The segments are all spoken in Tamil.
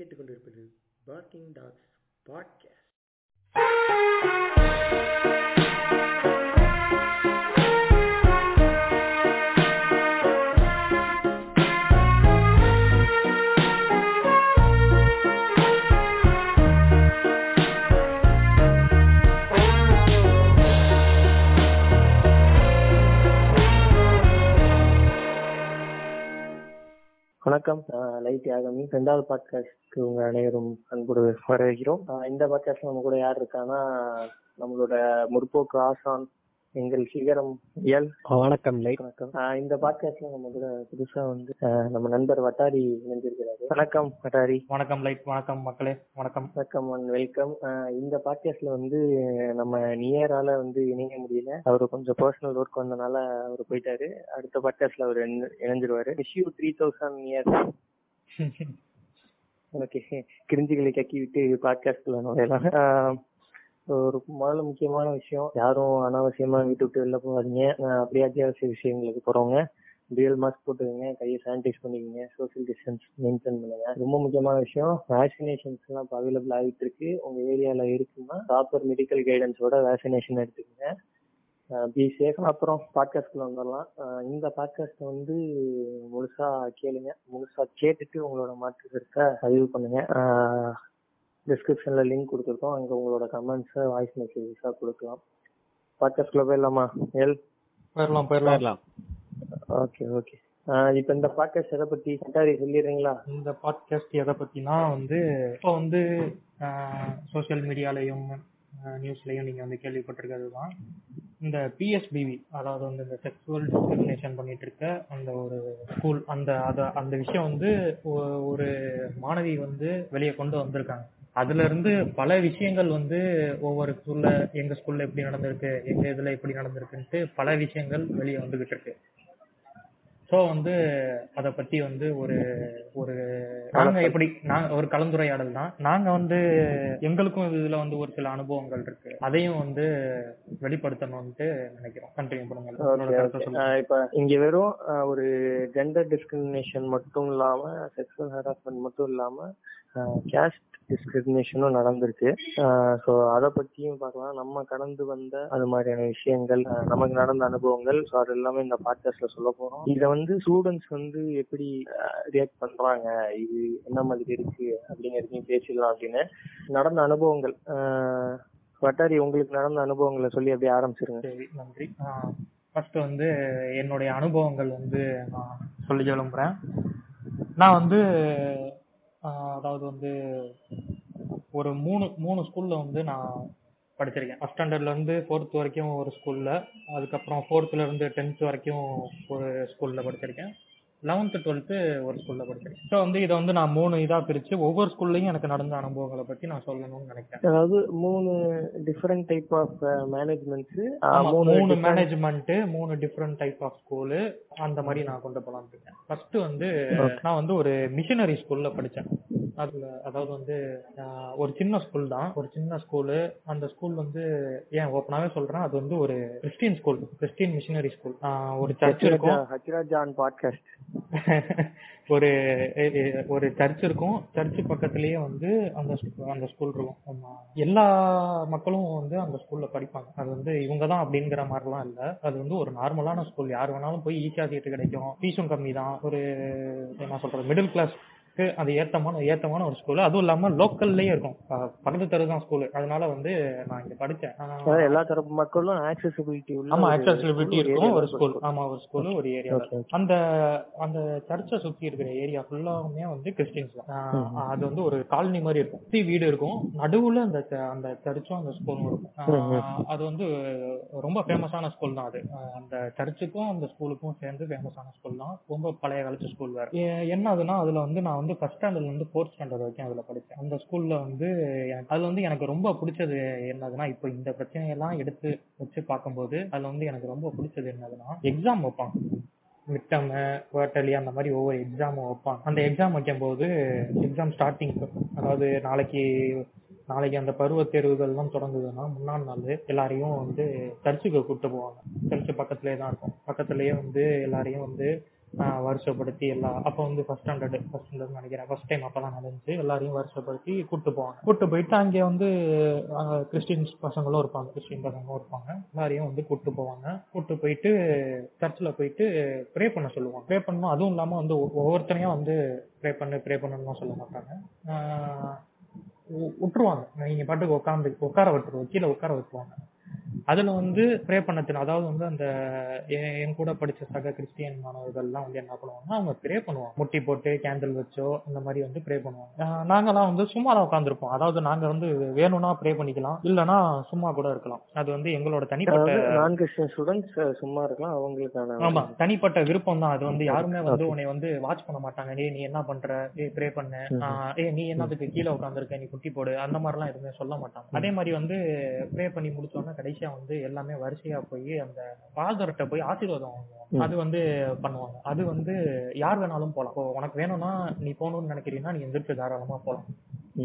கேட்டுக்கொண்டிருப்பது பார்க்கிங் டாக்ஸ் பாட்காஸ்ட் வணக்கம் லைட் யாகமி ரெண்டாவது பாட்காஸ்ட்க்கு உங்க அனைவரும் அன்போடு வரவேற்கிறோம். இந்த பாட்காஸ்ட் நம்ம கூட யார் இருக்கான்னா நம்மளோட முற்போக்கு ஆசான் எங்கள் சிகரம் எல். வணக்கம் லைட். வணக்கம். இந்த பாட்காஸ்ட்ல நம்ம கூட புதுசா வந்து நம்ம நண்பர் வட்டாரி இணைஞ்சிருக்கிறாரு வணக்கம் வட்டாரி. வணக்கம் லைட். வணக்கம் மக்களே. வணக்கம். வணக்கம் அண்ட் வெல்கம். இந்த பாட்காஸ்ட்ல வந்து நம்ம நியரால வந்து இணைய முடியல. அவர் கொஞ்சம் பர்சனல் ஒர்க் வந்தனால அவர் போயிட்டாரு. அடுத்த பாட்காஸ்ட்ல அவர் இணைஞ்சிருவாரு. Issue three thousand near okay. கிரிஞ்சுகளை கக்கி விட்டு பாட்காஸ்ட்ல நுழையலாம் ஒரு முதல்ல முக்கியமான விஷயம் யாரும் அனாவசியமா வீட்டு விட்டு வெளில போகாதீங்க. அப்படியே அத்தியாவசிய விஷயங்களுக்கு போறவங்க ரியல் மாஸ்க் போட்டுக்கோங்க கையை சானிடைஸ் பண்ணிக்கோங்க சோசியல் டிஸ்டன்ஸ் மெயின்டைன் பண்ணுங்க. ரொம்ப முக்கியமான விஷயம் வேக்சினேஷன்ஸ் எல்லாம் இப்போ அவைலபிள் ஆகிட்டு இருக்கு. உங்க ஏரியால இருக்குன்னா ப்ராப்பர் மெடிக்கல் கைடன்ஸோட வேக்சினேஷன் எடுத்துக்கோங்க. பி சேஃப் அப்புறம் பாட்காஸ்ட்ல வந்துடலாம். இந்த பாட்காஸ்ட் வந்து முழுசா கேளுங்க. முழுசா கேட்டுட்டு உங்களோட மாற்று கருத்தை பதிவு பண்ணுங்க. டிஸ்கிரிப்ஷன்ல லிங்க் கொடுத்துருக்கோம். அங்க உங்களோட கமெண்ட்ஸை வாய்ஸ் மெசேஜஸா கொடுக்கலாம். பாட்காஸ்ட்ல போயிடலாமா எல் போயிடலாம் போயிடலாம். ஓகே ஓகே இப்போ இந்த பாட்காஸ்ட் எதை பத்தி கட்டாரி சொல்லிடுறீங்களா? இந்த பாட்காஸ்ட் எதை பத்தினா வந்து இப்போ வந்து சோசியல் மீடியாலையும் நியூஸ்லயும் நீங்க வந்து கேள்விப்பட்டிருக்கிறது தான் இந்த பிஎஸ்பிவி அதாவது வந்து இந்த செக்ஸுவல் டிஸ்கிரிமினேஷன் பண்ணிட்டு இருக்க அந்த ஒரு ஸ்கூல் அந்த அத அந்த விஷயம் வந்து ஒ- ஒரு மாணவி வந்து வெளியே கொண்டு வந்திருக்காங்க. அதுல இருந்து பல விஷயங்கள் வந்து ஒவ்வொரு ஸ்கூல்ல எங்க ஸ்கூல்ல எப்படி நடந்திருக்கு எங்க இதுல எப்படி நடந்திருக்குன்ட்டு பல விஷயங்கள் வெளியே வந்துகிட்டு இருக்கு சோ வந்து அத பத்தி வந்து ஒரு ஒரு நாங்க எப்படி நாங்க ஒரு கலந்துரையாடல் தான். நாங்க வந்து எங்களுக்கும் இதுல வந்து ஒரு சில அனுபவங்கள் இருக்கு. அதையும் வந்து வெளிப்படுத்தணும்ட்டு நினைக்கிறோம். கண்டினியூ பண்ணுங்க இப்போ இங்க வெறும் ஒரு ஜெண்டர் டிஸ்கிரிமினேஷன் மட்டும் இல்லாம செக்ஷுவல் ஹராஸ்மெண்ட் மட்டும் இல்லாம கேஸ்ட் டிஸ்கிரிமினேஷனும் நடந்திருக்கு. ஸோ அதை பற்றியும் பார்க்கலாம். நம்ம கடந்து வந்த அது மாதிரியான விஷயங்கள் நமக்கு நடந்த அனுபவங்கள் ஸோ அது எல்லாமே இந்த பாட்காஸ்ட்ல சொல்ல போறோம். இதை வந்து ஸ்டூடெண்ட்ஸ் வந்து எப்படி ரியாக்ட் பண்றாங்க? இது என்ன மாதிரி இருக்கு? அப்படிங்கிறதையும் பேசிடலாம் அப்படின்னு. நடந்த அனுபவங்கள் வட்டாரி உங்களுக்கு நடந்த அனுபவங்களை சொல்லி அப்படியே ஆரம்பிச்சிருங்க. சரி நன்றி. ஃபர்ஸ்ட் வந்து என்னுடைய அனுபவங்கள் வந்து நான் சொல்லி விரும்புறேன் நான் வந்து ஆஹ் அதாவது வந்து ஒரு மூணு மூணு ஸ்கூல்ல வந்து நான் படிச்சிருக்கேன். ஃபர்ஸ்ட் ஸ்டாண்டர்ட்ல இருந்து ஃபோர்த் வரைக்கும் ஒரு ஸ்கூல்ல அதுக்கப்புறம் ஃபோர்த்ல இருந்து டென்த் வரைக்கும் ஒரு ஸ்கூல்ல படிச்சிருக்கேன். லெவன்த்து டுவெல்த்து ஒரு ஸ்கூல்ல படிச்சிருக்கேன் ஸோ வந்து இதை வந்து நான் மூணு இதா பிரிச்சு ஒவ்வொரு ஸ்கூல்லையும் எனக்கு நடந்த அனுபவங்களை பத்தி நான் சொல்லணும்னு நினைக்கிறேன். அதாவது மூணு டிஃபரெண்ட் டைப் ஆஃப் மேனேஜ்மெண்ட்ஸ் மூணு மூணு different- மேனேஜ்மெண்ட் மூணு டிஃப்ரெண்ட் டைப் ஆஃப் ஸ்கூலு அந்த மாதிரி நான் கொண்டு போலாம்னு இருக்கேன். ஃபர்ஸ்ட் வந்து நான் வந்து ஒரு மிஷனரி ஸ்கூல்ல படிச்சேன். அதுல அதாவது வந்து ஒரு சின்ன ஸ்கூல் தான். ஒரு சின்ன ஸ்கூலு அந்த ஸ்கூல் வந்து ஏன் ஓப்பனாவே சொல்றேன். அது வந்து ஒரு Christian school Christian missionary school ஒரு சர்ச் இருக்கும். ஆன் பாட்காஸ்ட் ஒரு ஒரு சர்ச் இருக்கும். சர்ச் பக்கத்துலயே வந்து அந்த அந்த ஸ்கூல் இருக்கும். எல்லா மக்களும் வந்து அந்த ஸ்கூல்ல படிப்பாங்க. அது வந்து இவங்க தான் அப்படிங்கிற மாதிரிலாம் இல்ல. அது வந்து ஒரு நார்மலான ஸ்கூல் யார் வேணாலும் போய் ஈஸியா சீட்டு கிடைக்கும். ஃபீஸும் கம்மி தான் ஒரு என்ன சொல்றது மிடில் கிளாஸ் அது ஏத்தமான ஏத்தமான ஒரு ஸ்கூல் அதுவும் இல்லாம லோக்கல்லயே இருக்கும். பக்கத்து தெரு தான் ஸ்கூல் அதனால வந்து நான் இங்க படிச்சேன். எல்லா தரப்பு மக்களும் ஆக்சசிபிலிட்டி ஆமா school, இருக்கும். ஒரு ஸ்கூல் ஆமா ஒரு ஸ்கூல் ஒரு okay. அந்த அந்த சர்ச்சை சுத்தி இருக்கிற ஏரியா ஃபுல்லாவுமே வந்து கிறிஸ்டின்ஸ் தான். அது வந்து ஒரு காலனி மாதிரி இருக்கும். சுத்தி வீடு இருக்கும். நடுவுல அந்த அந்த சர்ச்சும் அந்த ஸ்கூலும் இருக்கும். அது வந்து ரொம்ப ஃபேமஸான ஸ்கூல் தான் அது. அந்த சர்ச்சுக்கும் அந்த ஸ்கூலுக்கும் சேர்ந்து ஃபேமஸான ஸ்கூல் தான். ரொம்ப பழைய காலத்து ஸ்கூல் வேற. என்ன ஆகுதுன்னா அதுல வந்து நான் வந்து ஃபர்ஸ்ட் ஸ்டாண்டர்ட்ல இருந்து ஃபோர்த் ஸ்டாண்டர்ட் வரைக்கும் அதுல படிச்சேன். அந்த ஸ்கூல்ல வந்து எனக்கு அதுல வந்து எனக்கு ரொம்ப பிடிச்சது என்னதுன்னா இப்போ இந்த பிரச்சனையெல்லாம் எடுத்து வச்சு பார்க்கும்போது அதுல வந்து எனக்கு ரொம்ப பிடிச்சது என்னதுன்னா எக்ஸாம் வைப்பாங்க. மிட்டம் குவார்டர்லி அந்த மாதிரி ஒவ்வொரு எக்ஸாமும் வைப்பான் அந்த எக்ஸாம் வைக்கும்போது எக்ஸாம் ஸ்டார்டிங் அதாவது நாளைக்கு நாளைக்கு அந்த பருவ தேர்வுகள்லாம் தொடங்குதுன்னா முன்னாள் நாள் எல்லாரையும் வந்து சர்ச்சுக்கு கூப்பிட்டு போவாங்க. சர்ச்சு பக்கத்துலேயே தான் இருக்கும். பக்கத்துலேயே வந்து எல்லாரையும் வந்து வருஷப்படுத்தி எல்லா அப்போ வந்து ஃபர்ஸ்ட் ஸ்டாண்டர்ட் ஃபர்ஸ்ட் ஸ்டாண்டர்ட் நினைக்கிறேன். ஃபர்ஸ்ட் டைம் அப்பதான் நடந்துச்சு. எல்லாரையும் வருஷப்படுத்தி கூட்டு போவாங்க. கூட்டு போயிட்டு அங்கே வந்து கிறிஸ்டின்ஸ் பசங்களும் இருப்பாங்க. கிறிஸ்டின் பசங்களும் இருப்பாங்க. எல்லாரையும் வந்து கூட்டு போவாங்க. கூட்டு போயிட்டு சர்ச்சில் போயிட்டு ப்ரே பண்ண சொல்லுவாங்க. ப்ரே பண்ணணும். அதுவும் இல்லாம வந்து ஒ- ஒவ்வொருத்தனையும் வந்து ப்ரே பண்ணு ப்ரே பண்ணணும்னு சொல்ல மாட்டாங்க. விட்டுருவாங்க நீங்க பாட்டுக்கு உட்காந்து உட்கார விட்டுருவோம் கீழே உட்கார விட்டுருவாங்க. அதுல வந்து ப்ரே பண்ணத்தின் அதாவது வந்து அந்த என் என் கூட படிச்ச சக கிறிஸ்டியன் மாணவர்கள்லாம் வந்து என்ன பண்ணுவாங்கன்னா அவங்க ப்ரே பண்ணுவாங்க. முட்டி போட்டு கேண்டில் வச்சோ அந்த மாதிரி வந்து ப்ரே பண்ணுவாங்க. ஆஹ் நாங்கெல்லாம் வந்து சும்மா தான் உட்காந்துருப்போம் அதாவது நாங்க வந்து வேணும்னா ப்ரே பண்ணிக்கலாம். இல்லைன்னா சும்மா கூட இருக்கலாம். அது வந்து எங்களோட தனிப்பட்ட அதாவது நான் கிறிஸ்டியன் ஸ்டூடெண்ட்ஸ் சும்மா இருக்கலாம். அவங்களுக்கான ஆமா. தனிப்பட்ட விருப்பம் தான் அது வந்து யாருமே வந்து உன்னை வந்து வாட்ச் பண்ண மாட்டாங்க. டேய் நீ என்ன பண்ற? ஏய் ப்ரே பண்ணு. ஆஹ் ஏய் நீ என்னதுக்கு கீழே உட்காந்துருக்க நீ குட்டி போடு. அந்த மாதிரிலாம் எதுவுமே சொல்ல மாட்டாங்க. அதே மாதிரி வந்து ப்ரே பண்ணி முடிச்சோன்னா கடைசியா வந்து எல்லாமே வரிசையா போய் அந்த ஃபாதர்கிட்ட போய் ஆசீர்வாதம் வாங்குவாங்க அது வந்து பண்ணுவாங்க. அது வந்து யார் வேணாலும் போலாம். இப்போ உனக்கு வேணும்னா நீ போகணும்னு நினைக்கிறீங்கன்னா நீ எந்திரிச்சு தாராளமா போலாம்.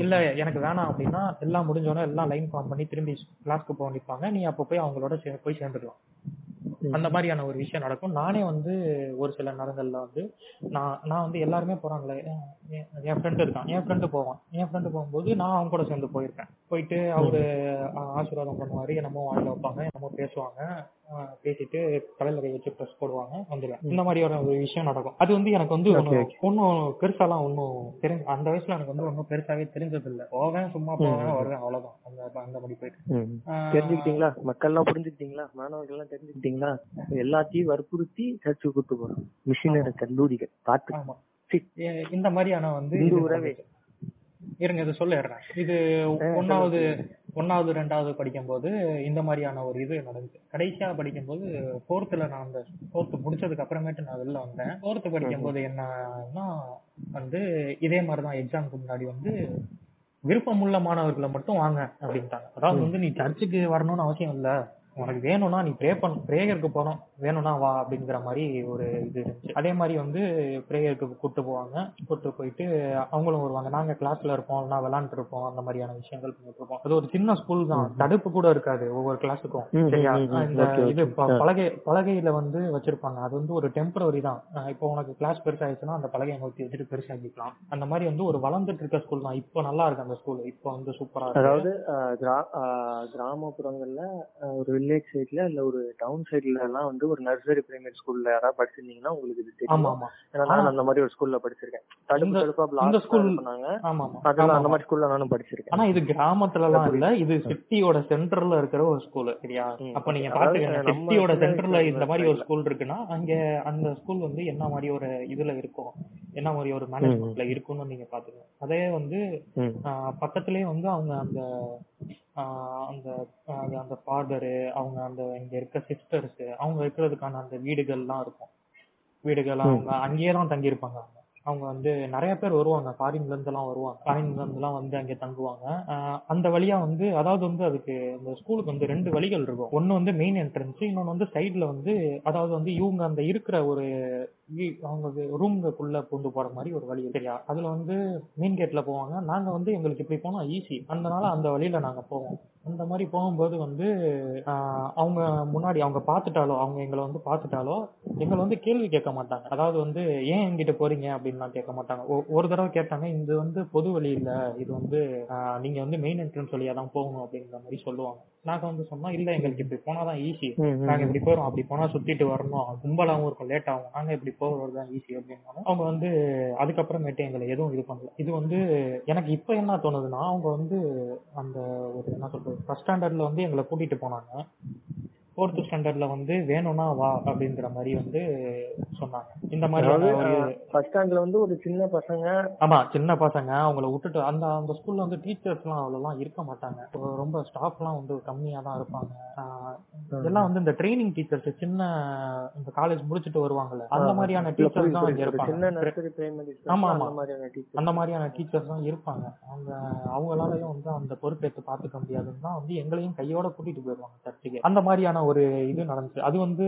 இல்ல எனக்கு வேணாம் அப்படின்னா எல்லாம் முடிஞ்சோன்னா எல்லாம் லைன் ஃபார்ம் பண்ணி திரும்பி கிளாஸ்க்கு போக நிற்பாங்க நீ அப்போ போய் அவங்களோட போய் சேர்ந்துக்கலாம். அந்த மாதிரியான ஒரு விஷயம் நடக்கும். நானே வந்து ஒரு சில நேரங்கள்ல வந்து நான் நான் வந்து எல்லாருமே போறாங்களே என் ஃப்ரெண்டு இருக்கான். என் ஃப்ரெண்டு போவான். என் ஃப்ரெண்டு போகும்போது நான் அவங்க கூட சேர்ந்து போயிருக்கேன். போயிட்டு அவரு ஆசீர்வாதம் பண்ணுவாரு என்னமோ வாயில வைப்பாங்க என்னமோ பேசுவாங்க. பேசிட்டு தலையில கை வச்சு ப்ரெஸ் போடுவாங்க வந்துடுவேன் இந்த மாதிரி ஒரு விஷயம் நடக்கும். அது வந்து எனக்கு வந்து ஒன்னும் பெருசாலாம் ஒன்னும் தெரிஞ்ச அந்த வயசுல எனக்கு வந்து ஒன்னும் பெருசாவே தெரிஞ்சது இல்ல போவேன் சும்மா போவேன் வருவேன் அவ்வளவுதான். அந்த அந்த மாதிரி போயிட்டு தெரிஞ்சுக்கிட்டீங்களா? மக்கள்லாம் புரிஞ்சுக்கிட்டீங்களா? மாணவர்கள் எல்லாம் தெரிஞ்சுக்கிட்டீங்களா? எல்லாத்தையும் வற்புறுத்தி சர்ச்சுக்கு கூட்டு போறோம். மிஷினரி கல்லூரிகள் பார்த்து இந்த மாதிரியான வந்து உறவே. இருங்க இது சொல்லிடுறேன். இது ஒன்னாவது ஒன்னாவது ரெண்டாவது படிக்கும்போது இந்த மாதிரியான ஒரு இது நடந்துச்சு கடைசியா படிக்கும்போது ஃபோர்த்துல நான் அந்த ஃபோர்த்து முடிச்சதுக்கு அப்புறமேட்டு நான் வெளில வந்தேன். ஃபோர்த்து படிக்கும்போது என்னன்னா வந்து இதே மாதிரிதான் எக்ஸாமுக்கு முன்னாடி வந்து விருப்பமுள்ள மாணவர்களை மட்டும் வாங்க அப்படின்ட்டாங்க. அதாவது வந்து நீ சர்ச்சுக்கு வரணும்னு அவசியம் இல்ல. உனக்கு வேணும்னா நீ ப்ரே பண்ண ப்ரேயருக்கு போனோம் வேணும்னா வா அப்படிங்கிற மாதிரி ஒரு இது இருந்துச்சு. அதே மாதிரி வந்து ப்ரேயருக்கு கூட்டு போவாங்க. கூட்டு போயிட்டு அவங்களும் வருவாங்க. நாங்க கிளாஸ்ல இருப்போம். நான் விளாண்டுட்டு இருப்போம் அந்த மாதிரியான விஷயங்கள் பண்ணிட்டு இருப்போம். அது ஒரு சின்ன ஸ்கூல் தான். தடுப்பு கூட இருக்காது. ஒவ்வொரு கிளாஸுக்கும் சரியா? இந்த இது. பலகை பலகையில வந்து வச்சிருப்பாங்க. அது வந்து ஒரு டெம்பரரி தான். இப்போ உனக்கு கிளாஸ் பெருசாயிடுச்சுன்னா அந்த பலகையை நோக்கி வச்சுட்டு பெருசாக்கிக்கலாம். அந்த மாதிரி வந்து ஒரு வளர்ந்துட்டு இருக்க ஸ்கூல் தான். இப்போ நல்லா இருக்கு அந்த ஸ்கூல் இப்போ வந்து சூப்பரா இருக்கு. அதாவது கிராமப்புறங்கள்ல ஒரு வில்லேஜ் சைட்ல இல்ல ஒரு டவுன் சைட்ல எல்லாம் வந்து ஒரு நர்சரி பிரைமரி ஸ்கூல்ல யாராவது படிச்சிருந்தீங்கன்னா உங்களுக்கு இது தெரியும். ஏன்னா நான் அந்த மாதிரி ஒரு ஸ்கூல்ல படிச்சிருக்கேன். தடுப்பு தடுப்பா பிளாக் school- பண்ணாங்க அதெல்லாம் அந்த. மாதிரி ஸ்கூல்ல நானும் படிச்சிருக்கேன். ஆனா இது கிராமத்துல எல்லாம் இல்ல இது சிட்டியோட சென்டர்ல இருக்கிற ஒரு ஸ்கூல் சரியா. அப்ப நீங்க பாத்துக்கங்க சிட்டியோட சென்டர்ல இந்த மாதிரி ஒரு ஸ்கூல் இருக்குன்னா அங்க அந்த ஸ்கூல் வந்து என்ன மாதிரி ஒரு இதுல இருக்கும் என்ன மாதிரி ஒரு மேனேஜ்மெண்ட்ல இருக்கும்னு நீங்க பாத்துக்கங்க. அதே வந்து பக்கத்துலயே வந்து அவங்க அந்த அந்த அந்த ஃபாதரு அவங்க அந்த இங்க இருக்க சிஸ்டர்ஸ் அவங்க இருக்கிறதுக்கான அந்த வீடுகள்லாம் இருக்கும். வீடுகள் அவங்க அங்கேயே தான் தங்கியிருப்பாங்க. அவங்க அவங்க வந்து நிறைய பேர் வருவாங்க. ஃபாரின்ல இருந்து எல்லாம் வருவாங்க. ஃபாரின்ல இருந்து எல்லாம் வந்து அங்க தங்குவாங்க. அந்த வழியா வந்து அதாவது வந்து அதுக்கு அந்த ஸ்கூலுக்கு வந்து ரெண்டு வழிகள் இருக்கும். ஒன்னு வந்து மெயின் என்ட்ரன்ஸ் இன்னொன்னு வந்து சைடுல வந்து அதாவது வந்து இவங்க அந்த இருக்கிற ஒரு வீ- அவங்க ரூம்குள்ள கொண்டு போற மாதிரி ஒரு வழி இருக்கு. சரியா அதுல வந்து மெயின் கேட்ல போவாங்க. நாங்க வந்து எங்களுக்கு இப்படி போனா ஈஸி அதனால அந்த வழியில நாங்க போவோம். அந்த மாதிரி போகும்போது வந்து ஆஹ் அவங்க முன்னாடி அவங்க பார்த்துட்டாலோ அவங்க எங்களை வந்து பார்த்துட்டாலோ எங்களை வந்து கேள்வி கேட்க மாட்டாங்க. அதாவது வந்து ஏன் எங்கிட்ட போறீங்க? அப்படின்லாம் கேட்க மாட்டாங்க. ஒ- ஒரு தடவை கேட்டாங்க இது வந்து பொது வழி இல்ல. இது வந்து ஆஹ் நீங்க வந்து மெயின் என்ட்ரன்ஸ் வழியா தான் போகணும் அப்படிங்கிற மாதிரி சொல்லுவாங்க. நாங்க வந்து சொன்னா இல்ல எங்களுக்கு இப்படி போனாதான் ஈஸி. நாங்க இப்படி போறோம் அப்படி போனா சுத்திட்டு வரணும். கும்பலாவும் இருக்கும் லேட் ஆகும். நாங்க இப்படி போறது தான் ஈஸி அப்படின்னாலும் அவங்க வந்து அதுக்கப்புறமேட்டு எங்களை எதுவும் இது பண்ணல. இது வந்து எனக்கு இப்ப என்ன தோணுதுன்னா அவங்க வந்து அந்த ஒரு என்ன சொல்றது ஃபர்ஸ்ட் ஸ்டாண்டர்ட்ல வந்து எங்களை கூட்டிட்டு போனாங்க. ஃபோர்த் ஸ்டாண்டர்ட்ல வந்து வேணும்னா வா அப்படிங்கிற மாதிரி வந்து சொன்னாங்க. இந்த மாதிரி ஃபர்ஸ்ட் ஸ்டாண்ட்ல வந்து ஒரு சின்ன பசங்க ஆமா சின்ன பசங்க அவங்கள விட்டுட்டு அந்த அந்த ஸ்கூல்ல வந்து டீச்சர்ஸ் எல்லாம் அவ்வளவுலாம் இருக்க மாட்டாங்க. ரொம்ப ஸ்டாஃப் எல்லாம் வந்து கம்மியா தான் இருப்பாங்க. ஆஹ் எல்லாம் வந்து இந்த ட்ரைனிங் டீச்சர்ஸ் சின்ன இந்த காலேஜ் முடிச்சிட்டு வருவாங்கல்ல அந்த மாதிரியான டீச்சர்ஸ் தான். இங்க இருப்பாங்க. ஆமா, ஆமா. அந்த மாதிரியான டீச்சர்ஸ் தான் இருப்பாங்க. அவங்க அவங்களாலயும் வந்து அந்த பொறுப்பேற்று பாத்துக்க முடியாதுன்னு தான் வந்து எங்களையும் கையோட கூட்டிட்டு போயிருவாங்க சர்ச்சுக்கு அந்த மாதிரியான ஒரு இது நடந்துச்சு. அது வந்து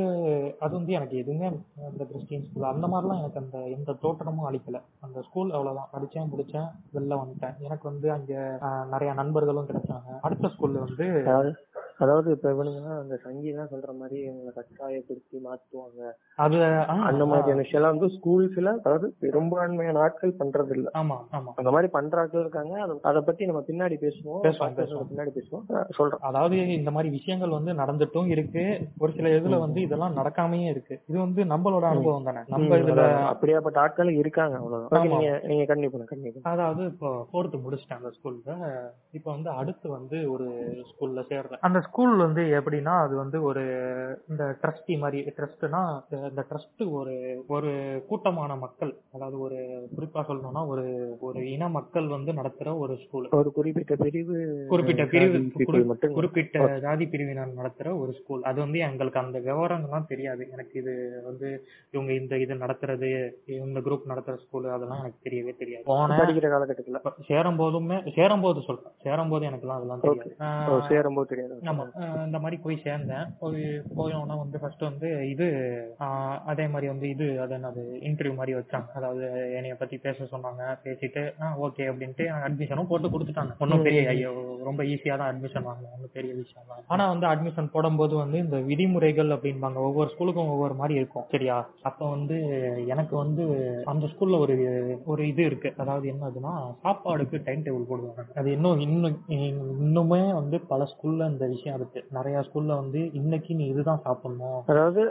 அது வந்து எனக்கு எதுவுமே அந்த கிறிஸ்டின் ஸ்கூல் அந்த மாதிரிலாம் எனக்கு அந்த எந்த தோற்றமும் அளிக்கல. அந்த ஸ்கூல் அவ்வளவுதான். படிச்சேன் முடிச்சேன் வெளில வந்துட்டேன். எனக்கு வந்து அங்க நிறைய நண்பர்களும் கிடைச்சாங்க. அடுத்த ஸ்கூல்ல வந்து அதாவது இப்ப இவனுங்க அந்த சங்கீதம் சொல்ற மாதிரி இவங்களை கட்டாயப்படுத்தி மாத்துவாங்க. அது அந்த மாதிரியான விஷயம் வந்து ஸ்கூல்ஸ்ல அதாவது பெரும்பான்மையான ஆட்கள் பண்றது இல்ல ஆமா ஆமா. அந்த மாதிரி பண்ற ஆட்கள் இருக்காங்க. அத- பத்தி நம்ம பின்னாடி பேசுவோம். பின்னாடி பேசுவோம். அஹ் சொல்றேன் அதாவது இந்த மாதிரி விஷயங்கள் வந்து நடந்துட்டும் இருக்கு. ஒரு சில இதுல வந்து இதெல்லாம் நடக்காமயே இருக்கு. இது வந்து நம்மளோட அனுபவம் தானே. நம்ம இதுல. அப்படியாப்பட்ட ஆட்கள் இருக்காங்க அவ்வளவுதான். நீங்க நீங்க கண்டிப்பா கண்டிப்பா அதாவது இப்போ ஃபோர்த்து முடிச்சிட்டேன் அந்த ஸ்கூல்ல இப்போ வந்து அடுத்து வந்து ஒரு ஸ்கூல்ல சேர்றேன். அந்த ஸ்கூல் வந்து எப்படின்னா அது வந்து ஒரு இந்த ட்ரஸ்டி மாதிரி ட்ரஸ்ட்னா இந்த ட்ரஸ்ட் ஒரு ஒரு கூட்டமான மக்கள். அதாவது ஒரு குறிப்பா சொல்லணும்னா ஒரு ஒரு இன மக்கள் வந்து நடத்துற ஒரு ஸ்கூல் ஒரு குறிப்பிட்ட பிரிவு குறிப்பிட்ட பிரிவு குறிப்பிட்ட ஜாதி பிரிவினர் நடத்துற ஒரு ஸ்கூல் அது வந்து எங்களுக்கு அந்த விவரங்கள்லாம் தெரியாது. எனக்கு இது வந்து இவங்க இந்த இது நடத்துறது இந்த குரூப் நடத்துற ஸ்கூல் அதெல்லாம் எனக்கு தெரியவே தெரியாது. படிக்கிற காலகட்டத்துல. சேரும் போதுமே சேரும் போது சொல்றேன். சேரும் போது எனக்குலாம் அதெல்லாம் தெரியாது. சேரும் போது தெரியாது. ஆமா. இந்த மாதிரி போய் சேர்ந்தேன். போய் போயோன்னா வந்து ஃபர்ஸ்ட் வந்து இது அதே மாதிரி வந்து இது அது என்னது இன்டர்வியூ மாதிரி வச்சாங்க. அதாவது என்னைய பத்தி பேச சொன்னாங்க. பேசிட்டு ஓகே அப்படின்ட்டு அட்மிஷனும் போட்டு கொடுத்துட்டாங்க. ஒன்றும் பெரிய ஐயோ ரொம்ப ஈஸியா தான் அட்மிஷன் வாங்கலாம் ஒன்றும் பெரிய விஷயம் தான் ஆனா வந்து அட்மிஷன் போடும்போது வந்து இந்த விதிமுறைகள் அப்படிம்பாங்க. ஒவ்வொரு ஸ்கூலுக்கும் ஒவ்வொரு மாதிரி இருக்கும். சரியா? அப்ப வந்து எனக்கு வந்து அந்த ஸ்கூல்ல ஒரு ஒரு இது இருக்கு. அதாவது என்னதுன்னா சாப்பாடுக்கு டைம் டேபிள் போடுவாங்க. அது இன்னும் இன்னும் இன்னுமே வந்து பல ஸ்கூல்ல இந்த விஷயம் இருக்கு. நிறைய ஸ்கூல்ல வந்து இன்னைக்கு நீ இதுதான் சாப்பிடணும். அதாவது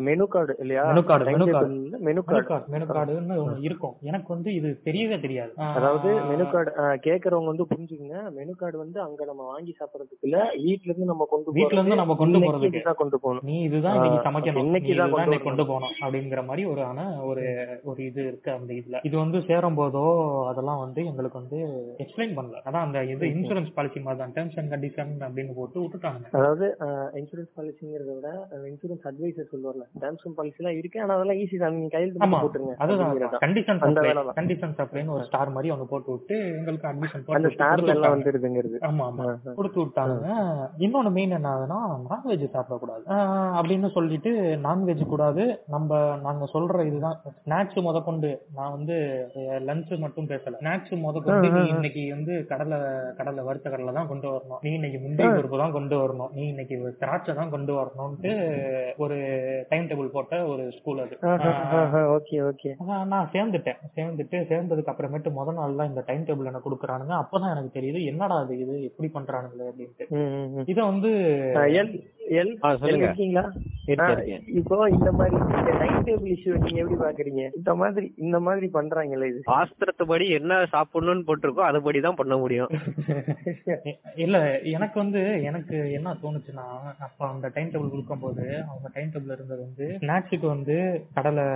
மெனு கார்டு இல்லையா? Table card. இல்ல, menu மெனு கார்டு மெனு கார்டுன்னு ஒண்ணு இருக்கும். எனக்கு வந்து இது தெரியவே தெரியாது. அதாவது மெனு கார்டு கேக்குறவங்க வந்து புரிஞ்சுக்கங்க. மெனு கார்டு வந்து அங்க நம்ம வாங்கி சாப்பிடறதுக்கு இல்ல வீட்ல இருந்து நம்ம கொண்டு வீட்ல இருந்து நம்ம கொண்டு போறதுக்கு. கொண்டு போகணும். நீ இதுதான் ஆஹ் சமைக்கணும். இன்னைக்கு நீ இதுதான் கொண்டு போகணும் அப்படிங்கிற மாதிரி ஒரு ஆன ஒரு ஒரு இது இருக்கு அந்த இதுல. இது வந்து சேரும் போதோ அதெல்லாம் வந்து எங்களுக்கு வந்து எக்ஸ்பிளைன் பண்ணல. அதான் அந்த இது இன்சூரன்ஸ் பாலிசி மாதிரி தான். டேர்ம்ஸ் அண்ட் கண்டிஷன் அப்படின்னு போட்டு அதாவது இன்சூரன்ஸ் பாலிசிங்கிறத விட இன்சூரன்ஸ் அட்வைசர் சொல்லுவார்ல டேர்ம்ஸ் அண்ட் பாலிசி எல்லாம் இருக்கு ஆனா அதெல்லாம் ஈஸி தான். நீங்க மட்டும் போட்டுருங்க. அதுதான். கண்டிஷன். கண்டிஷன் சப்ளைன்னு ஒரு ஸ்டார் மாதிரி ஒன்று போட்டு விட்டு எங்களுக்கு அட்மிஷன் அந்த ஸ்டார்ல எல்லாம். வந்துருதுங்கிறது. ஆமா ஆமா. கொடுத்து விட்டாங்க. இன்னொன்னு மெயின் என்ன ஆகுதுன்னா நான்வெஜ் சாப்பிடக்கூடாது அப்படின்னு சொல்லிட்டு நான்வெஜ் கூடாது. நம்ம நாங்க சொல்ற இதுதான். ஸ்நாக்ஸ் முத கொண்டு நான் வந்து லஞ்ச் மட்டும் பேசல. ஸ்நாக்ஸ் முத கொண்டு நீ இன்னைக்கு வந்து கடலை கடலை வறுத்த கடலை தான் கொண்டு வரணும். நீ இன்னைக்கு முந்திரி பருப்பு தான் கொண்டு வரணும். நீ இன்னைக்கு திராட்சை தான் கொண்டு வரணும்ட்டு ஒரு டைம் டேபிள் போட்ட ஒரு ஸ்கூல் அது. ஓகே ஓகே நான் சேர்ந்துட்டேன். சேர்ந்துட்டு சேர்ந்ததுக்கு அப்புறமேட்டு முத நாள் தான் இந்த டைம் டேபிள் எனக்கு கொடுக்குறானுங்க. அப்பதான் எனக்கு தெரியுது என்னடா இது இது எப்படி பண்றானுங்களே அப்படின்ட்டு. இத வந்து எல் இருக்கீங்களா. இப்போ இந்த மாதிரி டைம் டேபிள் இஷ்யூ நீங்க எப்படி பாக்குறீங்க? இந்த மாதிரி இந்த மாதிரி பண்றாங்கல்ல இது. சாஸ்திரத்துப்படி என்ன சாப்பிடணும்னு போட்டிருக்கோ அதுபடி தான் பண்ண முடியும். இல்ல எனக்கு வந்து எனக்கு என்ன தோணுச்சுன்னா அப்ப அந்த டைம் டேபிள் கொடுக்கும்போது அவங்க டைம் டேபிள் இருந்தது வந்து ஸ்நாக்ஸுக்கு வந்து கடலை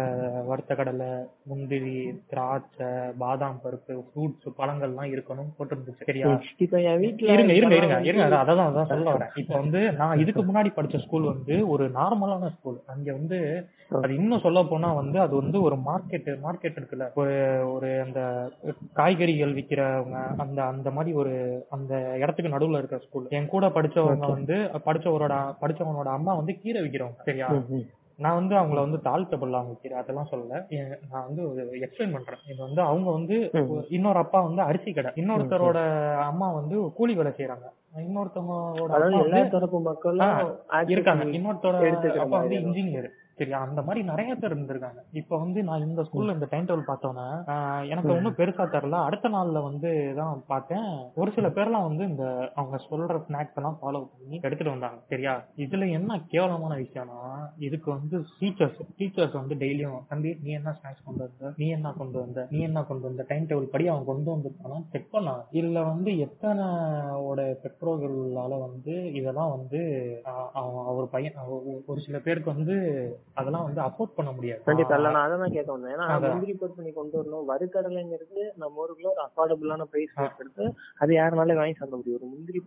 வறுத்த கடலை முந்திரி திராட்சை பாதாம் பருப்பு ஃப்ரூட்ஸ் பழங்கள்லாம் இருக்கணும் போட்டிருந்துச்சு. சரியா? இப்ப என் வீட்டுல இருங்க இருங்க இருங்க இருங்க அதான் அதான் அதான் சொல்ல வரேன். இப்ப வந்து நான் இதுக்கு முன்னாடி படிச்ச ஸ்கூல் வந்து ஒரு நார்மலான ஸ்கூல் அங்க வந்து அது இன்னும் சொல்ல போனா வந்து அது வந்து ஒரு மார்க்கெட் மார்க்கெட் இருக்குல்ல. ஒரு ஒரு அந்த காய்கறிகள் விக்கிறவங்க அந்த அந்த மாதிரி ஒரு அந்த இடத்துக்கு நடுவுல இருக்கிற ஸ்கூல் என் கூட படிச்சவங்க வந்து படிச்சவரோட படிச்சவனோட அம்மா வந்து கீரை விக்கிறவங்க சரியா. நான் வந்து அவங்கள வந்து தாழ்த்தப்படலாம் வைக்கிறேன் அதெல்லாம் சொல்லல. நான் வந்து எக்ஸ்பிளைன் பண்றேன். இது வந்து அவங்க வந்து இன்னொரு அப்பா வந்து அரிசி கடை. இன்னொருத்தரோட அம்மா வந்து கூலி வேலை செய்யறாங்க இன்னொருத்தவங்களோட இருக்காங்க. இன்னொருத்தரோட அப்பா வந்து இன்ஜினியர் சரியா அந்த மாதிரி நிறைய பேர் இருந்திருக்காங்க. இப்ப வந்து நான் இந்த ஸ்கூல்ல இந்த டைம் டேபிள் பார்த்தோன்னே எனக்கு ஒன்றும் பெருசா தெரியல. அடுத்த நாள்ல வந்து தான் பார்த்தேன். ஒரு சில பேர்லாம் வந்து இந்த அவங்க சொல்ற ஸ்நாக்ஸ் எல்லாம் ஃபாலோ பண்ணி எடுத்துட்டு வந்தாங்க. சரியா? இதுல என்ன கேவலமான விஷயம்னா இதுக்கு வந்து டீச்சர்ஸ் டீச்சர்ஸ் வந்து டெய்லியும் தம்பி நீ என்ன ஸ்நாக்ஸ் கொண்டு வந்த? நீ என்ன கொண்டு வந்த? நீ என்ன கொண்டு வந்த? டைம் டேபிள் படி அவன் கொண்டு வந்திருக்கானா? செக் பண்ணாங்க. இதுல வந்து எத்தனை பெற்றோர்களால வந்து இதெல்லாம் வந்து அவர் பையன் ஒரு சில பேருக்கு வந்து அதெல்லாம் வந்து அஃபோர்ட் பண்ண முடியாது. கண்டிப்பா. இல்ல நான் அதான் கேட்க வந்தேன். ஏன்னா. முந்திரி பருப்பு பண்ணி கொண்டு வரணும். வறுக்கடலைங்கிறது நம்ம ஊருக்குள்ள ஒரு அஃபோர்டபுளான பிரைஸ் எடுத்து அது யாருனாலே வாங்கி சாப்பிட முடியும். ஒரு முந்திரி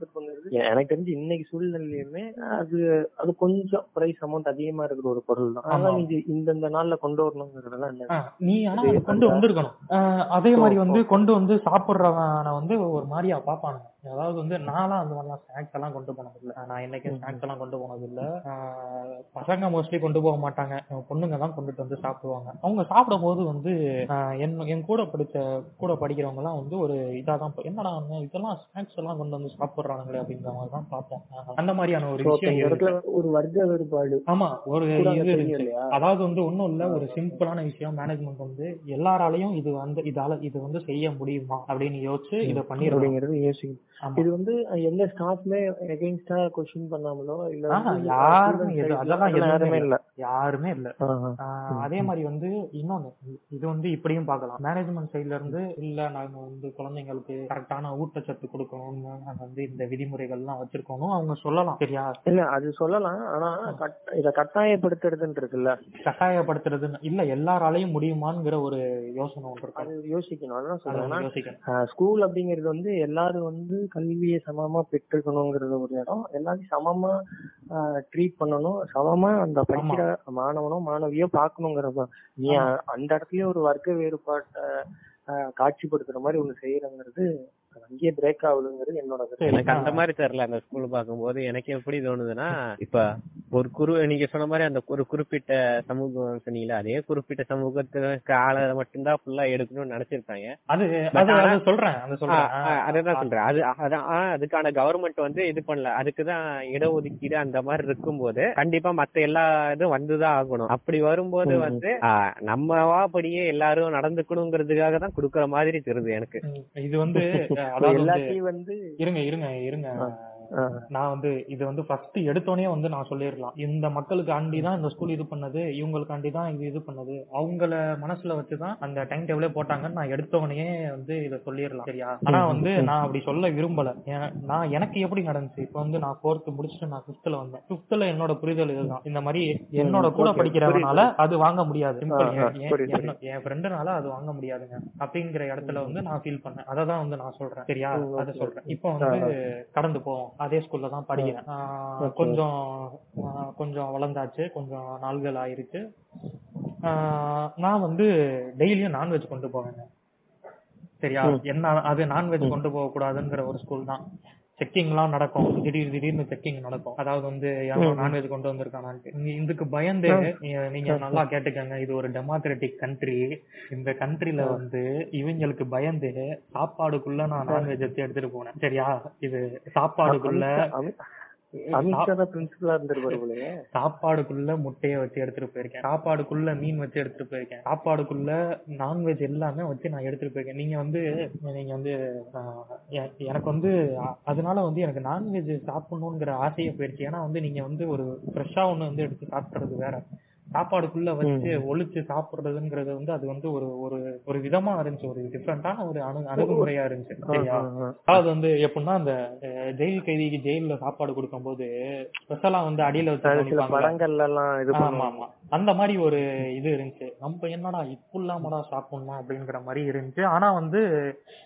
எ- எனக்கு தெரிஞ்சு இன்னைக்கு சூழ்நிலையுமே அது அது கொஞ்சம் பிரைஸ் அமௌண்ட் அதிகமா இருக்கிற ஒரு பொருள் தான். ஆமா. நீங்க இந்தந்த நாள்ல கொண்டு வரணுங்கிறதெல்லாம் இல்ல. ஆஹ், நீ ஆனா அது கொண்டு வந்திருக்கணும். அதே மாதிரி வந்து கொண்டு வந்து சாப்பிடுறவன வந்து ஒரு மாதிரியா பாப்பானுங்க அதாவது வந்து நான்லாம் அந்த மாதிரிலாம் ஸ்நாக்ஸ் எல்லாம் கொண்டு போனது இல்ல நான் என்னைக்கும் ஸ்நாக்ஸ் எல்லாம் கொண்டு போனது இல்ல பசங்க மோஸ்ட்லி கொண்டு போக மாட்டாங்க. பொண்ணுங்க தான் கொண்டுட்டு வந்து சாப்பிடுவாங்க. அவங்க சாப்பிடும் போது வந்து என் என் கூட படிச்ச கூட படிக்கிறவங்க எல்லாம் வந்து ஒரு இதா தான் என்னடா இதெல்லாம் ஸ்நாக்ஸ் எல்லாம் கொண்டு வந்து சாப்பிடுறாங்களே அப்படிங்கிற மாதிரி தான் பார்ப்போம் அந்த மாதிரியான ஒரு விஷயம் ஒரு வர்க்க வேறுபாடு ஆமா ஒரு இது? அதாவது வந்து ஒண்ணும் இல்ல ஒரு சிம்பிளான விஷயம் மேனேஜ்மெண்ட் வந்து எல்லாராலையும் இது வந்து இதால இது வந்து செய்ய முடியுமா அப்படின்னு யோசிச்சு இத அப்படிங்கறது யோசிக்கணும். இது வந்து எந்த ஸ்டாஃப்மே எகெயின்ஸ்டா கொஸ்டின் பண்ணாமலோ இல்ல யாருமே அதெல்லாம் யாருமே இல்ல. யாருமே இல்ல. அதே மாதிரி வந்து இன்னொன்னு இது வந்து இப்படியும் பார்க்கலாம். மேனேஜ்மெண்ட் சைடுல இருந்து இல்ல நாங்க வந்து குழந்தைங்களுக்கு கரெக்டான ஊட்டச்சத்து கொடுக்கணும்னு நாங்க வந்து இந்த விதிமுறைகள் எல்லாம் வச்சிருக்கோம் அவங்க சொல்லலாம். சரியா? இல்ல அது சொல்லலாம். ஆனா இத கட்டாயப்படுத்துறதுன்னு இருக்குல்ல. கட்டாயப்படுத்துறதுன்னு இல்ல எல்லாராலையும் முடியுமாங்கிற ஒரு யோசனை ஒன்று அது இருக்கும் யோசிக்கணும். அதான் சொல்றேன். யோசிக்கணும். ஸ்கூல் அப்படிங்கிறது வந்து எல்லாரும் வந்து கல்வியை சமமா பெற்றுக்கணுங்கிறது ஒரு இடம். எல்லாரையும் சமமா ட்ரீட் பண்ணணும். சமமா அந்த படிக்கிற மாணவனோ மாணவியோ பார்க்கணுங்கிறத நீ. அந்த இடத்துலயே ஒரு வர்க்க வேறுபாட்டை காட்சிப்படுத்துற மாதிரி ஒண்ணு செய்யறங்கிறது அங்கேயே பிரேக் ஆகுதுங்கிறது என்னோட. எனக்கு அந்த மாதிரி தெரியல அந்த ஸ்கூல் பார்க்கும்போது. எனக்கு எப்படி தோணுதுன்னா இப்ப ஒரு குரு நீங்க சொன்ன மாதிரி அந்த ஒரு குறிப்பிட்ட சமூகம் சொன்னீங்களா அதே குறிப்பிட்ட சமூகத்துக்கு ஆளை மட்டும்தான் ஃபுல்லா எடுக்கணும்னு நினைச்சிருப்பாங்க. அது But அது ஆனா- அது சொல்றேன். அது அதான் அதுக்கான கவர்மெண்ட் வந்து இது பண்ணல. அதுக்குதான் இடஒதுக்கீடு அந்த மாதிரி இருக்கும்போது கண்டிப்பா மத்த எல்லா இதுவும் வந்துதான் ஆகணும். அப்படி வரும்போது. வந்து நம்மவா படியே எல்லாரும் நடந்துக்கணுங்கிறதுக்காக தான் குடுக்கற மாதிரி தெரியுது எனக்கு. இது வந்து அதாவது எல்லாத்தையும் வந்து இருங்க இருங்க இருங்க. நான் வந்து இது வந்து ஃபர்ஸ்ட் எடுத்தோடனே வந்து நான் சொல்லிடலாம். இந்த மக்களுக்கு ஆண்டி தான் இந்த ஸ்கூல் இது பண்ணது இவங்களுக்காண்டி தான் இது இது பண்ணது. அவங்கள மனசுல வச்சுதான் அந்த டைம் டேபிளே போட்டாங்கன்னு நான் எடுத்தோடனே வந்து இதை சொல்லிடலாம். சரியா? ஆனா வந்து நான் அப்படி சொல்ல விரும்பல. நான் எனக்கு எப்படி நடந்துச்சு? இப்போ வந்து நான் ஃபோர்த் முடிச்சுட்டு நான் ஃபிஃப்த்ல வந்தேன். ஃபிஃப்த்ல என்னோட புரிதல் இதுதான். இந்த மாதிரி என்னோட கூட படிக்கிறவனால அது வாங்க முடியாது. என்- ஃப்ரெண்டுனால அது வாங்க முடியாதுங்க. அப்படிங்கிற இடத்துல வந்து நான் ஃபீல் பண்ணேன். அதை தான் வந்து நான் சொல்றேன். சரியா? அதை. சொல்றேன். இப்போ வந்து கடந்து போவோம். அதே ஸ்கூல்ல தான் படிக்கிறேன். கொஞ்சம் கொஞ்சம் வளர்ந்தாச்சு. கொஞ்சம் நாள்கள் ஆயிருச்சு நான் வந்து டெய்லியும் நான்வெஜ் கொண்டு போவேங்க. சரியா? என்ன அது நான்வெஜ் கொண்டு போக கூடாதுங்கிற ஒரு ஸ்கூல் தான். செக்கிங் எல்லாம் நடக்கும். திடீர் திடீர்னு செக்கிங் நடக்கும். அதாவது வந்து நான்வெஜ் கொண்டு வந்திருக்கானான்ட்டு நீங்க இதுக்கு பயந்து நீங்க- நீங்க நல்லா கேட்டுக்கங்க. இது ஒரு டெமோக்ராட்டிக் கண்ட்ரி இந்த கண்ட்ரில வந்து இவங்களுக்கு பயந்து சாப்பாடுக்குள்ள நான் நான்வெஜ் எடுத்து எடுத்துட்டு போனேன். சரியா? இது சாப்பாடுக்குள்ள சாப்பாடுக்குள்ள முட்டைய வச்சு எடுத்துட்டு போயிருக்கேன். சாப்பாடுக்குள்ள மீன் வச்சு எடுத்துட்டு போயிருக்கேன். சாப்பாடுக்குள்ள நான்வெஜ் எல்லாமே வச்சு நான் எடுத்துட்டு போயிருக்கேன். நீங்க வந்து நீங்க வந்து எனக்கு வந்து அதனால வந்து எனக்கு நான்வெஜ் சாப்பிடணுங்கிற ஆசையே போயிருச்சு. ஏன்னா வந்து நீங்க வந்து ஒரு ஃப்ரெஷ்ஷா ஒண்ணு வந்து எடுத்து சாப்பிடுறது வேற. சாப்பாடுக்குள்ள வச்சு ஒளிச்சு சாப்பிடுறதுங்கிறது வந்து அது வந்து ஒரு ஒரு ஒரு விதமா இருந்துச்சு. ஒரு டிஃப்ரெண்டான ஒரு அணு அணுகுமுறையா இருந்துச்சு. சரியா? அதாவது வந்து எப்படின்னா அந்த ஜெயில் கைதிக்கு ஜெயில்ல சாப்பாடு கொடுக்கும்போது ஸ்பெஷலா வந்து அடியில வச்சு அது சில கவனிப்பாங்கல்ல. படங்கள்ல எல்லாம் இது ஆமா ஆமா. அந்த மாதிரி ஒரு இது இருந்துச்சு. நம்ம என்னடா இப்ப இல்லாமடா சாப்பிடணும் அப்படிங்கிற மாதிரி இருந்துச்சு. ஆனா வந்து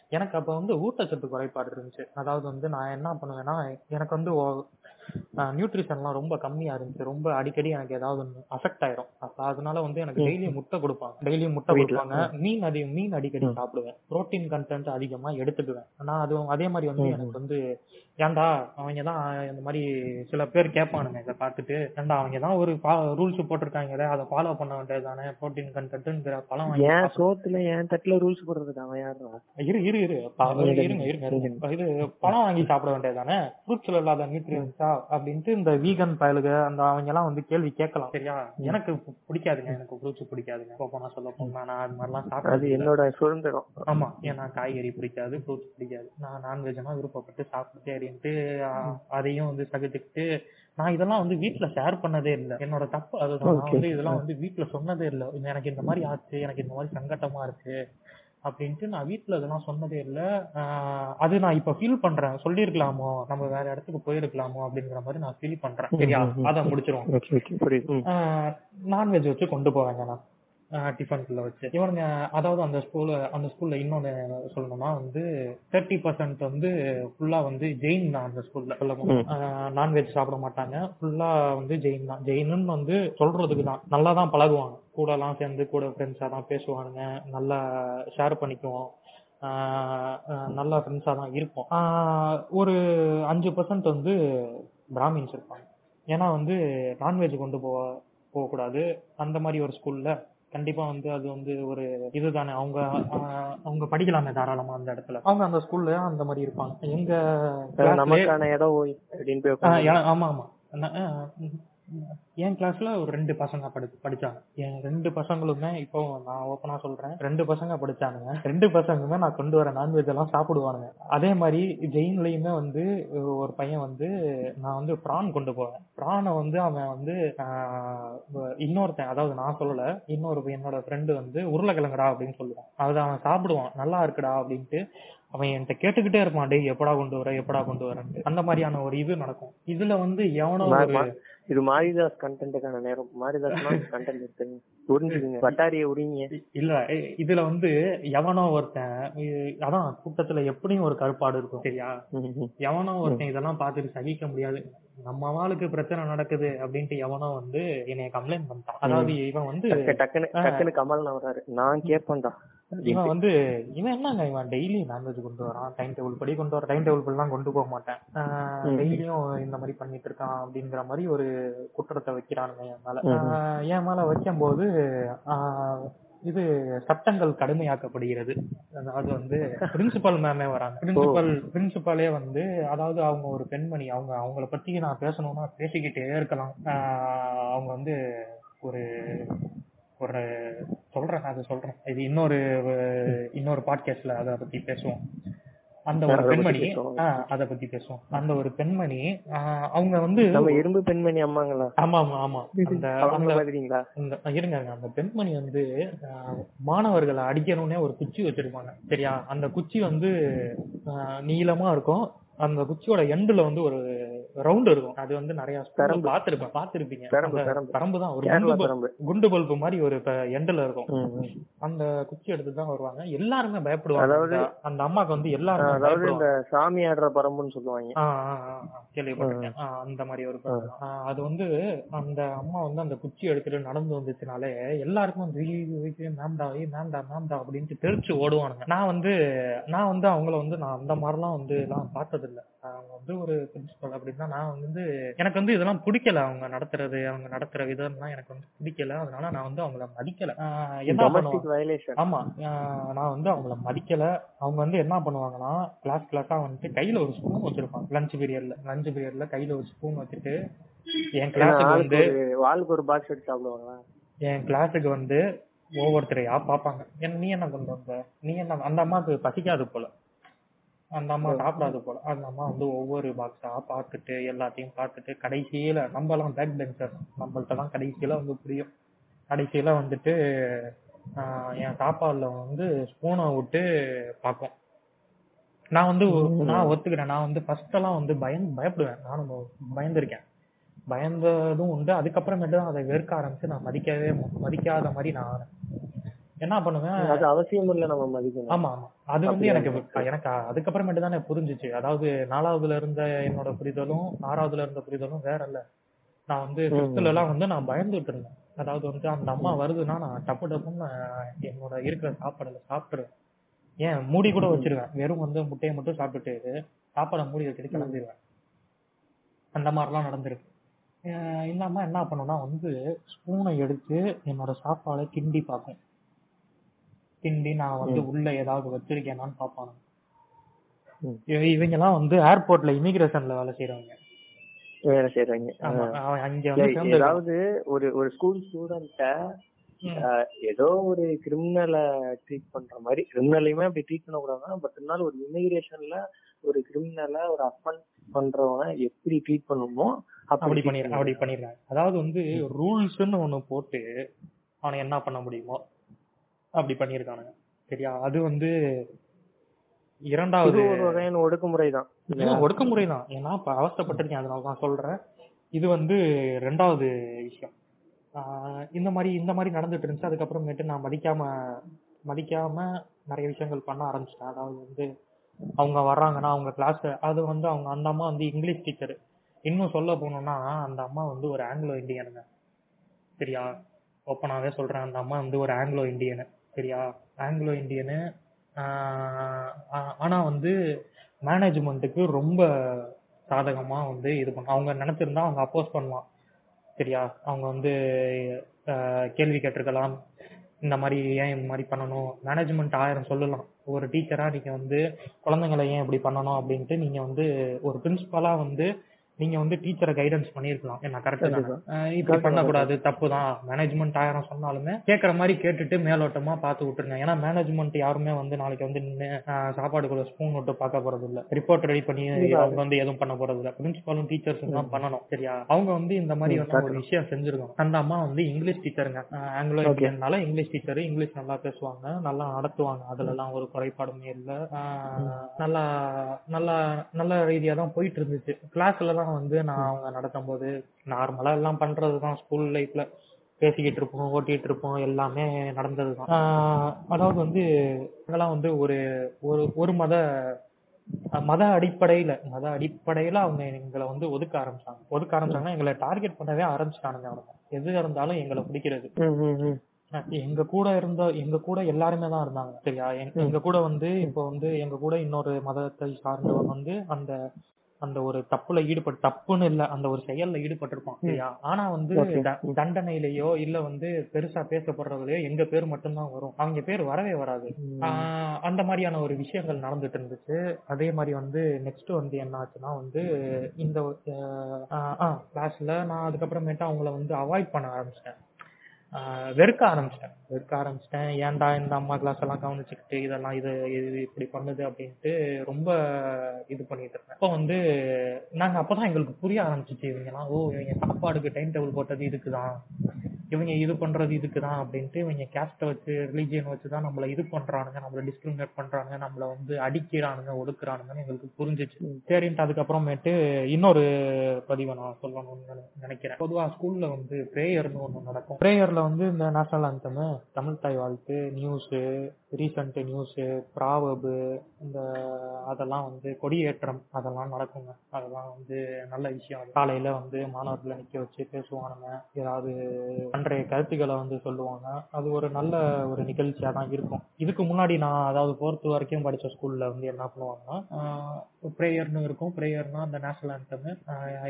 எனக்கு அப்ப வந்து ஊட்டச்சத்து குறைபாடு இருந்துச்சு. அதாவது வந்து நான் என்ன பண்ணுவேன்னா எனக்கு வந்து நியூட்ரிஷன்லாம் ரொம்ப கம்மியா இருந்துச்சு. ரொம்ப அடிக்கடி எனக்கு ஏதாவது ஒன்று அஃபெக்ட் ஆயிரும். அதனால வந்து எனக்கு டெய்லியும் முட்டை கொடுப்பாங்க. டெய்லியும் முட்டை கொடுப்பாங்க. மீன் அதி மீன் அடிக்கடி சாப்பிடுவேன். புரோட்டீன் கண்டென்ட் அதிகமா எடுத்துக்குவேன். நான் அது அதே மாதிரி வந்து எனக்கு வந்து ஏன்டா அவங்க தான் இந்த மாதிரி சில பேர் கேட்பானுங்க இதை பார்த்துட்டு. ஏன்டா அவங்க தான் ஒரு ரூல்ஸ் போட்டிருக்காங்களே அதை ஃபாலோ பண்ண வேண்டியதுதானே புரோட்டீன் கண்டென்ட்ங்கிற பழம் ஏன் சோத்துல என் தட்டுல ரூல்ஸ் போடுறதுக்கு அவன் யாருடா இரு இரு இரு. இருங்க இருங்க. இது பழம் வாங்கி சாப்பிட வேண்டியதானே ஃப்ரூட்ஸ்ல இல்லாத நியூட்ரியன்ஸா அப்படின்ட்டு இந்த வீகன் பயலுக அந்த அவங்க எல்லாம் வந்து கேள்வி கேட்கலாம் சரியா? எனக்கு பிடிக்காதுங்க எனக்கு ஃப்ரூட்ஸ் பிடிக்காதுங்க. போனா சொல்ல போனா நான் அது மாதிரிலாம் இல்ல. என்னோட சுதந்திரம். ஆமா ஏன்னா காய்கறி பிடிக்காது ஃப்ரூட்ஸ் பிடிக்காது. நான் நான்வெஜ்னா விருப்பப்பட்டு சாப்பிட்டு அப்படின்ட்டு அதையும் வந்து சகிச்சுக்கிட்டு நான் இதெல்லாம் வந்து வீட்ல ஷேர் பண்ணதே இல்ல. என்னோட தப்பு அதுதான். நான் வந்து இதெல்லாம் வந்து வீட்ல சொன்னதே இல்ல. எனக்கு இந்த மாதிரி ஆச்சு எனக்கு இந்த மாதிரி சங்கட்டமா இருக்கு அப்படின்ட்டு நான் வீட்ல இதெல்லாம் சொன்னதே இல்ல. ஆஹ் அது நான் இப்ப ஃபீல் பண்றேன். சொல்லிருக்கலாமோ நம்ம வேற இடத்துக்கு போயிருக்கலாமோ? அப்படிங்கிற மாதிரி நான் ஃபீல் பண்றேன். சரியா? அத முடிச்சிருவோம். நான்வெஜ் வச்சு கொண்டு போவாங்க நான் டிஃபன்ல வச்சு. இவனுங்க அதாவது அந்த ஸ்கூல்ல அந்த ஸ்கூல்ல இன்னொன்னு சொல்லணும்னா வந்து தேர்ட்டி பர்சன்ட் வந்து ஃபுல்லா வந்து ஜெயின் தான் அந்த ஸ்கூல்ல சொல்ல நான்வெஜ் சாப்பிட மாட்டாங்க. ஃபுல்லா வந்து ஜெயின் தான். ஜெயின்னு வந்து சொல்றதுக்கு தான். நல்லா தான் பழகுவாங்க. கூட எல்லாம் சேர்ந்து கூட ஃப்ரெண்ட்ஸா தான் பேசுவானுங்க. நல்லா ஷேர் பண்ணிக்குவோம். நல்ல ஃப்ரெண்ட்ஸாக தான் இருப்போம். ஆஹ் ஒரு அஞ்சு பர்சன்ட் வந்து பிராமின்ஸ் இருப்பாங்க. ஏன்னா வந்து நான்வெஜ் கொண்டு போக போகக்கூடாது. அந்த மாதிரி ஒரு ஸ்கூல்ல கண்டிப்பா வந்து அது வந்து ஒரு இதுதானே. அவங்க அவங்க படிக்கலாமே தாராளமா அந்த இடத்துல. அவங்க அந்த ஸ்கூல்ல அந்த மாதிரி இருப்பாங்க. எங்க நமக்கான இடம் ஆமா ஆமா. என் கிளாஸ்ல ஒரு ரெண்டு பசங்க படி படிச்சாங்க. என் ரெண்டு பசங்களுமே இப்போ நான் ஓப்பனா சொல்றேன். ரெண்டு பசங்க படிச்சானுங்க. ரெண்டு பசங்களுமே நான் கொண்டு வர நான்வெஜ் எல்லாம் சாப்பிடுவானுங்க. அதே மாதிரி ஜெயின்லயுமே வந்து ஒரு பையன் வந்து நான் வந்து ப்ரான் கொண்டு போவேன். ப்ரானை வந்து அவன் வந்து இன்னொருத்தன் அதாவது நான் சொல்லல இன்னொரு என்னோட ஃப்ரெண்டு வந்து உருளைக்கிழங்குடா அப்படின்னு சொல்லுவான். அதை அவன் சாப்பிடுவான். நல்லா இருக்குடா அப்படின்ட்டு அவன் என்கிட்ட கேட்டுக்கிட்டே இருப்பான். டேய் எப்படா கொண்டு வர? எப்படா கொண்டு வரேன்ட்டு. அந்த மாதிரியான ஒரு இது நடக்கும். இதுல வந்து எவனோ ஒரு இது மாரிதாஸ் கண்டென்ட்டுக்கான நேரம். மாரிதாஸ் கண்டென்ட் இருக்குங்க புரிஞ்சுக்குங்க வட்டாரிய உரிங்க இல்ல இதுல வந்து எவனோ ஒருத்தன் அதான் கூட்டத்துல எப்படியும் ஒரு கருப்பாடு இருக்கும். சரியா? எவனோ ஒருத்தன் இதெல்லாம் பார்த்துட்டு சகிக்க முடியாது. நம்ம ஆளுக்கு பிரச்சனை நடக்குது அப்படின்ட்டு எவனோ வந்து என்னைய கம்ப்ளைண்ட் பண்ணிட்டான். அதாவது இவன் வந்து டக்கு- டக்குன்னு டக்குன்னு கமல் வராரு நான் கேட்பேன்டா இவன் வந்து இவன் என்னங்க இவன் டெய்லி நான்வெஜ் கொண்டு வரான் டைம் டேபிள் படி கொண்டு வர டைம் டேபிள் எல்லாம் கொண்டு போக மாட்டேன். டெய்லியும் இந்த மாதிரி பண்ணிட்டு இருக்கான் அப்படிங்கிற மாதிரி ஒரு குற்றத்தை வைக்கிறானுங்க என் மேல. என் மேல வைக்கும் போது இது சட்டங்கள் கடுமையாக்கப்படுகிறது. அதாவது வந்து பிரின்சிபல் மேமே வராங்க. பிரின்சிபல் பிரின்சிபலே வந்து அதாவது அவங்க ஒரு பெண்மணி அவங்க அவங்கள பத்தி நான் பேசணும்னா பேசிக்கிட்டே இருக்கலாம். அவங்க வந்து ஒரு ஒரு சொல்றேன் அது சொல்றேன். இது இன்னொரு இன்னொரு பாட்காஸ்ட்ல அத பத்தி பேசுவோம். அந்த ஒரு பெண்மணி அத பத்தி பேசுவோம். அந்த ஒரு பெண்மணி அவங்க வந்து நம்ம இரும்பு பெண்மணி அம்மாங்களா? ஆமா ஆமா ஆமா. அந்த மாதிரிங்களா இருங்க. அந்த பெண்மணி வந்து மாணவர்களை அடிக்கணும்னே ஒரு குச்சி வச்சிருப்பாங்க. சரியா? அந்த குச்சி வந்து நீளமா இருக்கும். அந்த குச்சியோட எண்டுல வந்து ஒரு ரவுண்ட் இருக்கும். அது வந்து நிறைய பெரம்பு. பாத்திருப்பேன் பாத்திருப்பீங்க பெரம்பு, தான். ஒரு குண்டு பல்பு மாதிரி ஒரு எண்டுல இருக்கும். அந்த குச்சி எடுத்து தான் வருவாங்க. எல்லாருமே பயப்படுவாங்க. அதாவது- அந்த- அம்மாக்கு வந்து எல்லாருமே அதாவது இந்த சாமி ஆடுற பரம்புன்னு சொல்லுவாங்க. கேள்விப்பட்டிருக்கேன். அந்த மாதிரி ஒரு அது வந்து அந்த அம்மா வந்து அந்த குச்சி எடுத்துட்டு நடந்து வந்துச்சுனாலே எல்லாருக்கும் வந்து மேம்டா மேம்டா மேம்டா அப்படின்ட்டு தெரிச்சு ஓடுவானுங்க. நான் வந்து நான் வந்து அவங்கள வந்து நான் அந்த மாதிரிலாம் வந்து எல்லாம் பார்த்தது இல்ல அவங்க வந்து ஒரு பிரின்சிபல் அப்படின்னா நான் வந்து எனக்கு வந்து இதெல்லாம் பிடிக்கல. அவங்க நடத்துறது அவங்க நடத்துற விதம்லாம் எனக்கு வந்து பிடிக்கல. அதனால நான் வந்து அவங்கள மதிக்கல. என்ன ஆமா. நான் வந்து அவங்கள மதிக்கல. அவங்க வந்து என்ன பண்ணுவாங்கன்னா கிளாஸ் கிளாஸா வந்துட்டு கையில ஒரு ஸ்பூன் வச்சிருப்பாங்க. லஞ்ச் பீரியட்ல லஞ்ச் பீரியட்ல கையில ஒரு ஸ்பூன் வச்சுட்டு என் கிளாஸுக்கு வந்து வாளுக்கு ஒரு பாக்ஸ் எடுத்து சாப்பிடுவாங்களா? என் கிளாஸுக்கு வந்து ஒவ்வொருத்தரையா பார்ப்பாங்க. நீ என்ன கொண்டு வந்த? நீ என்ன அந்த அம்மாவுக்கு பசிக்காது போல. அந்த அம்மா சாப்பிடாது போல. அந்த அம்மா வந்து ஒவ்வொரு பாக்ஸா பார்த்துட்டு எல்லாத்தையும் பார்த்துட்டு கடைசியில நம்ம எல்லாம் பேக் பெஞ்சர் நம்மள்ட்ட தான் கடைசியில வந்து புரியும். கடைசியில வந்துட்டு ஆஹ் என் சாப்பாடுல வந்து ஸ்பூனை விட்டு பார்க்கும் நான் வந்து நான் ஒத்துக்கிறேன். நான் வந்து ஃபர்ஸ்ட் எல்லாம் வந்து பயந்து பயப்படுவேன். நானும் பயந்துருக்கேன். பயந்ததும் உண்டு. அதுக்கப்புறமேட்டு தான் அதை வெறுக்க ஆரம்பிச்சு நான் மதிக்கவே மதிக்காத மாதிரி நான் ஆனேன். என்ன பண்ணுவேன்? அது அவசியம் இல்ல நம்ம மதிக்கணும். ஆமா ஆமா. அது வந்து எனக்கு எனக்கு அதுக்கப்புறமேட்டு தானே புரிஞ்சுச்சு. அதாவது நாலாவதுல இருந்த என்னோட புரிதலும் ஆறாவதுல இருந்த புரிதலும் வேற இல்ல. நான் வந்து ஃபிஃப்த்ல எல்லாம் வந்து நான் பயந்துட்டு இருந்தேன். அதாவது வந்து அந்த அம்மா வருதுன்னா நான் டப்பு டப்புன்னு என்னோட இருக்கிற சாப்பாடுல சாப்பிட்டுருவேன். ஏன்? மூடி கூட வச்சிருவேன். வெறும் வந்து முட்டையை மட்டும் சாப்பிட்டுட்டு சாப்பாடை மூடி வச்சுட்டு கிளம்பிடுவேன் அந்த மாதிரிலாம் நடந்திருக்கு. இந்த அம்மா என்ன பண்ணுன்னா வந்து ஸ்பூனை எடுத்து என்னோட சாப்பாடை கிண்டி பார்க்கும் கிண்டி நான் வந்து உள்ள ஏதாவது வச்சிருக்கேனான்னு ம். இவங்க எல்லாம் வந்து ஏர்போர்ட்ல இமிகிரேஷன்ல வேலை செய்யறவங்க வேலை செய்யறாங்க ஏதாவது ஒரு ஒரு ஸ்கூல் ஸ்டூடெண்ட்ட ஏதோ ஒரு கிரிமினலை ட்ரீட் பண்ற மாதிரி கிரிமினலையுமே அப்படி ட்ரீட் பண்ணக்கூடாதுன்னா பட் இருந்தாலும் ஒரு இமிகிரேஷன்ல ஒரு கிரிமினலை ஒரு அஃபன் பண்றவன எப்படி ட்ரீட் பண்ணுமோ அப்படி பண்ணிடுறேன் அப்படி பண்ணிடுறாங்க அதாவது வந்து ரூல்ஸ்னு ஒண்ணு போட்டு அவனை என்ன பண்ண முடியுமோ அப்படி பண்ணிருக்கானுங்க சரியா? அது வந்து இரண்டாவது ஒரு வகையான ஒடுக்குமுறை தான் ஒடுக்குமுறை தான் ஏன்னா இப்ப அவஸ்தைப்பட்டிருக்கேன் அதனால தான் சொல்றேன். இது வந்து ரெண்டாவது விஷயம். இந்த மாதிரி இந்த மாதிரி நடந்துட்டு இருந்துச்சு. அதுக்கப்புறமேட்டு நான் மதிக்காம மதிக்காம நிறைய விஷயங்கள் பண்ண ஆரம்பிச்சிட்டேன். அதாவது வந்து அவங்க வர்றாங்கன்னா அவங்க கிளாஸ் அது வந்து அவங்க அந்த அம்மா வந்து இங்கிலீஷ் டீச்சர் இன்னும் சொல்ல போனோம்னா அந்த அம்மா வந்து ஒரு ஆங்கிலோ இந்தியனுங்க சரியா ஓப்பனாவே சொல்றேன். அந்த அம்மா வந்து ஒரு ஆங்கிலோ இந்தியனு சரியா? ஆங்கிலோ இந்தியனு ஆனா வந்து மேனேஜ்மெண்ட்டுக்கு ரொம்ப சாதகமா வந்து இது பண்ண அவங்க நினைச்சிருந்தா அவங்க அப்போஸ் பண்ணலாம். சரியா? அவங்க வந்து கேள்வி கேட்டிருக்கலாம். இந்த மாதிரி ஏன் இந்த மாதிரி பண்ணணும்? மேனேஜ்மெண்ட் ஆயிரம் சொல்லலாம். ஒரு டீச்சரா நீங்க வந்து குழந்தைங்களை ஏன் இப்படி பண்ணணும் அப்படின்ட்டு நீங்க வந்து ஒரு பிரின்சிபலா வந்து நீங்க வந்து டீச்சரை கைடன்ஸ் பண்ணிருக்கலாம் என்ன கரெக்ட் தான். இப்படி பண்ணக்கூடாது தப்பு தான் மேனேஜ்மெண்ட் ஆயிரம் சொன்னாலுமே கேட்கற மாதிரி கேட்டுட்டு மேலோட்டமா பார்த்து விட்டுருங்க. ஏன்னா மேனேஜ்மெண்ட் யாருமே வந்து நாளைக்கு வந்து நின்று சாப்பாடுக்குள்ள ஸ்பூன் விட்டு பார்க்க போறது இல்ல ரிப்போர்ட் ரெடி பண்ணி. அவங்க வந்து எதுவும் பண்ண போறது இல்ல பிரின்சிபாலும் டீச்சர்ஸும் தான் பண்ணணும் சரியா? அவங்க வந்து இந்த மாதிரி வந்து ஒரு. விஷயம் செஞ்சிருக்கோம் அந்த அம்மா வந்து இங்கிலீஷ் டீச்சருங்க. ஆங்கிலோ. இந்தியன்னால இங்கிலீஷ் டீச்சர் இங்கிலீஷ் நல்லா பேசுவாங்க நல்லா நடத்துவாங்க. அதுல எல்லாம் ஒரு குறைபாடுமே இல்ல. நல்லா நல்லா நல்ல ரீதியா தான் போயிட்டு இருந்துச்சு. கிளாஸ்ல தான் வந்து நான் அவங்க நடத்தும் போது நார்மலா எல்லாம் பண்றதுதான் ஸ்கூல் லைஃப்ல பேசிக்கிட்டு இருப்போம் ஓட்டிட்டு இருப்போம் எல்லாமே நடந்ததுதான். ஆஹ் அதாவது வந்து இதெல்லாம் வந்து ஒரு ஒரு ஒரு மத மத அடிப்படையில மத அடிப்படையில அவங்க எங்களை வந்து ஒதுக்க ஆரம்பிச்சாங்க. ஒதுக்க ஆரம்பிச்சாங்கன்னா எங்களை டார்கெட் பண்ணவே ஆரம்பிச்சிட்டானுங்க அவங்க எது இருந்தாலும் எங்களை பிடிக்கிறது. எங்க கூட இருந்த எங்க கூட எல்லாருமே தான் இருந்தாங்க சரியா? எங்க- கூட வந்து இப்போ வந்து எங்க கூட இன்னொரு மதத்தை சார்ந்தவன் வந்து அந்த அந்த ஒரு தப்புல ஈடுபட்டு தப்புன்னு இல்ல அந்த ஒரு செயல்ல ஈடுபட்டிருப்பான் சரியா ஆனா வந்து தண்டனையிலயோ இல்ல வந்து பெருசா பேசப்படுறதுலயோ எங்க பேர் மட்டும்தான் வரும். அவங்க பேர் வரவே வராது. ஆஹ் அந்த மாதிரியான ஒரு விஷயங்கள் நடந்துட்டு இருந்துச்சு. அதே மாதிரி வந்து நெக்ஸ்ட் வந்து என்ன ஆச்சுன்னா வந்து இந்த கிளாஸ்ல நான் அதுக்கப்புறமேட்டு அவங்கள வந்து அவாய்ட் பண்ண ஆரம்பிச்சிட்டேன். வெறுக்க ஆரம்பிச்சிட்டேன். வெறுக்க ஆரம்பிச்சிட்டேன். ஏன்டா இந்த அம்மா கிளாஸ் எல்லாம் கவனிச்சுக்கிட்டு இதெல்லாம் இது இது இப்படி பண்ணுது அப்படின்ட்டு ரொம்ப இது பண்ணிட்டு இருந்தேன். அப்போ வந்து நாங்க அப்பதான் எங்களுக்கு புரிய ஆரம்பிச்சிச்சு இவங்கலாம் ஓ இவங்க சாப்பாடுக்கு டைம் டேபிள் போட்டது இதுக்குதான். இவங்க இது பண்றது இதுக்குதான் அப்படின்ட்டு இவங்க கேஸ்ட்டை வச்சு ரிலீஜியன் வச்சு தான் நம்மள இது பண்றானுங்க நம்மள டிஸ்கிரிமினேட் பண்றாங்க நம்மளை வந்து அடிக்கிறானுங்க ஒடுக்குறானுங்கன்னு எங்களுக்கு புரிஞ்சிச்சு. சரின்ட்டு அதுக்கப்புறமேட்டு இன்னொரு பதிவை நான் சொல்லணும்னு நினைக்கிறேன். பொதுவாக ஸ்கூல்ல வந்து ப்ரேயர்னு ஒன்று நடக்கும். ப்ரேயரில் வந்து இந்த நேஷனல் அந்தம் தமிழ் தாய் வாழ்த்து நியூஸ் ரீசன்ட் நியூஸ் ப்ராவபு இந்த அதெல்லாம் வந்து கொடியேற்றம் அதெல்லாம் நடக்குங்க. அதெல்லாம் வந்து நல்ல விஷயம். காலையில் காலையில வந்து மாணவர்களை நிக்க வச்சு பேசுவானுங்க. ஏதாவது அன்றைய கருத்துக்களை வந்து சொல்லுவாங்க. அது ஒரு நல்ல ஒரு நிகழ்ச்சியா தான் இருக்கும். இதுக்கு முன்னாடி நான் அதாவது ஃபோர்த் வரைக்கும் படிச்ச ஸ்கூல்ல வந்து என்ன பண்ணுவாங்கன்னா ப்ரேயர்னு இருக்கும். ப்ரேயர்னா அந்த national anthem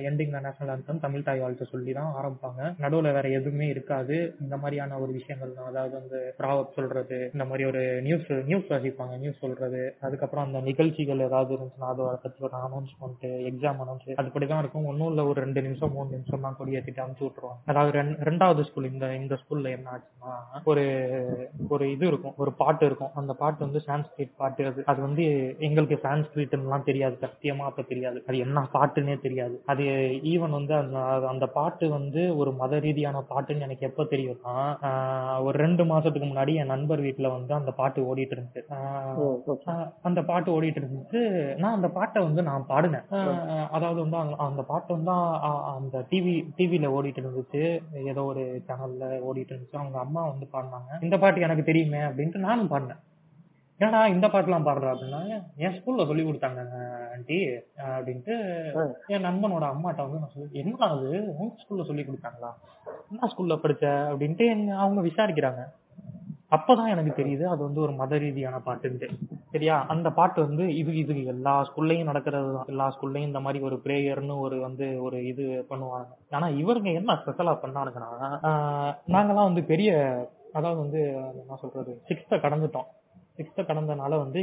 ending national anthem Tamil Thai Vazhthu சொல்லி தான் ஆரம்பிப்பாங்க. நடுவில் வேற எதுவுமே இருக்காது. இந்த மாதிரியான ஒரு விஷயங்கள் தான். அதாவது வந்து ப்ராவப் சொல்றது இந்த மாதிரி ஒரு நியூஸ் நியூஸ் வாசிப்பாங்க நியூஸ் சொல்றது. அதுக்கப்புறம் அந்த நிகழ்ச்சிகள் ஏதாவது இருந்துச்சுன்னா அதை பற்றி ஒரு அனௌன்ஸ்மெண்ட் எக்ஸாம் அனௌன்ஸ் அதுபடிதான் இருக்கும். ஒன்றும் இல்லை ஒரு ரெண்டு நிமிஷம் மூணு நிமிஷம் தான் கொடியேற்றிட்டு அனுப்பிச்சு விட்டுருவாங்க. அதாவது ரெண்டு ரெண்டாவது ஸ்கூல் இந்த இந்த ஸ்கூல்ல என்ன ஆச்சுன்னா ஒரு ஒரு இது இருக்கும். ஒரு பாட்டு இருக்கும். அந்த பாட்டு வந்து சான்ஸ்கிரிட் பாட்டு அது. அது வந்து எங்களுக்கு சான்ஸ்கிரிட்லாம் தெரியாது சத்தியமா அப்ப தெரியாது. அது என்ன பாட்டுன்னே தெரியாது. அது ஈவன் வந்து அந்த அந்த பாட்டு வந்து ஒரு மத ரீதியான பாட்டுன்னு எனக்கு எப்ப தெரியும்னா ஒரு ரெண்டு மாசத்துக்கு முன்னாடி என் நண்பர் வீட்டுல வந்து அந்த பாட்டு ஓடிட்டு இருந்துச்சு. அந்த பாட்டு ஓடிட்டு இருந்துச்சு. நான் அந்த பாட்டை வந்து நான் பாடினேன். அதாவது வந்து அந்த- பாட்டு வந்து அந்த டிவி டிவில ஓடிட்டு இருந்துச்சு. ஏதோ ஒரு சேனல்ல ஓடிட்டு இருந்துச்சு. அவங்க அம்மா வந்து பாடினாங்க. இந்த பாட்டு எனக்கு தெரியுமே அப்படின்ட்டு நானும் பாடினேன். ஏன்னா இந்த பாட்டுலாம் பாடுறா அப்படின்னா என் ஸ்கூல்ல சொல்லி கொடுத்தாங்க ஆண்டி அப்படின்ட்டு என் நண்பனோட அம்மாட்ட வந்து நான் சொல்லி என்ன அது? உங்க ஸ்கூல்ல சொல்லி கொடுத்தாங்களா? என்ன ஸ்கூல்ல படிச்ச? அப்படின்ட்டு என்ன- அவங்க விசாரிக்கிறாங்க. அப்பதான் எனக்கு தெரியுது அது வந்து ஒரு மத ரீதியான பாட்டுன்ட்டு. சரியா? அந்த பாட்டு வந்து இது இது எல்லா ஸ்கூல்லையும் நடக்கிறது தான். எல்லா ஸ்கூல்லையும் இந்த மாதிரி ஒரு பிரேயர்னு ஒரு வந்து ஒரு இது பண்ணுவாங்க. ஆனா இவருங்க என்ன ஸ்பெஷலா பண்ணானுங்கன்னா நாங்கெல்லாம் வந்து பெரிய அதாவது வந்து என்ன சொல்றது சிக்ஸ்த்த கடந்துட்டோம். சிக்ஸ்த்த கடந்தனால வந்து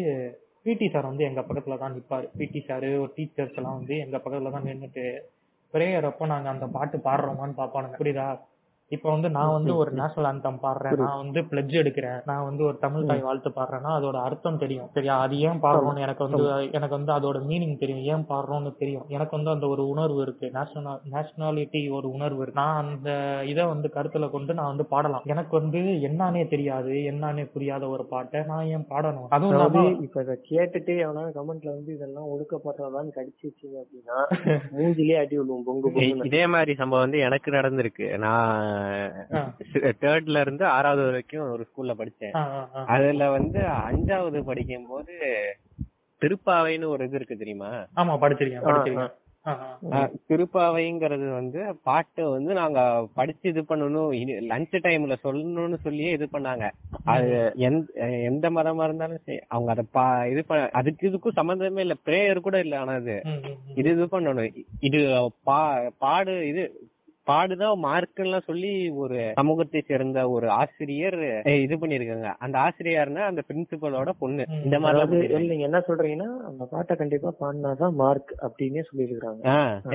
பிடி சார் வந்து எங்க பக்கத்துல தான் நிப்பாரு. பிடி சார் ஒரு டீச்சர்ஸ் எல்லாம் வந்து எங்க பக்கத்துல தான் நின்னுட்டு பிரேயர் அப்போ நாங்க அந்த பாட்டு பாடுறோமான்னு பார்ப்பானுங்க புரியுதா? இப்ப வந்து நான் வந்து ஒரு நேஷனல் anthem பாடுறேன். நான் வந்து பிளட்ஜ் எடுக்கிறேன். நான் வந்து ஒரு தமிழ் தாய் வாழ்த்து பாடுறேன்னா அதோட அர்த்தம் தெரியும். சரியா? அது ஏன் பாடுறோம்னு எனக்கு வந்து எனக்கு வந்து அதோட மீனிங் தெரியும். ஏன் பாடுறோம்னு தெரியும். எனக்கு வந்து அந்த ஒரு உணர்வு இருக்கு. நேஷனல் நேஷனாலிட்டி ஒரு உணர்வு இருக்கு. நான் அந்த இதை வந்து கருத்துல கொண்டு நான் வந்து பாடலாம். எனக்கு வந்து என்னன்னே தெரியாது என்னன்னே புரியாத ஒரு பாட்டை நான் ஏன் பாடணும்? அதுவும் இப்ப இத கேட்டுட்டு எவனா கமெண்ட்ல வந்து இதெல்லாம் ஒடுக்கப்படுறதான்னு கடிச்சு வச்சீங்க அப்படின்னா மூஞ்சிலே அடி விழுவும் பொங்கு இதே மாதிரி சம்பவம் வந்து எனக்கு நடந்திருக்கு. நான். தேர்ட்ல இருந்து ஆறாவது வரைக்கும் ஒரு ஸ்கூல்ல படிச்சேன். அதுல வந்து அஞ்சாவது படிக்கும் போது திருப்பாவைன்னு ஒரு இது இருக்கு தெரியுமா? ஆமா படிச்சிருக்கேன் திருப்பாவைங்கிறது வந்து பாட்டு வந்து நாங்க படிச்சு இது பண்ணணும் லஞ்ச் டைம்ல சொல்லணும்னு சொல்லியே இது பண்ணாங்க. அது எந்த மதமா இருந்தாலும் அவங்க அத இது அதுக்கு இதுக்கும் சம்பந்தமே இல்ல பிரேயர் கூட இல்ல ஆனா அது. இது இது பண்ணணும். இது பா பாடு இது பாடுதான் மார்க்குலாம் சொல்லி ஒரு சமூகத்தை சேர்ந்த ஒரு ஆசிரியர் இது பண்ணிருக்காங்க அந்த ஆசிரியர்னா அந்த பிரின்சிபலோட பொண்ணு. இந்த மாதிரி நீங்க என்ன சொல்றீங்கன்னா அந்த பாட்டை கண்டிப்பா பாடினாதான் மார்க் அப்படின்னே சொல்லியிருக்காங்க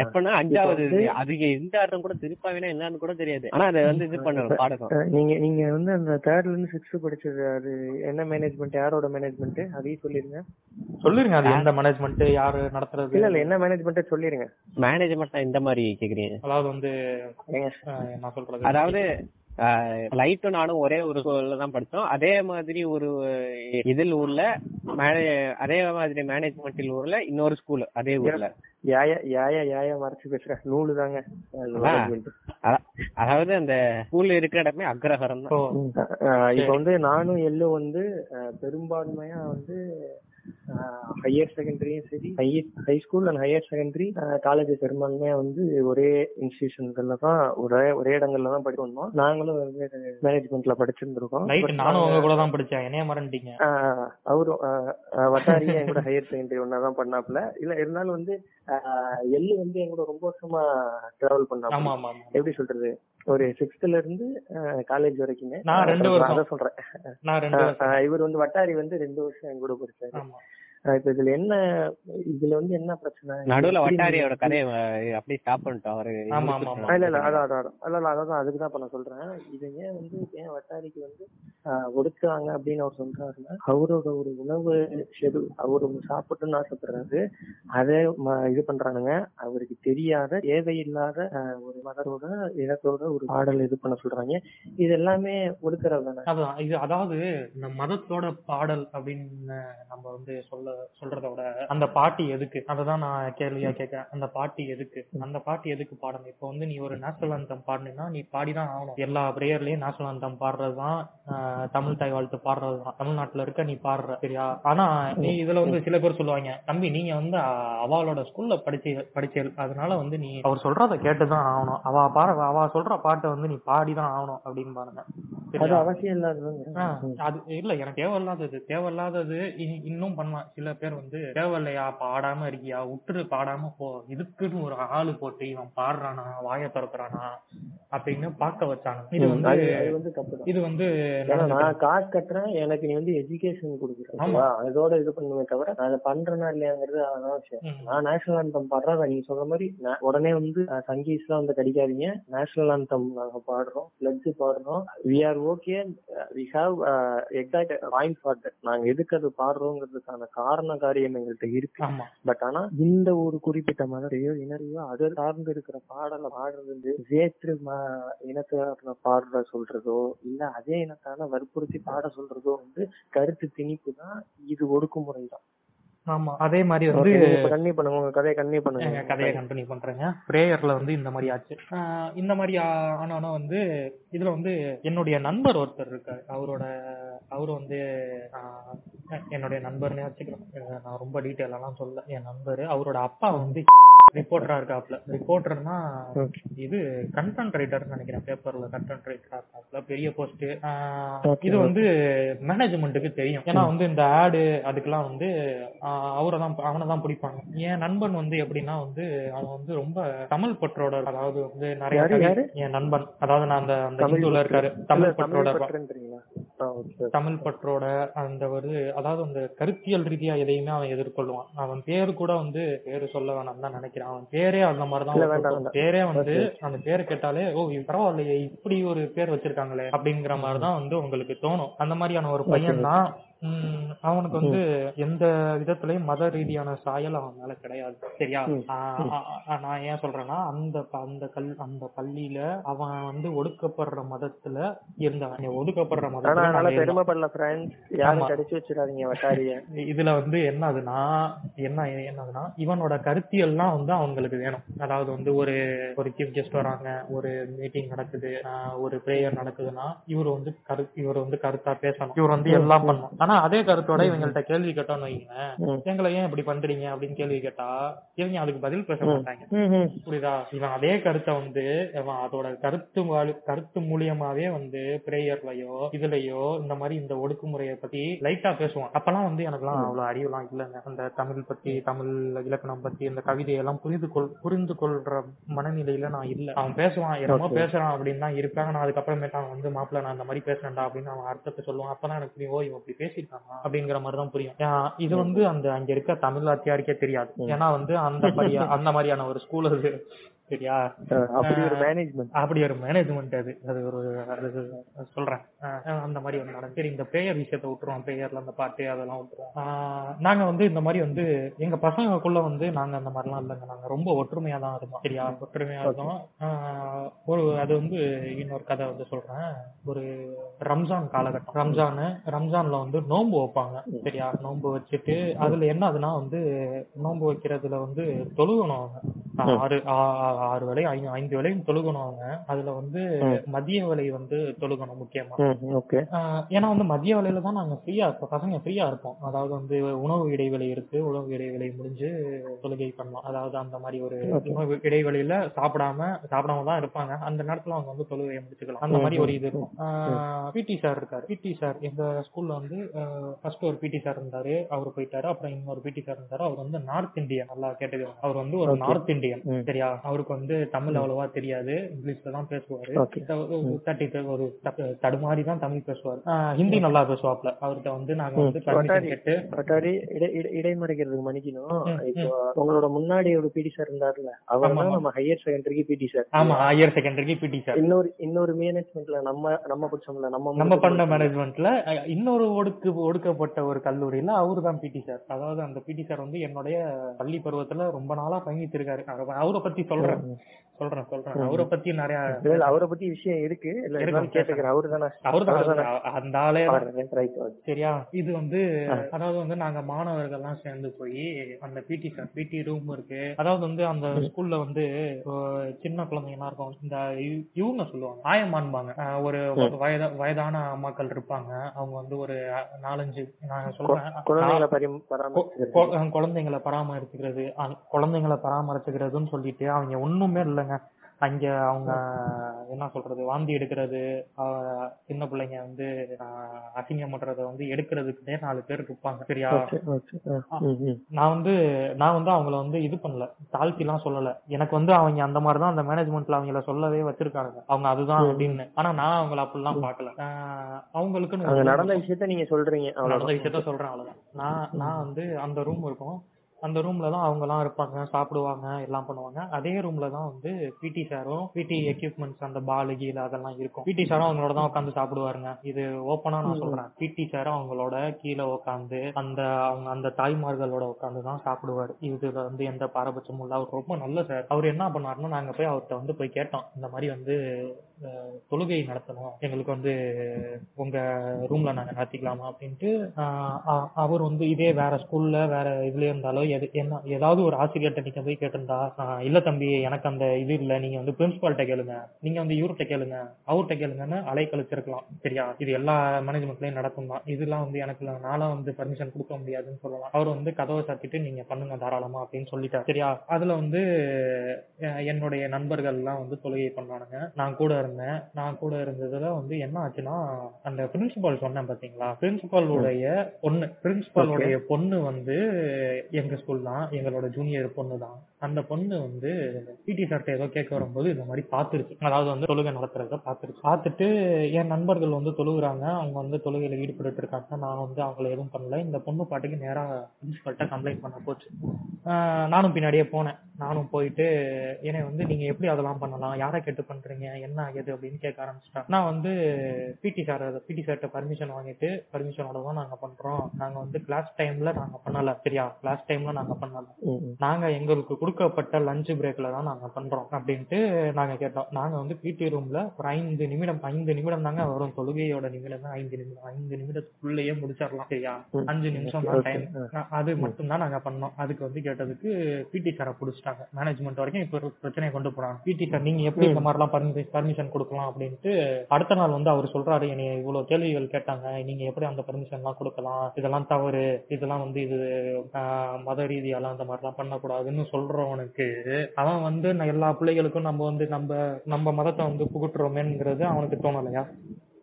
எப்பன்னா அஞ்சாவது. அது எந்த அர்த்தம் கூட திருப்பாவினா என்னன்னு கூட தெரியாது. ஆனா அதை வந்து இது பண்ணணும் பாடணும். நீங்க நீங்க வந்து அந்த தேர்ட்ல இருந்து சிக்ஸ்த் படிச்சது அது என்ன மேனேஜ்மெண்ட் யாரோட மேனேஜ்மெண்ட் அதையும் சொல்லிருங்க. சொல்லிருங்க அது எந்த மேனேஜ்மெண்ட் யாரு நடத்துறது? இல்ல இல்ல என்ன மேனேஜ்மெண்ட் சொல்லிருங்க. மேனேஜ்மெண்ட் இந்த மாதிரி கேக்குறீங்க. அதாவது வந்து அதாவது லைட்டும் நானும் ஒரே ஒரு ஸ்கூல்ல தான் படிச்சோம் அதே மாதிரி ஒரு இதில் ஊர்ல அதே மாதிரி மேனேஜ்மெண்டில் ஊர்ல இன்னொரு ஸ்கூல் அதே ஊர்ல. நூலு தாங்க. அதாவது அந்த ஸ்கூல் இருக்கிற இடமே அக்ரஹாரம் இப்ப வந்து நானும் எள்ளும் வந்து பெரும்பான்மையா வந்து ஹையர் செகண்டரியும் சரி. High school and higher secondary college பெரும்பான்மையா வந்து ஒரே இன்ஸ்டிடியூஷன்கள்ல தான் ஒரே ஒரே இடங்கள்ல தான் படிச்சு வந்தோம். நாங்களும் வெவ்வேறு மேனேஜ்மெண்ட்ல படிச்சிருந்திருக்கோம். நானும் உங்க கூட தான் படிச்சேன். என்னைய மறந்துட்டீங்க. அவரும் வட்டாரியும் என் கூட ஹையர் செகண்டரி ஒன்னா தான் பண்ணாப்ல இல்ல இருந்தாலும் வந்து எள்ளு வந்து என் கூட ரொம்ப வருஷமா டிராவல் ஆமா. எப்படி சொல்றது? ஒரு சிக்ஸ்த்ல இருந்து காலேஜ் வரைக்குமே. நான் ரெண்டு வருஷம். சொல்றேன். நான் ரெண்டு இவர் வந்து வட்டாரி வந்து ரெண்டு வருஷம் என் கூட படிச்சாரு. இப்ப இதுல என்ன இதுல வந்து என்ன பிரச்சனை? நடுவுல வட்டாரியோட கதையை அப்படியே ஸ்டாப் பண்ணிட்டோம். அவரு ஆமா, ஆமா, இல்ல இல்ல அதான். இல்ல இல்ல அதான் அதுக்கு தான் இப்ப நான் சொல்றேன். இது ஏன் வந்து ஏன் வட்டாரிக்கு வந்து ஒடுக்குறாங்க அப்படின்னு அவர் சொல்றாருன்னா அவரோட ஒரு உணவு ஷெடியூல் அவர் ஒண்ணு சாப்பிட்டுன்னு ஆசைப்படுறாரு. அதை ம- இது பண்றானுங்க. அவருக்கு தெரியாத தேவையில்லாத ஒரு மதத்தோட இனத்தோட ஒரு பாடல் இது பண்ண சொல்றாங்க. இது எல்லாமே ஒடுக்குறது தானே அதான் இது அதாவது இந்த மதத்தோட பாடல் அப்படின்னு நம்ம வந்து சொல்ல சொல்றத விட அந்த பாட்டி எதுக்கு? அததான் நான் கேள்வியா கேட்கறேன். அந்த பாட்டி எதுக்கு? அந்த பாட்டி எதுக்கு பாடணும்? இப்போ வந்து நீ ஒரு நேஷனல் அந்தம் பாடினா நீ பாடிதான் ஆகணும். எல்லா பிரேயர்லயும் நேஷனல் அந்தம் பாடுறதுதான் தமிழ் தாய் வாழ்த்து பாடுறதுதான். தமிழ்நாட்டுல இருக்க நீ பாடுற சரியா? ஆனா நீ இதுல வந்து சில பேர் சொல்லுவாங்க தம்பி நீங்க வந்து அவளோட ஸ்கூல்ல படிச்சு படிச்சல் அதனால வந்து நீ அவர் சொல்றத கேட்டுதான் ஆகணும். அவ பாட அவ சொல்ற பாட்டை வந்து நீ பாடிதான் ஆகணும் அப்படின்னு பாருங்க அது? அவசியம் இல்லாததுங்க ஆ, அது இல்ல எனக்கு தேவையில்லாதது. தேவையில்லாதது இனி- இன்னும் பண்ணலாம் சில பேர் வந்து தேவையில்லையா பாடாம இருக்கியா? விட்டுரு பாடாம போ. இதுக்குன்னு ஒரு ஆளு போட்டு இவன் பாடுறானா வாய திறக்கிறானா? அப்படின்னு பார்க்க வச்சாங்க. இது வந்து இது வந்து நான் காசு கட்டுறேன் எனக்கு நீ வந்து எஜுகேஷன் கொடுக்குறேன்? அதோட இது பண்ணுமே தவிர நான் அதை பண்றேனா இல்லையாங்கிறது அதான் விஷயம். ம். நான் நேஷனல் ஆந்தம் பாடுறேன் நீங்க சொல்ற மாதிரி நான் உடனே வந்து சங்கீஸ்லாம் வந்து கடிக்காதீங்க. நேஷனல் ஆந்தம் நாங்க பாடுறோம் பிளட்ஸ் பாடுறோம். We are okay we have exact point for that நாங்க எதுக்கு அது பாடுறோங்கிறதுக்கான காரண காரியம் எங்கள்கிட்ட இருக்கு. பட் ஆனா இந்த ஒரு குறிப்பிட்ட மதத்தையோ இனரையோ அதை சார்ந்து இருக்கிற பாடலை பாடுறது வந்து வேற்று இனத்தார பாடுற சொல்றதோ இல்ல அதே இனத்தான வற்புறுத்தி பாட சொல்றதோ வந்து கருத்து திணிப்பு தான் இது ஒடுக்குமுறை தான் ஆமா அதே மாதிரி வந்து கண்ணி பண்ணுங்க. உங்க கதையை எங்க பண்ணுங்க. கதையை கண்டினியூ பண்றேங்க. பிரேயர்ல வந்து இந்த மாதிரி ஆச்சு. இந்த மாதிரி ஆனானா வந்து இதுல வந்து என்னுடைய நண்பர் ஒருத்தர் இருக்காரு. அவரோட அவரு வந்து என்னுடைய நண்பர்னே வச்சுக்கிறேன் அஹ் நான் ரொம்ப டீட்டெயில் எல்லாம் சொல்ல என் நண்பர் அவரோட அப்பா வந்து ரிப்போர்ட்டரா இருக்காப்ல. ரிப்போர்ட்டர்னா. இது கண்டென்ட் ரைட்டர் நினைக்கிறேன். பேப்பர்ல கண்டென்ட் ரைட்டரா இருக்காப்ல. பெரிய போஸ்ட் இது வந்து மேனேஜ்மெண்ட்டுக்கு தெரியும். ஏன்னா வந்து இந்த ஆடு அதுக்கெல்லாம் வந்து அவரை தான் அவனை தான் பிடிப்பாங்க. என் நண்பன் வந்து எப்படின்னா வந்து அவன் வந்து ரொம்ப தமிழ் பற்றோட அதாவது வந்து நிறைய? என் நண்பன். அதாவது நான் அந்த அந்த பற்று. இருக்காரு. தமிழ் பற்றோட. தமிழ் பற்றோட அந்த ஒரு அதாவது அந்த கருத்தியல் ரீதியா எதையுமே அவன் எதிர்கொள்வான். அவன் பேரு கூட வந்து பேரு சொல்ல வேணாம் தான் நினைக்கிறான். அவன் பேரே அந்த மாதிரி இல்ல, தான் வேண்டாம், இருக்கும். வேண்டாம். பேரே வந்து அந்த பேரை கேட்டாலே ஓ பரவாயில்லையே இப்படி ஒரு பேர் வச்சிருக்காங்களே அப்படிங்கிற மாதிரி தான் வந்து உங்களுக்கு தோணும். அந்த மாதிரியான ஒரு பையன் தான் உம், அவனுக்கு வந்து எந்த விதத்திலயும் மத ரீதியான சாயல் அவன் மேல கிடையாது. சரியா? நான் ஏன் சொல்றேன்னா அந்த அந்த கல் அந்த பள்ளியில அவன் வந்து ஒடுக்கப்படுற மதத்துல இருந்தவன் நீ ஒடுக்கப்படுற வட்டாரிய. இதுல வந்து என்ன ஆகுதுன்னா என்ன என்னதுன்னா இவனோட கருத்தியல்லாம் வந்து அவங்களுக்கு வேணும். அதாவது வந்து ஒரு ஒரு சீஃப் கெஸ்ட் வராங்க ஒரு மீட்டிங் நடக்குது ஒரு பிரேயர் நடக்குதுன்னா இவர் வந்து கரு இவர் வந்து கருத்தா பேசணும். இவர் வந்து எல்லாம் பண்ணணும். ஆனா அதே கருத்தோட இவங்கள்ட்ட கேள்வி கேட்டோம்னு வைங்க. எங்களை ஏன் இப்படி பண்றீங்க? அப்படின்னு கேள்வி கேட்டா இவங்க அதுக்கு பதில் பேச மாட்டாங்க. புரியுதா? இவன் அதே கருத்தை வந்து இவன் அதோட கருத்து கருத்து மூலியமாவே வந்து பிரேயர்லயோ இதுலயோ இந்த மாதிரி இந்த ஒடுக்குமுறையை பத்தி லைட்டா பேசுவான். அப்பெல்லாம் வந்து எனக்குலாம் அவ்வளவு அறிவுலாம் இல்லைங்க. அந்த தமிழ் பத்தி தமிழ் இலக்கணம் பத்தி இந்த கவிதையெல்லாம் புரிந்து கொள் புரிந்து கொள்ற மனநிலையில நான் இல்ல. அவன் பேசுவான். என்னமோ. பேசுறான் அப்படின்னு தான் இருக்காங்க. நான் அதுக்கப்புறமேட்டு அவன் வந்து மாப்பிள்ள நான் இந்த மாதிரி பேசுறேன்டா அப்படின்னு அவன் அர்த்தத்தை சொல்லுவான். அப்பதான் எனக்கு ஓ இவன் இப்படி பேசியிருக்காங்க அப்படிங்கிற மாதிரி தான் புரியும் இது வந்து அந்த அங்க இருக்க தமிழ் வாத்தியாருக்கே தெரியாது. ஏன்னா வந்து அந்த அந்த மாதிரியான ஒரு ஸ்கூல் அது. சரியா? அப்படி ஒரு மேனேஜ்மெண்ட் அப்படி ஒரு மேனேஜ்மெண்ட் அது. அது ஒரு அது சொல்றேன். அந்த மாதிரி ஒரு நடக்கும் சரி இந்த பிரேயர் விஷயத்த விட்டுருவோம். பிரேயர்ல அந்த பாட்டு அதெல்லாம் விட்டுருவோம். நாங்க வந்து இந்த மாதிரி வந்து எங்க பசங்களுக்குள்ள வந்து நாங்க அந்த மாதிரிலாம் இல்லைங்க. நாங்க ரொம்ப ஒற்றுமையா தான் இருந்தோம். சரியா? ஒற்றுமையா இருந்தோம். ஒரு அது வந்து இன்னொரு கதை வந்து சொல்றேன். ஒரு ரம்ஜான் காலகட்டம். ரம்ஜான் ரம்ஜான்ல வந்து நோன்பு வைப்பாங்க. சரியா? நோன்பு வச்சுட்டு அதுல என்ன ஆகுதுன்னா வந்து நோன்பு வைக்கிறதுல வந்து தொழுகணும் அவங்க. ஆறு ஆறு வேலை ஐந்து வேலையும் தொழுகணும் அவங்க. அதுல வந்து மதிய வேலை வந்து தொழுகணும் முக்கியமா. ஏன்னா வந்து மதிய வேலையில தான் நாங்க ஃப்ரீயா இருப்போம். பசங்க ஃப்ரீயா இருப்போம். அதாவது வந்து உணவு இடைவெளி இருக்கு. உணவு இடைவெளி முடிஞ்சு தொழுகை பண்ணலாம் அதாவது அந்த மாதிரி ஒரு உணவு இடைவெளியில சாப்பிடாம சாப்பிடாம தான் இருப்பாங்க. அந்த நேரத்துல அவங்க வந்து தொழுகையை முடிச்சுக்கலாம். அந்த மாதிரி ஒரு இது இருக்கும். பிடி சார். இருக்காரு. பிடி சார் எங்க ஸ்கூல்ல வந்து ஃபர்ஸ்ட் ஒரு பிடி சார் இருந்தாரு. அவர் போயிட்டாரு. அப்புறம் இன்னொரு பிடி சார் இருந்தாரு. அவர் வந்து நார்த் இந்தியன் நல்லா கேட்டுக்கோங்க அவர் வந்து ஒரு நார்த் இந்தியன் சரியா? அவருக்கு வந்து தமிழ் அவ்வளவா தெரியாது. இங்கிலீஷ்ல தான் பேசுவாரு. தட்டி ஒரு தடுமாறி தான் தமிழ் பேசுவாரு. ஹிந்தி நல்லா பேசுவாப்ல அவர்கிட்ட வந்து நாங்க வந்து கேட்டு இடைமறிக்கிறதுக்கு மன்னிக்கணும். இப்போ உங்களோட முன்னாடி ஒரு பிடி சார் இருந்தாருல அவர் தான் நம்ம ஹையர் செகண்டரிக்கு பிடி சார் ஆமா ஹையர் செகண்டரிக்கு பிடி சார் இன்னொரு இன்னொரு மேனேஜ்மெண்ட்ல நம்ம நம்ம படிச்சோம்ல நம்ம நம்ம பண்ண மேனேஜ்மெண்ட்ல இன்னொரு ஒடுக்கு ஒடுக்கப்பட்ட ஒரு கல்லூரியில அவரு தான் பிடி சார் அதாவது அந்த பிடி சார் வந்து என்னுடைய பள்ளி பருவத்துல ரொம்ப நாளா பயணித்திருக்காரு. அவ- அவரை பத்தி சொல்றேன். சொல்றேன் சொல்றேன். அவரை பத்தி நிறைய அவரை பத்தி விஷயம் இருக்கு. இல்ல இருக்கு, இருந்தாலும் கேட்டுக்கிறேன். அவரு தானே அவரு தான் அந்த ஆளே தான். ரைட் சரியா? இது வந்து அதாவது வந்து நாங்க மாணவர்கள்லாம் சேர்ந்து போய் அந்த பிடி சார் பிடி ரூம் இருக்கு. அதாவது வந்து அந்த ஸ்கூல்ல வந்து சின்ன குழந்தைங்களா இருக்கும். இந்த இவங்க சொல்லுவாங்க ஆயமான்பாங்க ஒரு வயத வயதான அம்மாக்கள் இருப்பாங்க. அவங்க வந்து ஒரு நாலஞ்சு நான் சொல்றேன் குழந்தைங்களை பராமரிச்சுக்கிறது. குழந்தைங்களை பராமரிச்சுக்கிறதுன்னு சொல்லிட்டு அவங்க ஒண்ணுமே இல்லைங்க. அங்க அவங்க என்ன சொல்றது வாந்தி எடுக்கிறது சின்ன பிள்ளைங்க வந்து அஹ் அசிங்கம் பண்றத வந்து எடுக்கிறதுக்குன்னே நாலு பேர் இருப்பாங்க. சரியா. நான் வந்து நான் வந்து அவங்கள வந்து இது பண்ணல. தாழ்த்தி எல்லாம் சொல்லல. எனக்கு வந்து அவங்க அந்த மாதிரி தான் அந்த மேனேஜ்மெண்ட்ல அவங்கள சொல்லவே வச்சிருக்காங்க. அவங்க அதுதான் அப்படின்னு. ஆனா நான் அவங்கள அப்படிலாம் பாக்கல அவங்களுக்குன்னு நடந்த விஷயத்த நீங்க சொல்றீங்க. நடந்த விஷயத்த சொல்றேன் அவ்வளவுதான். நான் நான் வந்து அந்த ரூம் இருக்கும். அந்த ரூம்ல தான் அவங்க எல்லாம் இருப்பாங்க சாப்பிடுவாங்க எல்லாம் பண்ணுவாங்க. அதே ரூம்ல தான் வந்து பிடி சாரும் பிடி எக்யூப்மெண்ட்ஸ் அந்த பால் கீழ அதெல்லாம் இருக்கும். பிடி சாரும் அவங்களோட தான் உட்காந்து சாப்பிடுவாருங்க. இது ஓப்பனா நான் சொல்றேன். பிடி சாரும் அவங்களோட கீழே உட்காந்து அந்த அவங்க அந்த தாய்மார்களோட உட்காந்து தான் சாப்பிடுவாரு. இதுல வந்து எந்த பாரபட்சமும் இல்ல அவர் ரொம்ப நல்ல சார் அவர் என்ன பண்ணாருன்னா நாங்க போய் அவர்கிட்ட வந்து போய் கேட்டோம். இந்த மாதிரி வந்து தொழுகை நடத்தணும். எங்களுக்கு வந்து உங்க ரூம்ல நாங்க நடத்திக்கலாமா அப்படின்ட்டு அவர் வந்து இதே வேற ஸ்கூல்ல வேற இதுல இருந்தாலும் எது என்ன ஏதாவது ஒரு ஆசிரியர்கிட்ட நீங்க போய் கேட்டிருந்தா இல்ல தம்பி எனக்கு அந்த இது இல்ல. நீங்க வந்து பிரின்சிபால்கிட்ட கேளுங்க. நீங்க வந்து இவர்கிட்ட கேளுங்க. அவர்கிட்ட கேளுங்கன்னு அலை கழிச்சிருக்கலாம். சரியா? இது எல்லா மேனேஜ்மெண்ட்லயும் நடக்கும் தான். இதெல்லாம் வந்து எனக்கு நானும் வந்து பர்மிஷன் கொடுக்க முடியாதுன்னு சொல்லலாம். அவர் வந்து கதவை சாத்திட்டு நீங்க பண்ணுங்க தாராளமா அப்படின்னு சொல்லிட்டார். சரியா? அதுல வந்து என்னுடைய நண்பர்கள் எல்லாம் வந்து தொழுகை பண்ணானுங்க நான் கூட இருந்தேன் நான் கூட இருந்ததுல வந்து என்ன ஆச்சுன்னா அந்த பிரின்சிபால் சொன்னேன் பாத்தீங்களா? பிரின்சிபாலுடைய பொண்ணு பிரின்சிபாலுடைய பொண்ணு வந்து எங்க ஸ்கூல் தான் எங்களோட ஜூனியர் பொண்ணு தான் அந்த பொண்ணு வந்து பிடி சார்ட்ட ஏதோ கேட்க வரும்போது இந்த மாதிரி பாத்துருச்சு அதாவது வந்து தொழுகை நடத்துறத பாத்துருச்சு பார்த்துட்டு என் நண்பர்கள் வந்து தொழுகிறாங்க. அவங்க வந்து தொழுகையில ஈடுபட்டு இருக்காங்க. நான் வந்து அவங்கள எதுவும் பண்ணல. இந்த பொண்ணு பாட்டுக்கு நேரா பிரின்சிபால்கிட்ட கம்ப்ளைண்ட் பண்ண போச்சு. நானும் பின்னாடியே போனேன். நானும் போயிட்டு என்னை வந்து நீங்க எப்படி அதெல்லாம் பண்ணலாம்? யாரை கேட்டு பண்றீங்க? என்ன ஆகுது அப்படின்னு கேட்க ஆரம்பிச்சிட்டேன் நான் வந்து பிடி சார் பிடி சார்ட்ட பர்மிஷன் வாங்கிட்டு பர்மிஷனோட தான் நாங்க பண்றோம். நாங்க வந்து கிளாஸ் டைம்ல நாங்க பண்ணல. சரியா? கிளாஸ் டைம்ல நாங்க பண்ணல. நாங்க எங்களுக்கு கொடுக்கப்பட்ட லஞ்ச் பிரேக்ல தான் நாங்க பண்றோம் அப்படின்ட்டு நாங்க கேட்டோம். நாங்க வந்து பிடி ரூம்ல ஒரு ஐந்து நிமிடம் ஐந்து நிமிடம் தாங்க வரும் தொழுகையோட நிமிடம் தான் ஐந்து நிமிடம் ஐந்து நிமிடத்துக்குள்ளேயே முடிச்சிடலாம். சரியா. அஞ்சு நிமிஷம் தான் டைம் அது மட்டும் தான் நாங்க பண்ணோம். அதுக்கு வந்து கேட்டதுக்கு பிடி சாரை புடிச்சிட்டாங்க. மேனேஜ்மெண்ட் வரைக்கும் இப்ப பிரச்சனையை கொண்டு போனாங்க பிடி சார் நீங்க எப்படி இந்த மாதிரிலாம் பர்மிஷன் பெர்மிஷன் கொடுக்கலாம் அப்படின்ட்டு அடுத்த நாள் வந்து அவர் சொல்றாரு என்னைய இவ்வளவு கேள்விகள் கேட்டாங்க. நீங்க எப்படி அந்த பெர்மிஷன் எல்லாம் கொடுக்கலாம்? இதெல்லாம் தவறு. இதெல்லாம் வந்து இது மத ரீதியாலாம் அந்த மாதிரிலாம் பண்ணக்கூடாதுன்னு சொல்றவனுக்கு அவன் வந்து நான் எல்லா பிள்ளைகளுக்கும் நம்ம வந்து நம்ம நம்ம மதத்தை வந்து புகுட்டுறோமேங்கிறது அவனுக்கு தோணலையா?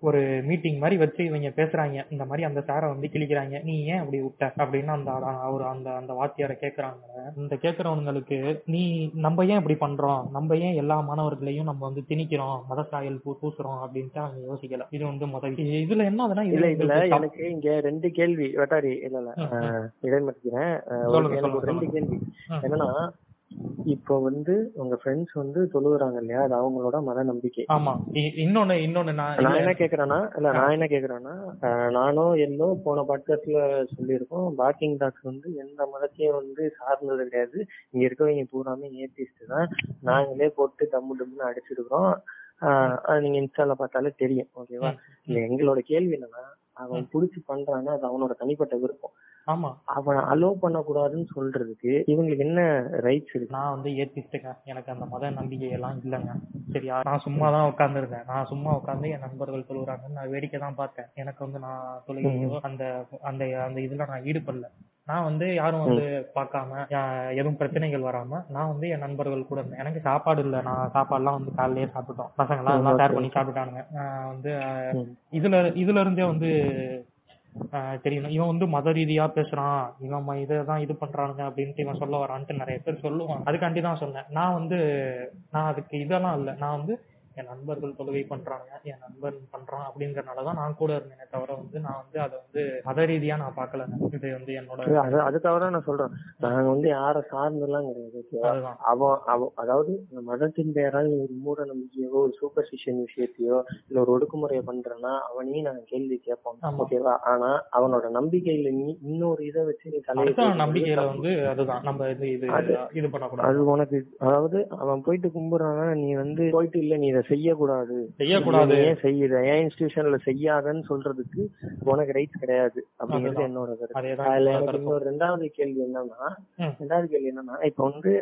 ஒரு மீட்டிங் மாதிரி வச்சு இவங்க பேசுறாங்க. இந்த மாதிரி அந்த சாரை வந்து கிழிக்கிறாங்க. நீ ஏன் அப்படி விட்ட? அப்படின்னு அந்த அவர் அந்த அந்த வாத்தியாரை கேக்குறாங்க. இந்த கேக்குறவங்களுக்கு நீ நம்ம ஏன் இப்படி பண்றோம்? நம்ம ஏன் எல்லா மாணவர்களையும் நம்ம வந்து திணிக்கிறோம்? மத சாயல் பூ பூசுறோம் அப்படின்ட்டு அவங்க யோசிக்கல. இது வந்து மத இதுல என்ன ஆகுதுன்னா இல்ல இது இதுல. எனக்கு இங்க ரெண்டு கேள்வி வெட்டாரி இல்ல இல்ல. சொல்லுங்க, ரெண்டு கேள்வி. என்னன்னா இப்போ வந்து உங்க ஃப்ரெண்ட்ஸ் வந்து தொழுகுறாங்க இல்லையா அது அவங்களோட மத நம்பிக்கை ஆமா இன்னொன்னு இன்னொன்னு நான் என்ன கேக்குறேன்னா இல்ல நான் என்ன கேக்குறேன்னா நானும் எல்லோ போன பாட்காஸ்ட்ல சொல்லியிருக்கோம் பாக்கிங் டாக்ஸ் வந்து எந்த மதத்தையும் வந்து சார்ந்தது கிடையாது. இங்க இருக்கவங்க பூராமே ஏத்திஸ்ட் தான். நாங்களே போட்டு டம்மு டம்முன்னு அடிச்சிருக்கிறோம். நீங்க இன்ஸ்டால பார்த்தாலே தெரியும் ஓகேவா? இல்ல எங்களோட கேள்வி என்னன்னா அவன் புடிச்சு பண்றான்னா அது அவனோட தனிப்பட்ட விருப்பம். ஆமா. அவனை அலோ பண்ணக்கூடாதுன்னு சொல்றதுக்கு இவங்களுக்கு என்ன ரைட்ஸ் இருக்கு? நான் வந்து ஏத்திஸ்டுங்க எனக்கு அந்த மத நம்பிக்கை எல்லாம் இல்லைங்க. சரியா? நான் சும்மா தான் உட்காந்துருந்தேன் நான் சும்மா உட்காந்து என் நண்பர்கள் தொழுகிறாங்கன்னு நான் வேடிக்கை தான் பார்த்தேன். எனக்கு வந்து நான் தொழுகையோ அந்த அந்த அந்த இதுல நான் ஈடுபடல. நான் வந்து யாரும் வந்து பார்க்காம எதுவும் பிரச்சனைகள் வராம நான் வந்து என் நண்பர்கள் கூட இருந்தேன். எனக்கு சாப்பாடு இல்ல. நான் சாப்பாடுலாம் வந்து காலையிலேயே சாப்பிட்டோம். பசங்க எல்லாம் ஷேர் பண்ணி சாப்பிட்டானுங்க. நான் வந்து. இதுல இதுல இருந்தே வந்து ஆஹ் தெரியணும். இவன் வந்து மத ரீதியா பேசுறான். இவன் இதைதான் இது பண்றானுங்க அப்படின்ட்டு இவன் சொல்ல வரான்ட்டு நிறைய பேர் சொல்லுவான் அதுக்காண்டி தான் சொன்னேன். நான் வந்து நான் அதுக்கு இதெல்லாம் இல்ல. நான் வந்து என் நண்பர்கள் தொழுகை பண்றாங்க என் நண்பன் பண்றான் அப்படிங்கறனாலதான் நான் கூட இருந்தேனே தவிர வந்து நான் வந்து அதை வந்து மத ரீதியா நான் பார்க்கல இது வந்து என்னோட அது- தான் நான் சொல்றேன். நாங்க வந்து யார சார்ந்தெல்லாம் கிடையாது அவன் அவன் அதாவது இந்த மதத்தின் பெயரால் ஒரு மூட நம்பிக்கையோ ஒரு சூப்பர்ஸ்டிஷன் விஷயத்தையோ இல்ல ஒரு ஒடுக்குமுறையை பண்றேன்னா அவனையும் நாங்க கேள்வி கேட்போம். ஓகேவா ஆனா அவனோட நம்பிக்கையில நீ இன்னொரு இதை வச்சு நீ தலையை அடுத்த நம்பிக்கையில வந்து அதுதான். நம்ம இது இது பண்ணக்கூடாது. அது உனக்கு அதாவது அவன் போயிட்டு கும்பிடுறான்னா நீ வந்து போயிட்டு இல்ல நீ இதை செய்யக்கூடாது செய்யக்கூடாது ஏன் செய்யுத ஏன் இன்ஸ்டிடியூஷன்ல செய்யாதன்னு சொல்றதுக்கு உனக்கு ரைட்ஸ் கிடையாது அப்படிங்கிறது. என்னோட கருத்து அதுல எனக்கு. இன்னொரு ரெண்டாவது கேள்வி என்னன்னா. ரெண்டாவது கேள்வி என்னன்னா இப்ப வந்து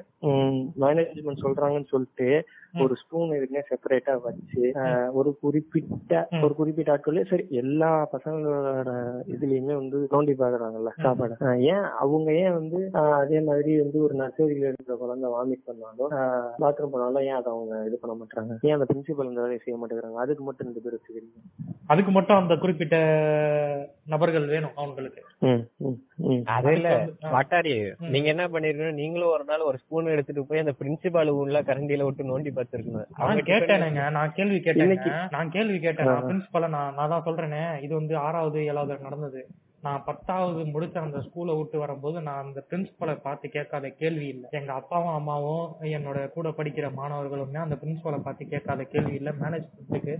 மேனேஜ்மெண்ட் சொல்றாங்கன்னு சொல்லிட்டு. ஒரு ஸ்பூன் இருக்குங்க செப்பரேட்டா வச்சு ஒரு குறிப்பிட்ட. ஒரு குறிப்பிட்ட ஆட்களே சரி எல்லா பசங்களோட இதுலயுமே வந்து தோண்டி பாக்குறாங்கல்ல சாப்பாடு ஏன் அவங்க ஏன் வந்து அதே மாதிரி வந்து ஒரு நர்சரியில இருக்கிற குழந்தை வாமிட் பண்ணாலும் பாத்ரூம் பண்ணாலும் ஏன் அதை அவங்க இது பண்ண மாட்டாங்க ஏன் அந்த பிரின்சிபல் இந்த வேலையை செய்ய மாட்டேங்கிறாங்க. அதுக்கு மட்டும் ரெண்டு பேர் வச்சுக்கிறீங்க. அதுக்கு மட்டும் அந்த குறிப்பிட்ட நபர்கள் வேணும் அவங்களுக்கு. அது இல்ல. வாட்டாரி. நீங்க என்ன பண்ணிருக்கணும் நீங்களும் ஒரு நாள் ஒரு ஸ்பூன் எடுத்துட்டு போய் அந்த பிரின்சிபால் உள்ள கரண்டியில விட்டு நோண்டி பார்த்திருக்கணும். நான் கேட்டேனுங்க நான் கேள்வி இன்னைக்கு- நான் கேள்வி கேட்டேன். நான் பிரின்சிபல நான் நான் தான் சொல்றேனே. இது வந்து ஆறாவது ஏழாவது நடந்தது. நான் பத்தாவது முடிச்ச அந்த ஸ்கூலை விட்டு வரும்போது நான் அந்த பிரின்சிபலை பார்த்து கேட்காத கேள்வி இல்லை. எங்க அப்பாவும் அம்மாவும் என்னோட கூட படிக்கிற மாணவர்களுமே அந்த பிரின்சிபலை பார்த்து கேட்காத கேள்வி இல்லை. மேனேஜ்மெண்ட்டுக்கு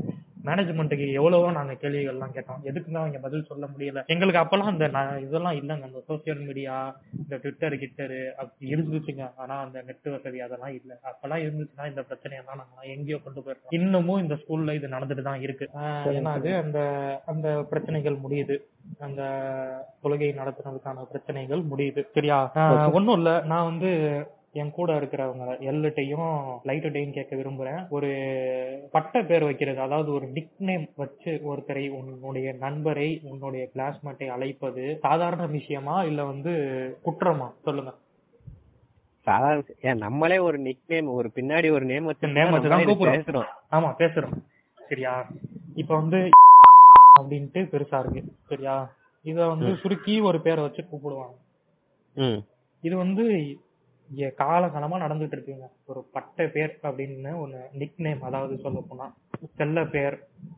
மேனேஜ்மெண்ட்டுக்கு எவ்வளவோ நாங்க கேள்விகள்லாம் கேட்டோம். எதுக்கு தான் அவங்க பதில் சொல்ல முடியல? எங்களுக்கு அப்பெல்லாம் அந்த இதெல்லாம் இல்லைங்க. அந்த சோசியல் மீடியா இந்த ட்விட்டர் கிட்டரு அப்படி இருந்துச்சுங்க. ஆனா அந்த நெட் வசதி அதெல்லாம் இல்ல. அப்பெல்லாம் இருந்துச்சுன்னா இந்த பிரச்சனையெல்லாம் நாங்க எங்கேயோ கொண்டு போயிருக்கோம். இன்னமும் இந்த ஸ்கூல்ல இது நடந்துட்டு தான் இருக்கு. ஏன்னா அது அந்த அந்த பிரச்சனைகள் முடியுது. அந்த தொழுகை நடத்துறதுக்கான பிரச்சனைகள் முடியுது. சரியா? ஒண்ணும் இல்ல. நான் வந்து என் கூட இருக்கிறவங்க எல்லுட்டையும் லைட்டுட்டையும் கேட்க விரும்புறேன். ஒரு பட்ட பேர் வைக்கிறது அதாவது ஒரு நிக் நேம் வச்சு ஒருத்தரை உன்னுடைய நண்பரை உன்னுடைய கிளாஸ்மேட்டை அழைப்பது சாதாரண விஷயமா இல்ல வந்து குற்றமா? சொல்லுங்க. சாதாரண நம்மளே ஒரு நிக் நேம் ஒரு பின்னாடி ஒரு நேம் வச்சு Name வச்சு தான். பேசுறோம். ஆமா பேசுறோம். சரியா? இப்ப வந்து அப்படின்ட்டு பெருசா இருக்கு. சரியா? இத வந்து சுருக்கி ஒரு பேரை வச்சு கூப்பிடுவாங்க. இது வந்து இங்க காலகாலமா நடந்துட்டு இருக்குங்க. ஒரு பட்ட பேர் அப்படின்னு ஒண்ணு நிக் நேம் அதாவது சொல்ல போனா. செல்ல பெயர்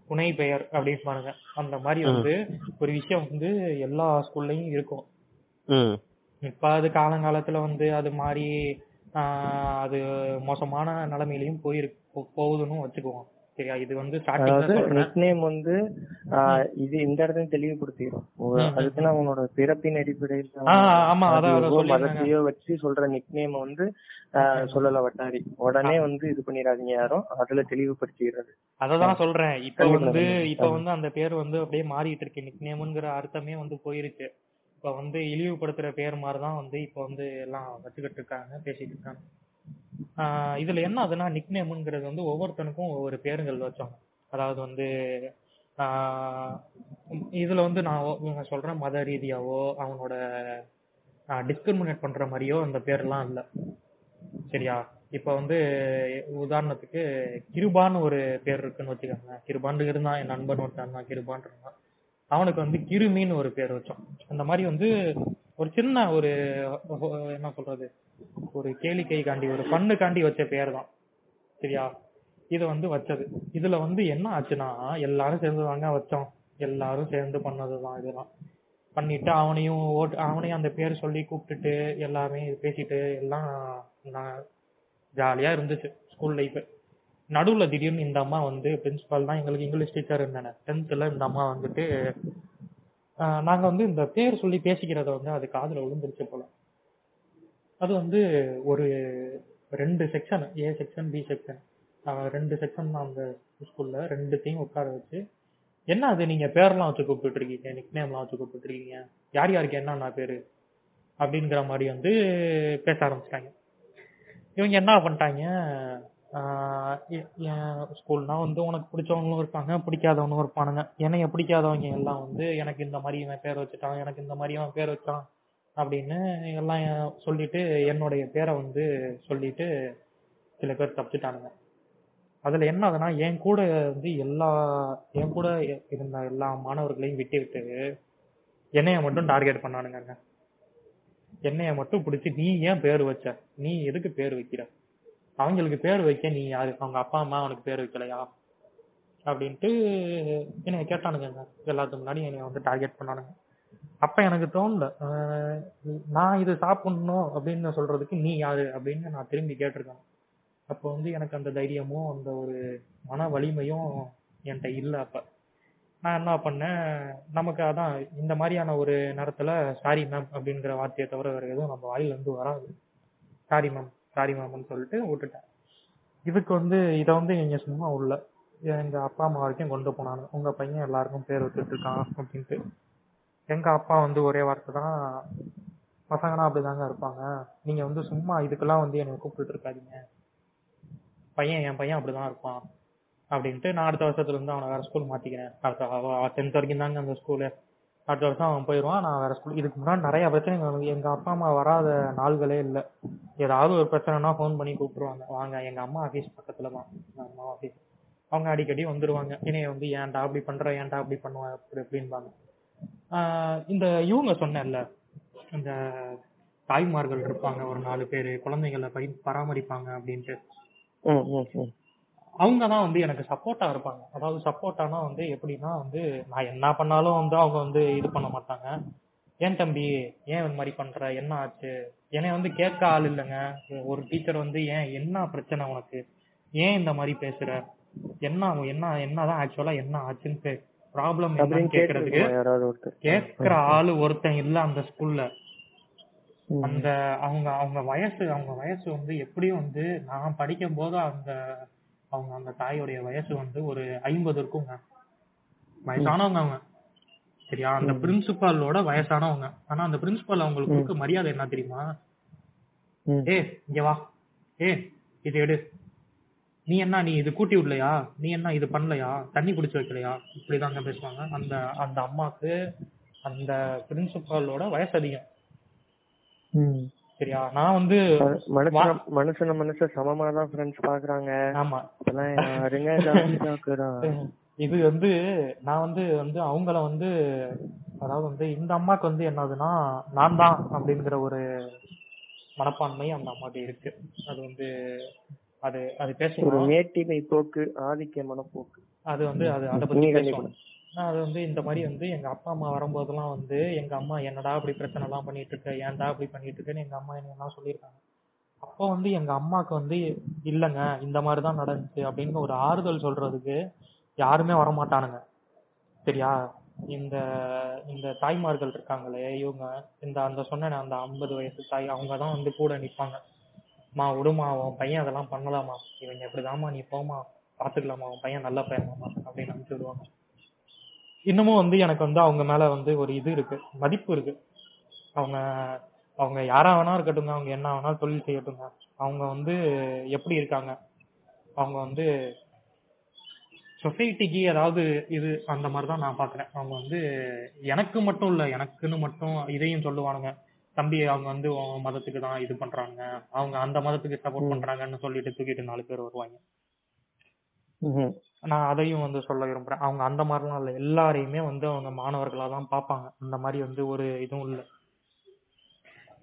துணை பெயர் அப்படின்னு பாருங்க. அந்த மாதிரி வந்து ஒரு விஷயம் வந்து எல்லா ஸ்கூல்லயும் இருக்கும். இப்ப அது காலங்காலத்துல வந்து அது மாதிரி அது மோசமான நிலைமையிலயும் போயிருக்கு போகுதுன்னு வச்சுக்குவோம். சரியா? இது வந்து நிக் நேம் வந்து இது இந்த இடத்துல தெளிவுபடுத்திடும் ம். அதுக்குன்னா அவனோட பிறப்பின் அடிப்படையில் மதத்தையோ வச்சு சொல்ற நிக் நேம் வந்து சொல்லல வட்டாரி. உடனே வந்து இது பண்ணிடாதீங்க யாரும். அதுல தெளிவுபடுத்திடுறது. அததான் சொல்றேன். இப்ப வந்து. இப்ப வந்து அந்த பேர் வந்து அப்படியே மாறிட்டு இருக்கு. நிக்நேம்ங்கிற அர்த்தமே வந்து போயிருச்சு இப்ப வந்து இழிவுபடுத்துற பேர் மாதிரிதான் வந்து இப்ப வந்து எல்லாம் வச்சுக்கிட்டு இருக்காங்க பேசிட்டு இருக்காங்க. ஆஹ் இதுல என்ன ஆகுதுன்னா நிக் நேம்ங்கிறது வந்து ஒவ்வொருத்தனுக்கும் ஒவ்வொரு பேருங்கள் வச்சோம். அதாவது வந்து ஆஹ் இதுல வந்து நான் சொல்றேன் மத ரீதியாவோ அவனோட டிஸ்கிரிமினேட் பண்ற மாதிரியோ அந்த பேர்லாம் இல்ல. சரியா? இப்ப வந்து உதாரணத்துக்கு கிருபான்னு ஒரு பேர் இருக்குன்னு வச்சுக்கோங்க கிருபான் இருந்தான் என் நண்பன் ஒருத்தன் இருந்தான் கிருபான் இருந்தான் அவனுக்கு வந்து கிருமின்னு ஒரு பேர் வச்சோம். அந்த மாதிரி வந்து ஒரு சின்ன ஒரு என்ன சொல்றது? ஒரு கேளிக்கை காண்டி ஒரு பண்ணுக்காண்டி வச்ச பேர் தான். சரியா? இது வந்து வச்சது. இதுல வந்து என்ன ஆச்சுன்னா எல்லாரும் சேர்ந்து தாங்க வச்சோம். எல்லாரும் சேர்ந்து பண்ணதுதான் இதெல்லாம். பண்ணிட்டு அவனையும் ஓட்டு அவனையும் அந்த பேர் சொல்லி கூப்பிட்டுட்டு எல்லாமே பேசிட்டு எல்லாம் நான் ஜாலியா இருந்துச்சு ஸ்கூல் லைஃப் நடுவுல திடீர்னு இந்த அம்மா வந்து பிரின்சிபால் தான். எங்களுக்கு இங்கிலீஷ் டீச்சர் இருந்தானே டென்த்ல இந்த அம்மா வந்துட்டு ஆஹ் நாங்க வந்து இந்த பேர் சொல்லி பேசிக்கிறத வந்து அது காதுல விழுந்துருச்சு போல. அது வந்து ஒரு ரெண்டு section A section B section ரெண்டு செக்ஷன் அந்த ஸ்கூல்ல ரெண்டுத்தையும் உட்கார வச்சு என்ன அது நீங்க பேர்லாம் வச்சு கூப்பிட்டு இருக்கீங்க நிக் நேம்லாம் வச்சு கூப்பிட்டு இருக்கீங்க யார் யாருக்கு என்னென்ன பேரு? அப்படிங்கிற மாதிரி வந்து பேச ஆரம்பிச்சிட்டாங்க. இவங்க என்ன பண்ணிட்டாங்க ஸ்கூல்னா வந்து உனக்கு பிடிச்சவங்களும் இருப்பாங்க பிடிக்காதவனும் இருப்பானுங்க. என்னைய பிடிக்காதவங்க எல்லாம் வந்து எனக்கு இந்த மாதிரி இவன் பேர் வச்சுட்டான் எனக்கு இந்த மாதிரி அவன் பேர் வச்சான் அப்படின்னு எல்லாம் சொல்லிட்டு என்னுடைய பேரை வந்து சொல்லிட்டு சில பேர் தப்பிச்சிட்டானுங்க. அதுல என்ன ஆகுதுன்னா என் கூட வந்து எல்லா என் கூட இருந்த எல்லா மாணவர்களையும் விட்டு விட்டு என்னைய மட்டும் டார்கெட் பண்ணானுங்க என்னைய மட்டும் பிடிச்சி நீ ஏன் பேர் வச்ச? நீ எதுக்கு பேர் வைக்கிற? அவங்களுக்கு பேர் வைக்க நீ யாரு? அவங்க அப்பா அம்மா அவனுக்கு பேர் வைக்கலையா? அப்படின்ட்டு என்னை கேட்டானுங்க எல்லாத்துக்கு முன்னாடி என்னை வந்து டார்கெட் பண்ணானுங்க. அப்ப எனக்கு தோணல. நான் இது சாப்பிடணும் அப்படின்னு சொல்றதுக்கு நீ யாரு? அப்படின்னு நான் திரும்பி கேட்டிருக்கேன். அப்போ வந்து எனக்கு அந்த தைரியமும் அந்த ஒரு மன வலிமையும் என்கிட்ட இல்லை அப்ப. நான் என்ன பண்ணேன்? நமக்கு அதான் இந்த மாதிரியான ஒரு நேரத்துல சாரி மேம் அப்படிங்கிற வார்த்தையை தவிர வேற எதுவும் நம்ம வாயிலிருந்து வராது. சாரி மேம் சாரி மேம்னு சொல்லிட்டு விட்டுட்டேன். இதுக்கு வந்து இதை வந்து எங்க சும்மா உள்ள எங்க அப்பா அம்மா வரைக்கும் கொண்டு போனாங்க. உங்க பையன் எல்லாருக்கும் பேர் வச்சுட்டு இருக்கான் அப்படின்ட்டு. எங்க அப்பா வந்து ஒரே வார்த்தை தான் பசங்கன்னா அப்படிதாங்க இருப்பாங்க. நீங்க வந்து சும்மா இதுக்கெல்லாம் வந்து என்னை கூப்பிட்டு இருக்காதீங்க. பையன் என் பையன் அப்படிதான் இருப்பான். அப்படின்ட்டு நான் அடுத்த வருஷத்துல இருந்து அவனை வேற ஸ்கூல் மாத்திக்கிறேன். அடுத்த டென்த் வரைக்கும் தாங்க அந்த ஸ்கூலு அடுத்த வருஷம் அவன் போயிடுவான் நான் வேற ஸ்கூல் இதுக்கு முன்னாடி நிறைய பிரச்சனைகள் எங்க அப்பா அம்மா வராத நாள்களே இல்ல. ஏதாவது ஒரு பிரச்சனைனா ஃபோன் பண்ணி கூப்பிடுவாங்க வாங்க எங்க அம்மா ஆபீஸ் பக்கத்துல தான். எங்க அம்மா ஆபீஸ் அவங்க அடிக்கடி வந்துருவாங்க. என்னைய வந்து ஏன்டா அப்படி பண்ற? ஏன்டா அப்படி பண்ணுவ? அப்படி அப்படின்பாங்க இந்த இவங்க சொன்னேன்ல இந்த தாய்மார்கள் இருப்பாங்க. ஒரு நாலு பேரு. குழந்தைகளை பரி பராமரிப்பாங்க அப்படின்ட்டு. அவங்க தான் வந்து எனக்கு சப்போர்ட்டா இருப்பாங்க. அதாவது சப்போர்ட்டானா வந்து எப்படின்னா வந்து நான் என்ன பண்ணாலும் வந்து அவங்க வந்து இது பண்ண மாட்டாங்க. ஏன் தம்பி? ஏன் இந்த மாதிரி பண்ற? என்ன ஆச்சு? என்னை வந்து கேட்க ஆள் இல்லைங்க. ஒரு டீச்சர் வந்து ஏன்? என்ன பிரச்சனை உனக்கு? ஏன் இந்த மாதிரி பேசுற? என்ன? என்ன என்னதான் ஆக்சுவலா என்ன ஆச்சுன்னு ப்ராப்ளம் கேக்குறதுக்கு கேக்குற ஆளு ஒருத்தன் இல்ல அந்த ஸ்கூல்ல. அந்த அவங்க அவங்க வயசு அவங்க வயசு வந்து எப்படியும் வந்து நான் படிக்கும் போது அந்த அவங்க அந்த தாயோடைய வயசு வந்து ஒரு ஐம்பது இருக்குங்க. வயசானவங்க அவங்க. சரியா? அந்த பிரின்சிபாலோட வயசானவங்க. ஆனா அந்த பிரின்சிபால் அவங்களுக்கு கொடுக்க மரியாதை என்ன தெரியுமா. ஏ இங்க வா. ஏ இது எடு. நீ என்ன நீ இது கூட்டி விடலையா? நீ என்ன இது பண்ணலையா? தண்ணி குடிச்சு வைக்கலையா? இப்படிதாங்க பேசுவாங்க. அந்த அந்த அம்மாக்கு அந்த பிரின்சிபாலோட வயசு அதிகம். சரியா? நான் வந்து மனுஷன மனுஷன சமமா தான் ஃப்ரெண்ட்ஸ் பாக்குறாங்க. ஆமா. இது வந்து நான் வந்து வந்து அவங்கள வந்து அதாவது வந்து இந்த அம்மாக்கு வந்து என்னதுன்னா நான் தான் அப்படிங்கிற ஒரு மனப்பான்மை அந்த அம்மாக்கு இருக்கு. அது வந்து அது அது ஒரு பேசணும் மேட்டிமை போக்கு ஆதிக்க மனப்போக்கு. அது வந்து அது அதை பத்தி பேசணும் நான் அது வந்து இந்த மாதிரி வந்து எங்கள் அப்பா அம்மா வரும்போதெல்லாம் வந்து எங்கள் அம்மா என்னடா இப்படி பிரச்சனைலாம் பண்ணிகிட்டு இருக்க ஏன்டா இப்படி பண்ணிகிட்டு இருக்கேன்னு எங்கள் அம்மா என்னெல்லாம் சொல்லியிருக்காங்க. அப்போ வந்து எங்கள் அம்மாவுக்கு வந்து இல்லைங்க இந்த மாதிரி தான் நடந்துச்சு. அப்படின்னு ஒரு ஆறுதல் சொல்கிறதுக்கு யாருமே வரமாட்டானுங்க. சரியா? இந்த இந்த தாய்மார்கள் இருக்காங்களே இவங்க இந்த அந்த சொன்ன அந்த ஐம்பது வயசு தாய் அவங்க தான் வந்து கூட நிற்பாங்க மா விடுமா உன் பையன் அதெல்லாம் பண்ணலாமா இவங்க இப்படிதாம்மா நீ போமா பார்த்துக்கலாமா உன் பையன் நல்ல பையன் அப்படின்னு அனுப்பிச்சு விடுவாங்க. இன்னமும் வந்து எனக்கு வந்து அவங்க மேல வந்து ஒரு இது இருக்கு மதிப்பு இருக்கு. அவங்க அவங்க யாரா வேணா இருக்கட்டுங்க அவங்க என்ன வேணாலும் தொழில் செய்யட்டுங்க அவங்க வந்து எப்படி இருக்காங்க? அவங்க வந்து சொசைட்டிக்கு ஏதாவது இது அந்த மாதிரி தான் நான் பாக்குறேன். அவங்க வந்து எனக்கு மட்டும் இல்ல எனக்குன்னு மட்டும் இதையும் சொல்லுவானுங்க. தம்பி அவங்க வந்து மதத்துக்கு தான் இது பண்றாங்க அவங்க அந்த மதத்துக்கு சப்போர்ட் பண்றாங்கன்னு சொல்லிட்டு தூக்கிட்டு நாலு பேர் வருவாங்க. நான் அதையும் வந்து சொல்ல விரும்புறேன். அவங்க அந்த மாதிரிலாம் இல்ல. எல்லாரையுமே வந்து அவங்க மாணவர்களா தான் பார்ப்பாங்க. அந்த மாதிரி வந்து ஒரு இதுவும் இல்ல.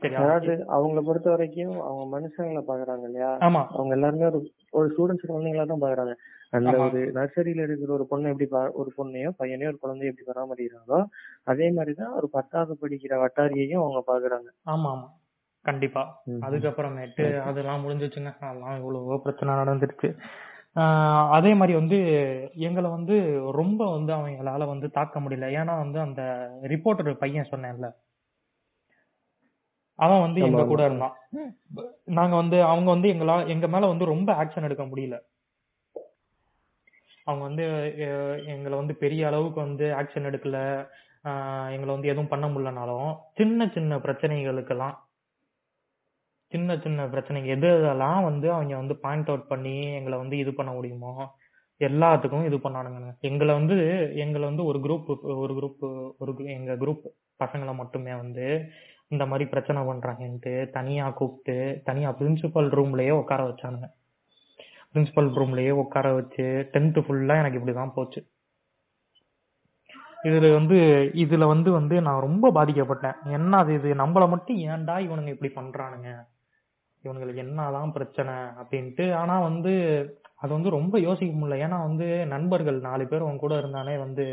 அதாவது அவங்கள பொறுத்த வரைக்கும் அவங்க மனுஷங்களை பாக்குறாங்க இல்லையா? ஆமா. அவங்க எல்லாருமே ஒரு ஒரு ஸ்டூடெண்ட்ஸ் குழந்தைங்களா தான் பாக்குறாங்க அந்த. ஒரு நர்சரியில இருக்கிற ஒரு பொண்ணு எப்படி ஒரு பொண்ணையோ பையனையோ ஒரு குழந்தைய எப்படி பராமரிக்கிறாங்களோ அதே மாதிரிதான் ஒரு பத்தாவது படிக்கிற வட்டாரியையும் அவங்க பாக்குறாங்க ஆமா ஆமா. கண்டிப்பா. அதுக்கப்புறமேட்டு அதெல்லாம் முடிஞ்சிச்சுங்க அதெல்லாம் இவ்வளவோ பிரச்சனை நடந்துருச்சு. ஆஹ் அதே மாதிரி வந்து எங்களை வந்து ரொம்ப வந்து அவங்களால வந்து தாக்க முடியல. ஏன்னா வந்து அந்த ரிப்போர்ட்டர் பையன் சொன்னேன்ல. அவன் வந்து எங்க கூட. இருந்தான். நாங்க வந்து அவங்க வந்து எங்களா எங்க மேல வந்து ரொம்ப ஆக்ஷன் எடுக்க முடியல. அவங்க வந்து எங்களை வந்து பெரிய அளவுக்கு வந்து ஆக்ஷன் எடுக்கல. எங்களை வந்து எதுவும் பண்ண முடியலனாலும் சின்ன சின்ன பிரச்சனைகளுக்கெல்லாம் சின்ன சின்ன பிரச்சனைங்க. எது எதெல்லாம் வந்து அவங்க வந்து பாயிண்ட் அவுட் பண்ணி எங்களை வந்து இது பண்ண முடியுமோ எல்லாத்துக்கும் இது பண்ணானுங்க எங்களை வந்து எங்களை வந்து ஒரு குரூப் ஒரு குரூப் ஒரு group- எங்க குரூப் பசங்களை மட்டுமே வந்து இந்த மாதிரி பிரச்சனை பண்றாங்கன்ட்டு தனியா கூப்பிட்டு தனியா பிரின்சிபல் ரூம்லயே உட்கார வச்சானுங்க. பிரின்சிபல் ரூம்லயே உட்கார வச்சு டென்த் ஃபுல்லா எனக்கு இப்படிதான் போச்சு. இதுல வந்து இதுல வந்து வந்து நான் ரொம்ப பாதிக்கப்பட்டேன். என்ன அது இது? நம்மள மட்டும் ஏன்டா இவனுங்க இப்படி பண்றானுங்க? இவனுங்களுக்கு என்னதான் பிரச்சனை அப்படின்ட்டு. ஆனா வந்து அது வந்து ரொம்ப யோசிக்க முடியல. ஏன்னா வந்து நண்பர்கள் நாலு பேர் உன் கூட இருந்தானே வந்து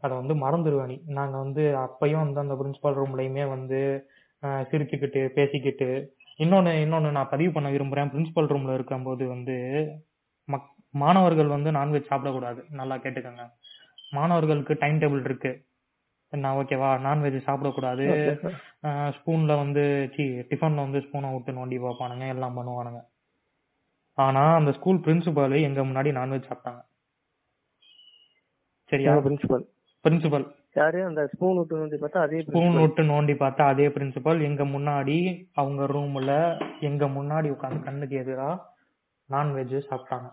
அதை வந்து மறந்துடுவேன் நீ. நாங்க வந்து அப்பயும் வந்து அந்த பிரின்சிபால் ரூம்லயுமே வந்து ஆஹ், சிரிச்சுக்கிட்டு பேசிக்கிட்டு. இன்னொன்னு இன்னொன்னு நான் பதிவு பண்ண விரும்புறேன். பிரின்சிபல் ரூம்ல இருக்கும்போது வந்து மக் மாணவர்கள் வந்து நான்வெஜ் சாப்பிடக்கூடாது. நல்லா கேட்டுக்கோங்க. மாணவர்களுக்கு டைம் டேபிள் இருக்கு. என்ன ஓகேவா நான்வெஜ் சாப்பிடக்கூடாது. ஸ்பூன்ல வந்து சி டிஃபன்ல வந்து ஸ்பூனை விட்டு நோண்டி பார்ப்பானுங்க. எல்லாம் பண்ணுவானுங்க. ஆனா அந்த ஸ்கூல் பிரின்சிபால் எங்க முன்னாடி நான்வெஜ் சாப்பிட்டாங்க. சரியா? பிரின்சிபல் பிரின்சிபல் யாரு? அந்த ஸ்பூன் விட்டு வந்து பார்த்தா அதே ஸ்பூன் principal. விட்டு நோண்டி பார்த்தா அதே பிரின்சிபல் எங்க முன்னாடி அவங்க ரூம்ல எங்க முன்னாடி உட்காந்து கண்ணுக்கு எதிரா நான்வெஜ் சாப்பிட்டாங்க.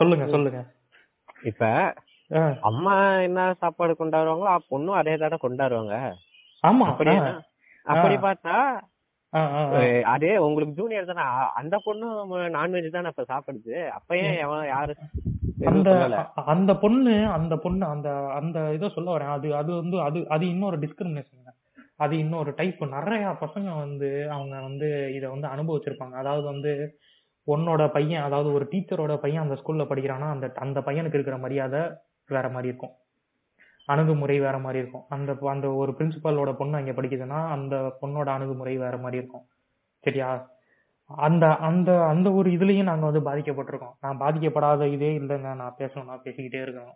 சொல்லுங்க சொல்லுங்க. இப்ப அம்மா என்ன சாப்பாடு கொண்டாடுவாங்களோ அப்ப பொண்ணும் அதே தானே கொண்டாடுவாங்க. ஆமா அப்படி. பார்த்தா அதே உங்களுக்கு ஜூனியர் தானே அந்த பொண்ணும் நான்வெஜ் தானே இப்ப சாப்பிடுது. அப்ப ஏன் யாரு அந்த அந்த பொண்ணு அந்த பொண்ணு அந்த அந்த இதை சொல்ல வரேன். அது அது வந்து அது அது இன்னொரு டிஸ்கிரிமினேஷன் அது இன்னொரு டைப் நிறைய பசங்க வந்து அவங்க வந்து இத வந்து அனுபவிச்சிருப்பாங்க. அதாவது வந்து உன்னோட பையன் அதாவது ஒரு டீச்சரோட பையன் அந்த ஸ்கூல்ல படிக்கிறான்னா அந்த அந்த பையனுக்கு இருக்கிற மரியாதை வேற மாதிரி இருக்கும். அணுகுமுறை வேற மாதிரி இருக்கும். அந்த அந்த ஒரு பிரின்சிபாலோட பொண்ணு அங்க படிக்குதுன்னா அந்த பொண்ணோட அணுகுமுறை வேற மாதிரி இருக்கும். சரியா? அந்த அந்த அந்த ஒரு இதுலயும் நாங்க வந்து பாதிக்கப்பட்டிருக்கோம். நான் பாதிக்கப்படாத இதே இல்லைங்க. நான் பேசணும் நான் பேசிக்கிட்டே இருக்கணும்.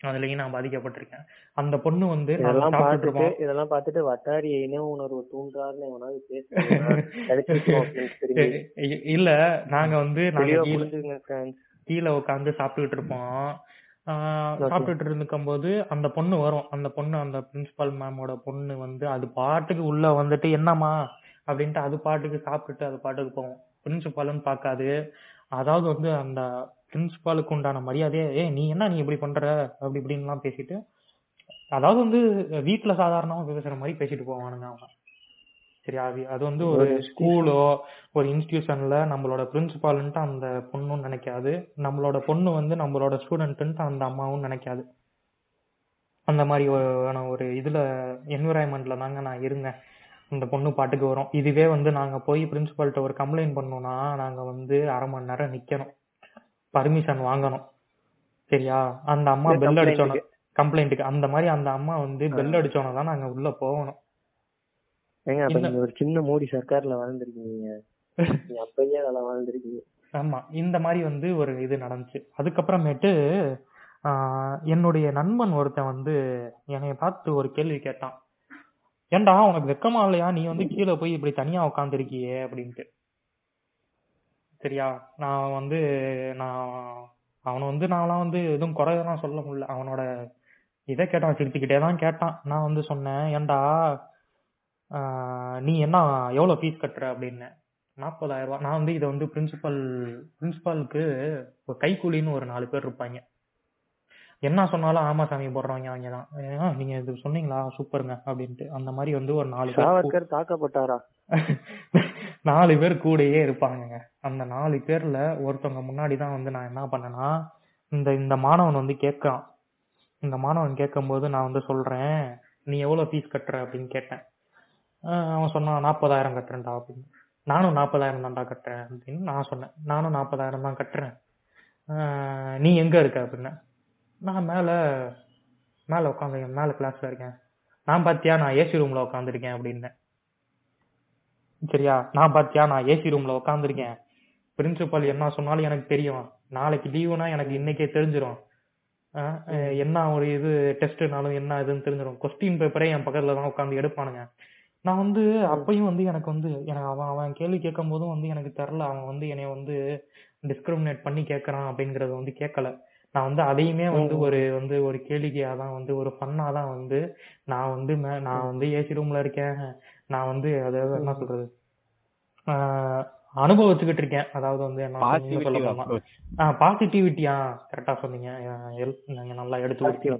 அதுலயும் நான் பாதிக்கப்பட்டிருக்கேன். அந்த பொண்ணு வந்து இதெல்லாம் பார்த்துட்டு இதெல்லாம் பார்த்துட்டு வட்டாரிய இன உணர்வு தூண்டாருன்னு எவனாவது இல்ல நாங்க வந்து கீழ- உட்காந்து சாப்பிட்டுக்கிட்டு இருப்போம் ஆஹ் Okay. சாப்பிட்டுட்டு இருந்துக்கும் அந்த பொண்ணு வரும். அந்த பொண்ணு அந்த பிரின்சிபால் மேமோட பொண்ணு வந்து அது பாட்டுக்கு உள்ள வந்துட்டு என்னம்மா? அப்படின்ட்டு அது பாட்டுக்கு சாப்பிட்டுட்டு அது பாட்டுக்கு போகும். பிரின்சிபால்னு பார்க்காது. அதாவது வந்து அந்த பிரின்சிபாலுக்கு உண்டான மரியாதையே ஏ நீ என்ன நீ இப்படி பண்ற? அப்படி இப்படின்லாம் பேசிட்டு அதாவது வந்து வீட்டுல சாதாரணமா பேசுற மாதிரி பேசிட்டு போவானுங்க அவங்க. சரியா அது வந்து ஒரு ஸ்கூலோ ஒரு இன்ஸ்டிடியூஷன்ல நம்மளோட பிரின்சிபால்ன்ட்டு அந்த பொண்ணும் நினைக்காது. நம்மளோட பொண்ணு வந்து நம்மளோட ஸ்டூடெண்ட்ன்ட்டு அந்த அம்மாவும் நினைக்காது. அந்த மாதிரி ஒரு இதுல என்விரான்மெண்ட்ல தாங்க நான் இருந்தேன். இந்த பொண்ணு பாட்டுக்கு வரும். இதுவே வந்து நாங்க போய் பிரின்சிபால்கிட்ட ஒரு கம்ப்ளைண்ட் பண்ணோம்னா நாங்க வந்து அரை மணி நேரம் நிக்கணும். பர்மிஷன் வாங்கணும். சரியா? அந்த அம்மா பெல் அடிச்சோன complaint கம்ப்ளைண்ட்டுக்கு அந்த மாதிரி அந்த அம்மா வந்து பெல் அடிச்சோன தான் நாங்க உள்ள போகணும். ஏங்க அப்ப நீங்க ஒரு சின்ன மோடி சர்க்கார்ல வாழ்ந்திருக்கீங்க. அப்பயே அதெல்லாம் வாழ்ந்திருக்கீங்க. ஆமா இந்த மாதிரி வந்து ஒரு இது நடந்துச்சு. அதுக்கப்புறமேட்டு என்னுடைய நண்பன் ஒருத்தன் வந்து என்னைய பார்த்து ஒரு கேள்வி கேட்டான். ஏன்டா உனக்கு வெக்கமா இல்லையா? நீ வந்து கீழே போய் இப்படி தனியா உட்காந்துருக்கியே அப்படின்ட்டு. சரியா நான் வந்து நான் அவனை வந்து நான்லாம் வந்து எதுவும் குறையெல்லாம் சொல்ல முடியல. அவனோட இதை கேட்டான் சிரிச்சுக்கிட்டே தான் கேட்டான். நான் வந்து சொன்னேன் ஏன்டா நீ என்ன எவ்வளோ ஃபீஸ் கட்டுற அப்படின்னு. நாற்பதாயிரம் ரூபாய் நான் வந்து இதை வந்து பிரின்சிபல் பிரின்சிபாலுக்கு ஒரு கைக்கூலின்னு ஒரு நாலு பேர் இருப்பாங்க. என்ன சொன்னாலும் ஆமா சாமி போடுறவங்க அவங்க தான். ஏன் நீங்க இது சொன்னீங்களா? சூப்பருங்க அப்படின்ட்டு. அந்த மாதிரி வந்து ஒரு நாலு பேர் சாவர்கர் தாக்கப்பட்டாரா? நாலு பேர் கூடயே இருப்பாங்கங்க. அந்த நாலு பேர்ல ஒருத்தவங்க முன்னாடி தான் வந்து நான் என்ன பண்ணேன்னா இந்த இந்த மாணவன் வந்து கேட்கான் இந்த மாணவன் கேட்கும்போது நான் வந்து சொல்றேன் நீ எவ்வளவு ஃபீஸ் கட்டுற? அப்படின்னு கேட்டேன். அவன் சொன்னான் நாற்பதாயிரம் கட்டுறேன்டா அப்படின்னு. நானும் நாற்பதாயிரம் தான்டா கட்டுறேன் அப்படின்னு நான் சொன்னேன். நானும் நாற்பதாயிரம் தான் கட்டுறேன். நீ எங்க இருக்க அப்படின்னு. நான் மேல மேல உட்காந்து மேல கிளாஸ்ல இருக்கேன். நான் பாத்தியா நான் ஏசி ரூம்ல உட்காந்துருக்கேன் அப்படின்னேன் சரியா? நான் பாத்தியா நான் ஏசி ரூம்ல உட்காந்துருக்கேன் பிரின்சிபல் என்ன சொன்னாலும் எனக்கு தெரியும். நாளைக்கு லீவுனா எனக்கு இன்னைக்கே அஹ் என்ன ஒரு இது டெஸ்ட்னாலும் என்ன இதுன்னு தெரிஞ்சிடும் கொஸ்டின் பேப்பரே என் பக்கத்துல தான் உட்காந்து எடுப்பானுங்க. நான் வந்து அப்பயும் வந்து எனக்கு வந்து எனக்கு அவன் அவன் கேள்வி கேட்கும் போதும் வந்து எனக்கு தெரில அவன் வந்து என்னைய வந்து டிஸ்கிரிமினேட் பண்ணி கேட்கறான் அப்படிங்கறது வந்து கேட்கல. நான் வந்து அதையுமே வந்து ஒரு வந்து ஒரு கேளிக்கையா தான் வந்து ஒரு ஃபன்னா தான் வந்து நான் வந்து மே- நான் வந்து ஏசி ரூம்ல இருக்கேன். நான் வந்து அதாவது என்ன சொல்றது? அனுபவிச்சுக்கிட்டு இருக்கேன். அதாவது வந்து என்ன சொல்ல பாசிட்டிவ் போனா அப்ரோச் பாசிட்டிவிட்டியா? கரெக்டா சொன்னீங்க. நீங்க நல்லா எடுத்து கொடுத்தீங்க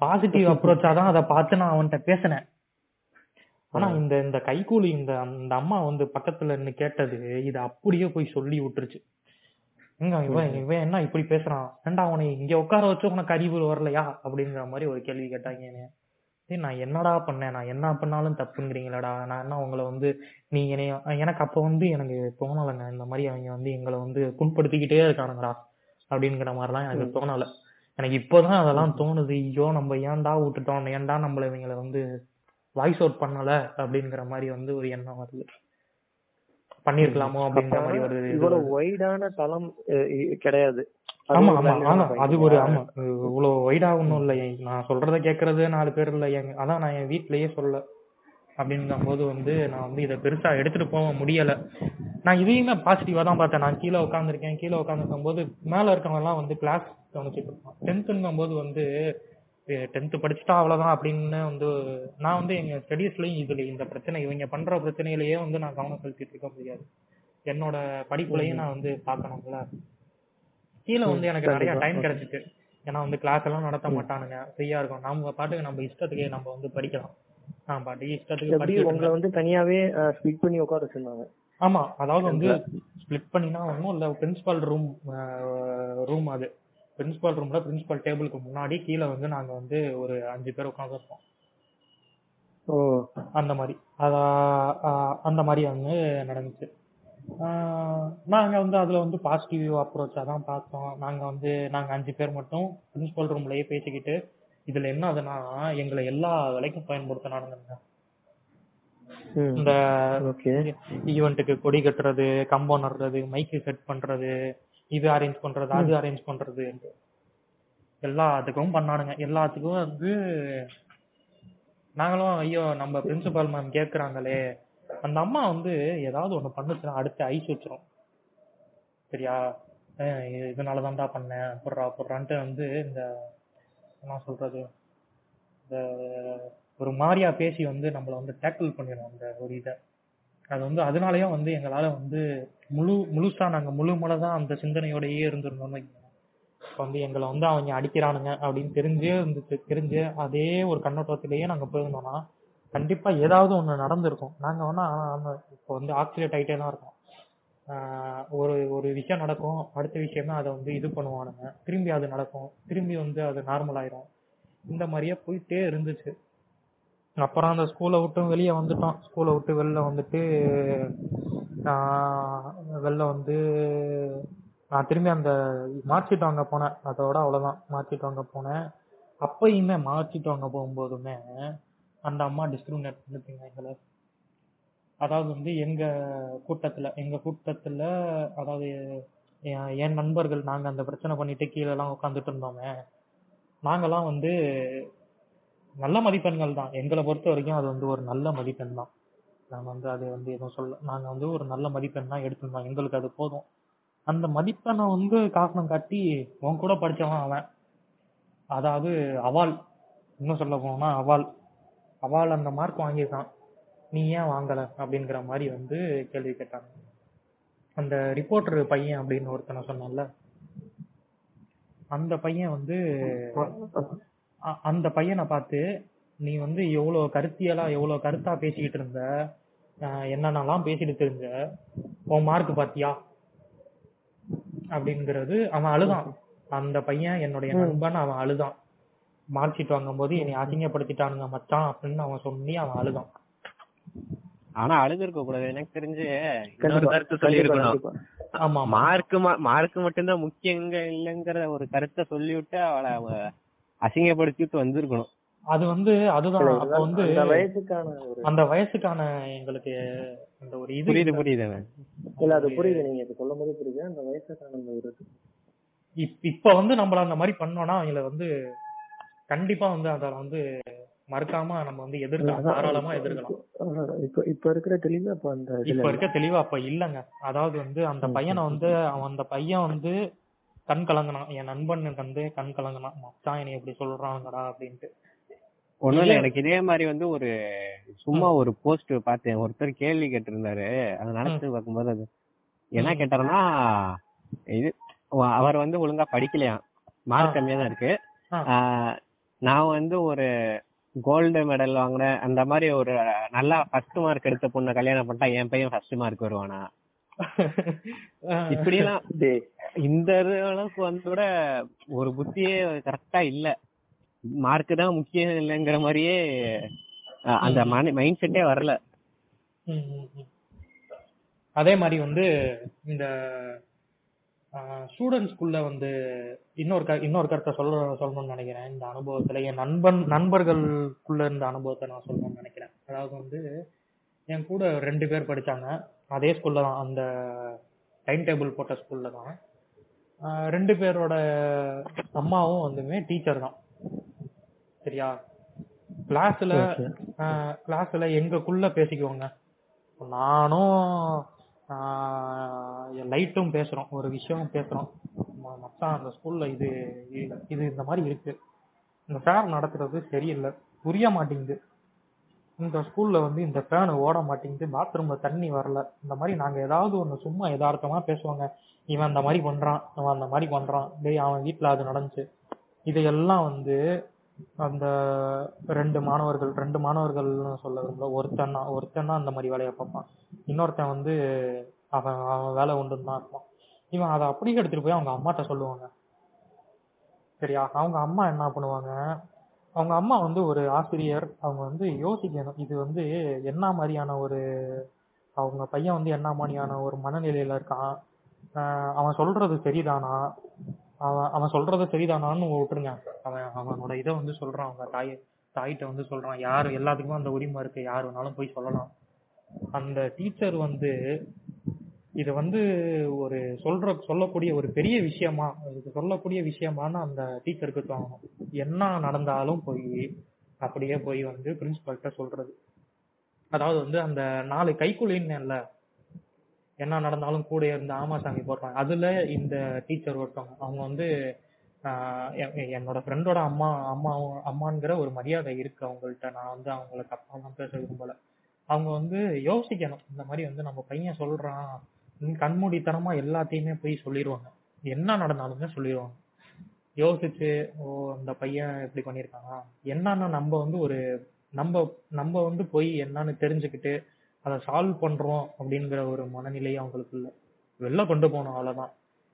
பாசிட்டிவ் அப்ரோச்சா தான் அதை பார்த்து நான் அவன்கிட்ட பேசினேன். ஆனா இந்த இந்த கைகூலி இந்த இந்த அம்மா வந்து பக்கத்துல நின்னு கேட்டது இது அப்படியே போய் சொல்லி விட்டுருச்சு. எங்க இவன் இவன் என்ன இப்படி பேசுறான்? ஏன்டா அவனை இங்க உட்கார வச்சு உனக்கு அறிவு வரலையா? அப்படிங்கிற மாதிரி ஒரு கேள்வி கேட்டாங்க ஏய் நான் என்னடா பண்ணேன்? நான் என்ன பண்ணாலும் தப்புங்கிறீங்களாடா. நான் என்ன உங்களை வந்து நீ என்னைய எனக்கு அப்ப வந்து எனக்கு தோணலைங்க. இந்த மாதிரி அவங்க வந்து எங்களை வந்து புண்படுத்திக்கிட்டே இருக்கானுங்கடா. அப்படிங்கிற மாதிரிலாம் எனக்கு தோணல. எனக்கு இப்போதான் அதெல்லாம் தோணுது. ஐயோ நம்ம ஏன்டா விட்டுட்டோம்? ஏன்டா நம்மள இவங்களை வந்து வாய்ஸ் அவுட் பண்ணல அப்படிங்கிற மாதிரி வந்து ஒரு எண்ணம் வருது. பண்ணிருக்கலாமோ அப்படிங்கிற மாதிரி ஒரு இது இவ்வளவு வருது. வைடான தளம் கிடையாது. ஆமா ஆமா ஆமா அது. ஒரு ஆமா இவ்வளவு வைடா ஒண்ணும் இல்ல. நான் சொல்றத கேக்குறது நாலு பேர் இல்ல. எங்க அதான் நான் என் வீட்லயே சொல்லல. அப்படிங்கும் போது வந்து நான் வந்து இதை பெருசா எடுத்துட்டு போக முடியல. நான் இதையுமே பாசிட்டிவா தான் பார்த்தேன். நான் கீழே உட்காந்துருக்கேன் கீழே உட்காந்துருக்கும் போது மேல இருக்கவங்க எல்லாம் வந்து கிளாஸ் கவனிச்சுட்டு இருப்பான். டென்த்துங்கும் போது வந்து டென்த் படிச்சுட்டா அவ்வளவுதான் அப்படின்னு வந்து நான் வந்து எங்க ஸ்டடீஸ்லயும் இதுல இந்த பிரச்சனை இவங்க பண்ற பிரச்சனையிலேயே வந்து நான் கவனம் செலுத்திட்டு இருக்க முடியாது. என்னோட படிப்புலயும் நான் வந்து பார்க்கணும்ல. கீழே வந்து எனக்கு நிறைய டைம் கிடைச்சிச்சு ஏன்னா வந்து கிளாஸ் எல்லாம் நடத்த மாட்டானுங்க. ஃப்ரீயா இருக்கும். நம்ம பாட்டுக்கு நம்ம இஷ்டத்துக்கு நம்ம வந்து படிக்கலாம். நான் பாட்டுக்கு இஷ்டத்துக்கு படிச்சுட்டு உங்களை வந்து தனியாவே ஸ்பிட் பண்ணி உட்கார வச்சிருந்தாங்க? ஆமா. அதாவது வந்து ஸ்ப்ளிட் பண்ணினா ஒன்றும் இல்ல பிரின்சிபால் ரூம் ரூம் அது. பிரின்சிபால் ரூம்ல பிரின்சிபால் டேபிளுக்கு முன்னாடி கீழே வந்து நாங்க வந்து ஒரு அஞ்சு பேர் உட்காந்துருப்போம் ஓ. அந்த மாதிரி. அதா அந்த மாதிரி வந்து நடந்துச்சு. நாங்க வந்து அதுல வந்து பாசிட்டிவ் அப்ரோச்சா தான் பார்த்தோம். நாங்க வந்து நாங்க அஞ்சு பேர் மட்டும் பிரின்சிபல் ரூம்லயே பேசிக்கிட்டு இதுல என்ன ஆகுதுன்னா எங்களை எல்லா வேலைக்கும் பயன்படுத்தினானுங்க ம். இந்த ஓகே. ஈவெண்ட்டுக்கு கொடி கட்டுறது கம்பம் நடுறது மைக்கு செட் பண்றது இது அரேஞ்ச் பண்றது அது அரேஞ்ச் பண்றது எல்லாத்துக்கும் பண்ணானுங்க. எல்லாத்துக்கும் வந்து நாங்களும் ஐயோ நம்ம பிரின்சிபால் மேம் கேக்குறாங்களே. அந்த அம்மா வந்து ஏதாவது ஒண்ணு பண்ணுச்சுன்னா அடுத்து ஐஸ் வச்சிரும். சரியா? இதனால தான்டா பண்ணேன். அப்புறம் அப்புறம்ட்டு வந்து இந்த என்ன சொல்றது? இந்த ஒரு மாதிரியா பேசி வந்து நம்மள வந்து டேக்கிள் பண்ணிடும் அந்த ஒரு இதை. அது வந்து அதனாலயும் வந்து எங்களால வந்து முழு முழுசா நாங்க முழு மனதா அந்த சிந்தனையோடயே இருந்திருந்தோம்னு இப்போ இப்ப வந்து எங்களை வந்து அவங்க அடிக்கிறானுங்க அப்படின்னு தெரிஞ்சே இருந்துச்சு தெரிஞ்சு அதே ஒரு கண்ணோட்டத்திலேயே நாங்க போயிருந்தோம்னா கண்டிப்பா ஏதாவது ஒண்ணு நடந்திருக்கும். நாங்க வேணா ஆனா இப்போ வந்து ஆக்சிலேட் ஆகிட்டே தான் இருக்கோம். ஒரு ஒரு விஷயம் நடக்கும். அடுத்த விஷயமே அதை வந்து இது பண்ணுவானுங்க. திரும்பி அது நடக்கும். திரும்பி வந்து அது நார்மல் ஆயிரும். இந்த மாதிரியே போயிட்டே இருந்துச்சு. அப்புறம் அந்த ஸ்கூலை விட்டும் வெளியே வந்துட்டோம். ஸ்கூலை விட்டு வெளில வந்துட்டு நான் வெளில வந்து நான் திரும்பி அந்த மார்க் ஷீட் வாங்க போனேன். அதோட அவ்வளோதான் மார்க் ஷீட் வாங்க போனேன். அப்பயுமே மார்க் ஷீட் வாங்க போகும்போதுமே அந்த அம்மா டிஸ்கிரிமினேட் பண்ணிருக்கீங்க எங்களை அதாவது வந்து எங்க கூட்டத்துல எங்க கூட்டத்துல அதாவது என் என் நண்பர்கள் நாங்க அந்த பிரச்சனை பண்ணிட்டு கீழே எல்லாம் உட்காந்துட்டு இருந்தோமே. நாங்கெல்லாம் வந்து நல்ல மதிப்பெண்கள் தான். எங்களை பொறுத்த வரைக்கும் அது வந்து ஒரு நல்ல மதிப்பெண் தான். நாங்க வந்து அது வந்து எதுவும் சொல்ல நாங்க வந்து ஒரு நல்ல மதிப்பெண் தான் எடுத்திருந்தோம் எங்களுக்கு அது போதும். அந்த மதிப்பெண்ணை வந்து காரணம் காட்டி உன் கூட படிச்சவன் அவன். அதாவது அவாள். இன்னும் சொல்ல போனா அவால் அவால் அந்த மார்க் வாங்கியிருக்கான். நீ ஏன் வாங்கல? அப்படிங்கிற மாதிரி வந்து கேள்வி கேட்டாங்க. அந்த ரிப்போர்ட்டர் பையன் அப்படின்னு ஒருத்தனை சொன்னான்ல. அந்த பையன் வந்து அந்த பையனை பார்த்து நீ வந்து எவ்வளவு கருத்தியலா எவ்வளவு கருத்தா பேசிக்கிட்டு இருந்த? அஹ் என்னென்னலாம் பேசிட்டு தெரிஞ்ச? உன் மார்க் பாத்தியா? அப்படிங்கிறது அவன் அழுதான். அந்த பையன் என்னுடைய நண்பன் அவன் அழுதான். மார்க் ஷீட் வாங்கும்போது என்னை அசிங்கப்படுத்திட்டானுங்க மச்சான் அப்படின்னு அவன் சொல்லி அவன் அழுதான். ஆனா அழுதுருக்க கூடாது. எனக்கு தெரிஞ்சு கருத்து சொல்லியிருக்கணும். கண்டிப்பா. ஆமா மார்க் மார்க் மட்டும்தான் முக்கியங்க இல்லைங்கிற ஒரு கருத்தை சொல்லிவிட்டு அவளை அவ அசிங்கப்படுத்திட்டு வந்திருக்கணும். அது வந்து அதுதான். அப்ப வந்து அந்த வயசுக்கான ஒரு அந்த வயசுக்கான எங்களுக்கு அந்த ஒரு இது புரியுது. புரியுது. இல்ல அது புரியுது. நீங்க இப்ப சொல்லும் போது புரியுது. அந்த வயசுக்கான அந்த ஒரு இப்- இப்ப வந்து நம்மள அந்த மாதிரி பண்ணோம்னா அவங்கள வந்து கண்டிப்பா வந்து அத வந்து மறுக்காம நம்ம வந்து எதிர்க்கலாம் தாராளமா எதிர்க்கலாம். இப்ப இப்ப இருக்கிற தெளிவு அப்ப அந்த இப்ப இருக்க தெளிவா அப்ப இல்லங்க. அதாவது வந்து அந்த பையனை வந்து அவன் அந்த பையன் வந்து கண் கலங்கினான். என் நண்பன் வந்து கண் கலங்கினான். மச்சான் என்னை இப்படி சொல்றாங்கடா அப்படின்ட்டு. ஒண்ணும் இல்ல எனக்கு இதே மாதிரி வந்து ஒரு சும்மா ஒரு போஸ்ட் பார்த்தேன். ஒருத்தர் கேள்வி கேட்டிருந்தாரு. அதை நினைச்சு பார்க்கும்போது அது என்ன கேட்டாருன்னா இது அவ- அவர் வந்து ஒழுங்கா படிக்கலையாம் மார்க் கம்மியா தான் இருக்கு. நான் வந்து ஒரு கோல்டு மெடல் வாங்கினேன் அந்த மாதிரி ஒரு நல்லா ஃபர்ஸ்ட் மார்க் எடுத்த பொண்ணை கல்யாணம் பண்ணிட்டா என் பையன் ஃபர்ஸ்ட் மார்க் வருவானா? இப்படி எல்லாம் இந்த அளவுக்கு வந்து கூட ஒரு புத்தியே கரெக்டா இல்ல. மார்க் தான் முக்கியம் இல்லைங்கிற மாதிரியே அந்த மைண்ட் செட்டே வரல. அதே மாதிரி வந்து இந்த ஸ்டூடெண்ட்ஸ்குள்ள வந்து இன்னொரு க இன்னொரு கருத்தை சொல்ல சொல்லணும்னு நினைக்கிறேன். இந்த அனுபவத்துல என் நண்பன் நண்பர்களுக்குள்ள இருந்த அனுபவத்தை நான் சொல்லணும்னு நினைக்கிறேன். அதாவது வந்து என் கூட ரெண்டு பேர் படிச்சாங்க. அதே ஸ்கூல்ல தான் அந்த டைம் டேபிள் போட்ட ஸ்கூல்ல தான். ரெண்டு பேரோட அம்மாவும் வந்துமே டீச்சர் தான். சரியா? கிளாஸ்ல கிளாஸ்ல எங்கக்குள்ள பேசிக்குவோங்க. நானும் லைட்டும் பேசுறோம். ஒரு விஷயம் பேசுறோம். மச்சான் அந்த ஸ்கூல்ல இது இது- இந்த மாதிரி இருக்கு. இந்த சார் நடத்துறது சரியில்லை. புரிய மாட்டேங்குது. இந்த ஸ்கூல்ல வந்து இந்த ஃபேன் ஓட மாட்டேங்குது. பாத்ரூம்ல தண்ணி வரல. இந்த மாதிரி நாங்க ஏதாவது ஒண்ணு சும்மா யதார்த்தமா பேசுவாங்க. இவன் அந்த மாதிரி பண்றான் அவன் அந்த மாதிரி பண்றான். டேய் அவன் வீட்ல அது நடந்துச்சு. இதையெல்லாம் வந்து அந்த ரெண்டு மாணவர்கள் ரெண்டு மாணவர்கள்னு சொல்ல விரும்பல. ஒருத்தன் தான் ஒருத்தன் தான் அந்த மாதிரி வேலையை பார்ப்பான். இன்னொருத்தன் வந்து அவன் அவன் வேலை உண்டுன்னு தான் இருப்பான். இவன் அதை அப்படியே எடுத்துட்டு போய் அவங்க அம்மாட்ட சொல்லுவாங்க. சரியா? அவங்க அம்மா என்ன பண்ணுவாங்க? அவங்க அம்மா வந்து ஒரு ஆசிரியர். அவங்க வந்து யோசிக்கணும். இது வந்து என்ன மாதிரியான ஒரு அவங்க பையன் வந்து என்ன மாதிரியான ஒரு மனநிலையில இருக்கான்? அவன் சொல்றது சரிதானா? அவன் அவன் சொல்றது சரிதானான்னு விட்டுருங்க. அவன் அவனோட இதை வந்து சொல்றான். அவங்க தாய் தாயிட்ட வந்து சொல்றான். யாரு? எல்லாத்துக்குமே அந்த உரிமை இருக்கு. யார் வேணாலும் போய் சொல்லலாம். அந்த டீச்சர் வந்து இது வந்து ஒரு சொல்ற சொல்லக்கூடிய ஒரு பெரிய விஷயமா இது சொல்லக்கூடிய விஷயமான்னு அந்த டீச்சருக்கு தோணும். என்ன நடந்தாலும் போய் அப்படியே போய் வந்து பிரின்சிபல்கிட்ட சொல்றது. அதாவது வந்து அந்த நாலு இல்லை என்ன நடந்தாலும் கூட இருந்து ஆமா சாமி போடுறாங்க. அதுல இந்த டீச்சர் ஒருத்தவங்க அவங்க வந்து என்னோட ஃப்ரெண்டோட அம்மா அம்மா அம்மாங்கிற ஒரு மரியாதை இருக்கு அவங்கள்ட்ட. நான் வந்து அவங்கள தப்பாலாம் பேச விரும்பல அவங்க வந்து யோசிக்கணும். இந்த மாதிரி வந்து நம்ம பையன் சொல்றான். கண்மூடித்தனமா எல்லாத்தையுமே போய் சொல்லிடுவாங்க என்ன நடந்தாலுமே சொல்லிடுவாங்க யோசிச்சு ஓ அந்த பையன் இப்படி பண்ணியிருக்காங்க என்னன்னா நம்ம வந்து ஒரு நம்ம நம்ம வந்து போய் என்னன்னு தெரிஞ்சுக்கிட்டு அதை சால்வ் பண்றோம் அப்படிங்கிற ஒரு மனநிலை அவங்களுக்கு இல்ல. வெளில கொண்டு போகணும் அவ்வளவுதான்.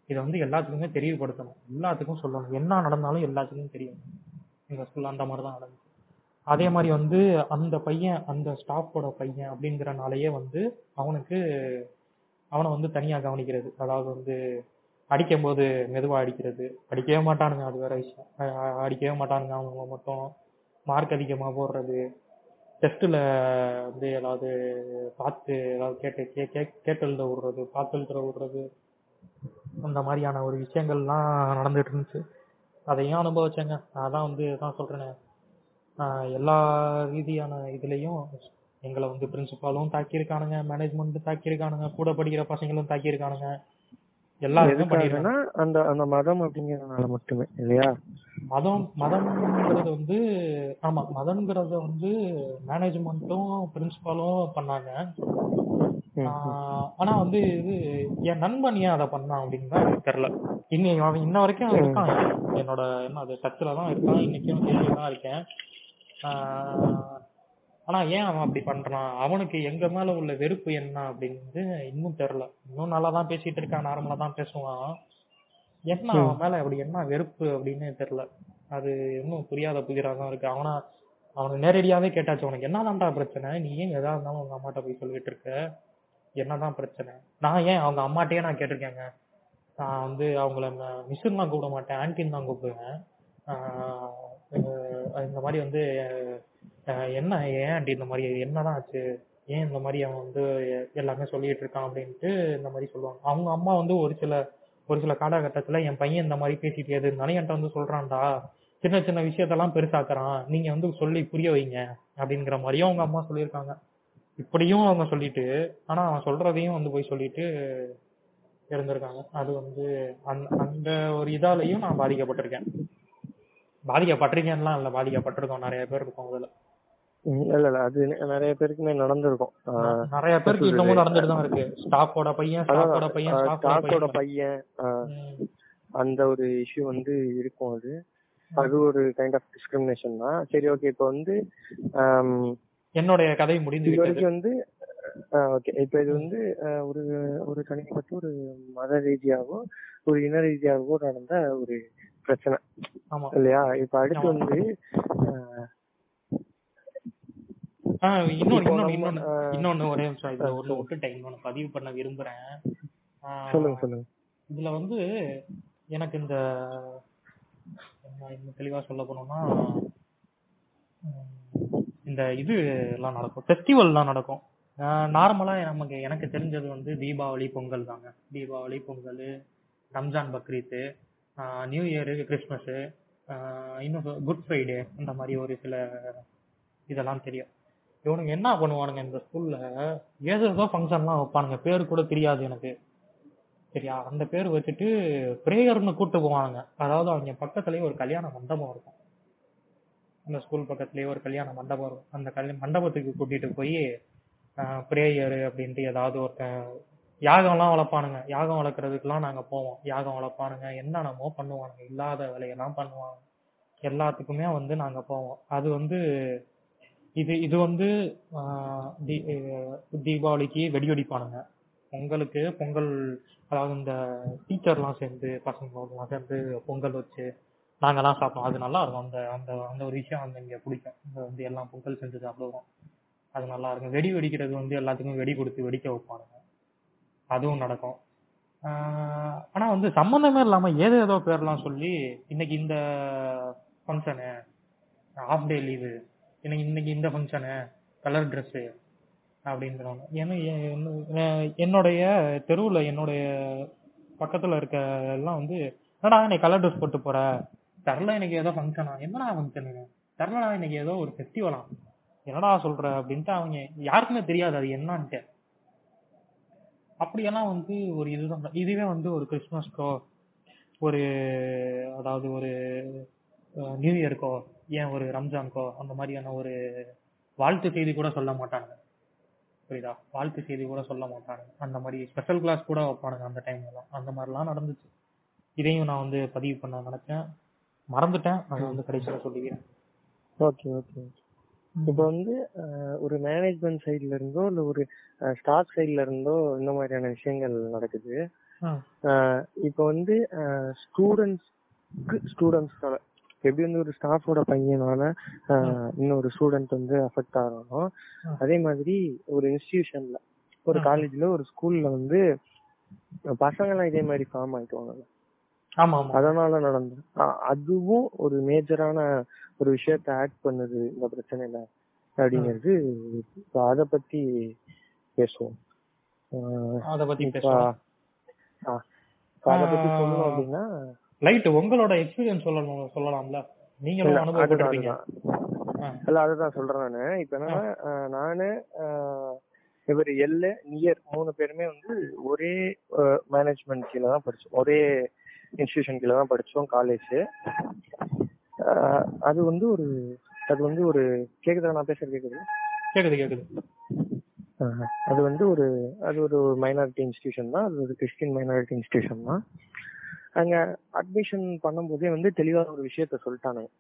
இதை வந்து எல்லாத்துக்குமே தெரியப்படுத்தணும். எல்லாத்துக்கும் சொல்லணும். என்ன நடந்தாலும் எல்லாத்துக்கும் தெரியும். எங்க ஸ்கூல்ல அந்த மாதிரி தான் நடந்துச்சு. அதே மாதிரி வந்து அந்த பையன் அந்த ஸ்டாஃபோட பையன் அப்படிங்கறனாலயே வந்து அவனுக்கு அவனை வந்து தனியா கவனிக்கிறது. அதாவது வந்து அடிக்கும் போது மெதுவா அடிக்கிறது. அடிக்கவே மாட்டானுங்க அது வேற விஷயம். அடிக்கவே மாட்டானுங்க. அவங்க மட்டும் மார்க் அதிகமா போடுறது. டெஸ்ட்ல வந்து ஏதாவது பார்த்து ஏதாவது கேட்டு கே கே- கேட்டு எழுத விடுறது பார்த்து எழுத விடுறது அந்த மாதிரியான ஒரு விஷயங்கள்லாம் நடந்துட்டு இருந்துச்சு. அதையும் அனுபவிச்சேங்க. அதான் வந்து தான் சொல்றேனே. எல்லா ரீதியான இதுலயும் எங்களை வந்து பிரின்சிபாலும் தாக்கியிருக்கானுங்க மேனேஜ்மெண்ட்டும் தாக்கியிருக்கானுங்க கூட படிக்கிற பசங்களும் தாக்கியிருக்கானுங்க. பண்ணிருக்காங்க எதுக்காகனா அந்த அந்த மதம் அப்படிங்கறதுனால மட்டுமே இல்லையா? மதம் மதம்ங்கிறது வந்து ஆமா மதம்ங்கிறத வந்து மேனேஜ்மெண்ட்டும் பிரின்சிபாலும் பண்ணாங்க. ஆனா வந்து இது என் நண்பன் ஏன் அதை பண்ணான் அப்படின்னு தான் எனக்கு தெரியல. இன்னைக்கு அவன் இன்ன வரைக்கும் இருக்கான். என்னோட என்ன அது சர்ச்சில் தான் இருக்கான். இன்னைக்கும் தான் இருக்கேன். ஆனா ஏன் அவன் அப்படி பண்றான்? அவனுக்கு எங்க மேல உள்ள வெறுப்பு என்ன அப்படின்னு இன்னும் தெரியல. இன்னும் நல்லா தான் பேசிட்டு இருக்கான் நார்மலா தான் பேசுவான். என்ன அவன் மேல அப்படி என்ன வெறுப்பு அப்படின்னு தெரியல. அது இன்னும் புரியாத புதிரா தான் இருக்கு. அவனா அவனுக்கு நேரடியாவே கேட்டாச்சு உனக்கு என்னதான்டா பிரச்சனை? நீ ஏன் எதா இருந்தாலும் உங்க அம்மாட்ட போய் சொல்லிட்டு இருக்க? என்னதான் பிரச்சனை? நான் ஏன் அவங்க அம்மாட்டையே நான் கேட்டிருக்கேங்க. நான் வந்து அவங்கள மிஸ்ஸுன்னு கூப்பிட மாட்டேன் ஆன்டின்னு தான் கூப்பிடுவேன் இந்த மாதிரி வந்து என்ன ஏன் ஆண்டி இந்த மாதிரி என்னதான் ஆச்சு? ஏன் இந்த மாதிரி அவன் வந்து எல்லாமே சொல்லிட்டு இருக்கான் அப்படின்ட்டு இந்த மாதிரி சொல்லுவாங்க. அவங்க அம்மா வந்து ஒரு சில ஒரு சில காலகட்டத்துல என் பையன் இந்த மாதிரி பேசிட்டே இருந்தாலும் என்கிட்ட வந்து சொல்றான்டா. சின்ன சின்ன விஷயத்தெல்லாம் பெருசாக்குறான். நீங்க வந்து சொல்லி புரிய வைங்க அப்படிங்கிற மாதிரியும் அவங்க அம்மா சொல்லியிருக்காங்க. இப்படியும் அவங்க சொல்லிட்டு ஆனா அவன் சொல்றதையும் வந்து போய் சொல்லிட்டு இருந்திருக்காங்க. அது வந்து அந்த அந்த ஒரு இதாலையும் நான் பாதிக்கப்பட்டிருக்கேன். பாதிக்கப்பட்டிருக்கேன்லாம் இல்ல பாதிக்கப்பட்டிருக்கோம். நிறைய பேர் இருக்கோம் அதுல. இல்ல இல்ல அது நிறைய பேருக்குமே நடந்திருக்கும். நிறைய பேருக்கு இன்னமும் நடந்துட்டு தான் இருக்கு. ஸ்டாஃபோட பையன் ஸ்டாஃபோட பையன் ஸ்டாஃபோட பையன். அந்த ஒரு இஷ்யூ வந்து இருக்கும் அது. அது ஒரு கைண்ட் ஆஃப் டிஸ்கிரிமினேஷன் தான். சரி ஓகே இப்போ வந்து என்னுடைய கதை முடிந்து இது வரைக்கும் வந்து ஓகே இப்போ இது வந்து ஒரு ஒரு தனிப்பட்ட ஒரு மத ரீதியாகவோ ஒரு இன ரீதியாகவோ நடந்த ஒரு பிரச்சனை. இல்லையா? இப்ப அடுத்து. வந்து இன்னொன்னு இன்னொன்னு இன்னொன்னு. ஒரே நிமிஷம். இதுல ஒண்ணு சொல்லுங்க. விட்டுட்டேன். இன்னொன்னு பதிவு பண்ண விரும்புறேன். ஆஹ் சொல்லுங்க சொல்லுங்க. இதுல வந்து எனக்கு இந்த இன்னும் தெளிவா சொல்ல போனோம்னா இந்த இது எல்லாம் நடக்கும். ஃபெஸ்டிவல் எல்லாம் நடக்கும் நார்மலா நமக்கு எனக்கு தெரிஞ்சது வந்து தீபாவளி பொங்கல் தாங்க. Deepavali Pongal Ramzan Bakrid new year Christmas இன்னும் குட் ஃப்ரைடே இந்த மாதிரி ஒரு சில இதெல்லாம் தெரியும். இவனுங்க என்ன பண்ணுவானுங்க இந்த ஸ்கூல்ல ஏதோ ஃபங்க்ஷன்லாம் வைப்பானுங்க. பேர் கூட தெரியாது எனக்கு. சரியா? அந்த பேர் வச்சுட்டு பிரேயர்னு கூட்டு போவானுங்க. அதாவது அவங்க பக்கத்துலேயே ஒரு கல்யாண மண்டபம் இருக்கும். அந்த ஸ்கூல் பக்கத்துலேயே ஒரு கல்யாண மண்டபம் இருக்கும். அந்த கல்யாண மண்டபத்துக்கு கூட்டிட்டு போய் பிரேயர் அப்படின்ட்டு ஏதாவது ஒருத்தன் யாகம்லாம் வளர்ப்பானுங்க. யாகம் வளர்க்குறதுக்கெல்லாம் நாங்கள் போவோம். யாகம் வளர்ப்பானுங்க. என்னென்னமோ பண்ணுவானுங்க. இல்லாத வேலையெல்லாம் பண்ணுவாங்க. எல்லாத்துக்குமே வந்து நாங்கள் போவோம். அது வந்து இது இது வந்து ஆஹ் தீ- அஹ் தீபாவளிக்கு வெடி வெடிப்பானுங்க. பொங்கலுக்கு பொங்கல் அதாவது இந்த டீச்சர்லாம் சேர்ந்து பசங்களோடலாம் சேர்ந்து பொங்கல் வச்சு நாங்கெல்லாம் சாப்பிடுவோம். அது நல்லா இருக்கும். அந்த அந்த அந்த ஒரு விஷயம் வந்து இங்கே பிடிக்கும். இங்கே வந்து எல்லாம் பொங்கல் செஞ்சு சாப்பிடுவோம். அது நல்லா இருக்கும். வெடி வெடிக்கிறது வந்து எல்லாத்துக்கும் வெடி கொடுத்து வெடிக்க வைப்பானுங்க. அதுவும் நடக்கும். ஆஹ் ஆனா வந்து சம்பந்தமே இல்லாம ஏதோ ஏதோ பேர்லாம் சொல்லி இன்னைக்கு இந்த ஃபங்க்ஷனு ஆஃப் டே லீவு எனக்கு இன்னைக்கு இந்த ஃபங்க்ஷனு கலர் ட்ரெஸ்ஸு அப்படின்றாங்க ஏன்னா என்னுடைய தெருவில் என்னுடைய பக்கத்தில் இருக்க எல்லாம் வந்து என்னடா இன்னைக்கு கலர் ட்ரெஸ் போட்டு போற? தெரில இன்னைக்கு ஏதோ ஃபங்க்ஷனா என்னடா ஃபங்க்ஷனு தெரிலடா இன்னைக்கு ஏதோ ஒரு ஃபெஸ்டிவலா என்னடா சொல்ற? அப்படின்ட்டு அவங்க யாருக்குமே தெரியாது அது என்னான்ட்டு. அப்படியெல்லாம் வந்து ஒரு இதுதான் இதுவே வந்து ஒரு கிறிஸ்மஸ்க்கோ ஒரு அதாவது ஒரு நியூ இயர்க்கோ ஏன் ஒரு ரம்ஜான்க்கோ அந்த மாதிரியான ஒரு வாழ்த்து செய்தி கூட சொல்ல மாட்டாங்க. புரியுதா? வாழ்த்து செய்தி கூட சொல்ல மாட்டாங்க. அந்த மாதிரி ஸ்பெஷல் கிளாஸ் கூட வைப்பானுங்க அந்த டைம்லலாம் அந்த மாதிரிலாம் நடந்துச்சு. இதையும் நான் வந்து பதிவு பண்ண நினைச்சேன். மறந்துட்டேன். அதை வந்து கடைசியில சொல்லிக்கிறேன். ஓகே ஓகே இப்போ வந்து ஒரு மேனேஜ்மெண்ட் சைடுல இருந்தோ இல்ல ஒரு ஸ்டாஃப் சைடுல இருந்தோ இந்த மாதிரியான விஷயங்கள் நடக்குது. இப்போ வந்து ஸ்டூடெண்ட்ஸ்க்கு ஸ்டூடெண்ட்ஸ்னால எப்படி வந்து ஒரு ஸ்டாஃபோட பையனால இன்னொரு ஸ்டூடெண்ட் வந்து அஃபெக்ட் ஆகணும். அதே மாதிரி ஒரு இன்ஸ்டிடியூஷன்ல ஒரு. காலேஜ்ல ஒரு ஸ்கூல்ல வந்து பசங்க எல்லாம் இதே மாதிரி ஃபார்ம் ஆயிக்குவாங்க அதனால நடந்து அ- அதுவும் ஒரு மேஜரான ஒரு விஷயத்த ஆட் பண்ணுது இந்த பிரச்சனையில அப்படிங்கிறது அத பத்தி பேசுவோம். அத பத்தி பேசுவோம் அத பத்தி சொல்லணும் அப்படின்னா லைட் உங்களோட எக்ஸ்பீரியன்ஸ் சொல்லணும் சொல்லலாம்ல? நீங்களும் அனுபவப்பட்டிருப்பீங்க. இல்ல அதுதான் சொல்றேன் நானு. இப்ப என்னன்னா நானு இவர் எல்ல நியர் மூணு பேருமே வந்து ஒரே மேனேஜ்மெண்ட் கீழே தான் படிச்சோம். ஒரே இன்ஸ்டிடியூஷன் கீழே தான் படிச்சோம் காலேஜ் அது வந்து ஒரு அது வந்து ஒரு கேக்குதா? நான் பேசுறது கேக்குது? கேக்குது கேக்குது. அது வந்து ஒரு அது ஒரு மைனாரிட்டி இன்ஸ்டிடியூஷன் தான். அது ஒரு கிறிஸ்டின் மைனாரிட்டி இன்ஸ்டிடியூஷன் தான். அங்க அட்மிஷன் பண்ணும்போதே வந்து தெளிவான ஒரு விஷயத்த சொல்லிட்டானுங்க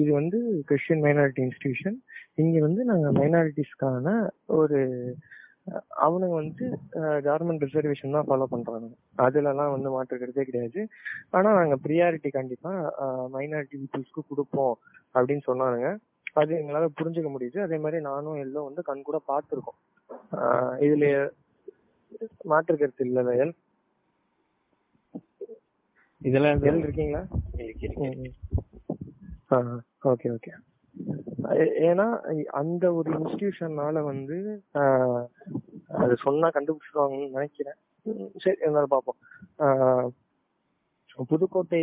இது வந்து கிறிஸ்டின் மைனாரிட்டி இன்ஸ்டிடியூஷன் இங்க வந்து நாங்க மைனாரிட்டிஸ்க்கான ஒரு அவனுங்க வந்து கவர்மெண்ட் ரிசர்வேஷன் தான் ஃபாலோ பண்றாங்க. அதுலலாம் வந்து மாற்றுக்கிறதே கிடையாது. ஆனா நாங்க ப்ரியாரிட்டி கண்டிப்பா மைனாரிட்டி பீப்புள்ஸ்க்கு கொடுப்போம் அப்படின்னு சொன்னானுங்க அது எங்களால புரிஞ்சுக்க முடியுது. அதே மாதிரி நானும் எல்லாம் வந்து கண் கூட பார்த்துருக்கோம். இதுல மாற்று கருத்து இல்ல வயல் இதுல எல் இருக்கீங்களா ஓகே ஓகே. ஏன்னா அந்த ஒரு இன்ஸ்டிடியூஷன்னால வந்து அது சொன்னா கண்டுபிடிச்சிருவாங்கன்னு நினைக்கிறேன். சரி இருந்தாலும் பார்ப்போம். ஆஹ் புதுக்கோட்டை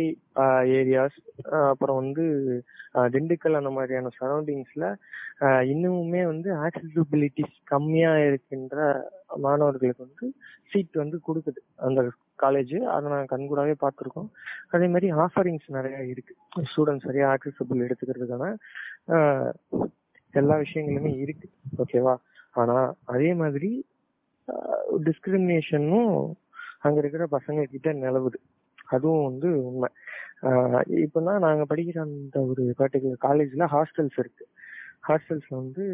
ஏரியாஸ் அப்புறம் வந்து திண்டுக்கல் அந்த மாதிரியான சரௌண்டிங்ஸ்ல இன்னுமுமே வந்து ஆக்சசிபிலிட்டிஸ் கம்மியா இருக்கின்ற மாணவர்களுக்கு வந்து சீட் வந்து கொடுக்குது. அந்த காலேஜ் அதை நாங்கள் கண்கூடாவே பார்த்துருக்கோம். அதே மாதிரி ஆஃபரிங்ஸ் நிறைய இருக்கு. ஸ்டூடெண்ட்ஸ் நிறைய ஆக்சசபிள் எடுத்துக்கிறதுக்கான எல்லா விஷயங்களுமே இருக்கு. ஓகேவா ஆனா அதே மாதிரி டிஸ்கிரிமினேஷனும் அங்க இருக்கிற பசங்க கிட்ட நிலவுது. அதுவும் வந்து உண்மை. இப்போனா நாங்க படிக்கிற அந்த ஒரு பர்டிகுலர் காலேஜ்ல ஹாஸ்டல்ஸ் இருக்கு. ஹாஸ்டல்ஸ்ல வந்து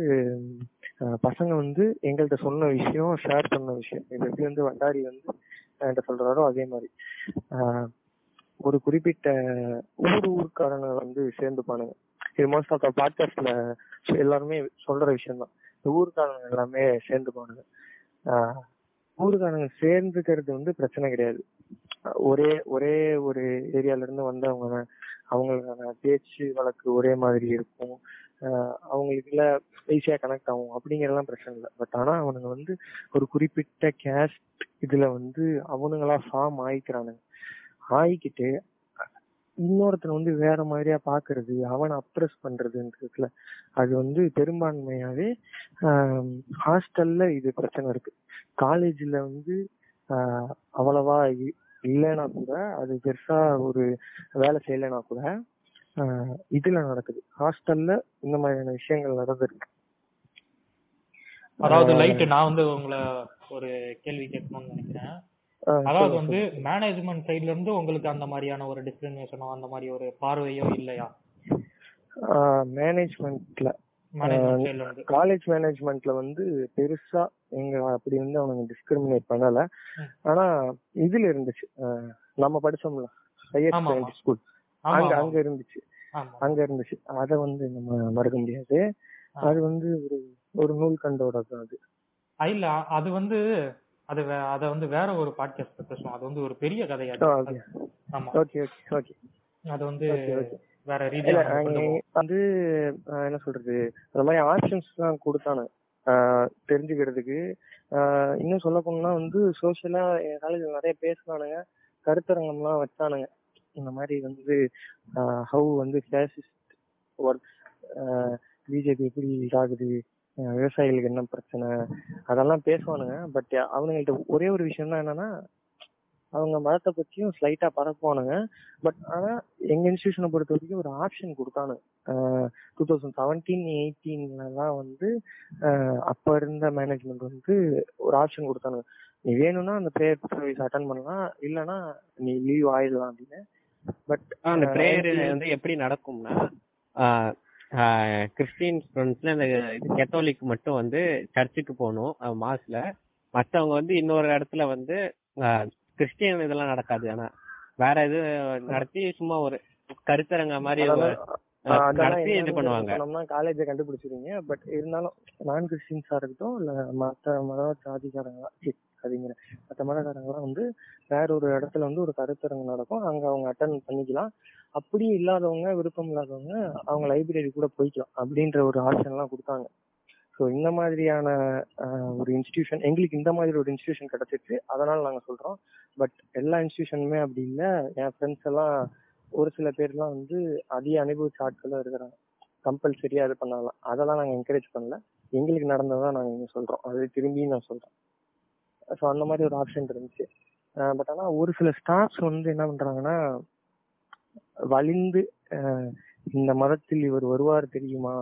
பசங்க வந்து எங்கள்கிட்ட சொன்ன விஷயம் ஷேர் பண்ண விஷயம். இது எப்படி வந்து வண்டாரி வந்து என்கிட்ட சொல்றாரோ அதே மாதிரி. ஒரு குறிப்பிட்ட ஊர் ஊருக்காரங்க வந்து சேர்ந்துப்பானுங்க. இது மோஸ்ட் ஆஃப் த பாட்காஸ்ட்ல எல்லாருமே சொல்ற விஷயம் தான் இந்த ஊருக்காரங்க எல்லாமே சேர்ந்துப்பானுங்க. ஊருக்காரங்க சேர்ந்துக்கிறது வந்து பிரச்சனை கிடையாது. ஒரே ஒரே ஒரு ஏரியால இருந்து வந்தவங்க அவங்களுக்கான பேச்சு வழக்கு ஒரே மாதிரி இருக்கும். அவங்களுக்குள்ள ஈஸியா கனெக்ட் ஆகும். அப்படிங்கறதெல்லாம் பிரச்சனை இல்லை. பட் ஆனா அவனுங்க வந்து ஒரு குறிப்பிட்ட கேஸ்ட் இதுல வந்து அவனுங்களா ஃபார்ம் ஆயிக்கிறானுங்க. ஆயிக்கிட்டு இன்னொருத்தனை வந்து வேற மாதிரியா பாக்குறது அவனை அப்ரஸ் பண்றதுன்றதுல அது வந்து பெரும்பான்மையாவே ஹாஸ்டல்ல இது பிரச்சனை இருக்கு. காலேஜ்ல வந்து அவ்வளவா இல்லைன்னா கூட அது பெருசா ஒரு வேலை செய்யலைன்னா கூட இதுல நடக்குது. ஹாஸ்டல்ல இந்த மாதிரியான விஷயங்கள் நடந்திருக்கு. அதாவது லைட் நான் வந்து உங்களை ஒரு கேள்வி கேட்கணும்னு நினைக்கிறேன். அதாவது வந்து மேனேஜ்மெண்ட் சைடுல இருந்து உங்களுக்கு அந்த மாதிரியான ஒரு டிஸ்கிரிமினேஷனோ அந்த மாதிரி ஒரு பார்வையோ இல்லையா? மேனேஜ்மெண்ட்ல காலேஜ் மேனேஜ்மெண்ட்ல வந்து பெருசா எங்க அப்படி வந்து அவனுங்க டிஸ்கிரிமினேட் பண்ணல. ஆனா இதுல இருந்துச்சு. நம்ம படிச்சோம்ல ஹையர் செகண்டரி ஸ்கூல் அங்க அங்க இருந்துச்சு. அங்க இருந்துச்சு. அத வந்து நம்ம மறக்க முடியாது. அது வந்து ஒரு ஒரு நூல் கண்டோட அது. இல்ல அது வந்து அது அத வந்து வேற ஒரு பாட்காஸ்ட் பேசுவோம். அது வந்து ஒரு பெரிய கதை அது. ஆமா. Okay okay okay. அது வந்து வேற வந்து என்ன சொல்றது? அந்த மாதிரி ஆப்ஷன்ஸ் எல்லாம் கொடுத்தானு. தெரிஞ்சுக்கிறதுக்கு. இன்னும் சொல்ல போனா வந்து சோசியலா என் காலேஜ்ல நிறைய பேசினானுங்க. கருத்தரங்கம் எல்லாம் வச்சானுங்க. இந்த மாதிரி வந்து ஹவு வந்து ஃபேசிஸ்ட் ஒர்க் பிஜேபி எப்படி இதாகுது? விவசாயிகளுக்கு என்ன பிரச்சனை? அதெல்லாம் பேசுவானுங்க. பட் அவனுங்கள்ட்ட ஒரே ஒரு விஷயம் தான் என்னன்னா அவங்க மதத்தை பத்தியும் ஸ்லைட்டா பரப்புவானுங்க. பட் ஆனா எங்க இன்ஸ்டியூஷனை பொறுத்த வரைக்கும் ஒரு ஆப்ஷன் கொடுத்தானு டூ தௌசண்ட் செவன்டீன் எயிட்டீன்லாம் வந்து அப்ப இருந்த மேனேஜ்மெண்ட் வந்து ஒரு ஆப்ஷன் கொடுத்தானுங்க நீ வேணும்னா அந்த ப்ரேயர் சர்வீஸ் அட்டன் பண்ணலாம். இல்லனா நீ லீவ் ஆயிடலாம் அப்படின்னு. பட் அந்த ப்ரேயர் வந்து எப்படி நடக்கும்னா கிறிஸ்டின் ஸ்டூடெண்ட்ஸ்ல இந்த கெத்தோலிக் மட்டும் வந்து சர்ச்சுக்கு போகணும் மாஸ்ல. மத்தவங்க வந்து இன்னொரு இடத்துல வந்து கிறிஸ்டியன் இதெல்லாம் நடக்காது. ஆனா வேற இது நடத்தி சும்மா ஒரு கருத்தரங்க மாதிரி நடத்தி இது பண்ணுவாங்க. காலேஜ கண்டுபிடிச்சிருங்க பட் இருந்தாலும் நான் கிறிஸ்டின்ஸா இருக்கட்டும் இல்ல மத்த மத ஜாதிக்காரங்களா அப்படிங்கிற மத்த மதக்காரங்களாம் வந்து வேற ஒரு இடத்துல வந்து ஒரு கருத்தரங்கு நடக்கும். அங்க அவங்க அட்டன் பண்ணிக்கலாம். அப்படி இல்லாதவங்க விருப்பம் இல்லாதவங்க அவங்க லைப்ரரி கூட போய்க்கலாம் அப்படின்ற ஒரு ஆப்ஷன் எல்லாம் கொடுத்தாங்க. ஸோ இந்த மாதிரியான ஒரு இன்ஸ்டிடியூஷன் எங்களுக்கு இந்த மாதிரி ஒரு இன்ஸ்டிடியூஷன் கிடைச்சிச்சு. அதனால நாங்கள் சொல்றோம். பட் எல்லா இன்ஸ்டிடியூஷனுமே அப்படி இல்லை. என் ஃப்ரெண்ட்ஸ் எல்லாம் ஒரு சில பேர்லாம் வந்து அதிக அனுபவிச்ச ஆட்களும் இருக்கிறாங்க. கம்பல்சரியா இது பண்ணலாம். அதெல்லாம் நாங்கள் என்கரேஜ் பண்ணல. எங்களுக்கு நடந்ததான் நாங்கள் இங்கே சொல்றோம். அது திரும்பி நான் சொல்றேன். ஸோ அந்த மாதிரி ஒரு ஆப்ஷன் இருந்துச்சு. பட் ஆனால் ஒரு சில ஸ்டாஃப்ஸ் வந்து என்ன பண்றாங்கன்னா வலிந்து இந்த மதத்தில் இவர் வருவார் தெரியுமா?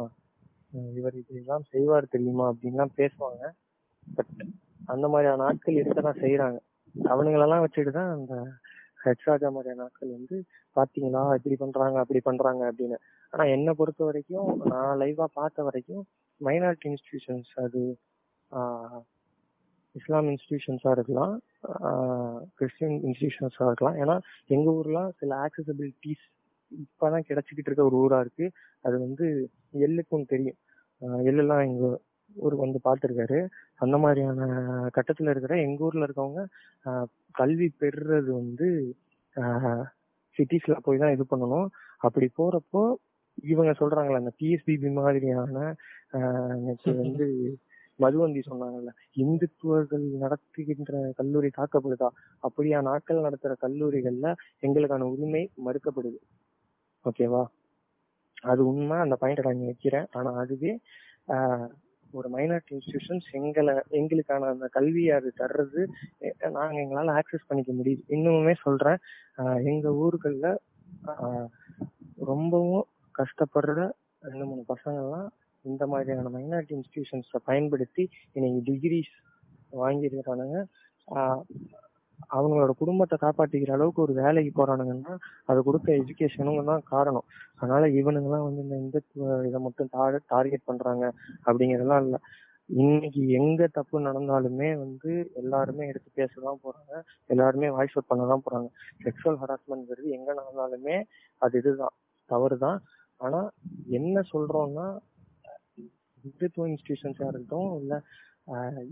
இவர் இதெல்லாம் செய்வார் தெரியுமா அப்படின்லாம் பேசுவாங்க. பட் அந்த மாதிரியான ஆட்கள் இருக்கதான் செய்யறாங்க அவனுங்களெல்லாம் வச்சுட்டு தான் அந்த ஹெச் ராஜா மாதிரியான ஆட்கள் வந்து பாத்தீங்களா இப்படி பண்றாங்க அப்படி பண்றாங்க அப்படின்னு. ஆனா என்னை பொறுத்த வரைக்கும் நான் லைவா பார்த்த வரைக்கும் மைனாரிட்டி இன்ஸ்டிடியூஷன்ஸ் அது இஸ்லாம் இன்ஸ்டிடியூஷன்ஸா இருக்கலாம் கிறிஸ்டியன் இன்ஸ்டிடியூஷன்ஸா இருக்கலாம். ஏன்னா எங்க ஊர்ல சில ஆக்சசபிலிட்டிஸ் இப்பதான் கிடைச்சுக்கிட்டு இருக்க ஒரு ஊரா இருக்கு. அது வந்து எள்ளுக்கும் தெரியும். எள்ளெல்லாம் எங்க ஊருக்கு வந்து பாத்துருக்காரு. அந்த மாதிரியான கட்டத்துல இருக்கிற எங்க ஊர்ல இருக்கவங்க கல்வி பெறுறது வந்து சிட்டிஸ்ல போய் தான் இது பண்ணணும். அப்படி போறப்போ இவங்க சொல்றாங்களே அந்த பிஎஸ்பிபி மாதிரியான ஆஹ் வந்து மதுவந்தி சொன்னாங்கல்ல இந்துத்துவர்கள் நடத்துகின்ற கல்லூரி தாக்கப்படுதா? அப்படியா நாட்கள் நடத்துற கல்லூரிகள்ல எங்களுக்கான உரிமை மறுக்கப்படுது. ஓகேவா? அது உண்மை அந்த பாயிண்ட் நான் இங்க வைக்கிறேன். ஆனா அதுவே ஒரு மைனாரிட்டி இன்ஸ்டியூஷன்ஸ் எங்களை எங்களுக்கான அந்த கல்வியை அது தர்றது நாங்கள் நாங்க எங்களால ஆக்சஸ் பண்ணிக்க முடியுது. இன்னுமே சொல்றேன் எங்கள் எங்க ரொம்பவும் கஷ்டப்படுற ரெண்டு மூணு பசங்கள்லாம் இந்த மாதிரியான மைனாரிட்டி இன்ஸ்டியூஷன்ஸை பயன்படுத்தி இன்னைக்கு டிகிரிஸ் வாங்கியிருக்கிறானுங்க. அவங்களோட குடும்பத்தை காப்பாத்திக்கிற அளவுக்கு ஒரு வேலைக்கு போறானுங்கன்னா அது கொடுத்த எஜுகேஷனும் தான் காரணம். அதனால இவனுங்கெல்லாம் வந்து இந்த இந்துத்துவ இதை மட்டும் டார்கெட் பண்றாங்க அப்படிங்கறதெல்லாம் இல்ல. இன்னைக்கு எங்க தப்பு நடந்தாலுமே வந்து எல்லாருமே எடுத்து பேசதான் போறாங்க எல்லாருமே வாய்ஸ் அவுட் பண்ணதான் போறாங்க. செக்ஷுவல் ஹராஸ்மெண்ட்ங்கிறது எங்க நடந்தாலுமே அது இதுதான் தவறுதான். ஆனா என்ன சொல்றோம்னா இந்துத்துவ இன்ஸ்டிடியூஷன்ஸா இருக்கட்டும் இல்ல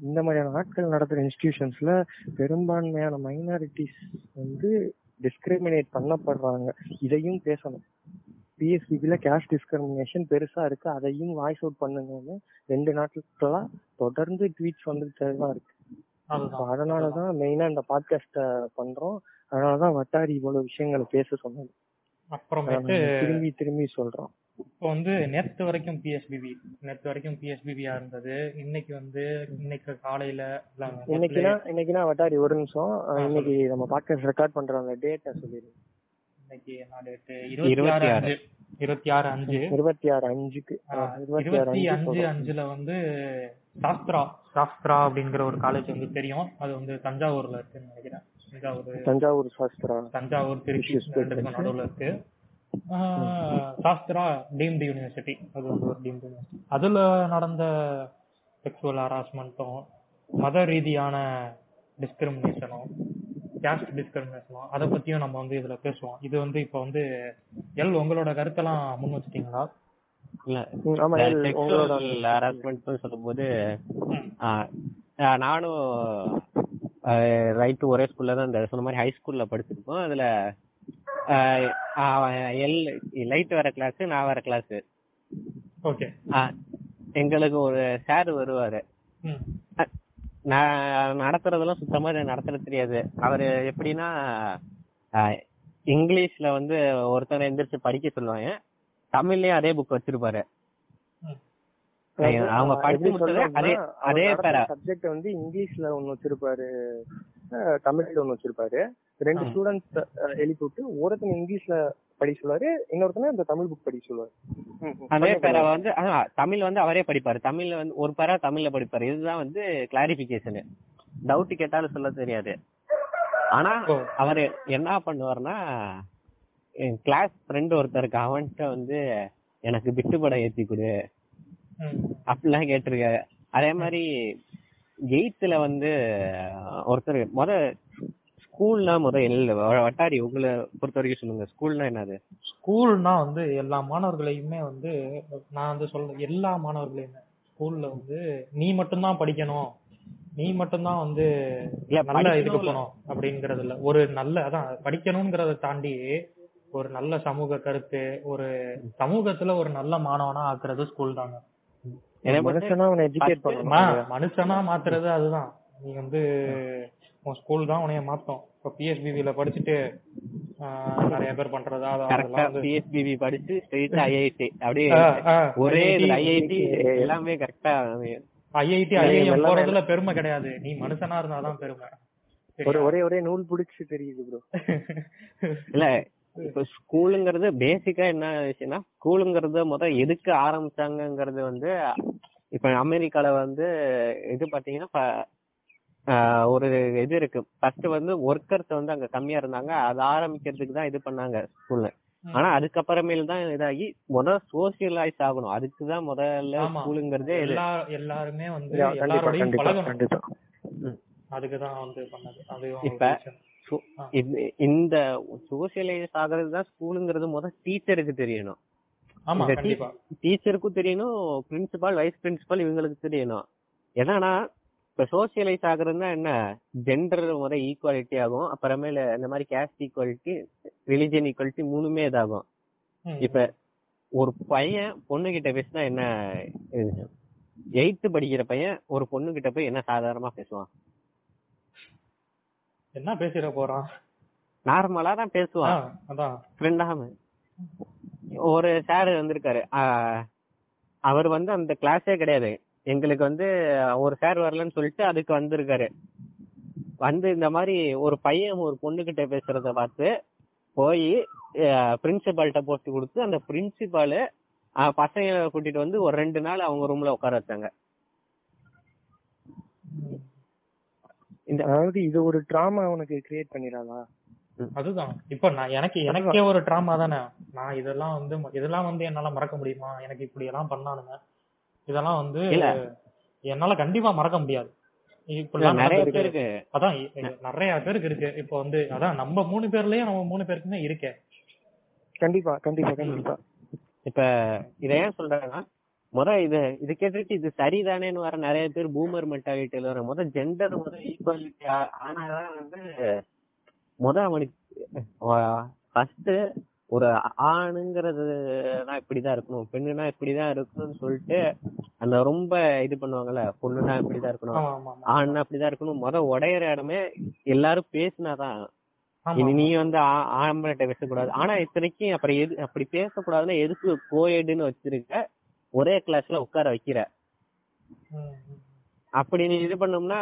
இந்த மாதிரியான ஆட்கள் நடத்துற இன்ஸ்டிடியூஷன்ஸ்ல பெரும்பான்மையான மைனாரிட்டிஸ் வந்து டிஸ்கிரிமினேட் பண்ணப்படுறாங்க. இதையும் பேசணும். பிஎஸ்பிபில கேஷ் டிஸ்கிரிமினேஷன் பெருசா இருக்கு. அதையும் வாய்ஸ் அவுட் பண்ணுங்கன்னு ரெண்டு நாட்களா தொடர்ந்து ட்வீட்ஸ் வந்துட்டே தான் இருக்கு. அதனாலதான் மெயினா இந்த பாட்காஸ்ட பண்றோம். அதனாலதான் வட்டாரி இவ்வளவு விஷயங்களை பேச சொன்னது. நாங்க திரும்பி திரும்பி சொல்றோம். இப்போ வந்து நேத்து வரைக்கும் பிஎஸ்பிபி நேத்து வரைக்கும் பிஎஸ்பிபியா இருந்தது. இன்னைக்கு வந்து இன்னைக்கு காலையில இன்னைக்குனா இன்னைக்குனா வட்டாரி ஒரு நிமிஷம். ஆ, இன்னைக்கு நம்ம பாட்காஸ்ட் ரெக்கார்ட் பண்ற அந்த டேட்டை சொல்லிடுங்க இன்னைக்கு என்ன டேட் இருபத்தி ஆறு அஞ்சு. இருபத்தி ஆறு அஞ்சு. இருபத்தி ஆறு அஞ்சுக்கு. ஆ, இருபத்தி அஞ்சு. அஞ்சுல வந்து சாஸ்திரா சாஸ்திரா அப்படிங்கிற ஒரு காலேஜ் வந்து தெரியும். அது வந்து தஞ்சாவூர்ல இருக்குன்னு நினைக்கிறேன். தஞ்சாவூர் தஞ்சாவூர் சாஸ்திரா. தஞ்சாவூர் திருச்சி நடுவுல இருக்கு. சாஸ்திரா டீம்டு யூனிவர்சிட்டி அது வந்து ஒரு டீம்டு யூனிவர்சிட்டி அதுல நடந்த செக்ஷுவல் ஹராஸ்மெண்ட்டும் மத ரீதியான டிஸ்கிரிமினேஷனும் கேஸ்ட் டிஸ்கிரிமினேஷனும் அதை பத்தியும் நம்ம வந்து இதுல பேசுவோம். இது வந்து இப்போ வந்து எல் உங்களோட கருத்தெல்லாம் முன் வச்சிட்டீங்களா? சொல்லும்போது நானும் ரைட் ஒரே ஸ்கூல்ல தான் இந்த சொன்ன மாதிரி ஹை ஸ்கூல்ல படிச்சிருக்கோம். அதுல எல் லைட் வர கிளாஸ் நான் வர கிளாஸ் ஓகே எங்களுக்கு ஒரு சார் வருவாரு. நான் நடத்துறதெல்லாம் சுத்தமா நடத்துறது தெரியாது. அவரு எப்படின்னா இங்கிலீஷ்ல வந்து ஒருத்தனை எந்திரிச்சு படிக்க சொல்லுவாங்க. தமிழ்லயும் அதே புக் வச்சிருப்பாரு. அவங்க படிச்சு முடிச்சதே அதே அதே பேரா சப்ஜெக்ட் வந்து இங்கிலீஷ்ல ஒண்ணு வச்சிருப்பாரு. தமிழ்ல ஒண்ணு வச்சிருப்பாரு. ரெண்டு. ஸ்டூடெண்ட்ஸ் எழுப்பி விட்டு ஒருத்தன் இங்கிலீஷ்ல படிக்க சொல்லுவாரு இன்னொருத்தன இந்த தமிழ் புக் படிக்க சொல்லுவாரு. அதே பேரா வந்து தமிழ் வந்து அவரே படிப்பாரு. தமிழ்ல வந்து ஒரு பேரா தமிழ்ல படிப்பாரு. இதுதான் வந்து கிளாரிபிகேஷன் டவுட் கேட்டாலும் சொல்ல தெரியாது. ஆனா. அவரு என்ன பண்ணுவாருன்னா என் கிளாஸ் ஃப்ரெண்ட் ஒருத்தருக்கு அவன்கிட்ட வந்து எனக்கு பிட்டுப்படம் ஏத்தி கொடு. அப்படிலாம் கேட்டிருக்காரு. அதே மாதிரி எயித்துல வந்து ஒருத்தர் முத ஸ்கூல்னா முத இல்ல வட்டாரி உங்களை பொறுத்த வரைக்கும் சொல்லுங்க. ஸ்கூல்னா என்னது? ஸ்கூல்னா வந்து எல்லா மாணவர்களையுமே வந்து நான் வந்து சொல்றேன் எல்லா மாணவர்களையுமே ஸ்கூல்ல வந்து நீ மட்டும்தான் படிக்கணும். நீ மட்டும்தான் வந்து நல்ல இதுக்கு. போகணும் அப்படிங்கறது இல்ல. ஒரு நல்ல அதான் படிக்கணுங்கிறத தாண்டி ஒரு நல்ல சமூக கருத்து ஒரு சமூகத்துல ஒரு நல்ல மாணவனா ஆக்குறது ஸ்கூல் தாங்க. மனுஷனா மாத்துறது அதுதான். நீ வந்து உன் ஸ்கூல் தான் உனைய மாத்தோம். இப்போ பிஎஸ்பிபில படிச்சுட்டு நிறைய பேர் பண்றதா கரெக்டா பிஎஸ்பிபி படிச்சு ஸ்ட்ரெயிட்டா ஐஐடி அப்படியே ஒரே ஐஐடி எல்லாமே கரெக்டா ஐஐடி ஐஐஎம் போறதுல பெருமை கிடையாது. நீ மனுஷனா இருந்தாதான் பெருமை. ஒரு ஒரே ஒரே நூல் பிடிச்சு தெரியுது ப்ரோ இல்ல இப்ப ஸ்கூலுங்கிறது பேசிக்கா என்ன விஷயம்னா ஸ்கூலுங்கிறது முத எதுக்கு ஆரம்பிச்சாங்கங்கிறது வந்து இப்ப அமெரிக்கால வந்து இது பாத்தீங்கன்னா ஒரு இது இருக்கு. ஃபர்ஸ்ட் வந்து ஒர்க்கர்ஸ் வந்து அங்க கம்மியா இருந்தாங்க. அது ஆரம்பிக்கிறதுக்கு தான் இது பண்ணாங்க ஸ்கூல்ல ஆனா அதுக்கப்புறமேல் தான் இதாகி முத சோசியலைஸ் ஆகணும். அதுக்கு தான் முதல்ல. ஸ்கூலுங்கிறதே எல்லாருமே வந்து அதுக்குதான் வந்து பண்ணது. இப்ப. இந்த- சோசியலைஸ் ஆகுறது தான் ஸ்கூலுங்கிறது முத டீச்சருக்கு தெரியணும். டீச்சருக்கும் தெரியணும் பிரின்சிபால் வைஸ் பிரின்சிபால் இவங்களுக்கு தெரியணும். என்னன்னா இப்ப சோசியலைஸ் ஆகுறதுன்னா என்ன? ஜெண்டர் முத ஈக்குவாலிட்டி ஆகும். அப்புறமேல இந்த மாதிரி கேஸ்ட் ஈக்குவாலிட்டி ரிலிஜியன் ஈக்குவாலிட்டி மூணுமே இதாகும். இப்ப ஒரு பையன் பொண்ணு கிட்ட பேசினா என்ன எயித்து படிக்கிற பையன் ஒரு பொண்ணு கிட்ட போய் என்ன சாதாரணமா பேசுவான்? என்ன பேசிட போறான்? நார்மலா தான் பேசுவான். அதான். ஒரு சார் வந்திருக்காரு. அவர் வந்து அந்த கிளாஸே கிடையாது. எங்களுக்கு வந்து ஒரு சார் வரலன்னு சொல்லிட்டு அதுக்கு வந்திருக்காரு. வந்து இந்த மாதிரி ஒரு பையன் ஒரு பொண்ணு கிட்ட பேசுறத பார்த்து போய் பிரின்சிபால்கிட்ட போட்டு கொடுத்து அந்த பிரின்சிபாலு பசங்க கூட்டிட்டு வந்து ஒரு ரெண்டு நாள் அவங்க ரூம்ல உட்கார வச்சாங்க. இந்த அதாவது இது ஒரு டிராமா உனக்கு கிரியேட் பண்ணிடாதா? அதுதான். இப்ப நான் எனக்கு எனக்கே ஒரு ட்ராமா தானே. நான் இதெல்லாம் வந்து இதெல்லாம் வந்து என்னால மறக்க முடியுமா? எனக்கு இப்படி எல்லாம் பண்ணானுங்க. இதெல்லாம் வந்து. என்னால கண்டிப்பா மறக்க முடியாது. நிறைய. பேருக்கு. அதான் நிறைய பேருக்கு இருக்கு. இப்போ வந்து அதான் நம்ம மூணு பேர்லயும் நம்ம மூணு பேருக்குமே இருக்கே. கண்டிப்பா கண்டிப்பா கண்டிப்பா. இப்ப இத ஏன் சொல்றேன்னா முத இது இது கேட்டுட்டு இது சரிதானேன்னு வர நிறைய பேர் பூமர் மென்டாலிட்டியில வர முத ஜெண்டர் முத ஈக்குவாலிட்டி ஆனாதான் வந்து முத அவனுக்கு ஃபர்ஸ்ட் ஒரு ஆணுங்கிறதுனா இப்படிதான் இருக்கணும் பெண்ணுனா இப்படிதான் இருக்கணும்னு சொல்லிட்டு அந்த ரொம்ப இது பண்ணுவாங்கல்ல பொண்ணுனா இப்படிதான் இருக்கணும். ஆண்னா இப்படிதான் இருக்கணும் முத உடையிற இடமே எல்லாரும் பேசினாதான் இனி நீ வந்து ஆ- ஆம்பளைட்ட பேசக்கூடாது ஆனா இத்தனைக்கும் அப்புறம் எது அப்படி பேசக்கூடாதுன்னா எதுக்கு கோயடுன்னு வச்சிருக்க ஒரே கிளாஸ்ல உட்கார வைக்கிற. அப்படி நீ இது பண்ணோம்னா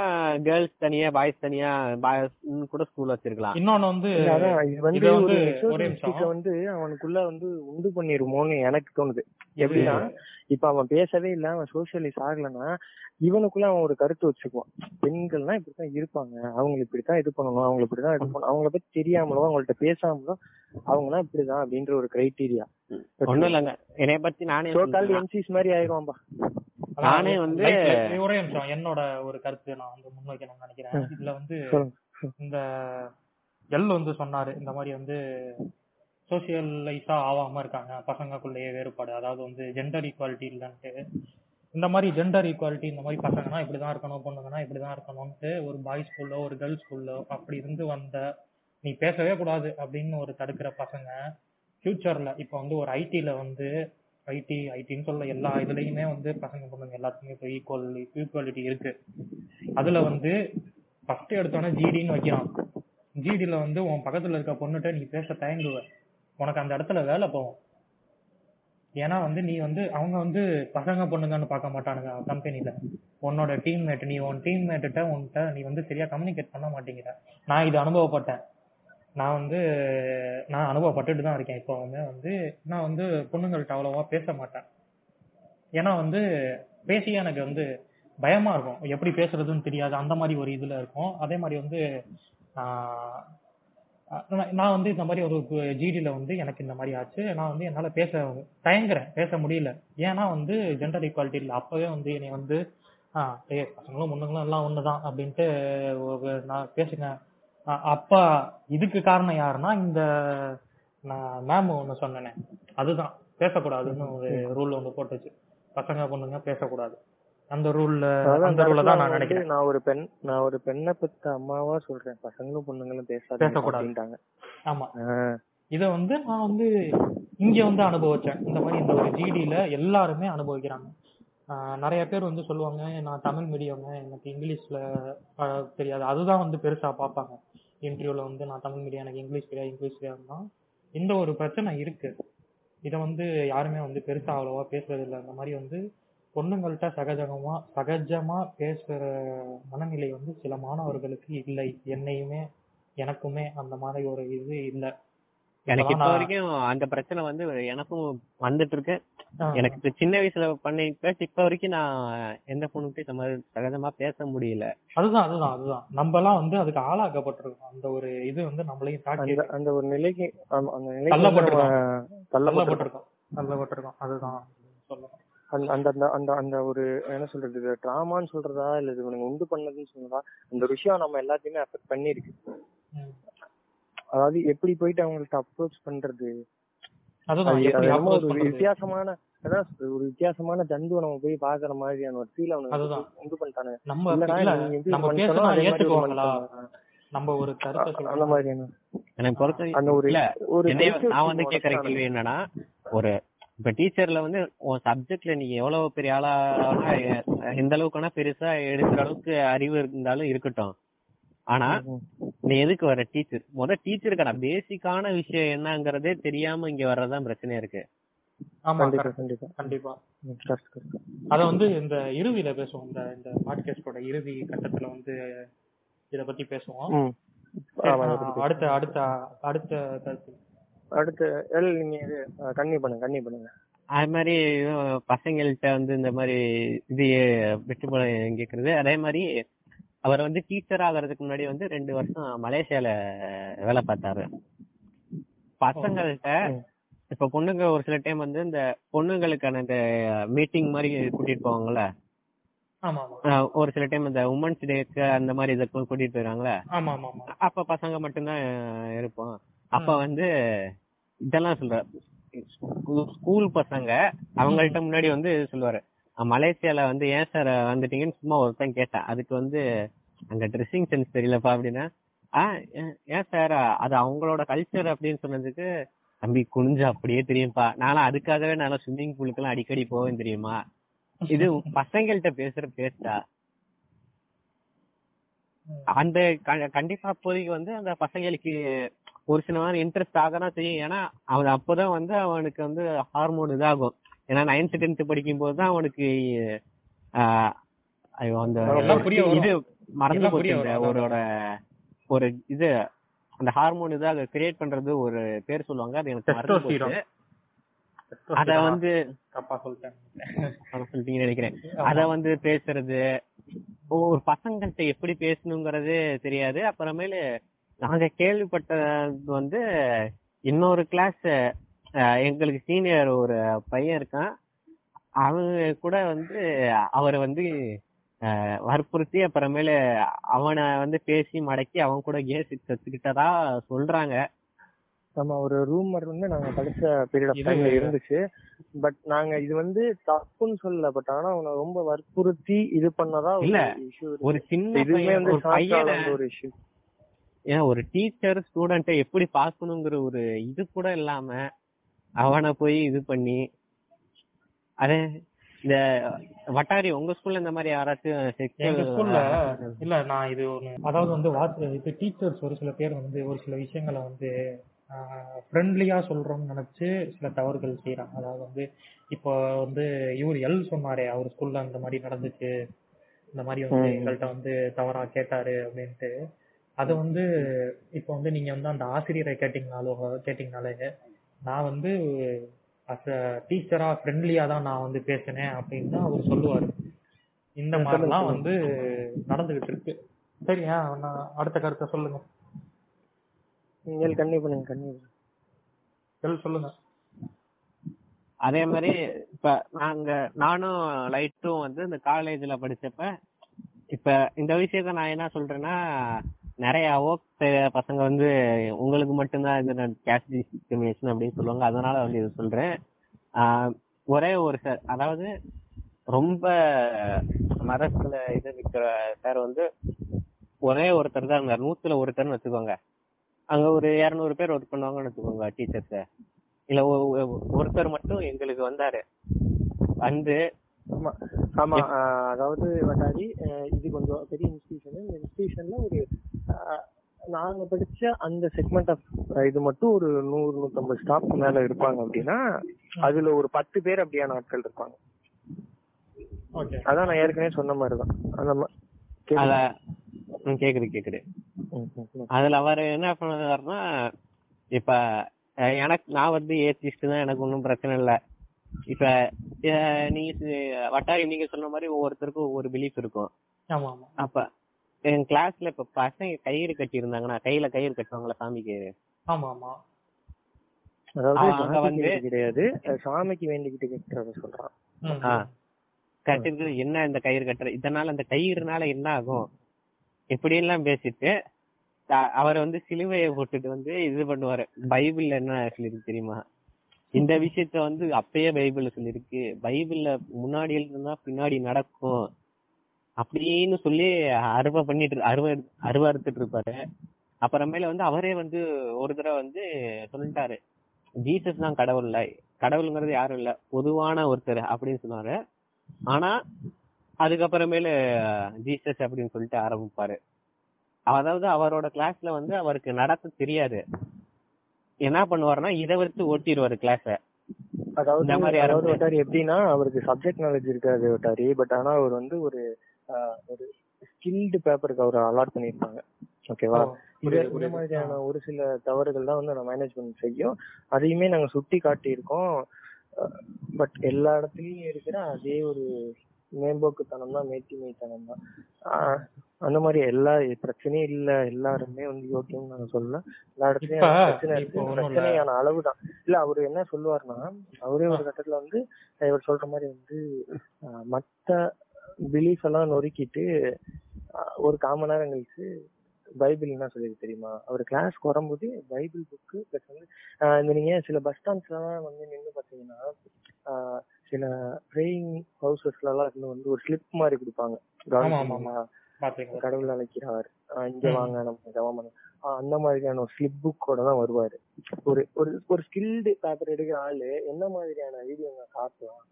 கேர்ள்ஸ் தனியா பாய்ஸ் தனியா பாய்ஸ் கூட ஸ்கூல் வச்சிருக்கலாம். இன்னொன்னு வந்து இது வந்து இது வந்து அவனுக்குள்ள வந்து உண்டு பண்ணிருமோன்னு எனக்கு தோணுது. எப்படின்னா இப்ப அவன் பேசவே இல்ல அவன் சோசியலைஸ் ஆகலைன்னா இவனுக்குள்ள அவன் ஒரு கருத்து வச்சுக்குவான். பெண்கள்னா இப்படித்தான் இருப்பாங்க. அவங்க இப்படித்தான் இது பண்ணணும் அவங்க இப்படிதான் இது பண்ணணும். அவங்கள பத்தி தெரியாமலோ அவங்கள்ட்ட பேசாமலோ அவங்கலாம் இப்படிதான் அப்படின்ற ஒரு கிரைட்டீரியா ஒண்ணும் இல்லைங்க. என்னைய பத்தி நானே. எம்சிஸ் மாதிரி ஆயிடுவான்பா நானே வந்து- ஒரே நிமிஷம் என்னோட ஒரு கருத்து நான் வந்து முன்வைக்கணும்னு நினைக்கிறேன். இதுல வந்து. இந்த எல் வந்து சொன்னாரு. இந்த மாதிரி வந்து சோசியலைஸா ஆகாம இருக்காங்க. பசங்களுக்குள்ளேயே வேறுபாடு. அதாவது வந்து ஜெண்டர் ஈக்குவாலிட்டி இல்லைன்ட்டு. இந்த மாதிரி ஜெண்டர் ஈக்குவாலிட்டி இந்த மாதிரி பசங்கன்னா இப்படிதான் இருக்கணும் பொண்ணுங்கன்னா இப்படிதான் இருக்கணும்ட்டு ஒரு பாய்ஸ் ஸ்கூல்லோ ஒரு கேர்ள்ஸ் ஸ்கூல்லோ அப்படி இருந்து வந்த நீ பேசவே கூடாது அப்படின்னு ஒரு தடுக்கிற பசங்க ஃபியூச்சர்ல இப்போ வந்து ஒரு ஐடில வந்து ஐடி ஐடின்னு சொல்ல எல்லா இதுலயுமே வந்து பசங்க பொண்ணுங்க எல்லாத்துக்குமே இப்போ ஈக்குவல் ஈக்குவாலிட்டி இருக்கு. அதுல வந்து ஃபர்ஸ்ட் எடுத்தோன்னே ஜிடின்னு வைக்கிறான். ஜிடியில் வந்து உன் பக்கத்துல இருக்க பொண்ணுகிட்ட நீ பேச தயங்குவ. உனக்கு அந்த இடத்துல வேலை போகும். ஏன்னா வந்து நீ வந்து அவங்க வந்து பசங்க பொண்ணுங்கன்னு பார்க்க மாட்டானுங்க கம்பெனில உன்னோட டீம்மேட் நீ உன் டீம்மேட்ட உன்கிட்ட நீ வந்து சரியா கம்யூனிகேட் பண்ண மாட்டேங்கிற. நான் இது அனுபவப்பட்டேன். நான் வந்து நான் அனுபவப்பட்டுட்டு தான் இருக்கேன். இப்போவுமே வந்து நான் வந்து பொண்ணுங்கள்கிட்ட அவ்வளவா பேச மாட்டேன். ஏன்னா வந்து பேசி எனக்கு வந்து பயமா இருக்கும். எப்படி பேசுறதுன்னு தெரியாது. அந்த மாதிரி ஒரு இதுல இருக்கும். அதே மாதிரி வந்து நான் வந்து இந்த மாதிரி ஒரு ஜிடியில் வந்து எனக்கு இந்த மாதிரி ஆச்சு. நான் வந்து என்னால பேச தயங்குறேன். பேச முடியல. ஏன்னா வந்து ஜெண்டர் ஈக்குவாலிட்டி இல்லை. அப்பவே வந்து என்னை வந்து ஆஹ் பசங்களும் பொண்ணுங்களும் எல்லாம் ஒண்ணுதான் அப்படின்ட்டு நான் பேசுங்க. அப்ப இதுக்கு காரணம் யாருன்னா இந்த நான் மேம் ஒண்ணு சொன்னேனே. அதுதான். பேசக்கூடாதுன்னு ஒரு ரூல் ஒண்ணு போட்டுச்சு. பசங்க பொண்ணுங்க பேசக்கூடாது. அந்த ரூல்ல அந்த ரூல்ல தான் நான் நினைக்கிறேன். நான் ஒரு பெண் நான் ஒரு பெண்ணை பெத்த அம்மாவா சொல்றேன். பசங்களும் பொண்ணுங்களும் பேசாத பேசக்கூடாது. அப்படின்ட்டாங்க. ஆமா. இத வந்து நான் வந்து இங்க வந்து அனுபவிச்சேன். இந்த மாதிரி இந்த ஒரு ஜிடில எல்லாருமே அனுபவிக்கிறாங்க. நிறைய பேர் வந்து சொல்லுவாங்க நான் தமிழ் மீடியம்ங்க எனக்கு இங்கிலீஷ்ல தெரியாது. அதுதான் வந்து பெருசா பார்ப்பாங்க. இன்டர்வியூல வந்து நான் தமிழ் மீடியம் எனக்கு இங்கிலீஷ் தெரியாது இங்கிலீஷ் தெரியாதுன்னா இந்த ஒரு பிரச்சனை இருக்கு. இதை வந்து யாருமே வந்து பெருசா அவ்வளோவா பேசுறது இல்லை. அந்த மாதிரி வந்து பொண்ணுங்கள்கிட்ட சகஜமாக சகஜமா பேசுற மனநிலை வந்து சில மாணவர்களுக்கு இல்லை. என்னையுமே எனக்குமே அந்த மாதிரி ஒரு இது இல்லை. எனக்கு இப்ப வரைக்கும் அந்த பிரச்சனை வந்து எனக்கும் வந்துட்டு இருக்கு எனக்கு சின்ன வயசுல பண்ணி பேசி இப்ப வரைக்கும் நான் எந்த பொண்ணுகிட்டயும் இந்த மாதிரி சகஜமா பேச முடியல. அதுதான் அதுதான் அதுதான். நம்ம எல்லாம் வந்து அதுக்கு ஆளாக்கப்பட்டிருக்கோம். அந்த ஒரு இது வந்து நம்மளையும் தாக்கி அந்த ஒரு நிலைக்கு அந்த நிலைக்கு வந்து தள்ளப்பட்டிருக்கோம். தள்ளப்பட்டிருக்கோம். தள்ளப்பட்டிருக்கோம். அதுதான். சொல்லணும். அந்த அந்த அந்த அந்த அந்த ஒரு என்ன சொல்றது இது டிராமான்னு சொல்றதா இல்ல இது இவனுங்க உண்டு பண்ணதுன்னு சொல்றதா அந்த விஷயம் நம்ம எல்லாத்தையுமே அஃபெக்ட் பண்ணிருக்கு. அதாவது எப்படி போயிட்டு அவங்கள்ட்ட அப்ரோச் பண்றது? ஒரு? வித்தியாசமான ஒரு வித்தியாசமான ஜந்து நம்ம போய் பாக்குற மாதிரியான ஒரு ஃபீல் அவனுக்கு பண்ணிட்டானுங்க நம்ம பண்ணிட்டானோ ஒரு ஏத்துக்குவாங்களா? மனுஷன். நம்ம ஒரு கருத்தை அந்த சொல்றோம் மாதிரியான. எனக்கு பொறுத்த அந்த ஒரு இல்ல ஒரு என்னைய sensitive நான் வந்து கேக்குற. கேள்வி என்னன்னா ஒரு இப்ப டீச்சர்ல வந்து உன் சப்ஜெக்ட்ல நீ எவ்வளவு பெரிய ஆளா எந்த அளவுக்கு வேணா பெருசா எடுக்கிற அளவுக்கு அறிவு இருந்தாலும் இருக்கட்டும். ஆனா. நீ எதுக்கு வர டீச்சர் முத டீச்சருக்கான பேசிக்கான விஷயம் என்னங்கறதே தெரியாம இங்க வர்றதுதான் பிரச்சனையா இருக்கு. கண்டிப்பா. அத வந்து இந்த இறுதியில பேசுவோம். இந்த இந்த பாட்காஸ்டோட இறுதி கட்டத்துல வந்து இத பத்தி பேசுவோம். அடுத்த அடுத்த அடுத்த கருத்து அடுத்து எல் நீங்க இது கண்ணி பண்ணுங்க கண்ணி பண்ணுங்க. அது மாதிரி அஹ், பசங்கள்ட்ட வந்து இந்த மாதிரி இது வெற்றி படம் கேக்குறது. அதே மாதிரி அவர் வந்து டீச்சர் ஆகிறதுக்கு முன்னாடி வந்து ரெண்டு வருஷம் மலேசியால வேலை பார்த்தாரு. பசங்கள்ட்ட ம். இப்ப பொண்ணுங்க ஒரு சில டைம் வந்து இந்த பொண்ணுங்களுக்கான இந்த மீட்டிங் மாதிரி கூட்டிட்டு போவாங்கல்ல? ஒரு சில டைம் இந்த உமன்ஸ் டேக்கு அந்த மாதிரி இதை கூட்டிட்டு ஆமா அப்ப பசங்க மட்டும்தான் இருப்போம். அப்ப வந்து இதெல்லாம் சொல்ற ஸ்கூல் பசங்க அவங்கள்ட்ட முன்னாடி வந்து சொல்லுவாரு. "அஹ், மலேசியால வந்து ஏன் சார் வந்துட்டீங்கன்னு சும்மா ஒருத்தன் கேட்டான். அதுக்கு வந்து அங்க ட்ரெஸ்ஸிங் சென்ஸ் தெரியலப்பா அப்படின்னா ஆஹ் ஏன்- சார் அது அவங்களோட கல்ச்சர் அப்படின்னு சொன்னதுக்கு தம்பி குனிஞ்சு அப்படியே தெரியும்ப்பா நானும் அதுக்காகவே நான் ஸ்விம்மிங் பூலுக்கு எல்லாம் அடிக்கடி போவேன் தெரியுமா? இது பசங்கள்கிட்ட பேசுற பேச்சா? அந்த க- கண்டிப்பா அப்போதைக்கு வந்து அந்த பசங்களுக்கு ஒரு சில மாதிரி இன்ட்ரெஸ்ட் ஆகதான் செய்யும். ஏன்னா அவன் அப்போதான் வந்து அவனுக்கு வந்து ஹார்மோன் இதாகும். ஏன்னா நைன்த் டென்த் படிக்கும் போது தான் அவனுக்கு அந்த. இது மறந்து போச்சு. ஒரோட ஒரு இது அந்த ஹார்மோன் இதாக கிரியேட் பண்றது ஒரு பேர் சொல்லுவாங்க. அது எனக்கு மறந்து. போச்சு. அத வந்து தப்பா சொல்லிட்டேன். அத நினைக்கிறேன். அத வந்து பேசுறது ஒரு பசங்கள்ட்ட எப்படி பேசணுங்கிறது தெரியாது. அப்புறமேலு நாங்க கேள்விப்பட்டது வந்து இன்னொரு கிளாஸ் எங்களுக்கு சீனியர் ஒரு பையன் இருக்கான். அவங்க கூட வந்து அவரை வந்து வற்புறுத்தி அப்புறமேலு அவனை வந்து பேசி மடக்கி அவன் கூட கேஸ் கத்துக்கிட்டதா சொல்றாங்க. நம்ம ஒரு ரூமர் வந்து நாங்க படிச்ச பீரியட் ஆஃப் டைம்ல இருந்துச்சு. பட் நாங்க இது வந்து தப்புன்னு சொல்லல. பட் ஆனா அவனை ரொம்ப வற்புறுத்தி இது பண்ணதா இல்ல, ஒரு சின்ன இதுவுமே வந்து ஒரு இஷ்யூ ஏன் ஒரு டீச்சர் ஸ்டூடெண்ட்டை எப்படி பார்க்கணுங்கிற ஒரு இது கூட இல்லாம அவனை போய் இது பண்ணி அதே இந்த வட்டாரி உங்க ஸ்கூல்ல இந்த மாதிரி யாராச்சும் எங்க ஸ்கூல்ல இல்ல நான் இது ஒண்ணு அதாவது வந்து வாட்ஸ் இது டீச்சர்ஸ் ஒரு சில பேர் வந்து ஒரு சில விஷயங்களை வந்து ஃப்ரெண்ட்லியா சொல்றோம்னு நினைச்சு சில தவறுகள் செய்யறாங்க அதாவது வந்து இப்போ வந்து இவர் எல் சொன்னாரே அவர் ஸ்கூல்ல அந்த மாதிரி நடந்துச்சு இந்த மாதிரி வந்து. எங்கள்கிட்ட வந்து தவறா கேட்டாரு அப்படின்ட்டு அது வந்து இப்போ வந்து நீங்க வந்து அந்த ஆசிரியரை கேட்டீங்கனாலோ கேட்டீங்கனாலே நான் வந்து அஸ் அ டீச்சரா ஃப்ரெண்ட்லியா தான் நான் வந்து பேசினேன் அப்படின்னு தான் அவர் சொல்லுவாரு. இந்த மாதிரிலாம் வந்து நடந்துகிட்டு இருக்கு. சரியா நான் அடுத்த கருத்தை சொல்லுங்க. நீங்கள் கண்ணி பண்ணுங்க. எல் சொல்லுங்க. அதே மாதிரி இப்ப நாங்க நானும் லைட்டும் வந்து இந்த காலேஜ்ல படிச்சப்ப இப்ப இந்த விஷயத்த நான் என்ன சொல்றேன்னா நிறைய ஒர்க் பசங்க வந்து உங்களுக்கு மட்டும்தான் இது கேஸ்ட் டிஸ்கிரிமினேஷன் அப்படின்னு சொல்லுவாங்க. அதனால வந்து இது சொல்றேன். ஒரே ஒரு சார் அதாவது ரொம்ப மரத்துல இது விற்கிற சார் வந்து ஒரே ஒருத்தர் தான் இருந்தார். நூத்துல ஒருத்தர்னு வச்சுக்கோங்க. அங்க ஒரு இருநூறு பேர் ஒர்க் பண்ணுவாங்கன்னு வச்சுக்கோங்க டீச்சர்ஸ் இல்ல ஒ- ஒருத்தர் மட்டும் எங்களுக்கு வந்தாரு. வந்து ஆமா அதாவது வட்டாரி இது கொஞ்சம் பெரிய இன்ஸ்டிடியூஷன் இந்த இன்ஸ்டிடியூஷன்ல ஒரு நாங்க படிச்ச அந்த செக்மெண்ட் ஆஃப் இது மட்டும் ஒரு நூறு நூத்தம்பது ஸ்டாஃப் மேல இருப்பாங்க அப்படின்னா அதுல ஒரு பத்து பேர் அப்படியான ஆட்கள் இருப்பாங்க. ஓகே. அதான் நான் ஏற்கனவே சொன்ன மாதிரிதான். அந்த கேக்குதா? கேக்குது. அதுல அவர் என்ன பண்ணுவாருன்னா இப்ப எனக்கு நான் வந்து ஏத்திஸ்ட் தான் எனக்கு ஒன்றும் பிரச்சனை இல்ல. இப்ப அஹ், நீங்க சி- வட்டாரி நீங்க சொன்ன மாதிரி ஒவ்வொருத்தருக்கும் ஒவ்வொரு பிலீஃப் இருக்கும். ஆமா ஆமா. அப்ப என் கிளாஸ்ல இப்ப பசங்க கயிறு கட்டி இருந்தாங்கன்னா கையில கயிறு கட்டுவாங்களா சாமிக்கு. ஆமா அதாவது வந்து- கிடையாது. அஹ் சாமிக்கு வேண்டிக்கிட்டு கேட்கறத சொல்றான். ம். ஆ. என்ன இந்த கயிறு கட்டுற இதனால அந்த கயிறுனால என்ன ஆகும்? இப்படி எல்லாம் பேசிட்டு அ- அவர் வந்து சிலுவையை போட்டுட்டு வந்து இது பண்ணுவாரு. பைபிள்ல என்ன சொல்லிருக்கு தெரியுமா? இந்த விஷயத்த வந்து அப்பயே பைபிள்ல சொல்லிருக்கு பைபிள்ல முன்னாடி எழுதுனா பின்னாடி நடக்கும். அப்படின்னு சொல்லி அருவா பண்ணிட்டு இரு- அருவா அருவா அறுத்துட்டு இருப்பாரு. அப்புறமேல வந்து அவரே வந்து ஒரு தடவை வந்து சொல்லிட்டாரு. ஜீசஸ் தான் கடவுள் இல்ல. கடவுளுங்கிறது யாரும் இல்ல. பொதுவான ஒருத்தர் அப்படின்னு சொன்னாரு. ஆனா அதுக்கப்புறமேலு ஜீசஸ் அப்படின்னு சொல்லிட்டு ஆரம்பிப்பாரு. அதாவது அவரோட கிளாஸ்ல வந்து அவருக்கு நடத்த தெரியாது. என்ன பண்ணுவாருன்னா இதை வச்சு ஓட்டிடுவாரு கிளாஸ அதாவது ஆரம்பிச்சு. வட்டாரி எப்படின்னா அவருக்கு சப்ஜெக்ட் நாலேஜ் இருக்காது வட்டாரி பட் ஆனா அவர் வந்து ஒரு ஒரு ஸ்கில்டு பேப்பருக்கு அவர் அலாட் பண்ணிருப்பாங்க ஓகேவா இந்த. மாதிரியான ஒரு சில தவறுகள் தான் வந்து நம்ம மேனேஜ்மெண்ட் செய்யும். அதையுமே நாங்க சுட்டி காட்டியிருக்கோம். பட் எல்லா இடத்துலயும் இருக்கிற அதே ஒரு மேம்போக்குத்தனம் தான் மேட்டிமைத்தனம் தான் ஆஹ், அந்த மாதிரி எல்லா பிரச்சனையும் இல்ல எல்லாருமே வந்து யோக்கியம் நாங்க சொல்லல. எல்லா இடத்துலயும் பிரச்சனை இருக்கு. பிரச்சனையான அளவுதான். இல்ல அவரு என்ன சொல்லுவாருன்னா அவரே ஒரு கட்டத்துல வந்து இவர் சொல்ற மாதிரி வந்து மத்த பிலீஃப் எல்லாம் நொறுக்கிட்டு ஒரு காமன் நேரம் கழிச்சு பைபிள் என்ன சொல்லிருக்கு தெரியுமா? அவர் கிளாஸ்க்கு வரும்போது பைபிள் புக்கு பிளஸ் வந்து இந்த நீங்க சில பஸ் ஸ்டாண்ட்ஸ்லாம் வந்து நின்று பாத்தீங்கன்னா ஆஹ், சில ப்ரேயிங் ஹவுசஸ்ல எல்லாம் இருந்து வந்து ஒரு ஸ்லிப் மாதிரி கொடுப்பாங்க. கடவுள் அழைக்கிறார். இங்க. வாங்க நம்ம ஆஹ் அந்த மாதிரியான ஒரு ஸ்லிப் புக்கோட தான் வருவாரு. ஒரு ஒரு ஒரு ஸ்கில்டு பேப்பர் எடுக்கிற ஆளு என்ன மாதிரியான வீடியோ காட்டலாம்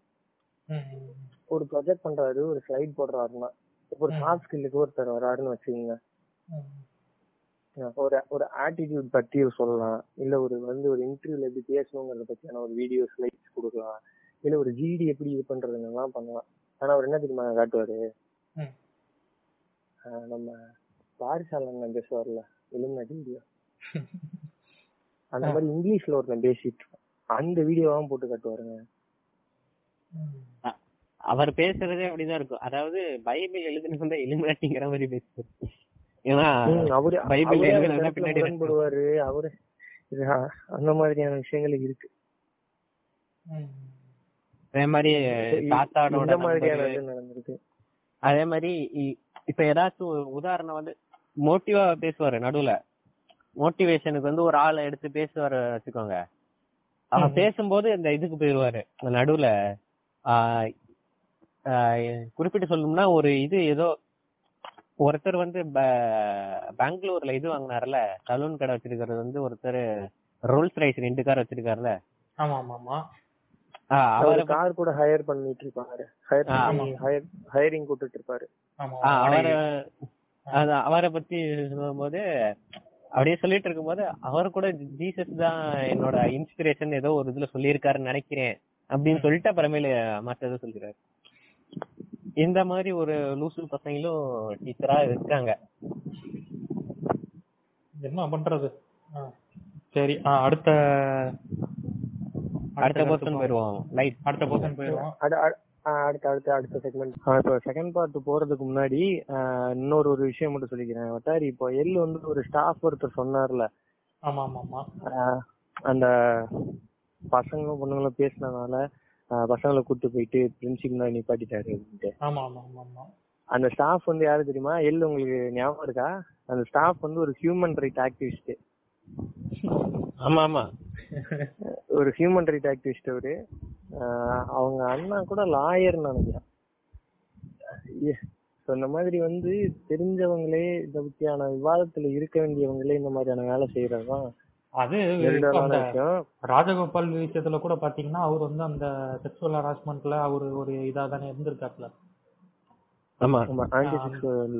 ம், ம், ஒரு ப்ரொஜெக்ட் பண்றாரு ஒரு ஸ்லைட் போடுறாருன்னா இப்போ ஒரு. சாஃப்ட் ஸ்கில்லுக்கு ஒருத்தர் வராருன்னு வச்சுக்கோங்க. ஒரு ஒரு ஆட்டிடியூட் பத்தி சொல்லலாம். இல்ல ஒரு வந்து ஒரு இன்டர்வியூல எப்படி பேசணுங்கிறத பத்தியான ஒரு வீடியோ ஸ்லைட்ஸ் கொடுக்கலாம். இல்ல ஒரு ஜிடி எப்படி இது பண்றதுன்னெல்லாம் பண்ணலாம். ஆனா அவர் என்ன தெரியுமா காட்டுவாரு. ஆஹ் நம்ம பாரிசாலன் பேசுவார்ல இலுமினாட்டி வீடியோ. அந்த மாதிரி இங்கிலீஷ்ல ஒருத்தன் பேசிட்டு. அந்த வீடியோவாவும் போட்டு காட்டுவாருங்க. அவர் பேசுறதே அப்படிதான் இருக்கும். அதாவது பைபிள் எழுதுனது எலிமினாட்டிங்கிற மாதிரி பேசுவாரு. ஏன்னா அவரு பைபிள் எழுதுனா பின்னாடி அவரு அந்த மாதிரியான விஷயங்கள் இருக்கு. அதே மாதிரி நடந்திருக்கு. அதே மாதிரி இப்ப ஏதாச்சும் ஒரு உதாரணம் வந்து மோட்டிவா பேசுவாரு நடுவுல. மோட்டிவேஷனுக்கு வந்து ஒரு ஆளை எடுத்து பேசுவாரு வச்சுக்கோங்க. அவர். பேசும்போது இந்த இதுக்கு போயிருவாரு நடுவுல. குறிப்பிட்டு சொல்லணும்னா ஒரு இது ஏதோ ஒருத்தர் வந்து பெங்களூர்ல இது வாங்கினார்ல சலூன் கடை வச்சிருக்கிறது வந்து ஒருத்தர் ரோல்ஸ் ரைஸ் ரெண்டு கார் ஆஹ் அவரு கார் கூட ஹையர் பண்ணிட்டு இருப்பாரு ஹையர் ஹையரிங் கூட்டிட்டு இருப்பாரு அவரை பத்தி சொல்லும்போது அப்படியே சொல்லிட்டு இருக்கும்போது அவர் கூட ஜீசஸ் தான் என்னோட இன்ஸ்பிரேஷன் ஏதோ ஒரு இதுல சொல்லியிருக்காருன்னு நினைக்கிறேன் அப்படின்னு சொல்லிட்டு அப்புறமேல மத்ததை சொல்லிடுறாரு. இந்த மாதிரி ஒரு லூசு பசங்களும் டீச்சரா இருக்காங்க. என்ன பண்றது. சரி அடுத்த அடுத்த போவோம். போயிருவோம் லைட் அடுத்த அட- ஆ, அடுத்த அடுத்த அடுத்த செக்மெண்ட் இப்போ செகண்ட் பார்ட் போறதுக்கு முன்னாடி இன்னொரு ஒரு விஷயம் மட்டும் சொல்லிக்கிறேன். வட்டாரி இப்போ எல் வந்து ஒரு ஸ்டாஃப் ஒருத்தர் சொன்னார்ல. ஆமா ஆமா ஆமா அந்த பசங்களும் பொண்ணுங்களும் பேசினதுனால பசங்களை கூட்டு போயிட்டு பிரின்சிபல் நிப்பாட்டிட்டாரு ஆமா ஆமா ஆமா ஆமா அந்த ஸ்டாஃப் வந்து யாரு தெரியுமா? எல் உங்களுக்கு ஞாபகம் இருக்கா? அந்த ஸ்டாஃப் வந்து ஒரு ஹியூமன் ரைட் ஆக்டிவிஸ்ட் ஆமா ஆமா ஒரு ஹியூமன் ரைட் ஆக்டிவிஸ்ட் அவரு. அவங்க அண்ணா கூட லாயர்னு நினைக்கிறேன். இந்த மாதிரி வந்து தெரிஞ்சவங்களே இத பத்தியான விவாதத்துல இருக்க வேண்டியவங்களே இந்த மாதிரியான வேலை செய்யறதுதான் அது ராஜகோபால் விஷயத்துல கூட பாத்தீங்கன்னா அவர் வந்து அந்த செக்ஷுவல் ஹராஸ்மெண்ட்ல அவர் ஒரு இதா தானே இருந்திருக்காப்ல ஆமா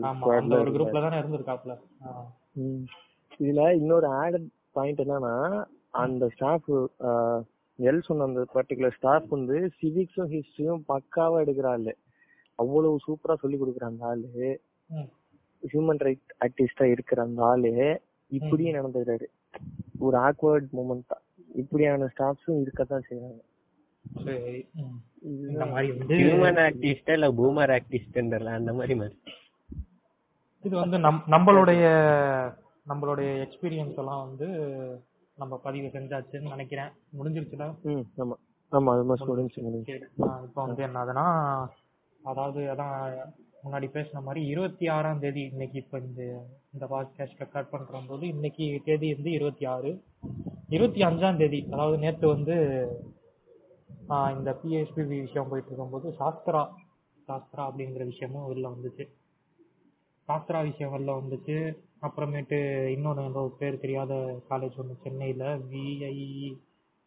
ஆமா ஒரு குரூப்ல தானே இருந்திருக்காப்ல. இதுல இன்னொரு ஆடட் பாயிண்ட் என்னன்னா அந்த ஸ்டாஃப் எல் சொன்ன அந்த பர்டிகுலர் ஸ்டாஃப் வந்து சிவிக்ஸும் ஹிஸ்டரியும் பக்காவா எடுக்கிற ஆளு. அவ்வளவு சூப்பரா சொல்லி கொடுக்குற அந்த ஆளு. ஹியூமன் ரைட் ஆக்டிவிஸ்டா இருக்கிற அந்த ஆளு இப்படியும் நடந்துக்கிறாரு. ஒரு ஆக்வர்ட் மூமெண்ட் தான் இப்படியான ஸ்டாஃப்ஸும் இருக்கத்தான் செய்யறாங்க ஹியூமன் ஆக்டிவிஸ்டா இல்ல பூமர் ஆக்டிவிஸ்ட்ன்றல அந்த மாதிரி மாதிரி? இது வந்து நம் நம்மளுடைய நம்மளுடைய எக்ஸ்பீரியன்ஸ் எல்லாம் வந்து நம்ம பதிவு செஞ்சாச்சுன்னு நினைக்கிறேன். முடிஞ்சிருச்சுல? ம் ஆமா. ஆமா அது மாதிரி முடிஞ்சு முடிஞ்சு சரி இப்போ வந்து என்னதுன்னா அதாவது அதான் முன்னாடி பேசின மாதிரி இருபத்தி ஆறாம் தேதி இன்னைக்கு இப்போ இந்த இந்த பாட்காஸ்ட் ரெக்கார்ட் பண்ற போது இன்னைக்கு தேதி வந்து இருபத்தி ஆறு. இருபத்தி அஞ்சாம் தேதி அதாவது நேத்து வந்து இந்த பிஎஸ்பி விஷயம் போயிட்டு இருக்கும்போது சாஸ்திரா சாஸ்திரா அப்படிங்கிற விஷயமும் வெளில வந்துச்சு. சாஸ்திரா விஷயம் வெளில வந்துச்சு. அப்புறமேட்டு இன்னொன்று ஏதோ பேர் தெரியாத காலேஜ் ஒன்று சென்னையில் விஐ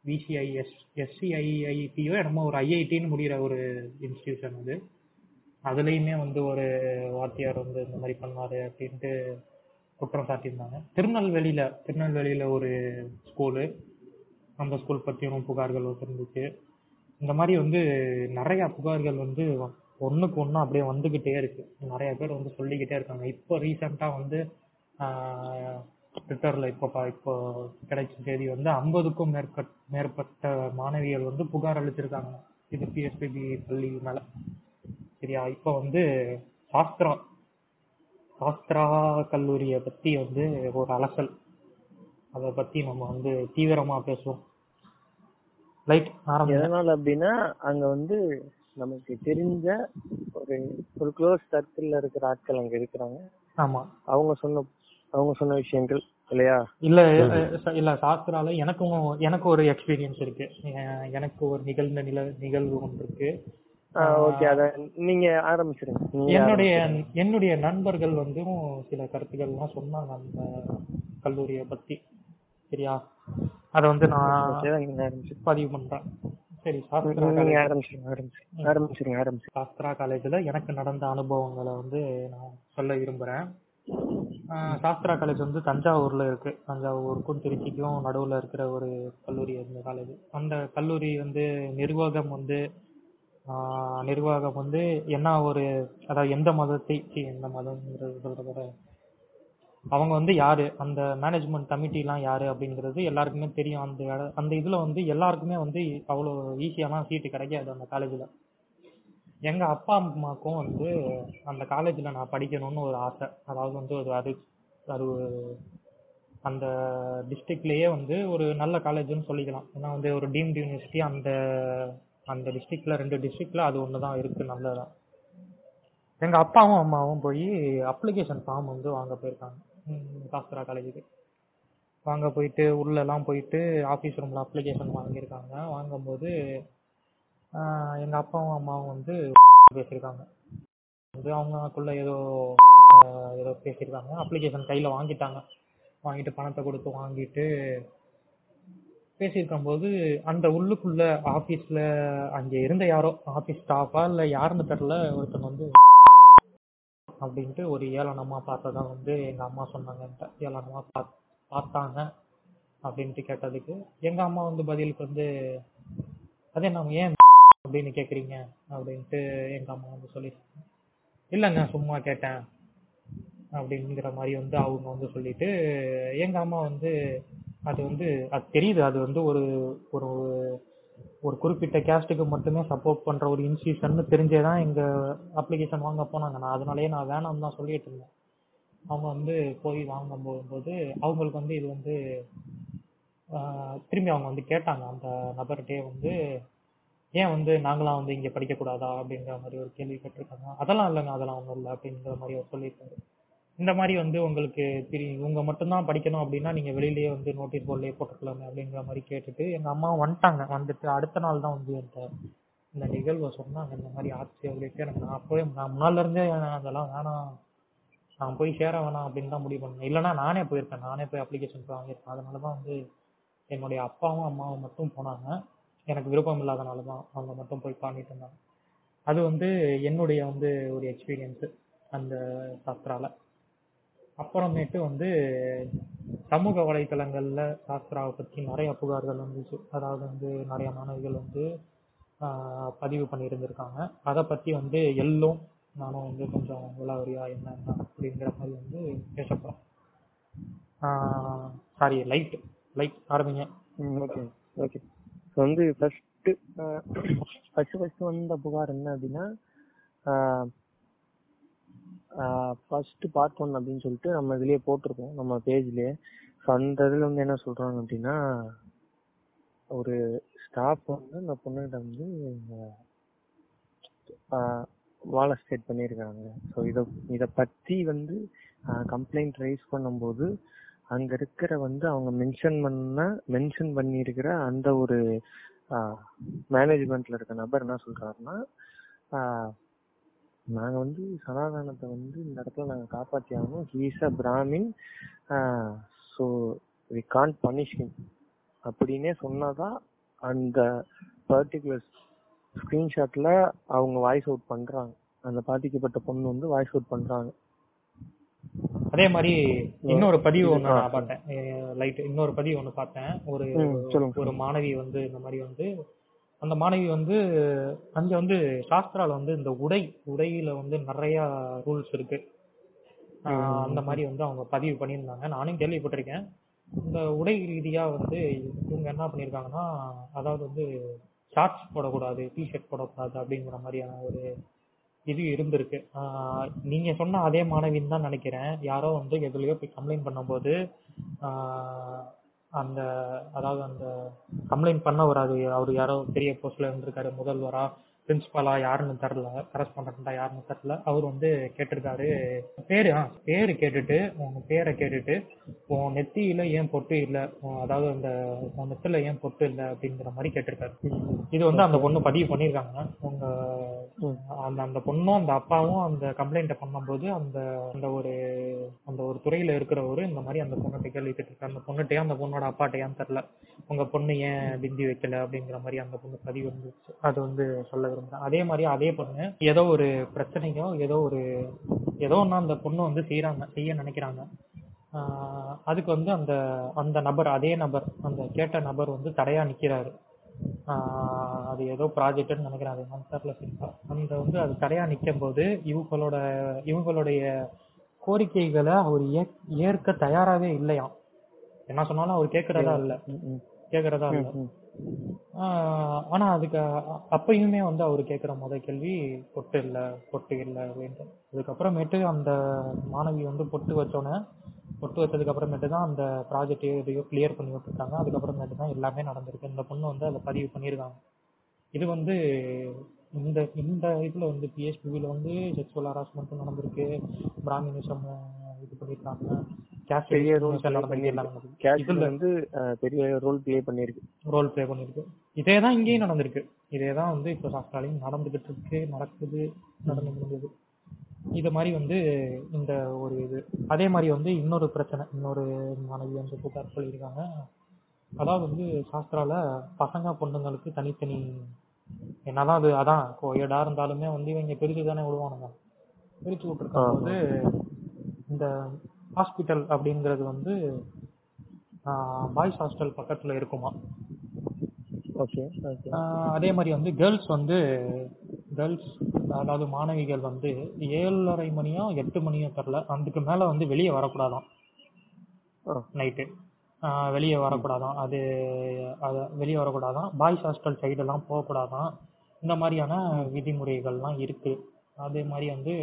விசிஐஎஸ் எஸ்சிஐஐடியோ என்னமோ ஒரு ஐஐடின்னு முடிகிற ஒரு இன்ஸ்டியூஷன் அது. அதுலேயுமே வந்து ஒரு வாத்தியார் வந்து இந்த மாதிரி பண்ணார் அப்படின்ட்டு குற்றம் சாட்டியிருந்தாங்க. திருநெல்வேலியில் திருநெல்வேலியில் ஒரு ஸ்கூலு அந்த ஸ்கூல் பற்றியும் புகார்கள் வந்துருந்துச்சு. இந்த மாதிரி வந்து நிறையா புகார்கள் வந்து ஒன்றுக்கு ஒன்று அப்படியே வந்துக்கிட்டே இருக்குது நிறையா பேர் வந்து சொல்லிக்கிட்டே இருக்காங்க. இப்போ ரீசெண்டாக வந்து ட்விட்டர்ல இப்போ பா- இப்போ கிடைச்ச செய்தி வந்து ஐம்பதுக்கும் மேற்பட்ட மேற்பட்ட மாணவிகள் வந்து புகார் அளிச்சிருக்காங்க இது பிஎஸ்பிபி பள்ளி மேல. சரியா? இப்போ வந்து சாஸ்திரா சாஸ்திரா கல்லூரியை பத்தி வந்து ஒரு அலசல். அதை பத்தி நம்ம வந்து தீவிரமா பேசுவோம். லைட் எதனால அப்படின்னா அங்க வந்து நமக்கு தெரிஞ்ச ஒரு ஒரு க்ளோஸ் சர்க்கிள்ல இருக்கிற ஆட்கள் அங்க இருக்கிறாங்க. ஆமா. அவங்க சொன்ன அவங்க சொன்ன விஷயங்கள் இல்லையா? இல்ல இல்ல சாஸ்திரால எனக்கும் எனக்கு ஒரு எக்ஸ்பீரியன்ஸ் இருக்கு. எனக்கு ஒரு நிகழ்ந்த நில நிகழ்வு ஒன்று இருக்கு. ஓகே அத நீங்க ஆரம்பிச்சிருங்க. என்னுடைய என்னுடைய நண்பர்கள் வந்து சில கருத்துக்கள்லாம் சொன்னாங்க அந்த கல்லூரியை பத்தி. சரியா? அத வந்து நான். பதிவு பண்றேன். சரி சாஸ்திரா காலேஜ்ல எனக்கு நடந்த அனுபவங்களை வந்து நான் சொல்ல விரும்புறேன். சாஸ்திரா காலேஜ் வந்து தஞ்சாவூர்ல இருக்கு. தஞ்சாவூருக்கும் திருச்சிக்கும் நடுவுல இருக்கிற ஒரு கல்லூரி அந்த காலேஜ் அந்த கல்லூரி வந்து நிர்வாகம் வந்து நிர்வாகம் வந்து என்ன ஒரு அதாவது எந்த மதத்தை சி, எந்த மதம்ங்கிறது சொல்றத விட அவங்க வந்து யாரு? அந்த மேனேஜ்மெண்ட் கமிட்டி எல்லாம் யாரு அப்படிங்கிறது எல்லாருக்குமே தெரியும். அந்த இட- அந்த இதுல வந்து எல்லாருக்குமே வந்து அவ்வளவு ஈஸியாலாம் சீட்டு கிடைக்காது அந்த காலேஜ்ல எங்க அப்பா அம்மாக்கும் வந்து அந்த காலேஜ்ல நான் படிக்கணும்னு ஒரு ஆசை. அதாவது வந்து ஒரு அது அது அந்த டிஸ்ட்ரிக்ட்லயே வந்து ஒரு நல்ல காலேஜ்னு சொல்லிக்கலாம். ஏன்னா வந்து ஒரு டீம்டு யூனிவர்சிட்டி அந்த அந்த டிஸ்ட்ரிக்ட்ல ரெண்டு டிஸ்ட்ரிக்ட்ல அது ஒண்ணுதான் இருக்கு நல்லதாக எங்க அப்பாவும் அம்மாவும் போய் அப்ளிகேஷன் ஃபார்ம் வந்து வாங்க போயிருக்காங்க. சாஸ்திரா காலேஜுக்கு வாங்க போயிட்டு உள்ள எல்லாம் போயிட்டு ஆபீஸ் ரூம்ல அப்ளிகேஷன் வாங்கியிருக்காங்க. வாங்கும்போது எங்கள் எங்க அப்பாவும் அம்மாவும் வந்து பேசியிருக்காங்க. வந்து அவங்களுக்குள்ள ஏதோ ஏதோ பேசியிருக்காங்க. அப்ளிகேஷன் கையில வாங்கிட்டாங்க. வாங்கிட்டு பணத்தை கொடுத்து வாங்கிட்டு பேசியிருக்கும் போது அந்த உள்ளுக்குள்ள ஆபீஸ்ல அங்க இருந்த யாரோ ஆபீஸ் ஸ்டாஃபா இல்ல யாருன்னு தெரியல ஒருத்தங்க வந்து அப்படின்ட்டு ஒரு ஏளனமா பார்த்ததா வந்து எங்க அம்மா சொன்னாங்க. ஏளனமாக ஏளனமா பார்த்தாங்க அப்படின்ட்டு கேட்டதுக்கு எங்க அம்மா வந்து பதிலுக்கு வந்து அதே நம்ம ஏன் அப்படின்னு கேக்குறீங்க அப்படின்ட்டு எங்க அம்மா வந்து சொல்லிருக்காங்க இல்லைங்க சும்மா கேட்டேன் அப்படிங்கிற மாதிரி வந்து அவங்க வந்து சொல்லிட்டு எங்க அம்மா வந்து அது வந்து அது தெரியுது அது வந்து ஒரு ஒரு ஒரு குறிப்பிட்ட கேஸ்டுக்கு மட்டுமே சப்போர்ட் பண்ற ஒரு இன்ஸ்டியூஷன் தெரிஞ்சே தான் எங்க அப்ளிகேஷன் வாங்க போனாங்க. நான் அதனாலயே நான் வேணாம்னு தான் சொல்லிட்டு இருந்தேன். அவங்க வந்து போய் வாங்க போகும்போது அவங்களுக்கு வந்து இது வந்து திரும்பி அவங்க வந்து கேட்டாங்க. அந்த நபர்கிட்டயே வந்து ஏன் வந்து நாங்களாம் வந்து இங்க படிக்க கூடாதா அப்படிங்கிற மாதிரி ஒரு கேள்வி கேட்டிருக்காங்க. அதெல்லாம் இல்லைங்க அதெல்லாம் ஒண்ணும் இல்லை அப்படிங்கிற மாதிரி அவர் சொல்லியிருக்காரு. இந்த மாதிரி வந்து உங்களுக்கு திரி- இவங்க மட்டும்தான் படிக்கணும் அப்படின்னா நீங்க வெளியிலேயே வந்து நோட்டீஸ் போர்ட்லயே போட்டுக்கலாமே அப்படிங்கிற மாதிரி கேட்டுட்டு எங்க அம்மா வந்துட்டாங்க. வந்துட்டு அடுத்த நாள் தான் வந்து என்கிட்ட இந்த நிகழ்வை சொன்னாங்க. இந்த மாதிரி ஆச்சு அப்படின்ட்டு எனக்கு நான் அப்போவே நான் முன்னால இருந்தே அதெல்லாம் வேணாம். நான் போய் சேர வேணாம் அப்படின்னு தான் முடிவு பண்ணேன். இல்லைன்னா நானே போயிருப்பேன். நானே போய் அப்ளிகேஷன் வாங்கியிருப்பேன். அதனால தான் வந்து என்னுடைய அப்பாவும் அம்மாவும் மட்டும் போனாங்க. எனக்கு விருப்பம் இல்லாதனால தான் அவங்க மட்டும் போய் பண்ணிட்டு இருந்தாங்க. அது வந்து என்னுடைய வந்து ஒரு எக்ஸ்பீரியன்ஸு அந்த சாஸ்திரால. அப்புறமேட்டு வந்து சமூக வலைத்தளங்களில் சாஸ்திராவை பற்றி நிறைய புகார்கள் வந்துச்சு. அதாவது வந்து நிறைய மாணவிகள் வந்து பதிவு பண்ணியிருந்திருக்காங்க. அதை பற்றி வந்து எல்லும் நானும் வந்து கொஞ்சம் விலாவரியா என்ன அப்படிங்கிற மாதிரி வந்து பேசப்போம் சாரி லைட் லைட் ஆரம்பிங்க. ஓகே ஓகே வந்து ஃபர்ஸ்ட் ஃபர்ஸ்ட் ஃபர்ஸ்ட் வந்த புகார் என்ன அப்படின்னா ஃபர்ஸ்ட் பார்ட் ஒன் அப்படின்னு சொல்லிட்டு நம்ம இதுலயே போட்டிருக்கோம் நம்ம பேஜ்லயே ஸோ அந்த இதுல வந்து என்ன சொல்றாங்க அப்படின்னா ஒரு ஸ்டாஃப் வந்து அந்த பொண்ணுகிட்ட வந்து வாழ ஸ்டேட் பண்ணியிருக்காங்க. ஸோ இதை இதை பற்றி வந்து கம்ப்ளைண்ட் ரைஸ் பண்ணும்போது அங்க இருக்கிற வந்து அவங்க மென்ஷன் பண்ண மென்ஷன் பண்ணியிருக்கிற அந்த ஒரு மேனேஜ்மெண்ட்ல இருக்க நபர் என்ன சொல்றாருன்னா நாங்க வந்து சனாதனத்தை வந்து இந்த இடத்துல நாங்க காப்பாத்தி ஆகணும். He's a Brahmin so we can't punish him அப்படின்னே சொன்னாதான் அந்த பர்டிகுலர் ஸ்கிரீன்ஷாட்ல அவங்க வாய்ஸ் அவுட் பண்றாங்க. அந்த பாதிக்கப்பட்ட பொண்ணு வந்து வாய்ஸ் அவுட் பண்றாங்க. அதே மாதிரி இன்னொரு பதிவு ஆ, நான் பார்த்தேன். லைட் இன்னொரு பதிவு ஒண்ணு பார்த்தேன். ஒரு ஒரு மாணவி வந்து இந்த மாதிரி வந்து அந்த மாணவி வந்து அங்க வந்து சாஸ்திரால வந்து இந்த உடை உடையில வந்து நிறைய ரூல்ஸ் இருக்கு. அந்த மாதிரி வந்து அவங்க பதிவு பண்ணியிருந்தாங்க. நானும் கேள்விப்பட்டிருக்கேன். இந்த உடை ரீதியா வந்து இவங்க என்ன பண்ணியிருக்காங்கன்னா அதாவது வந்து ஷார்ட்ஸ் போடக்கூடாது டிஷர்ட் போடக்கூடாது அப்படிங்கிற மாதிரியான ஒரு இது இருந்திருக்கு. ஆஹ் நீங்க சொன்ன அதே மாணவின்னு தான் நினைக்கிறேன். யாரோ வந்து எதுலயோ போய் கம்ப்ளைண்ட் பண்ணும்போது ஆஹ் அந்த அதாவது அந்த கம்ப்ளைண்ட் பண்ண வராது. அது அவர் யாரோ பெரிய போஸ்ட்ல இருந்திருக்காரு முதல்வரா? பிரின்சிபாலா யாருன்னு தெரில கரஸ்பாண்டா யாருன்னு தெரில அவர் வந்து கேட்டிருக்காரு. பேரு ஆ பேரு கேட்டுட்டு உன் பேரை கேட்டுட்டு உன் நெத்தியில ஏன் பொட்டு இல்ல? உன் அதாவது அந்த உன் நெத்தில ஏன் பொட்டு இல்ல அப்படிங்கிற மாதிரி கேட்டிருக்காரு. இது வந்து அந்த பொண்ணு பதிவு பண்ணிருக்காங்க உங்க அந்த அந்த பொண்ணும் அந்த அப்பாவும் அந்த கம்ப்ளைண்ட்டை பண்ணும்போது அந்த அந்த ஒரு அந்த ஒரு துறையில இருக்கிறவரு இந்த மாதிரி அந்த பொண்ணுகிட்ட கேள்வி கேட்டிருக்காரு அந்த பொண்ணுகிட்டயே அந்த பொண்ணோட அப்பாட்டையான்னு தெரில உங்க பொண்ணு ஏன் பிந்தி வைக்கல அப்படிங்கிற மாதிரி அந்த பொண்ணு பதிவு இருந்துச்சு. அது வந்து சொல்ல விரும்புறேன் அதே மாதிரி அதே பொண்ணு ஏதோ ஒரு பிரச்சனையோ ஏதோ ஒரு ஏதோ ஒண்ணு அந்த பொண்ணு வந்து செய்யறாங்க செய்ய நினைக்கிறாங்க. ஆஹ் அதுக்கு வந்து அந்த அந்த நபர் அதே நபர் அந்த கேட்ட நபர் வந்து தடையா நிக்கிறாரு. ஆஹ் அது ஏதோ ப்ராஜெக்ட்னு நினைக்கிறேன் அது என்னன்னு தெரியல சரிப்பா. அந்த வந்து அது தடையா நிக்கும் போது இவங்களோட இவங்களுடைய கோரிக்கைகளை அவர் ஏற்- ஏற்க தயாராவே இல்லையாம். என்ன சொன்னாலும் அவர் கேட்கறதா இல்ல. கேட்கறதா இல்ல. ஆஹ் ஆனா அதுக்கு அப்பயுமே வந்து அவர் கேட்கிற முத கேள்வி பொட்டு இல்ல பொட்டு இல்ல அப்படின்ட்டு. அதுக்கப்புறமேட்டு அந்த மாணவி வந்து பொட்டு வச்சோன்னே பொட்டு வச்சதுக்கு அப்புறமேட்டு தான் அந்த ப்ராஜெக்ட் எதையோ கிளியர் பண்ணி விட்டுருக்காங்க. அதுக்கப்புறமேட்டு தான் எல்லாமே நடந்திருக்கு. இந்த பொண்ணு வந்து அதை பதிவு பண்ணியிருக்காங்க இது வந்து இந்த இந்த இதுல வந்து பிஎஸ்பிபில வந்து செக்ஷுவல் ஹராஸ்மெண்ட் நடந்திருக்கு. பிராமினிசம் இது பண்ணியிருக்காங்க caste பெரிய ரோல் discrimination நடந்திருக்கு எல்லாம் நடந்திருக்கு. கேஷ்ல இதுல வந்து பெரிய ரோல் ப்ளே பண்ணிருக்கு ரோல் ப்ளே பண்ணிருக்கு இதே தான் இங்கேயும் நடந்திருக்கு. இதே தான் வந்து இப்போ சாஸ்திராலையும் நடந்துகிட்டு இருக்கு நடக்குது நடந்து முடிஞ்சது. இது மாதிரி வந்து இந்த ஒரு இது. அதே மாதிரி வந்து இன்னொரு பிரச்சனை இன்னொரு மாணவி வந்து புகார் சொல்லியிருக்காங்க. அதாவது வந்து சாஸ்திரால பசங்க பொண்ணுங்களுக்கு தனித்தனி என்னதான் அது அதான் கோயடா இருந்தாலுமே வந்து இவங்க பிரிச்சு தானே விடுவானுங்க. பிரிச்சு விட்டுருக்கும் போது இந்த ஹாஸ்பிட்டல் அப்படிங்கிறது வந்து பாய்ஸ் ஹாஸ்டல் பக்கத்துல இருக்குமா? ஓகே அதே மாதிரி வந்து கேர்ள்ஸ் வந்து கேர்ள்ஸ் அதாவது மாணவிகள் வந்து ஏழரை மணியோ எட்டு மணியோ தெரில அதுக்கு மேல வந்து வெளியே வரக்கூடாதாம் நைட்டு. வெளியே வரக்கூடாதாம் அது அது வெளியே வரக்கூடாதாம் பாய்ஸ் ஹாஸ்டல் சைடெல்லாம் போகக்கூடாதாம் இந்த மாதிரியான விதிமுறைகள்லாம் இருக்கு. அதே மாதிரி வந்து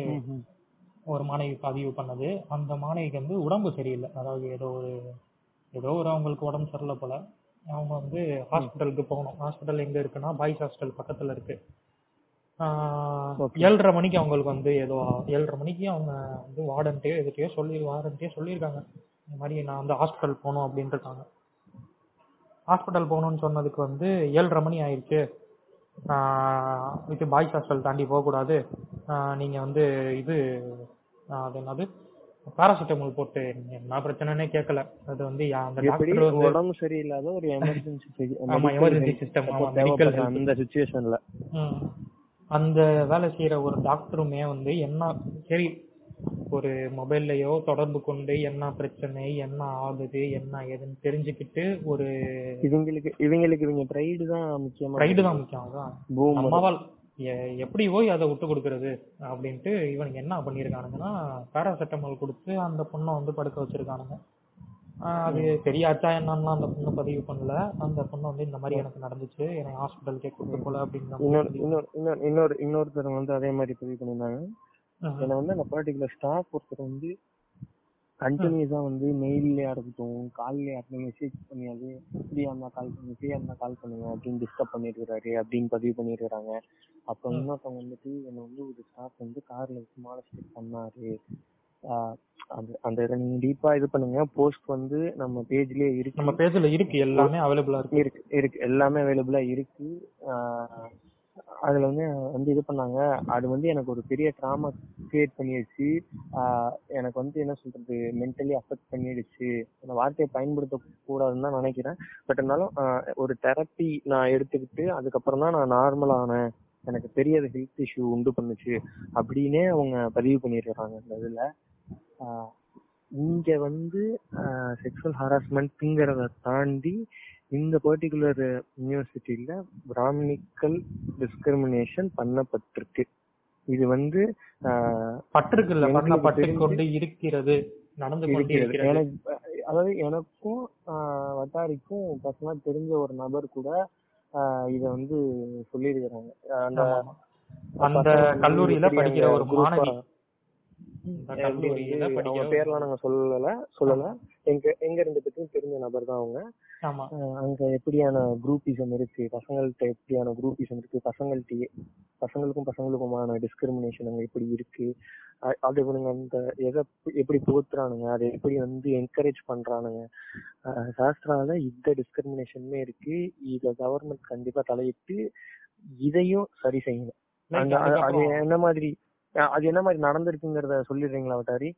ஒரு மாணவி பதிவு பண்ணது. அந்த மாணவிக்கு வந்து உடம்பு சரியில்லை. அதாவது ஏதோ ஒரு ஏதோ ஒரு அவங்களுக்கு உடம்பு சரியில்லை போல. அவங்க வந்து ஹாஸ்பிட்டலுக்கு போகணும். ஹாஸ்பிட்டல் எங்க இருக்குன்னா பாய்ஸ் ஹாஸ்டல் பக்கத்துல இருக்கு. ஏழரை மணிக்கு அவங்களுக்கு வந்து ஏதோ ஏழரை மணிக்கு அவங்க வந்து வார்டன்ட்டே எதுக்கையோ சொல்லி வார்டன்ட்டே சொல்லியிருக்காங்க. இந்த மாதிரி நான் வந்து ஹாஸ்பிட்டல் போகணும் அப்படின்னு இருக்காங்க ஹாஸ்பிட்டல் போகணும்னு சொன்னதுக்கு வந்து ஏழரை மணி ஆயிடுச்சு இது பாய்ஸ் ஹாஸ்டல் தாண்டி போகக்கூடாது. ஆஹ் நீங்க வந்து இது அது என்னது? பாராசிட்டமால் போட்டு என்ன பிரச்சனைனே கேட்கல அது வந்து அந்த டாக்டர் வந்து உடம்பு சரியில்லாத ஒரு எமர்ஜென்சி ஆமா, ஆமா, medical help. அந்த சுச்சுவேஷன்ல. அந்த வேலை செய்யற ஒரு டாக்டருமே வந்து என்ன சரி ஒரு மொபைல்லையோ தொடர்பு கொண்டு என்ன பிரச்சனை என்ன ஆகுது என்ன ஏதுன்னு தெரிஞ்சுக்கிட்டு ஒரு இவங்களுக்கு இவங்களுக்கு இவங்க ப்ரைடு தான் முக்கியமா ரைடு தான் முக்கியம் அதான். பூம் நம்மவால் எ- எப்படி போய் அதை விட்டு கொடுக்கறது? அப்படின்ட்டு இவனுங்க என்ன பண்ணிருக்கானுங்கன்னா பேராசிட்டமால் கொடுத்து அந்த பொண்ணை வந்து படுக்க வச்சிருக்கானுங்க. ஆஹ் அது சரியாச்சா என்னன்னா அந்த பொண்ணு பதிவு பண்ணல. அந்த பொண்ணு வந்து இந்த மாதிரி எனக்கு நடந்துச்சு. என்னை ஹாஸ்பிட்டலுக்கே கூட்டு போல அப்படின்ற இன்னொரு இன்னொருத்தர் வந்து அதே மாதிரி பதிவு பண்ணியிருந்தாங்க. என்ன வந்து அந்த பர்டிகுலர் ஸ்டாஃப் ஒருத்தர் வந்து கண்டினியூஸா வந்து மெயில்லயா இருக்கட்டும் கால்லயா இருக்கட்டும் மெசேஜ் பண்ணியாது. ஃப்ரீயா இருந்தா கால் பண்ணுங்க ஃப்ரீயா இருந்தா கால் பண்ணுங்க அப்படின்னு டிஸ்டர்ப் பண்ணிருக்காரு அப்படின்னு பதிவு பண்ணிருக்காங்க அப்ப இன்னொருத்தவங்க வந்துட்டு என்ன வந்து ஒரு ஸ்டாஃப் வந்து கார்ல வச்சு மாலஸ்டிக் பண்ணாரு. அந்த அந்த இதை நீங்க டீப்பா இது பண்ணுங்க. போஸ்ட் வந்து நம்ம பேஜ்லயே இருக்கு. நம்ம பேஜ்ல இருக்கு. எல்லாமே அவைலபிளா இருக்கு. இருக்கு இருக்கு. எல்லாமே அவைலபிளா இருக்கு. அதுல வந்து வந்து இது பண்ணாங்க. அது வந்து எனக்கு ஒரு பெரிய ட்ராமா கிரியேட் பண்ணிடுச்சு. எனக்கு வந்து என்ன சொல்றது? மென்டலி அஃபெக்ட் பண்ணிடுச்சு. அந்த வார்த்தையை பயன்படுத்த கூடாதுன்னு தான் நினைக்கிறேன். பட் இருந்தாலும் ஒரு தெரப்பி நான் எடுத்துக்கிட்டு அதுக்கப்புறம் தான் நான் நார்மல் ஆனேன். எனக்கு பெரிய ஹெல்த் இஷ்யூ உண்டு பண்ணுச்சு அப்படின்னே அவங்க பதிவு பண்ணிருக்காங்க இந்த இதுல. இங்க வந்து செக்ஷுவல் ஹராஸ்மெண்ட்ங்கிறத தாண்டி இந்த பர்டிகுலர் யூனிவர்சிட்டியில பிராமணிக்கல் டிஸ்கிரிமினேஷன் பண்ணப்பட்டிருக்கு. இது வந்து பட்டிருக்குல்ல பண்ணப்பட்டு கொண்டு இருக்கிறது நடந்து கொண்டு இருக்கிறது. இருக்கிறது. எனக்கு அதாவது எனக்கும் வட்டாரிக்கும் பர்சனலா தெரிஞ்ச ஒரு நபர் கூட இத வந்து சொல்லியிருக்கிறாங்க அந்த. அந்த கல்லூரியில படிக்கிற ஒரு மாணவி. அவங்க பேர்லாம் நாங்க சொல்லல சொல்லல. எங்க எங்க ரெண்டு பேருக்கும் தெரிஞ்ச நபர் தான் அவங்க. அங்க எப்படியான குரூப்பிசம் இருக்கு? பசங்கள்ட்ட எப்படியான குரூப்பிசம் இருக்கு? பசங்கள்ட்ட பசங்களுக்கும் பசங்களுக்குமான டிஸ்கிரிமினேஷன் அங்க எப்படி இருக்கு? அது இவனுங்க அந்த எதை எப்படி போத்துறானுங்க அதை எப்படி வந்து என்கரேஜ் பண்றானுங்க? சாஸ்திரால இந்த டிஸ்கிரிமினேஷனுமே இருக்கு. இத கவர்மெண்ட் கண்டிப்பா தலையிட்டு இதையும் சரி செய்யணும். அது- என்ன மாதிரி அது என்ன மாதிரி நடந்திருக்குங்கிறத சொல்லிடுறீங்களா வட்டாரி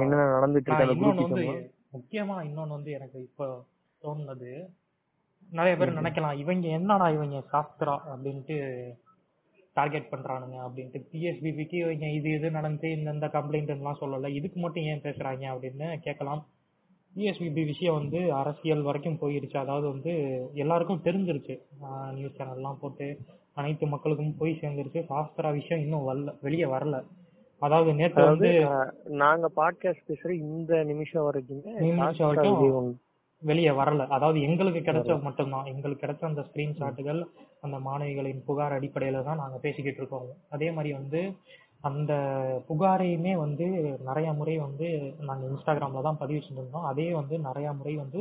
என்ன நடந்துட்டு இருக்கு முக்கியமா இன்னொன்னு வந்து எனக்கு இப்போ தோணுனது நிறைய பேர் நினைக்கலாம் இவங்க என்னடா இவங்க சாஸ்திரா அப்படின்ட்டு டார்கெட் பண்றானுங்க அப்படின்ட்டு. பிஎஸ்பிபிக்கு இவங்க இது இது நடந்து இந்த இந்த கம்ப்ளைண்ட் எல்லாம் சொல்லல இதுக்கு மட்டும் ஏன் பேசுறாங்க அப்படின்னு கேட்கலாம். பிஎஸ்பிபி விஷயம் வந்து அரசியல் வரைக்கும் போயிருச்சு. அதாவது வந்து எல்லாருக்கும் தெரிஞ்சிருச்சு. நியூஸ் சேனல்லாம் போட்டு அனைத்து மக்களுக்கும் போய் சேர்ந்துருச்சு. சாஸ்திரா விஷயம் இன்னும் வரல வெளியே வரல. அதாவது நேத்து அதாவது வந்து நாங்க பாட்காஸ்ட் பேசுற இந்த நிமிஷம் வரைக்குமே வெளியே வரல. அதாவது எங்களுக்கு கிடைச்ச மட்டும்தான். எங்களுக்கு கிடைச்ச அந்த ஸ்கிரீன்ஷாட்டுகள் அந்த மாணவிகளின் புகார் அடிப்படையில தான் நாங்க பேசிக்கிட்டு இருக்கோம். அதே மாதிரி வந்து அந்த புகாரையுமே வந்து நிறைய முறை வந்து நாங்க இன்ஸ்டாகிராம்ல தான் பதிவு செஞ்சிருந்தோம். அதே வந்து நிறைய முறை வந்து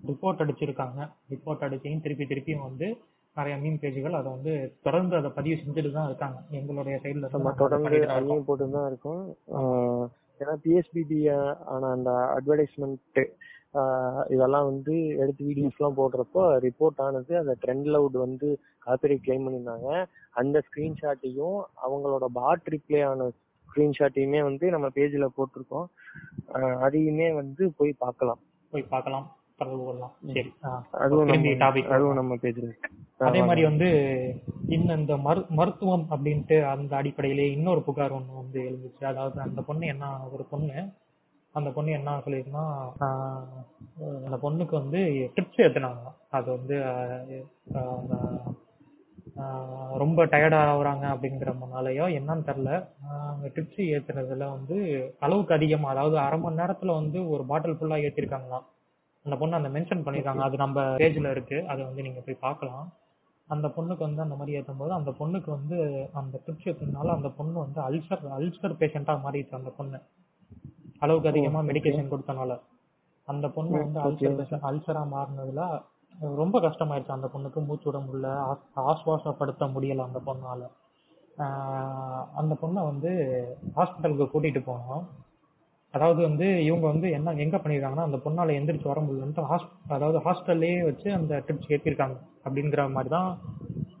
ரிப்போர்ட் அடிச்சிருக்காங்க. ரிப்போர்ட் அடிச்சையும் திருப்பி திருப்பியும் வந்து நிறைய மீன் பேஜுகள் அதை வந்து தொடர்ந்து அதை பதிவு செஞ்சுட்டு தான் இருக்காங்க. எங்களுடைய சைடுல தொடர்ந்து போட்டு தான் இருக்கோம். ஏன்னா பிஎஸ்பிபி ஆன அந்த அட்வர்டைஸ்மெண்ட் இதெல்லாம் வந்து எடுத்து வீடியோஸ் எல்லாம் போடுறப்போ ரிப்போர்ட் ஆனது அந்த ட்ரெண்ட் லவுட் வந்து காப்பிரைட் கிளைம் பண்ணியிருந்தாங்க. அந்த ஸ்கிரீன்ஷாட்டையும் அவங்களோட பாட் ரிப்ளே ஆன ஸ்கிரீன்ஷாட்டையுமே வந்து நம்ம பேஜ்ல போட்டிருக்கோம். அதையுமே வந்து போய் பார்க்கலாம். போய் பார்க்கலாம். அதுவும் நம்ம பேஜ்ல அதே மாதிரி வந்து இன்னும் இந்த மரு மருத்துவம் அப்படின்ட்டு அந்த அடிப்படையிலே இன்னொரு புகார் ஒண்ணு வந்து எழுந்துச்சு. அதாவது அந்த பொண்ணு என்ன ஒரு பொண்ணு அந்த பொண்ணு என்ன சொல்லிருக்குன்னா ஆஹ், அந்த பொண்ணுக்கு வந்து ட்ரிப்ஸ் ஏத்துனாங்க அது வந்து ரொம்ப டயர்டா ஆகுறாங்க அப்படிங்கிறதுனாலயோ என்னன்னு தெரியல. அங்க ட்ரிப்ஸ் ஏத்துனதுல வந்து அளவுக்கு அதிகமா அதாவது அரை மணி நேரத்துல வந்து ஒரு பாட்டில் ஃபுல்லா ஏத்திருக்காங்களாம். அந்த பொண்ணு அந்த மென்ஷன் பண்ணிருக்காங்க அது நம்ம பேஜ்ல இருக்கு. அதை வந்து நீங்க போய் பார்க்கலாம். அந்த பொண்ணுக்கு வந்து அந்த மாதிரி ஏற்றும் போது அந்த பொண்ணுக்கு வந்து அந்த ட்ரிப்ஸ் ஏற்றுனால அந்த பொண்ணு வந்து அல்சர் அல்சர் பேஷண்டா மாறிடுச்சு அந்த பொண்ணு. அளவுக்கு அதிகமா மெடிகேஷன் கொடுத்தனால அந்த பொண்ணு வந்து அல்சர் அல்சரா மாறினதுல ரொம்ப கஷ்டமாயிருச்சு. அந்த பொண்ணுக்கு மூச்சு விட முடியல ஆஸ்- ஆசுவாசப்படுத்த முடியல அந்த பொண்ணால. அந்த பொண்ணை வந்து ஹாஸ்பிட்டலுக்கு கூட்டிட்டு போனோம். அதாவது வந்து இவங்க வந்து என்ன எங்க பண்ணிருக்காங்கன்னா அந்த பொண்ணால எந்திரிச்சு வர முடியலன்ட்டு அதாவது ஹாஸ்டல்லே வச்சு அந்த ட்ரிப்ஸ் ஏற்றிருக்காங்க அப்படிங்கிற மாதிரி தான்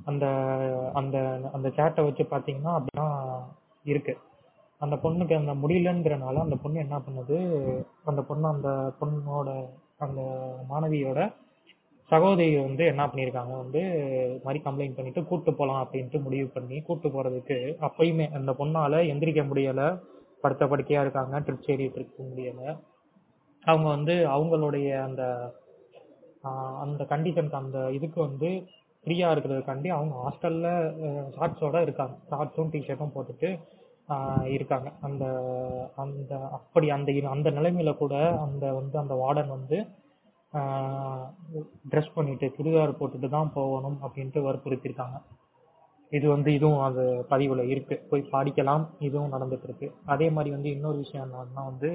அந்த அந்த அந்த சேட்டை வச்சு பாத்தீங்கன்னா அப்படிதான் இருக்கு. அந்த பொண்ணுக்கு அந்த முடியலங்கிறனால அந்த பொண்ணு என்ன பண்ணுது? அந்த பொண்ணு அந்த பொண்ணோட அந்த மாணவியோட சகோதரி வந்து என்ன பண்ணியிருக்காங்க? வந்து இது மாதிரி கம்ப்ளைண்ட் பண்ணிட்டு கூட்டு போகலாம் அப்படின்ட்டு முடிவு பண்ணி கூட்டு போறதுக்கு அப்பயுமே அந்த பொண்ணால எந்திரிக்க முடியல. படுத்த படுக்கையா இருக்காங்க. ட்ரிப்ஸ் ஏறிட்டு இருக்க முடியல. அவங்க வந்து அவங்களுடைய அந்த ஆஹ் அந்த கண்டிஷனுக்கு அந்த இதுக்கு வந்து ஃப்ரீயா இருக்கிறதுக்காண்டி அவங்க ஹாஸ்டல்ல ஷார்ட்ஸோட இருக்காங்க. ஷார்ட்ஸும் டிஷர்ட்டும் போட்டுட்டு இருக்காங்க. அந்த அந்த அப்படி அந்த அந்த நிலைமையில கூட அந்த வந்து அந்த வார்டன் வந்து ட்ரெஸ் பண்ணிட்டு சுடிதார் போட்டுட்டு தான் போகணும் அப்படின்ட்டு வற்புறுத்திருக்காங்க. இது வந்து இதுவும் அது பதிவுல இருக்கு. போய் படிக்கலாம் இதுவும் நடந்துட்டு இருக்கு அதே மாதிரி வந்து இன்னொரு விஷயம் என்னன்னா வந்து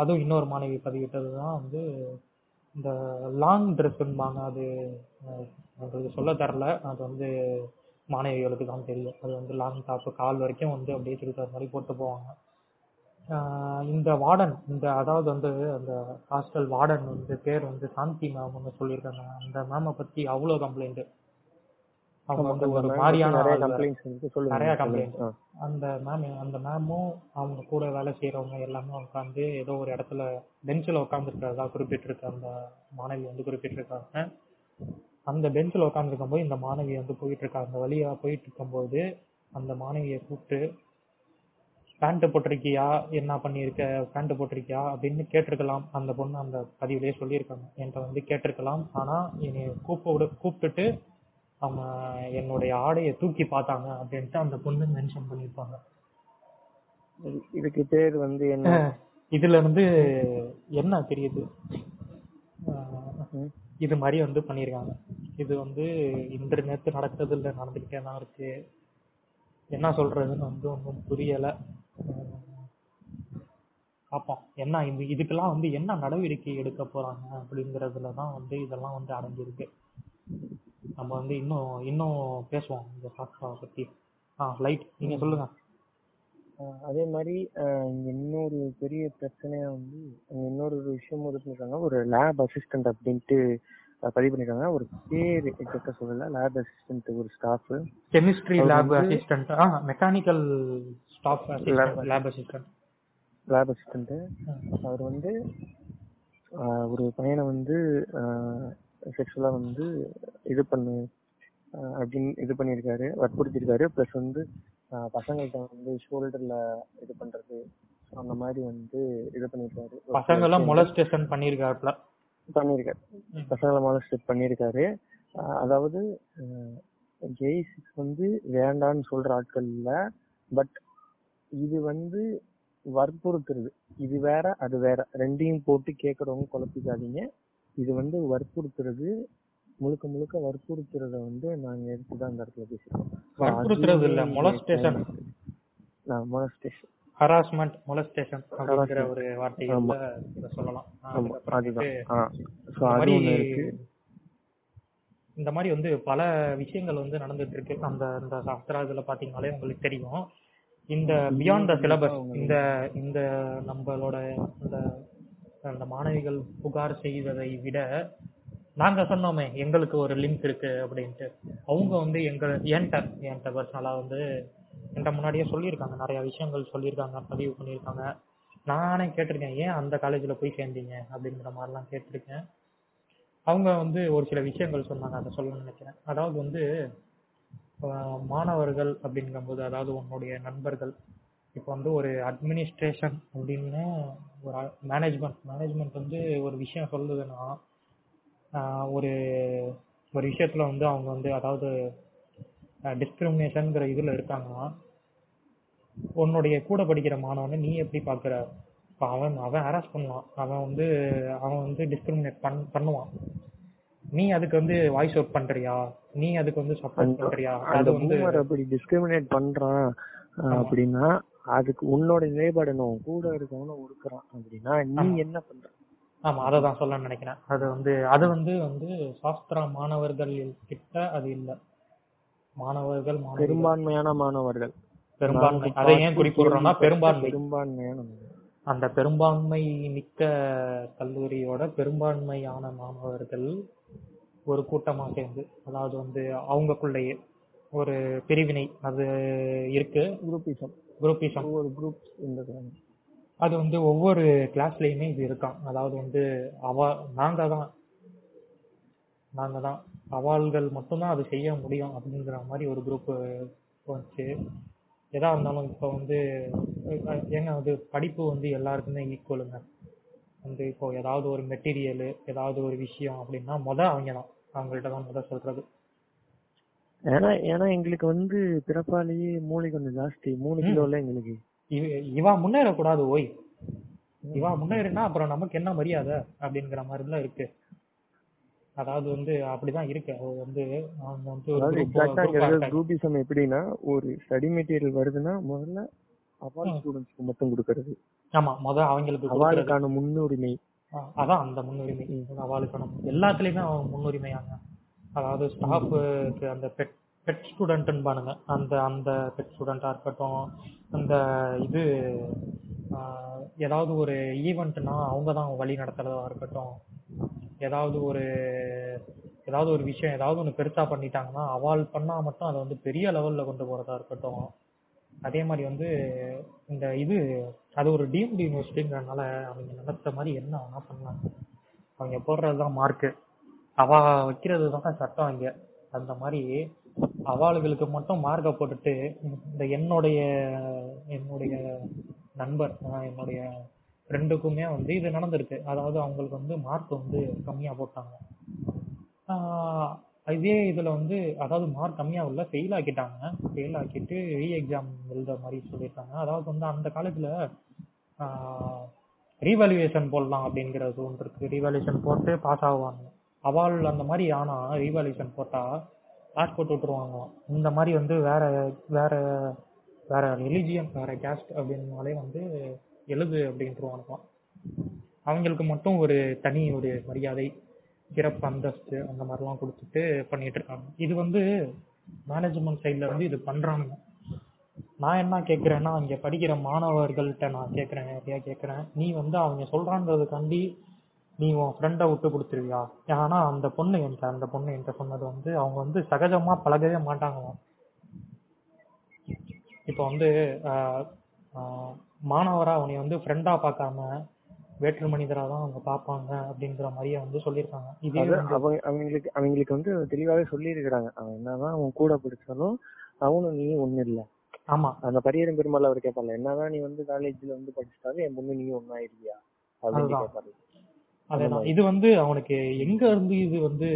அதுவும் இன்னொரு மாணவி பதிவிட்டது தான் வந்து இந்த லாங் ட்ரெஸ்ஸும்பாங்க அது உங்களுக்கு சொல்ல தரல. அது வந்து மாணவிகளுக்கு தான் தெரியும் அது வந்து லாங் டாப் கால் வரைக்கும் வந்து அப்படியே சுடிதார் மாதிரி போட்டு போவாங்க. இந்த வார்டன் இந்த அதாவது வந்து அந்த ஹாஸ்டல் வார்டன் வந்து பேர் வந்து சாந்தி மேம்னு சொல்லியிருக்காங்க. அந்த மேமை பத்தி அவ்வளோ கம்ப்ளைண்ட் அவங்க வந்து ஒரு மாதிரியான நிறைய. ஆ. அந்த மேம் அந்த மேமும் அவங்க கூட வேலை செய்யறவங்க எல்லாமே உட்காந்து ஏதோ ஒரு இடத்துல பெஞ்சில் உட்காந்துருக்கிறதா குறிப்பிட்டிருக்க அந்த மாணவி வந்து குறிப்பிட்டிருக்காங்க. அந்த பெஞ்சில் உட்காந்துருக்கும் போது இந்த மாணவி வந்து போயிட்டு இருக்காங்க அந்த வழியா போயிட்டு இருக்கும்போது அந்த மாணவியை கூப்பிட்டு பேண்ட் போட்டிருக்கியா? என்ன பண்ணியிருக்க? பேண்ட் போட்டிருக்கியா? அப்படின்னு கேட்டிருக்கலாம். அந்த பொண்ணு அந்த பதிவிலேயே சொல்லியிருக்காங்க. என்கிட்ட வந்து கேட்டிருக்கலாம். ஆனா என்னை கூப்பிடு கூப்பிட்டுட்டு அவங்க என்னுடைய ஆடையை தூக்கி பார்த்தாங்க அப்படின்ட்டு அந்த பொண்ணு மென்ஷன் பண்ணியிருப்பாங்க. இது- இதுக்கு பேர் வந்து என்ன? இதுல இருந்து என்ன தெரியுது. இது மாதிரி வந்து பண்ணியிருக்காங்க இது வந்து இன்று நேத்து நடக்கிறதுல நடந்துக்கிட்டே தான் இருக்கு. என்ன சொல்றதுன்னு வந்து ஒன்றும் புரியலை. பார்ப்போம் என்ன இது இதுக்கெல்லாம் வந்து என்ன நடவடிக்கை எடுக்க போறாங்க அப்படிங்கிறதுல தான் வந்து இதெல்லாம் வந்து அடங்கியிருக்கு. நம்ம வந்து இன்னும் இன்னும் பேசுவோம் இந்த சாஸ்திராவை பத்தி. ஆ லைட் நீங்க சொல்லுங்க. அதே மாதிரி இங்க இன்னொரு பெரிய பிரச்சனையா வந்து அங்க இன்னொரு ஒரு விஷயமும் இது பண்ணிருக்காங்க ஒரு லேப் அசிஸ்டன்ட் அப்படின்ட்டு பதிவு பண்ணிருக்காங்க. ஒரு பேர் எக்ஸாக்டா சொல்லல. லேப் அசிஸ்டன்ட் ஒரு staff chemistry lab assistant mechanical staff lab assistant lab assistant அவர் வந்து ஒரு பையனை வந்து செக்ஷுவலா வந்து இது பண்ணு அப்படின்னு இது பண்ணியிருக்காரு வற்புறுத்திருக்காரு. ப்ளஸ் வந்து ஆஹ் பசங்கள்ட்ட வந்து ஷோல்டர்ல இது பண்றது அந்த மாதிரி வந்து இது பண்ணியிருக்காரு ஒரு பசங்க எல்லாம் மொலஸ்டேஷன் பண்ணிருக்காருல பண்ணியிருக்காரு பசங்களை மாலஸ்டேட் பண்ணியிருக்காரு ஆஹ் அதாவது ஜெய் சிக்ஸ் வந்து வேண்டான்னு சொல்ற ஆட்கள் இல்ல. பட் இது வந்து வற்புறுத்துறது. இது வேற அது வேற. ரெண்டையும் போட்டு கேட்கறவங்க குழப்பிக்காதீங்க. இது வந்து வற்புறுத்துறது முழுக்க முழுக்க வற்புறுத்துறத வந்து நாங்க எடுத்துதான் இந்த இடத்துல பேசுறோம் வற்புறுத்துறது இல்ல, molestation. மொலஸ்டேஷன் ஹராஸ்மெண்ட் மொலஸ்டேஷன் அப்படிங்கிற ஒரு இத சொல்லலாம். அதுதான். இந்த அது மாதிரி ஒண்ணு இருக்கு. இந்த மாதிரி வந்து பல விஷயங்கள் வந்து நடந்துட்டு இருக்கு. அந்த இந்த சாஸ்திரா இதுல பாத்தீங்கன்னாலே உங்களுக்கு தெரியும். இந்த பியாண்ட் த சிலபஸ் இந்த இந்த நம்மளோட இந்த அந்த மாணவிகள் புகார் செய்வதை விட நாங்க சொன்னோமே எங்களுக்கு ஒரு லிங்க் இருக்கு அப்படின்ட்டு. அவங்க வந்து எங்க என்கிட்ட என்கிட்ட பர்சனலா வந்து என்கிட்ட முன்னாடியே சொல்லியிருக்காங்க. நிறைய விஷயங்கள் சொல்லியிருக்காங்க பதிவு பண்ணியிருக்காங்க. நானே கேட்டிருக்கேன் ஏன் அந்த காலேஜில் போய் சேர்ந்தீங்க? அப்படிங்கிற மாதிரிலாம் கேட்டிருக்கேன். அவங்க வந்து ஒரு சில விஷயங்கள் சொன்னாங்க அதை சொல்லணும்னு நினைக்கிறேன். அதாவது வந்து மாணவர்கள் அப்படிங்கும்போது அதாவது உன்னுடைய நண்பர்கள் இப்போ வந்து ஒரு அட்மினிஸ்ட்ரேஷன் அப்படின்னு ஒரு மேனேஜ்மெண்ட் மேனேஜ்மெண்ட் வந்து ஒரு விஷயம் சொல்லுதுன்னா ஆஹ் ஒரு ஒரு விஷயத்துல வந்து அவங்க வந்து அதாவது டிஸ்கிரிமினேஷன்ங்கிற இதுல இருக்காங்கன்னா உன்னுடைய கூட படிக்கிற மாணவனை நீ எப்படி பாக்குற? இப்ப அவன் அவன் ஹராஸ் பண்ணுவான் அவன் வந்து அவன் வந்து டிஸ்கிரிமினேட் பண் பண்ணுவான். நீ அதுக்கு வந்து வாய்ஸ் அவுட் பண்றியா? நீ அதுக்கு வந்து சப்போர்ட் பண்றியா? அது வந்து அப்படி டிஸ்கிரிமினேட் பண்றான் அப்படின்னா அதுக்கு உன்னோட நிலைப்பாடு என்ன? கூட இருக்கவன ஒடுக்குறான் அப்படின்னா நீ. என்ன பண்ற? ஆமா அதை தான் சொல்ல நினைக்கிறேன். அது வந்து அது வந்து வந்து சாஸ்திரா மாணவர்கள் கிட்ட அது இல்ல. மாணவர்கள் மாணவிகள். பெரும்பான்மையான மாணவர்கள். பெரும்பான்மை. அதை ஏன் குறிப்பிடுறோம்னா பெரும்பான்மை. பெரும்பான்மையான. அந்த பெரும்பான்மை மிக்க கல்லூரியோட பெரும்பான்மையான மாணவர்கள் ஒரு கூட்டமா சேர்ந்து அதாவது வந்து அவங்களுக்குள்ளேயே ஒரு பிரிவினை அது இருக்கு. குரூப்பிசம் குரூப்பிசம் ஒவ்வொரு குரூப் இருந்துக்கிறாங்க அது வந்து ஒவ்வொரு கிளாஸ்லயுமே இது இருக்கான் அதாவது வந்து அவ நாங்க தான் நாங்க தான் அவாள்கள் மட்டும்தான் அது செய்ய முடியும் அப்படிங்கிற மாதிரி ஒரு குரூப் வந்துச்சு. எதா இருந்தாலும் இப்போ வந்து ஏங்க அது படிப்பு வந்து எல்லாருக்குமே ஈக்குவலுங்க வந்து இப்போ ஏதாவது ஒரு மெட்டீரியலு ஏதாவது ஒரு விஷயம் அப்படின்னா முத அவங்க தான் அவங்கள்ட்ட தான் முத சொல்றது. ஏன்னா ஏன்னா எங்களுக்கு வந்து பிறப்பாலேயே மூளை கொஞ்சம் ஜாஸ்தி. மூணு கிலோல எங்களுக்கு இவ- இவா முன்னேறக்கூடாது ஓய். இவா முன்னேறினா அப்புறம் நமக்கு என்ன மரியாதை அப்படிங்கிற மாதிரிலாம் இருக்கு. அதாவது வந்து அப்படிதான் இருக்கு. அது வந்து அவங்க. குரூப்பிசம் எப்படின்னா ஒரு ஸ்டடி மெட்டீரியல் வருதுன்னா முதல்ல அவார்ட். ஸ்டூடெண்ட்ஸ்க்கு மட்டும் கொடுக்கறது. ஆமா முத அவங்களுக்கு. அவார்டுக்கான முன்னுரிமை. அதான் அந்த முன்னுரிமை. அவளுக்கு நம்ம எல்லாத்துலயுமே அவன் முன்னுரிமையாங்க. அதாவது ஸ்டாஃபுக்கு அந்த பெட் பெட் ஸ்டூடெண்ட்னு பாருங்க அந்த அந்த பெட் ஸ்டூடெண்டா இருக்கட்டும் அந்த இது ஏதாவது ஒரு ஈவெண்ட்னா அவங்க தான் வழி நடத்துறதா இருக்கட்டும். ஏதாவது ஒரு ஏதாவது ஒரு விஷயம் ஏதாவது ஒன்று பெருசாக பண்ணிட்டாங்கன்னா அவால் பண்ணால் மட்டும் அதை வந்து பெரிய லெவலில் கொண்டு போகிறதா இருக்கட்டும். அதே மாதிரி வந்து இந்த இது அது ஒரு டீம்டு யூனிவர்சிட்டிங்கிறனால அவங்க நினைச்ச மாதிரி என்ன வேணா பண்ணலாம். அவங்க போடுறது தான் மார்க்கு அவ வைக்கிறது தான் சட்டம் இங்கே. அந்த மாதிரி அவாளுகளுக்கு மட்டும் மார்க்கை போட்டுட்டு இந்த என்னுடைய என்னுடைய நண்பர் அஹ் என்னுடைய ஃப்ரெண்டுக்குமே வந்து இது நடந்திருக்கு. அதாவது அவங்களுக்கு வந்து மார்க் வந்து கம்மியாக போட்டாங்க. ஆஹ் இதே இதில் வந்து அதாவது மார்க் கம்மியாக உள்ள ஃபெயில் ஆக்கிட்டாங்க. ஃபெயில் ஆக்கிட்டு ரீ எக்ஸாம் எழுத மாதிரி சொல்லியிருக்காங்க. அதாவது வந்து அந்த காலேஜில் ரீவாலுவேஷன் போடலாம் அப்படிங்கிறது ஒன்று இருக்கு. ரீவாலுவேஷன் போட்டு பாஸ் ஆகுவாங்க அவால் அந்த மாதிரி ஆனால் ரீவாலுவேஷன் போட்டால் பாஸ் போட்டு விட்டுருவாங்க. இந்த மாதிரி வந்து வேற வேற வேற ரிலிஜியன் வேற கேஸ்ட் அப்படின்னாலே வந்து எழுது அப்படின்ட்டுருவானுங்களாம் அவங்களுக்கு மட்டும் ஒரு தனி ஒரு மரியாதை சிறப்பு அந்தஸ்து அந்த மாதிரிலாம் கொடுத்துட்டு பண்ணிட்டு இருக்காங்க. இது வந்து மேனேஜ்மெண்ட் சைடில் வந்து இது பண்ணுறாங்க நான் என்ன கேட்குறேன்னா அங்கே படிக்கிற மாணவர்கள்ட்ட நான் கேட்குறேன் நிறையா கேட்குறேன் நீ வந்து அவங்க சொல்கிறான்றதுக்காண்டி நீ உன் ஃப்ரெண்டை விட்டு கொடுத்துருவியா? ஏன்னா அந்த பொண்ணு என்கிட்ட அந்த பொண்ணு என்கிட்ட சொன்னது வந்து அவங்க வந்து சகஜமா பழகவே மாட்டாங்களாம். இப்போ வந்து மாணவரா அவனை வந்து ஃப்ரெண்டா பார்க்காம வேற்று மனிதரா தான் அவங்க பார்ப்பாங்க அப்படிங்கிற மாதிரியே வந்து சொல்லியிருக்காங்க. இதே அவங்க அவங்களுக்கு அவங்களுக்கு வந்து தெளிவாவே சொல்லி இருக்கிறாங்க அவன் என்னதான் அவன் கூட படிச்சாலும் அவனும் நீ ஒண்ணு இல்ல. ஆமா. அந்த பரியரும் பெருமாள் அவர் கேட்பார்ல என்னதான் நீ வந்து காலேஜ்ல வந்து படிச்சிட்டாலும் என் பொண்ணு நீ ஒன்னாயிருவியா அப்படின்னு அதுதான். கேட்பாரு அதேதான். இது வந்து அவனுக்கு எங்க இருந்து இது வந்து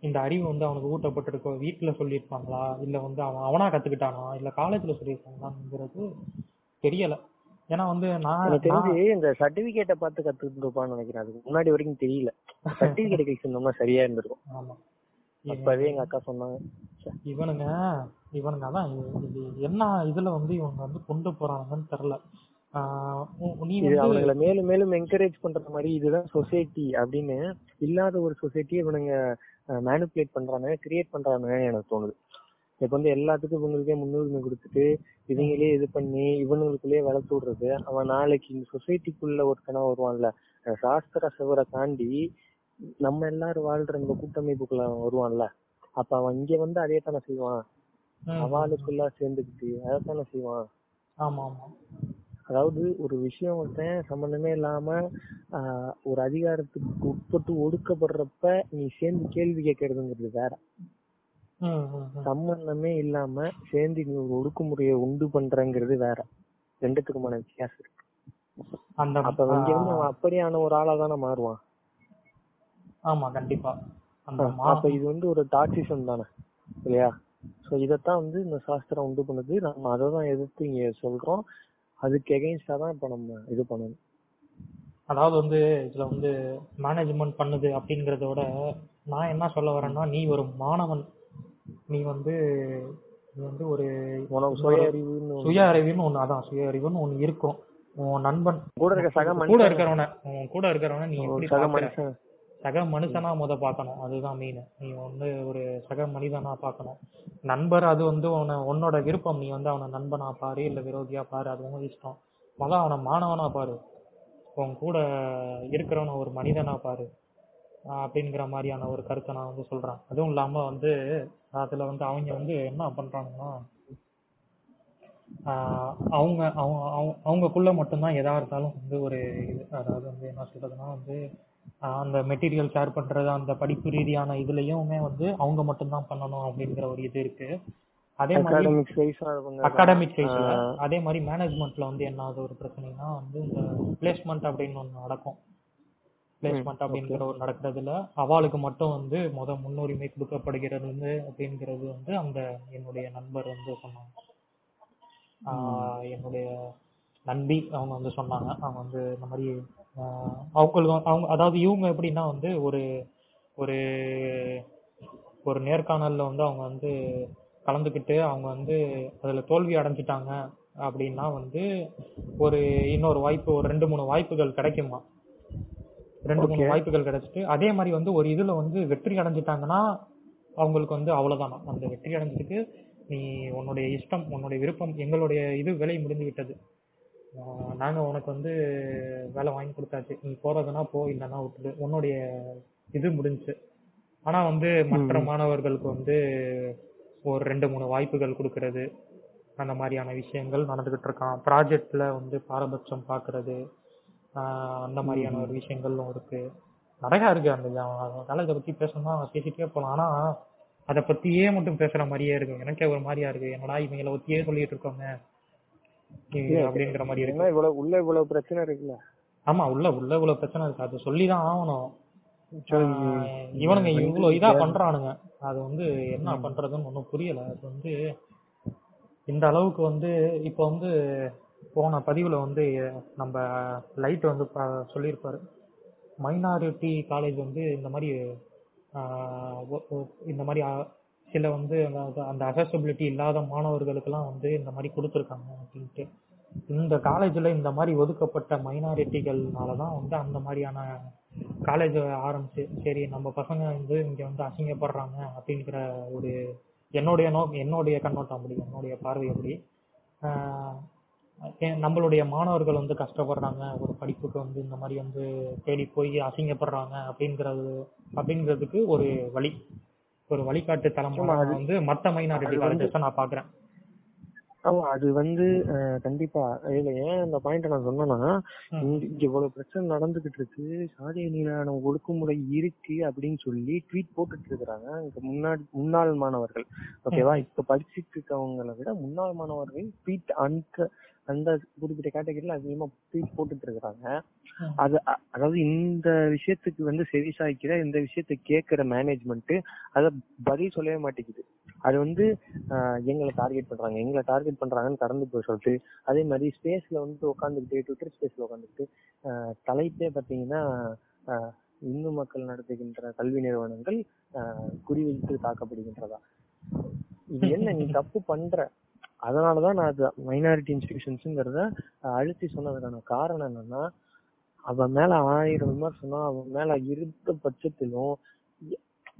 இந்த அறிவு வந்து அவனுக்கு ஊட்டப்பட்டிருக்கோ? வீட்டுல சொல்லியிருப்பாங்களா? இல்ல வந்து அவன் அவனா கத்துக்கிட்டானா? இல்ல காலேஜ்ல சொல்லியிருப்பாங்களாங்கிறது தெரியல. ஏன்னா வந்து நான் தெரிஞ்சு இந்த சர்டிபிகேட்டை பார்த்து கத்துக்கிட்டு நினைக்கிறேன். அதுக்கு முன்னாடி வரைக்கும் தெரியல. சர்டிபிகேட் கிடைச்சிருந்தோம்னா சரியா இருந்திருக்கும். ஆமா. அப்பவே எங்க அக்கா சொன்னாங்க. இவனுங்க இவனுங்க அதான் என்ன இதுல வந்து இவங்க வந்து கொண்டு போறாங்கன்னு தெரியல. இது வந்து அவங்கள மேலும் மேலும் என்கரேஜ் பண்ற மாதிரி இதுதான் சொசைட்டி அப்படின்னு இல்லாத ஒரு சொசைட்டியை இவனுங்க மேனிப்புலேட் பண்றாங்க கிரியேட் பண்றாங்க எனக்கு தோணுது. இப்ப வந்து எல்லாத்துக்கும் இவங்களுக்கே முன்னுரிமை கொடுத்துட்டு இவங்களே இது பண்ணி இவனுங்களுக்குள்ளேயே வளர்த்து விடுறது அவன் நாளைக்கு இந்த சொசைட்டிக்குள்ள ஒருத்தனா வருவான்ல சாஸ்திர சுவரை தாண்டி நம்ம எல்லாரும் வாழ்ற இந்த கூட்டமைப்புக்குள்ள வருவான்ல அப்ப அவன் இங்க வந்து அதே தானே செய்வான் அவளுக்குள்ள சேர்ந்துக்கிட்டு அதைத்தானே செய்வான்? ஆமா ஆமா அதாவது ஒரு விஷயம் ஒருத்தன் சம்பந்தமே இல்லாம ஆஹ், ஒரு அதிகாரத்துக்கு உட்பட்டு ஒடுக்கப்படுறப்ப நீ சேர்ந்து கேள்வி கேட்கறதுங்கிறது வேற. சம்பந்தமே இல்லாம சேர்ந்து நீ ஒரு ஒடுக்குமுறையை உண்டு பண்றங்கிறது வேற. ரெண்டுத்துக்குமான வித்தியாசம் இருக்கு. அந்த அப்ப இங்க வந்து அவன் அப்படியான ஒரு ஆளா தானே மாறுவான். ஆமா கண்டிப்பா. அப்ப இது வந்து ஒரு டாக்ஸிசம் தானே இல்லையா? சோ இதத்தான் வந்து இந்த சாஸ்திரம் உண்டு பண்ணுது. நம்ம அதை தான் எதிர்த்து இங்க சொல்றோம். அதுக்கு எகெயின்ஸ்டா தான் இப்ப நம்ம இது பண்ணணும். அதாவது வந்து இதுல வந்து மேனேஜ்மெண்ட் பண்ணுது அப்படிங்கறத விட நான் என்ன சொல்ல வரேன்னா நீ ஒரு மாணவன். நீ வந்து நீ வந்து ஒரு சுய அறிவுன்னு சுய அறிவுன்னு ஒண்ணு அதான் சுய அறிவுன்னு ஒண்ணு இருக்கும். உன் நண்பன் கூட இருக்க சக கூட இருக்கிறவன உன் கூட இருக்கிறவன நீ எப்படி சக மனுஷனா முத பார்க்கணும். அதுதான் மெயின் நீ வந்து ஒரு சக மனிதனா பார்க்கணும். நண்பர் அது வந்து உன உன்னோட விருப்பம். நீ வந்து அவனை நண்பனா பாரு இல்ல விரோதியா பாரு. அது உங்க இஷ்டம். முத அவனை மாணவனா பாரு. உன் கூட இருக்கிறவன ஒரு மனிதனா பாரு. அப்படிங்கிற மாதிரியான ஒரு கருத்தை நான் வந்து சொல்றேன். அதுவும் இல்லாம வந்து அதுல வந்து அவங்க வந்து என்ன பண்றாங்கன்னா அவங்க அவங்க அவங்க- அவங்கக்குள்ள மட்டும்தான் எதா இருந்தாலும் வந்து ஒரு இது அதாவது வந்து என்ன சொல்றதுன்னா வந்து ஆஹ் அந்த மெட்டீரியல் ஷேர் பண்றது அந்த படிப்பு ரீதியான இதுலயுமே வந்து அவங்க மட்டும்தான் பண்ணணும் அப்படிங்கிற ஒரு இது இருக்கு. அதே மாதிரி அகாடமிக் சைஸ்ல அதே மாதிரி மேனேஜ்மெண்ட்ல வந்து என்ன ஆகுது ஒரு பிரச்சனைனா வந்து இந்த பிளேஸ்மெண்ட் அப்படின்னு ஒன்று நடக்கும். பிளேஸ்மெண்ட் அப்படிங்கிற ஒரு நடக்கிறதுல அவளுக்கு மட்டும் வந்து முத முன்னுரிமை கொடுக்கப்படுகிறது வந்து அப்படிங்கிறது வந்து அந்த என்னுடைய நண்பர் வந்து சொன்னாங்க. ஆஹ் என்னுடைய நண்பி அவங்க வந்து சொன்னாங்க. அவங்க வந்து இந்த மாதிரி அவங்களுக்கு அவங்க அதாவது இவங்க எப்படின்னா வந்து ஒரு ஒரு ஒரு நேர்காணல்ல வந்து அவங்க வந்து கலந்துக்கிட்டு அவங்க வந்து அதுல தோல்வி அடைஞ்சிட்டாங்க அப்படின்னா வந்து ஒரு இன்னொரு வாய்ப்பு ஒரு ரெண்டு மூணு வாய்ப்புகள் கிடைக்குமா? ரெண்டு மூணு வாய்ப்புகள் கிடைச்சிட்டு அதே மாதிரி வந்து ஒரு இதுல வந்து வெற்றி அடைஞ்சிட்டாங்கன்னா அவங்களுக்கு வந்து அவ்வளவுதான்? அந்த வெற்றி அடைஞ்சதுக்கு நீ உன்னுடைய இஷ்டம் உன்னுடைய விருப்பம் எங்களுடைய இது விலை முடிந்து விட்டது நாங்க உனக்கு வந்து வேலை வாங்கி கொடுத்தாச்சு. நீ போறதுன்னா போ இல்லைன்னா விட்டுடு. உன்னுடைய இது முடிஞ்சுச்சு ஆனா வந்து மற்ற மாணவர்களுக்கு வந்து ஒரு ரெண்டு மூணு வாய்ப்புகள் கொடுக்கறது. அந்த மாதிரியான விஷயங்கள் நடந்துகிட்டு இருக்கான் ப்ராஜெக்ட்ல வந்து பாரபட்சம் பாக்குறது. அந்த மாதிரியான ஒரு விஷயங்களும் இருக்கு. நிறைய இருக்கு அந்த காலேஜை பத்தி பேசணும்னா பேசிட்டே போலாம். ஆனா அதை பத்தியே மட்டும் பேசுற மாதிரியே இருக்கு. எனக்கே ஒரு மாதிரியா இருக்கு. என்னடா இவங்களை பத்தியே சொல்லிட்டு இருக்கோங்க இது அப்படிங்கிற மாதிரி இருக்கு. இவ்வளவு உள்ள இவ்வளவு பிரச்சனை இருக்குல்ல? ஆமா உள்ள உள்ள இவ்வளவு பிரச்சனை இருக்கு. அது சொல்லிதான் ஆகணும். இவனுங்க இவ்வளவு இதா பண்றானுங்க. அது வந்து என்ன பண்றதுன்னு ஒண்ணும் புரியல. அது வந்து இந்த அளவுக்கு வந்து இப்ப வந்து போன பதிவுல வந்து நம்ம லைட் வந்து சொல்லியிருப்பாரு. மைனாரிட்டி காலேஜ் வந்து இந்த மாதிரி இந்த மாதிரி சில வந்து அந்த அசசபிலிட்டி இல்லாத மாணவர்களுக்கெல்லாம் வந்து இந்த மாதிரி கொடுத்துருக்காங்க அப்படின்ட்டு. இந்த காலேஜில் இந்த மாதிரி ஒதுக்கப்பட்ட மைனாரிட்டிகள்னால தான் வந்து அந்த மாதிரியான காலேஜ் ஆரம்பிச்சு சரி நம்ம பசங்க வந்து இங்கே வந்து அசிங்கப்படுறாங்க அப்படிங்கிற ஒரு என்னுடைய நோ என்னுடைய கண்ணோட்டம் அப்படி என்னுடைய பார்வை அப்படி. நம்மளுடைய மாணவர்கள் வந்து கஷ்டப்படுறாங்க ஒரு படிப்புக்கு வந்து இந்த மாதிரி வந்து தேடி போய் அசிங்கப்படுறாங்க அப்படிங்கிறது அப்படிங்கிறதுக்கு ஒரு வழி. ஒரு வழிகாட்டு தலைமுறை வந்து மத்த மைனாரிட்டி காலேஜஸ் நான் பாக்குறேன் ஆமா அது வந்து கண்டிப்பா. இதுல ஏன் இந்த பாயிண்ட் நான் சொன்னேன்னா. இங்க இவ்வளவு பிரச்சனை நடந்துகிட்டு இருக்கு. சாதிய நீரான ஒடுக்குமுறை இருக்கு அப்படின்னு சொல்லி ட்வீட் போட்டுட்டு இருக்கிறாங்க. இங்க முன்னாடி முன்னாள் மாணவர்கள். ஓகேவா இப்ப படிச்சுட்டு இருக்கவங்களை விட முன்னாள் மாணவர்கள் ட்வீட் அந்த அந்த குறிப்பிட்ட கேட்டகரியில அதிகமா ட்வீட் போட்டுட்டு இருக்கிறாங்க. அது அதாவது இந்த விஷயத்துக்கு வந்து செவி சாய்க்கிற இந்த விஷயத்தை கேட்கிற மேனேஜ்மெண்ட் அத பதில் சொல்லவே மாட்டேங்குது. அது வந்து எங்களை டார்கெட் பண்றாங்க. எங்களை டார்கெட் பண்றாங்கன்னு கடந்து போய் சொல்லிட்டு அதே மாதிரி ஸ்பேஸ்ல வந்து உட்காந்துக்கிட்டு ட்விட்டர் ஸ்பேஸ்ல உட்காந்துக்கிட்டு தலைப்பே பாத்தீங்கன்னா இந்து மக்கள் நடத்துகின்ற கல்வி நிறுவனங்கள் குறிவைத்து தாக்கப்படுகின்றதா? இது என்ன நீ தப்பு பண்ற? அதனாலதான் நான் அது மைனாரிட்டி இன்ஸ்டிடியூஷன்ஸ்ங்கிறத அழுத்தி சொன்னதுக்கான காரணம் என்னன்னா அவன் மேல ஆயிரம் விமர்சனம் அவன் மேல இருந்த பட்சத்திலும்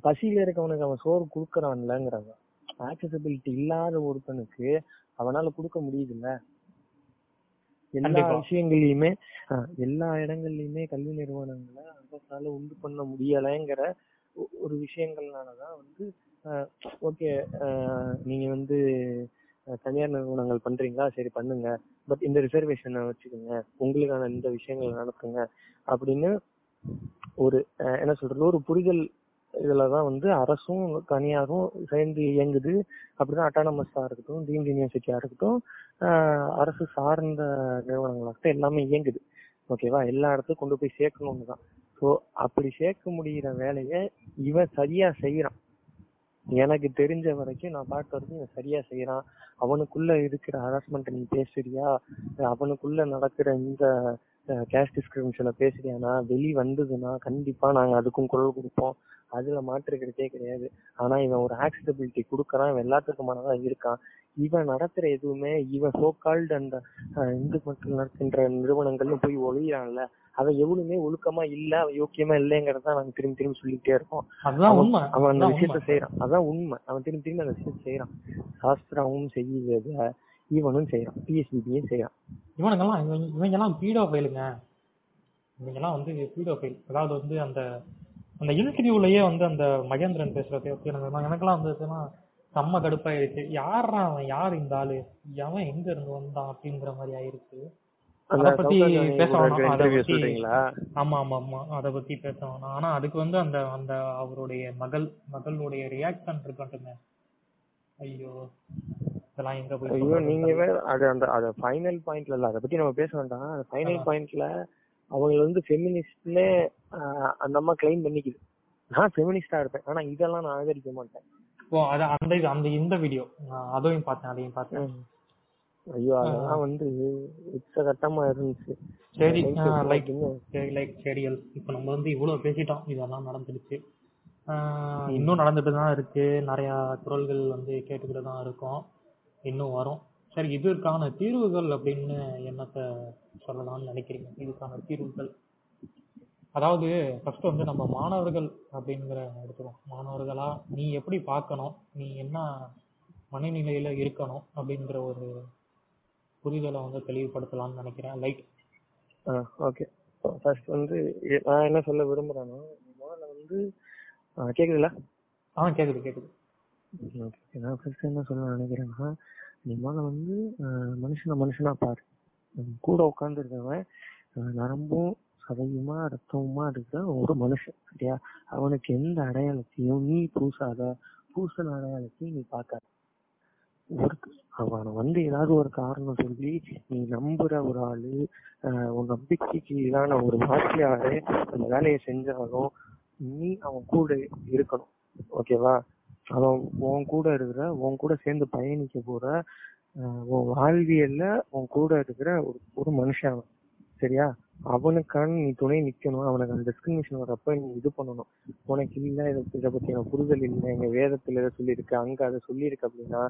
பசியில இருக்கவனுக்கு அவன் சோறு கொடுக்கறான்லங்கிறாங்க ஆக்சசபிலிட்டி இல்லாத ஒருத்தனுக்கு அவனால கொடுக்க முடியுதுல்ல எல்லா. விஷயங்கள்லயுமே எல்லா இடங்கள்லயுமே கல்வி நிறுவனங்களை அரசால உண்டு பண்ண முடியலைங்கிற ஒரு விஷயங்கள்னாலதான் வந்து ஓகே நீங்க வந்து தனியார் நிறுவனங்கள் பண்றீங்களா? சரி பண்ணுங்க. பட் இந்த ரிசர்வேஷனை வச்சுக்கோங்க. உங்களுக்கான இந்த விஷயங்களை நடத்துங்க. அப்படின்னு ஒரு என்ன சொல்றது? ஒரு புரிதல் இதுலதான் வந்து அரசும் தனியாரும் சேர்ந்து இயங்குது. அப்படிதான் அட்டானமஸா இருக்கட்டும் டீம் யூனிவர்சிட்டியா இருக்கட்டும் அரசு சார்ந்த நிறுவனங்களாகட்டும் எல்லாமே இயங்குது. ஓகேவா எல்லா இடத்துக்கும் கொண்டு போய் சேர்க்கணும்னு தான். ஸோ அப்படி சேர்க்க முடியிற வேலையை இவன் சரியா செய்யறான். எனக்கு தெரிஞ்ச வரைக்கும் நான் பார்த்த வரைக்கும் இவன் சரியா செய்யறான். அவனுக்குள்ள இருக்கிற ஹராஸ்மெண்ட் நீ பேசுறியா? அவனுக்குள்ள நடக்கிற இந்த கேஷ் டிஸ்கிரிமினேஷனை பேசுறியானா வெளி வந்ததுன்னா கண்டிப்பா நாங்க அதுக்கும் குரல் கொடுப்போம். அதுல மாற்றுக்கிறதே கிடையாது. ஆனா இவன் ஒரு ஆக்சபிலிட்டி கொடுக்கறான். இவன் எல்லாத்துக்குமானதா இருக்கான். இவன் நடத்துற எதுவுமே இவன் சோகால்டு அந்த இந்து மக்கள் நடக்கின்ற நிறுவனங்கள்னு போய் ஒழியான்ல அவன் எவ்வளவுமே ஒழுக்கமா இல்ல அவன் யோக்கியமா இல்லைங்கிறத நாங்க திரும்பி திரும்பி சொல்லிட்டே இருக்கோம். அவன் அந்த விஷயத்த. செய்யறான் அதான் உண்மை. அவன் திரும்பி திரும்பி அந்த விஷயத்த செய்யறான் சாஸ்திராவும் செய்யறத இவனும் செய்யறான் பிஎஸ்பிபியும் செய்யறான் இவனுங்கெல்லாம் இவங்க இவங்கெல்லாம் பீடோ ஃபைலுங்க இவங்கெல்லாம் வந்து பீடோ ஃபைல் அதாவது வந்து அந்த அந்த இன்டர்வியூலயே வந்து அந்த மகேந்திரன் பேசுறதை எனக்கு எனக்கெல்லாம் வந்து செம்ம கடுப்பாயிருச்சு. யாரா அவன் யார் இந்த ஆளு? எவன் எங்க இருந்து வந்தான் அப்படிங்கிற மாதிரி ஆயிருச்சு. அத பத்தி பேச வேணாம். அத பத்தி ஆமா ஆமா ஆமா. அத பத்தி பேச வேணாம். ஆனா அதுக்கு வந்து அந்த அந்த அவருடைய மகள் மகளுடைய ரியாக்ஷன் இருக்கட்டுமே. ஐயோ. இதெல்லாம் எங்க போய் ஐயோ நீங்க. வேற அது அந்த அது ஃபைனல் பாயிண்ட்ல இல்ல அதை பத்தி நம்ம பேச வேண்டாம். அந்த ஃபைனல். பாயிண்ட்ல அவங்க வந்து ஃபெமினிஸ்ட்னே அந்த அம்மா கிளைம் பண்ணிக்குது. நான் ஃபெமினிஸ்டா இருப்பேன். ஆனா இதெல்லாம் நான் ஆதரிக்க மாட்டேன். ஓ அது அந்த இது அந்த இந்த வீடியோ அதையும் பார்த்தேன் அதையும் பார்த்தேன். ஐயோ அதெல்லாம் வந்து உச்சகட்டமா இருந்துச்சு. சரி லைக் சரி லைக் செடிகள் இப்போ நம்ம வந்து இவ்வளவு பேசிட்டோம். இதெல்லாம் நடந்துடுச்சு. ஆஹ் இன்னும் நடந்துட்டு தான் இருக்கு. நிறைய குரல்கள் வந்து கேட்டுக்கிட்டு தான் இருக்கோம். இன்னும் வரும். சரி இதற்கான தீர்வுகள் அப்படின்னு என்னத்த சொல்லலாம்னு நினைக்கிறீங்க? இதுக்கான தீர்வுகள். அதாவது ஃபர்ஸ்ட் வந்து நம்ம மாணவர்கள் அப்படிங்கிற எடுத்துக்கோம் மாணவர்களா நீ எப்படி பார்க்கணும்? நீ என்ன மனநிலையில இருக்கணும்? அப்படிங்கிற ஒரு புரிதலை வந்து தெளிவுபடுத்தலாம்னு நினைக்கிறேன். லைக் ஓகே ஃபர்ஸ்ட் வந்து நான் என்ன சொல்ல விரும்புறேன்னா முதல்ல வந்து கேக்குதுல்ல ஆ கேக்குது கேக்குது. நான் ஃபர்ஸ்ட் என்ன சொல்ல நினைக்கிறேன்னா நீ முதல்ல வந்து ஆஹ், மனுஷனை மனுஷனா பாரு. உன் கூட உட்கார்ந்து இருக்கவன் நரம்பும் சதையுமா ரத்தமுமா இருக்கிற ஒரு மனுஷன் சரியா? அவனுக்கு எந்த அடையாளத்தையும் நீ பூசாத பூசன அடையாளத்தையும் நீ பார்க்காத. ஒரு அவனை வந்து ஏதாவது ஒரு காரணம் சொல்லி நீ நம்புற ஒரு ஆளு உன் நம்பிக்கைக்கு இதான ஒரு வார்த்தையாரு அந்த வேலையை செஞ்சாலும் நீ அவன் கூட இருக்கணும். ஓகேவா? அவன் உன் கூட இருக்கிற உன் கூட சேர்ந்து பயணிக்க போற உன் வாழ்வியல்ல உன் கூட இருக்கிற ஒரு ஒரு மனுஷன் அவன். சரியா? அவனுக்கான நீ துணை நிக்கணும். அவனுக்கு அந்த டிஸ்கிரிமினேஷன் வரப்ப நீ இது பண்ணணும். உனக்கு இல்ல இதை பத்தி எனக்கு புரிதல் இல்லை. எங்க வேதத்துல இதை சொல்லியிருக்கு அங்க அதை சொல்லியிருக்கு அப்படின்னா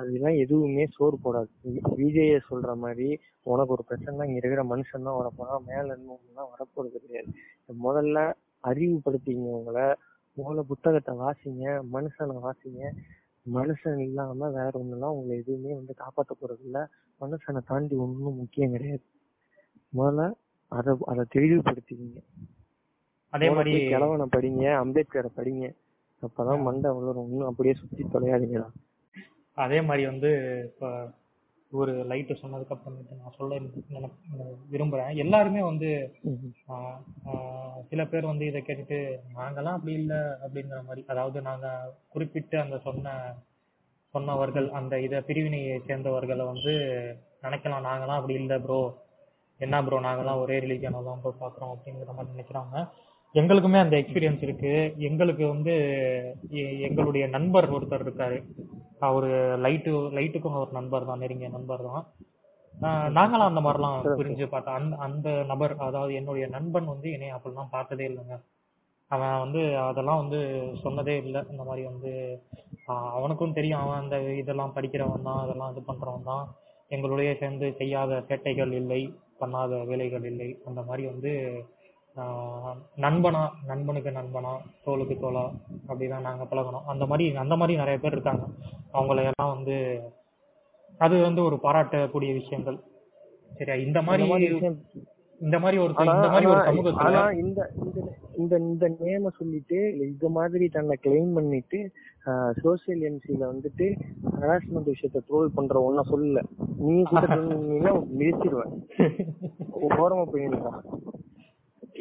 அதெல்லாம் எதுவுமே சோறு போடாது. விஜய சொல்ற மாதிரி உனக்கு ஒரு பிரச்சனை இங்க இருக்கிற மனுஷன் தான் வரப்போனா மேல இருந்து வரப்போறது கிடையாது. முதல்ல அறிவுபடுத்திங்க உங்களை. முதல்ல புத்தகத்தை வாசிங்க மனுஷனை வாசிங்க. மனுஷன் இல்லாம வேற ஒண்ணுலாம் உங்களை எதுவுமே வந்து காப்பாத்த போறது இல்ல மனுஷனை தாண்டி ஒண்ணும் முக்கியம் கிடையாது. முதல்ல அத அதை தெளிவுபடுத்திக்கிங்க. அதே மாதிரி கிழவனை படிங்க அம்பேத்கரை படிங்க. அப்பதான் மண்டை வளரும் இன்னும் அப்படியே சுத்தி தொலையாதீங்கடா. அதே மாதிரி வந்து இப்ப ஒரு லைட் சொன்னதுக்கு அப்புறமேட்டு நான் சொல்ல நினை- விரும்புறேன். எல்லாருமே வந்து சில பேர் வந்து இதை கேட்டுட்டு நாங்கெல்லாம் அப்படி இல்ல அப்படிங்கிற மாதிரி அதாவது நாங்க குறிப்பிட்டு அந்த சொன்ன சொன்னவர்கள் அந்த இத பிரிவினையை சேர்ந்தவர்களை வந்து நினைக்கலாம். நாங்கெல்லாம் அப்படி இல்ல ப்ரோ என்ன ப்ரோ நாங்கெல்லாம் ஒரே ரிலீஜனை தான் ப்ரோ பாக்குறோம் அப்படிங்கிற மாதிரி நினைக்கிறாங்க. எங்களுக்குமே அந்த எக்ஸ்பீரியன்ஸ் இருக்கு. எங்களுக்கு வந்து எங்களுடைய நண்பர் ஒருத்தர் இருக்காரு. அவரு லைட்டு லைட்டுக்கும் ஒரு நண்பர் தான் நெருங்கிய நண்பர் தான். நாங்களாம் அந்த மாதிரிலாம் பிரிஞ்சு பார்த்தோம் அந்த அந்த நபர் அதாவது என்னுடைய நண்பன் வந்து என்னைய அப்படிலாம் பார்த்ததே இல்லைங்க. அவன் வந்து அதெல்லாம் வந்து சொன்னதே இல்லை. இந்த மாதிரி வந்து அவனுக்கும் தெரியும். அவன் அந்த இதெல்லாம் படிக்கிறவன் தான் அதெல்லாம் இது பண்றவன் தான். எங்களுடைய சேர்ந்து செய்யாத சேட்டைகள் இல்லை பண்ணாத வேலைகள் இல்லை. அந்த மாதிரி வந்து நண்பனா நண்பனுக்கு நண்பனா தோளுக்கு தோளா அப்படிதான் நாங்க பழகணும். அந்த மாதிரி அந்த மாதிரி நிறைய பேர் இருக்காங்க. அவங்கள எல்லாம் வந்து அது வந்து ஒரு பாராட்டக்கூடிய விஷயங்கள். சரியா? இந்த மாதிரி இந்த மாதிரி ஒரு இந்த மாதிரி ஒரு சமூகத்துல இந்த இந்த இந்த நேம சொல்லிட்டு இந்த மாதிரி தன்னை கிளைம் பண்ணிட்டு சோசியல் எம்சில வந்துட்டு ஹராஸ்மெண்ட் விஷயத்த ட்ரோல் பண்ற ஒன்ன சொல்லல. நீ கூட நீங்க மிதிச்சிருவேன் ஓரமா போயிருந்தா.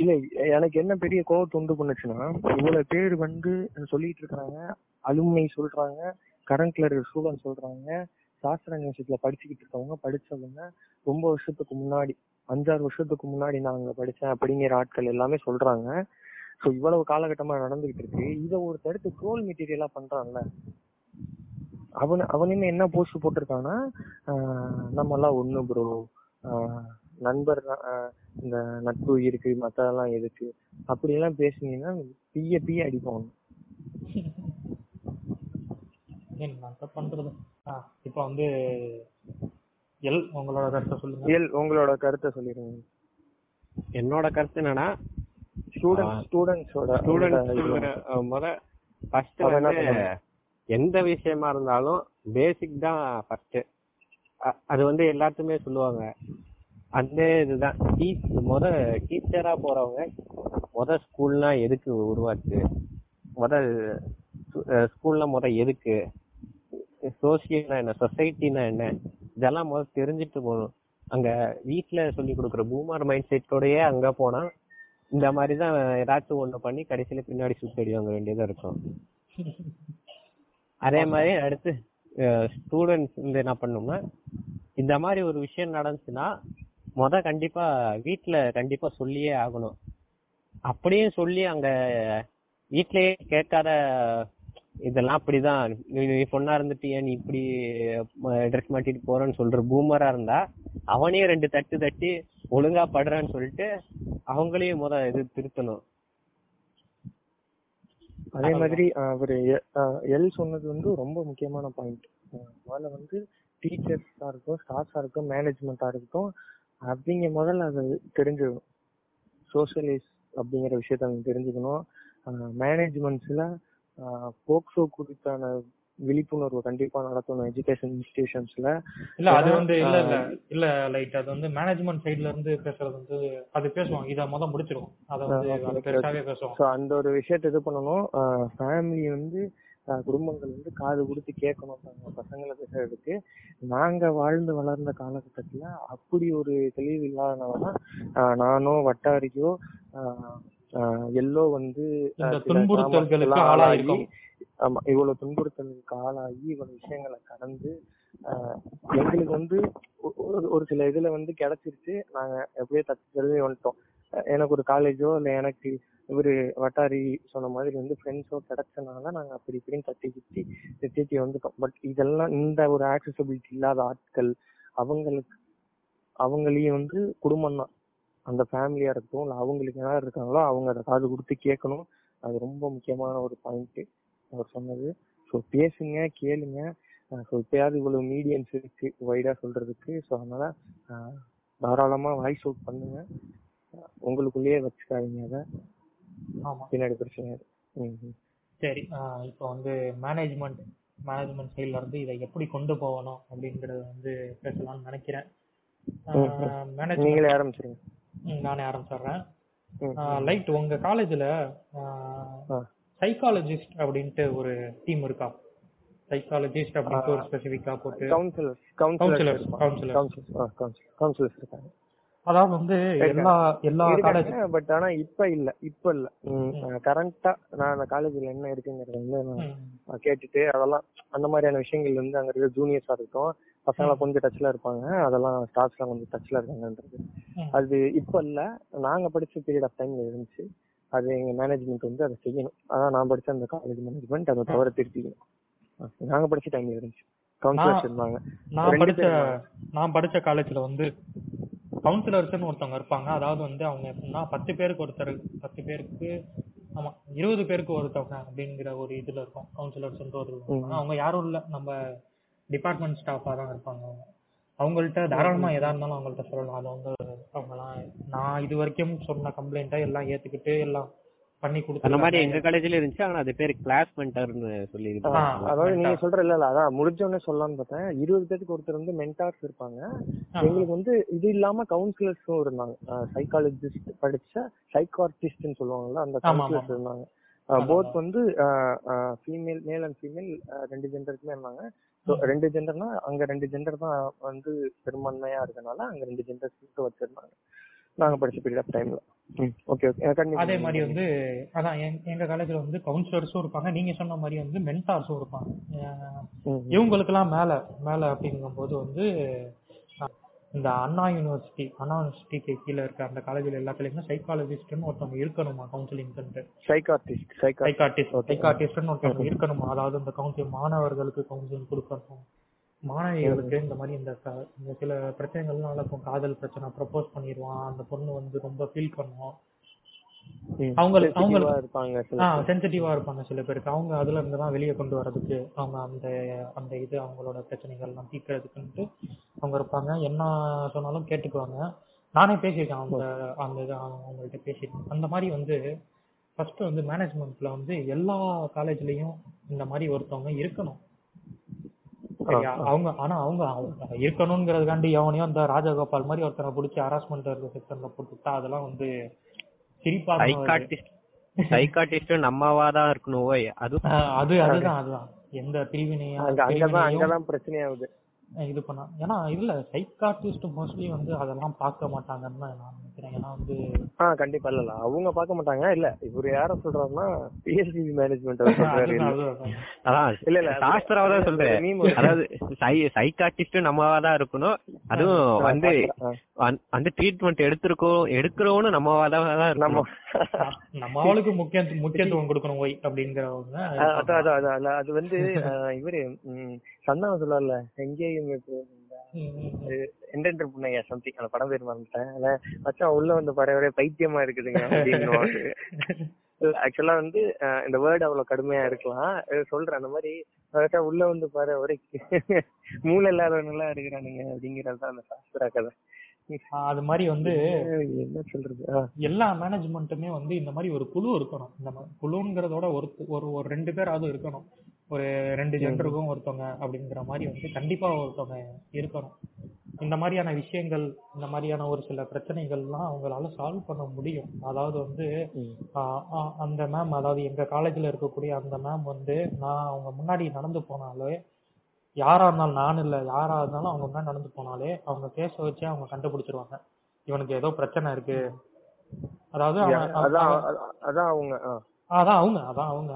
இல்ல எனக்கு என்ன பெரிய கோவத்தை உண்டு பண்ணுச்சுன்னா இவ்வளவு பேர் வந்து சொல்லிட்டு இருக்காங்க அலுமினை சொல்றாங்க கரண்ட்ல இருக்கிற ஸ்டூடெண்ட் சொல்றாங்க சாஸ்திர யூனிவர்சிட்டியில படிச்சுக்கிட்டு இருக்கவங்க படிச்சவங்க ரொம்ப வருஷத்துக்கு முன்னாடி அஞ்சாறு வருஷத்துக்கு முன்னாடி நான் அங்க படிச்சேன் அப்படிங்கிற ஆட்கள் எல்லாமே சொல்றாங்க. சோ இவ்வளவு காலகட்டமா நடந்துகிட்டு இருக்கு. இதை ஒரு தடுத்து ட்ரோல் மெட்டீரியலா பண்றான்ல அவன் அவனுமே என்ன போஸ்ட் போட்டிருக்கான்னா நம்மலாம் நம்ம எல்லாம் ஒண்ணு ப்ரோ நண்பர் இந்த நட்பு இருக்கு மத்ததெல்லாம் எதுக்கு? அப்படி எல்லாம் பேசுனீங்கன்னா பிய பிய பண்றது. ஆ, இப்ப வந்து எல் உங்களோட கருத்தை சொல்லுங்க. இயல் உங்களோட கருத்தை சொல்லிருங்க என்னோட கருத்து என்னன்னா ஸ்டூடெண்ட் ஸ்டூடெண்ட்ஸோட ஸ்டூடெண்ட்ஸ் முத ஃபர்ஸ்ட் என்ன வந்து? எந்த விஷயமா இருந்தாலும் பேசிக் தான் ஃபர்ஸ்ட் அது வந்து எல்லாத்துமே சொல்லுவாங்க. அந்த இதுதான். டீ- முத டீச்சரா போறவங்க முத ஸ்கூல்னா எதுக்கு உருவாச்சு முத ஸ்கூல்ல முத எதுக்கு? சோசியல்னா என்ன? சொசைட்டினா என்ன? இதெல்லாம் முதல்ல தெரிஞ்சுட்டு போகணும். அங்க வீட்ல சொல்லி கொடுக்குற பூமர் மைண்ட் செட்டோடயே அங்க போனா இந்த மாதிரி தான் ஏதாச்சும் ஒண்ணு பண்ணி கடைசியில பின்னாடி சுத்தடி வாங்க வேண்டியதா இருக்கும். அதே மாதிரி அடுத்து ஸ்டூடெண்ட்ஸ் வந்து என்ன பண்ணோம்னா இந்த மாதிரி ஒரு விஷயம் நடந்துச்சுன்னா முத கண்டிப்பா வீட்ல கண்டிப்பா சொல்லியே ஆகணும். அப்படியே சொல்லி அங்க வீட்லயே கேட்காத இதெல்லாம் அப்படிதான். நீ நீ பொண்ணா இருந்துட்டு ஏன் நீ இப்படி ட்ரெஸ் மாட்டிட்டு போறேன்னு சொல்ற பூமரா இருந்தா அவனே ரெண்டு தட்டு தட்டி ஒழுங்கா படுறான்னு சொல்லிட்டு அவங்களையும் முத இது திருத்தணும். அதே மாதிரி அவரு எல் சொன்னது வந்து ரொம்ப முக்கியமான பாயிண்ட் முதல்ல வந்து டீச்சர்ஸா இருக்கட்டும் ஸ்டாஃப்ஸா இருக்கட்டும் மேனேஜ்மெண்டா இருக்கட்டும் அவங்க முதல்ல அதை தெரிஞ்சுக்கணும் சோஷியலைஸ் அப்படிங்கிற விஷயத்த அவங்க தெரிஞ்சுக்கணும். மேனேஜ்மெண்ட்ஸ்ல போக்சோ குறித்தான விழிப்புணர்வு கண்டிப்பா நடத்தணும் எஜுகேஷன் இன்ஸ்டிடியூஷன்ஸ்ல இல்ல அது வந்து இல்ல இல்ல இல்ல லைட் அது வந்து மேனேஜ்மெண்ட் சைடுல இருந்து பேசுறது வந்து அது பேசுவோம் இத முத முடிச்சிருவோம் அத வந்து பேசுவோம். அந்த ஒரு விஷயத்த இது பண்ணணும். ஃபேமிலி வந்து குடும்பங்கள் வந்து காது கொடுத்து கேட்கணும் தங்க பசங்களை பேசுறதுக்கு நாங்க வாழ்ந்து வளர்ந்த காலகட்டத்துல அப்படி ஒரு தெளிவு இல்லாதனாலதான் அஹ், நானோ வட்டாரிக்கோ எல்லோ வந்து ஆளாயிருக்கோம். ஆமா இவ்வளவு துன்புறுத்தலுக்கு ஆளாகி இவ்வளவு விஷயங்களை கடந்து ஆஹ், எங்களுக்கு வந்து ஒரு- சில இதுல வந்து கிடைச்சிருச்சு நாங்க எப்படியோ தச்சு தெரிஞ்சு வந்துட்டோம் எனக்கு ஒரு காலேஜோ இல்ல எனக்கு இவரு வட்டாரி சொன்ன மாதிரி வந்து ஃப்ரெண்ட்ஸோ கிடைச்சனால நாங்க அப்படி இப்படின்னு தட்டி சுத்தி தேத்தி வந்துட்டோம். பட் இதெல்லாம் இந்த ஒரு ஆக்சசபிலிட்டி இல்லாத ஆட்கள் அவங்களுக்கு அவங்களையும் வந்து குடும்பம் தான். அந்த ஃபேமிலியா இருக்கட்டும் இல்ல அவங்களுக்கு யார் இருக்காங்களோ அவங்க அதை காது கொடுத்து கேட்கணும். அது ரொம்ப முக்கியமான ஒரு பாயிண்ட் அவர் சொன்னது. ஸோ பேசுங்க கேளுங்க. ஸோ இப்பயாவது இவ்வளவு மீடியன்ஸ் இருக்கு வைடா சொல்றதுக்கு. ஸோ அதனால தாராளமா வாய்ஸ் அவுட் பண்ணுங்க. உங்களுக்குள்ளேயே வச்சுக்காதீங்க அதை. பின்னாடி பிரச்சனை. சரி இப்போ வந்து மேனேஜ்மெண்ட் மேனேஜ்மெண்ட் சைடுல இருந்து இதை எப்படி கொண்டு போகணும் அப்படிங்கறத வந்து பேசலாம்னு நினைக்கிறேன். நீங்களே ஆரம்பிச்சிருங்க. நானே ஆரம்பிச்சிடுறேன். லைட் உங்க காலேஜ்ல. சைக்காலஜிஸ்ட் அப்படின்ட்டு ஒரு டீம் இருக்கா? சைக்காலஜிஸ்ட் அப்படின்ட்டு ஒரு ஸ்பெசிபிக்கா போட்டு கவுன்சிலர்ஸ் கவுன்சிலர்ஸ் கவுன்சிலர்ஸ் கவுன்சிலர்ஸ் இருக்காங்க. அதாவது வந்து எல்லா எல்லா காலேஜ் பட் ஆனா இப்ப இல்ல இப்ப இல்ல. கரண்டா நான் அந்த காலேஜ்ல என்ன இருக்குங்கிறத வந்து நான் கேட்டுட்டு அதெல்லாம் அந்த மாதிரியான விஷயங்கள் வந்து அங்க இருக்க ஜூனியர்ஸா இருக்கட்டும் பசங்கள கொஞ்சம் டச்ல இருப்பாங்க. அதெல்லாம் ஸ்டாஃப்ஸ்லாம் கொஞ்சம் டச்ல இருக்காங்கன்றது. அது இப்ப இல்ல. நாங்க படிச்ச பீரியட் ஆஃப் டைம்ல இருந்துச்சு. அது எங்க மேனேஜ்மெண்ட் வந்து அதை செய்யணும். அதான் நான் படிச்ச அந்த காலேஜ் மேனேஜ்மெண்ட் அதை தவிர திருத்திக்கணும் அஹ் நாங்க படிச்ச டைம்ல இருந்துச்சு. கவுன்சிலர்ஸ் இருந்தாங்க நான் படிச்ச. நான் படிச்ச காலேஜ்ல வந்து கவுன்சிலர்ஸ்னு ஒருத்தவங்க இருப்பாங்க. அதாவது வந்து அவங்க எப்படின்னா பத்து பேருக்கு ஒருத்தர் பத்து பேருக்கு ஆமா இருபது பேருக்கு ஒருத்தவங்க அப்படிங்கிற ஒரு இதுல இருக்கும். கவுன்சிலர்ஸ் ஒரு. அவங்க யாரும் இல்ல. நம்ம டிபார்ட்மெண்ட் ஸ்டாஃபா தான் இருப்பாங்க அவங்க. அவங்கள்ட்ட தாராளமா எதா இருந்தாலும் அவங்கள்ட்ட சொல்லலாம். அது வந்து அவங்கலாம் நான் இது வரைக்கும் சொன்ன கம்ப்ளைண்ட்டை எல்லாம் ஏத்துக்கிட்டு எல்லாம் பண்ணி அந்த மாதிரி கொடுத்து எங்க காலேஜ்ல இருந்துச்சு ஆனா அது பேரு கிளாஸ் மென்டர்னு சொல்லி அதாவது நீங்க. சொல்ற இல்ல இல்ல அதான் முடிஞ்ச உடனே சொல்லலாம்னு பார்த்தேன். இருபது பேருக்கு ஒருத்தர் வந்து மென்டார்ஸ் இருப்பாங்க. எங்களுக்கு வந்து இது இல்லாம கவுன்சிலர்ஸும் இருந்தாங்க. சைக்காலஜிஸ்ட் படிச்ச சைக்கார்டிஸ்ட்னு சொல்லுவாங்கல்ல அந்த. கவுன்சிலர்ஸ் இருந்தாங்க. போத். வந்து ஃபீமேல் மேல் அண்ட் ஃபீமேல் ரெண்டு ஜெண்டருக்குமே இருந்தாங்க. ஸோ ரெண்டு ஜெண்டர்னா அங்க ரெண்டு ஜெண்டர் தான் வந்து பெரும்பான்மையா இருக்கனால அங்க ரெண்டு ஜெண்டர்ஸ் வச்சிருந்தாங்க. நாங்க படிச்ச பீரியட் ஆஃப் டைம்ல ஓகே ஓகே அதே மாதிரி வந்து அதான் எங்க- காலேஜ்ல வந்து கவுன்சிலர்ஸும் இருப்பாங்க. நீங்க சொன்ன மாதிரி வந்து மென்டார்ஸும் இருப்பாங்க. இவங்களுக்கெல்லாம் மேல மேல அப்படிங்கும்போது வந்து இந்த அண்ணா யூனிவர்சிட்டி அண்ணா யூனிவர்சிட்டிக்கு கீழே இருக்க அந்த காலேஜ்ல எல்லாத்துலயுமே சைக்காலஜிஸ்ட்னு ஒருத்தவங்க இருக்கணுமா கவுன்சிலிங் சைக்கார்டிஸ்ட் சைக்கார்டிஸ்ட் சைக்காட்டிஸ்ட்னு ஒருத்தவங்க இருக்கணுமா? அதாவது இந்த கவுன்சிலிங் மாணவர்களுக்கு கவுன்சிலிங் கொடுக்கணும். மாணவிகளுக்கு இந்த மாதிரி இந்த க- இந்த சில பிரச்சனைகள்லாம் நடக்கும் காதல் பிரச்சனை ப்ரப்போஸ் பண்ணிடுவான் அந்த பொண்ணு வந்து ரொம்ப ஃபீல் பண்ணும். அவங்களுக்கு- அவங்களுக்கு- இருப்பாங்க சில ஆ சென்சிட்டிவா இருப்பாங்க சில பேருக்கு. அவங்க அதுல இருந்து தான் வெளியே கொண்டு வர்றதுக்கு அவங்க அந்த அந்த இது அவங்களோட பிரச்சனைகள் எல்லாம் தீர்க்கறதுக்குன்ட்டு அவங்க இருப்பாங்க. என்ன சொன்னாலும் கேட்டுக்குவாங்க. நானே பேசியிருக்கேன் அவங்க அந்த இது அவங்கள்ட்ட பேசியிருக்கேன். அந்த மாதிரி வந்து ஃபர்ஸ்ட் வந்து மேனேஜ்மெண்ட்ல வந்து எல்லா காலேஜ்லயும் இந்த மாதிரி ஒருத்தவங்க இருக்கணும். சரியா? அவங்க ஆனா அவங்க இருக்கணுங்கிறதுக்காண்டி எவனையும் அந்த ராஜகோபால் மாதிரி ஒருத்தனை பிடிச்சி ஹராஸ்மெண்ட் இருக்க செக்ஷன்ல போட்டுட்டா அதெல்லாம் வந்து சிரிப்பாக சைக்காட்டிஸ்ட் சைக்காட்டிஸ்ட் நம்மவா தான் இருக்கணும் ஓய். அது அது அதுதான் அதுதான். எந்த பிரிவினையா அங்க அங்கதான் அங்கதான் பிரச்சனையாகுது. இது பண்ண ஏன்னா இல்ல சைக்காட்டிஸ்ட் மோஸ்ட்லி வந்து அதெல்லாம் பார்க்க மாட்டாங்கன்னு நான் நினைக்கிறேன். வந்து ஆ கண்டிப்பா. இல்ல அவங்க பார்க்க மாட்டாங்க. இல்ல இவரு யார சொல்றாருன்னா பிஎஸ்சி மேனேஜ்மெண்ட் இல்ல இல்ல, சாஸ்திராவை தான் சொல்றேன். அதாவது சைக்காட்டிஸ்ட் நம்மவா தான் இருக்கணும். அதுவும் வந்து அந்த- ட்ரீட்மெண்ட் எடுத்திருக்கோம் எடுக்கிறவனும் நம்மவா தான் நம்ம நம்ம முக்கிய முக்கியத்துவம் கொடுக்கணும் ஒய் அப்படிங்கிறவங்க அதான் அதான் அது வந்து இவரு சந்தானம் சொல்லல எங்கேயும் என்டென்டர் புண்ணையா சம்திங் அந்த படம் பேர் மறந்துட்டேன். அத மச்சான் உள்ள வந்து ஒரே பைத்தியமா இருக்குதுங்க அப்படின்னு ஆக்சுவலா வந்து இந்த வேர்டு அவ்வளவு கடுமையா இருக்கலாம். சொல்றேன் அந்த மாதிரி உள்ள வந்து பாரு ஒரே மூளை இல்லாதவனுங்களா இருக்கிறானுங்க அப்படிங்கறது தான் அந்த சாஸ்திரா கதை. அது மாதிரி வந்து என்ன சொல்றது? எல்லா மேனேஜ்மெண்ட்டுமே வந்து இந்த மாதிரி ஒரு குழு இருக்கணும். இந்த குழுங்கிறதோட ஒரு ஒரு ஒரு ரெண்டு பேராவது இருக்கணும். ஒரு ரெண்டு ஜெண்டருக்கும் ஒருத்தவங்க அப்படிங்கிற மாதிரி வந்து கண்டிப்பா ஒருத்தவங்க இருக்கணும். இந்த மாதிரியான விஷயங்கள் இந்த மாதிரியான ஒரு சில பிரச்சனைகள்லாம் அவங்களால சால்வ் பண்ண முடியும். அதாவது வந்து ஆஹ் அந்த மேம் அதாவது எங்க காலேஜ்ல இருக்கக்கூடிய அந்த மேம் வந்து நான் அவங்க முன்னாடி நடந்து போனாலே யாரா இருந்தாலும் நான் இல்ல யாரா இருந்தாலும் அவங்க முன்னாடி நடந்து போனாலே அவங்க பேச வச்சு அவங்க கண்டுபிடிச்சிருவாங்க. இவனுக்கு ஏதோ பிரச்சனை இருக்கு. அதாவது அதான் அவங்க. அதான் அவங்க அதான் அவங்க.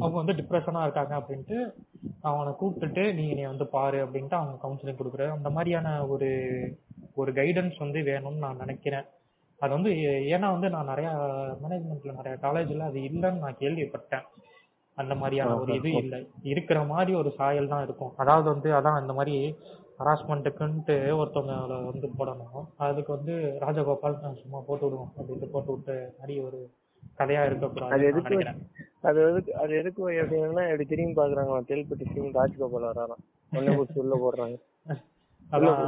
அவங்க வந்து டிப்ரெஷனா இருக்காங்க அப்படின்ட்டு அவனை கூப்பிட்டுட்டு நீ நீ வந்து பாரு அப்படின்ட்டு அவங்க கவுன்சிலிங் கொடுக்குற அந்த மாதிரியான ஒரு ஒரு கைடன்ஸ் வந்து வேணும்னு நான் நினைக்கிறேன். அது வந்து ஏன்னா வந்து நான் நிறைய மேனேஜ்மெண்ட்ல நிறைய காலேஜ்ல அது இல்லைன்னு நான் கேள்விப்பட்டேன். அந்த மாதிரியான ஒரு இது இல்லை. இருக்கிற மாதிரி ஒரு சாயல் தான் இருக்கும். அதாவது வந்து அதான் இந்த மாதிரி ஹராஸ்மெண்ட்டுக்குன்ட்டு ஒருத்தவங்க வந்து போடணும். அதுக்கு வந்து ராஜகோபால் சும்மா போட்டு விடுவோம் அப்படின்ட்டு போட்டு விட்டு மாதிரி ஒரு கதையா அது இருக்கக்கூடாது எதுக்கு நினைக்கிறேன். அது எதுக்கு அது எதுக்கு எப்படின்னா எப்படி திரும்பி பாக்குறாங்க தெல்பட்டு சிங் ராஜ்கோபால் வராராம் ஒண்ணு குடிச்சு உள்ள போடுறாங்க.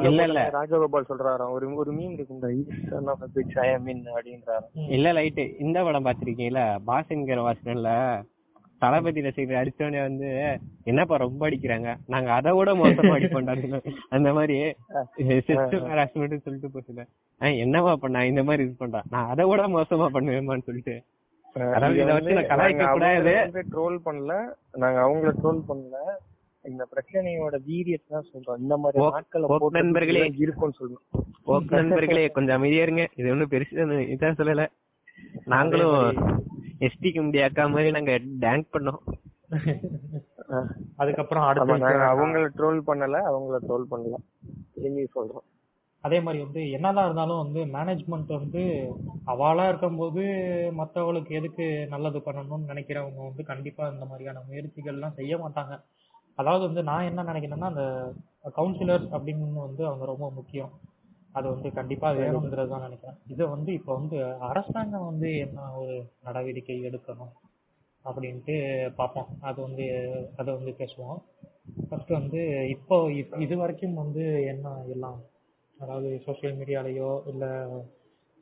இல்ல, இல்ல. ராஜகோபால் சொல்றாராம். ஒரு ஒரு மீன் ம். இல்ல லைட்டு. இந்த படம் பாத்திருக்கீங்களா பாசன்கிற வாசனல்ல தளபதி ரசிகர் அடிச்சோடனே வந்து என்னப்பா ரொம்ப அடிக்கிறாங்க? நாங்க அதை விட மோசமா அடிப்போம்டா அந்த மாதிரி சொல்லிட்டு போச்சுல என்னவா பண்ணா இந்த மாதிரி இது பண்றான் நான் அதை விட மோசமா பண்ணுவேமான்னு சொல்லிட்டு. இதை ட்ரோல் பண்ணல. நாங்க அவங்கள ட்ரோல் பண்ணல. இந்த பிரச்சனையோட வீரியத்தை தான் சொல்றோம். இந்த மாதிரி நாட்களை நண்பர்களே. இருக்கும்னு சொல்லணும் ஓகே நண்பர்களே கொஞ்சம் அமைதியா இருங்க. இது ஒண்ணும் பெருசு இதான் சொல்லல. நாங்களும் எஸ்டிக்கு முடிய அக்கா மாதிரி நாங்க டேங்க் பண்ணோம். அதுக்கப்புறம் அவங்கள ட்ரோல் பண்ணல அவங்கள ட்ரோல் பண்ணல. திரும்பி சொல்றோம். அதே மாதிரி வந்து என்னதான் இருந்தாலும் வந்து மேனேஜ்மெண்ட் வந்து அவளா இருக்கும்போது மற்றவங்களுக்கு எதுக்கு நல்லது பண்ணணும்னு நினைக்கிறவங்க வந்து கண்டிப்பா இந்த மாதிரியான முயற்சிகள்லாம் செய்ய மாட்டாங்க. அதாவது வந்து நான் என்ன நினைக்கிறேன்னா அந்த கவுன்சிலர்ஸ் அப்படின்னு வந்து அவங்க ரொம்ப முக்கியம். அது வந்து கண்டிப்பா வேணுங்கிறது தான் நினைக்கிறேன். இதை வந்து இப்போ வந்து அரசாங்கம் வந்து என்ன ஒரு நடவடிக்கை எடுக்கணும் அப்படின்ட்டு பார்ப்போம். அது வந்து அதை வந்து பேசுவோம். ஃபர்ஸ்ட் வந்து இப்போ இப்- இது வரைக்கும் வந்து என்ன எல்லாம் அதாவது சோஷியல் மீடியாலேயோ இல்லை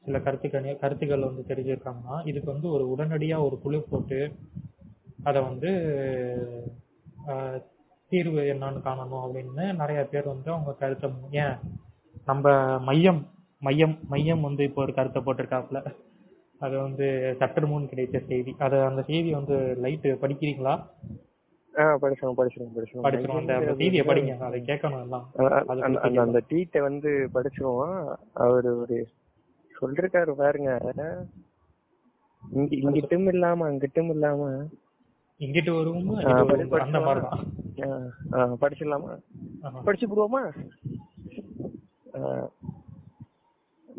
சில கருத்துக்கள் கருத்துக்கள் வந்து தெரிஞ்சிருக்காங்கன்னா இதுக்கு வந்து ஒரு உடனடியாக ஒரு குழு போட்டு அதை வந்து தீர்வு என்னன்னு காணணும் அப்படின்னு நிறைய பேர் வந்து அவங்க கருத்தை ஏன் நம்ம மையம் மையம் மையம் வந்து இப்போ ஒரு கருத்தை போட்டிருக்காப்புல. அது வந்து சற்று முன் கிடைத்த செய்தி. அதை அந்த செய்தி வந்து லைட்டு படிக்கிறீங்களா? ஆஹ் படிச்சிருவோம் படிச்சிருவோம் படிச்சிருவோம். படிச்சிடும் அந்த செய்தியை படிங்க. அதை கேட்கணும் எல்லாம். அந்த ட்வீட்டை வந்து படிச்சிருவோம். அவரு ஒரு சொல்லிருக்காரு பாருங்க. இங்க இங்கிட்டும் இல்லாம அங்கிட்டும் இல்லாம. இங்கிட்டு வருவோம் படிச்சிடலாமா. படிச்சு போடுவோமா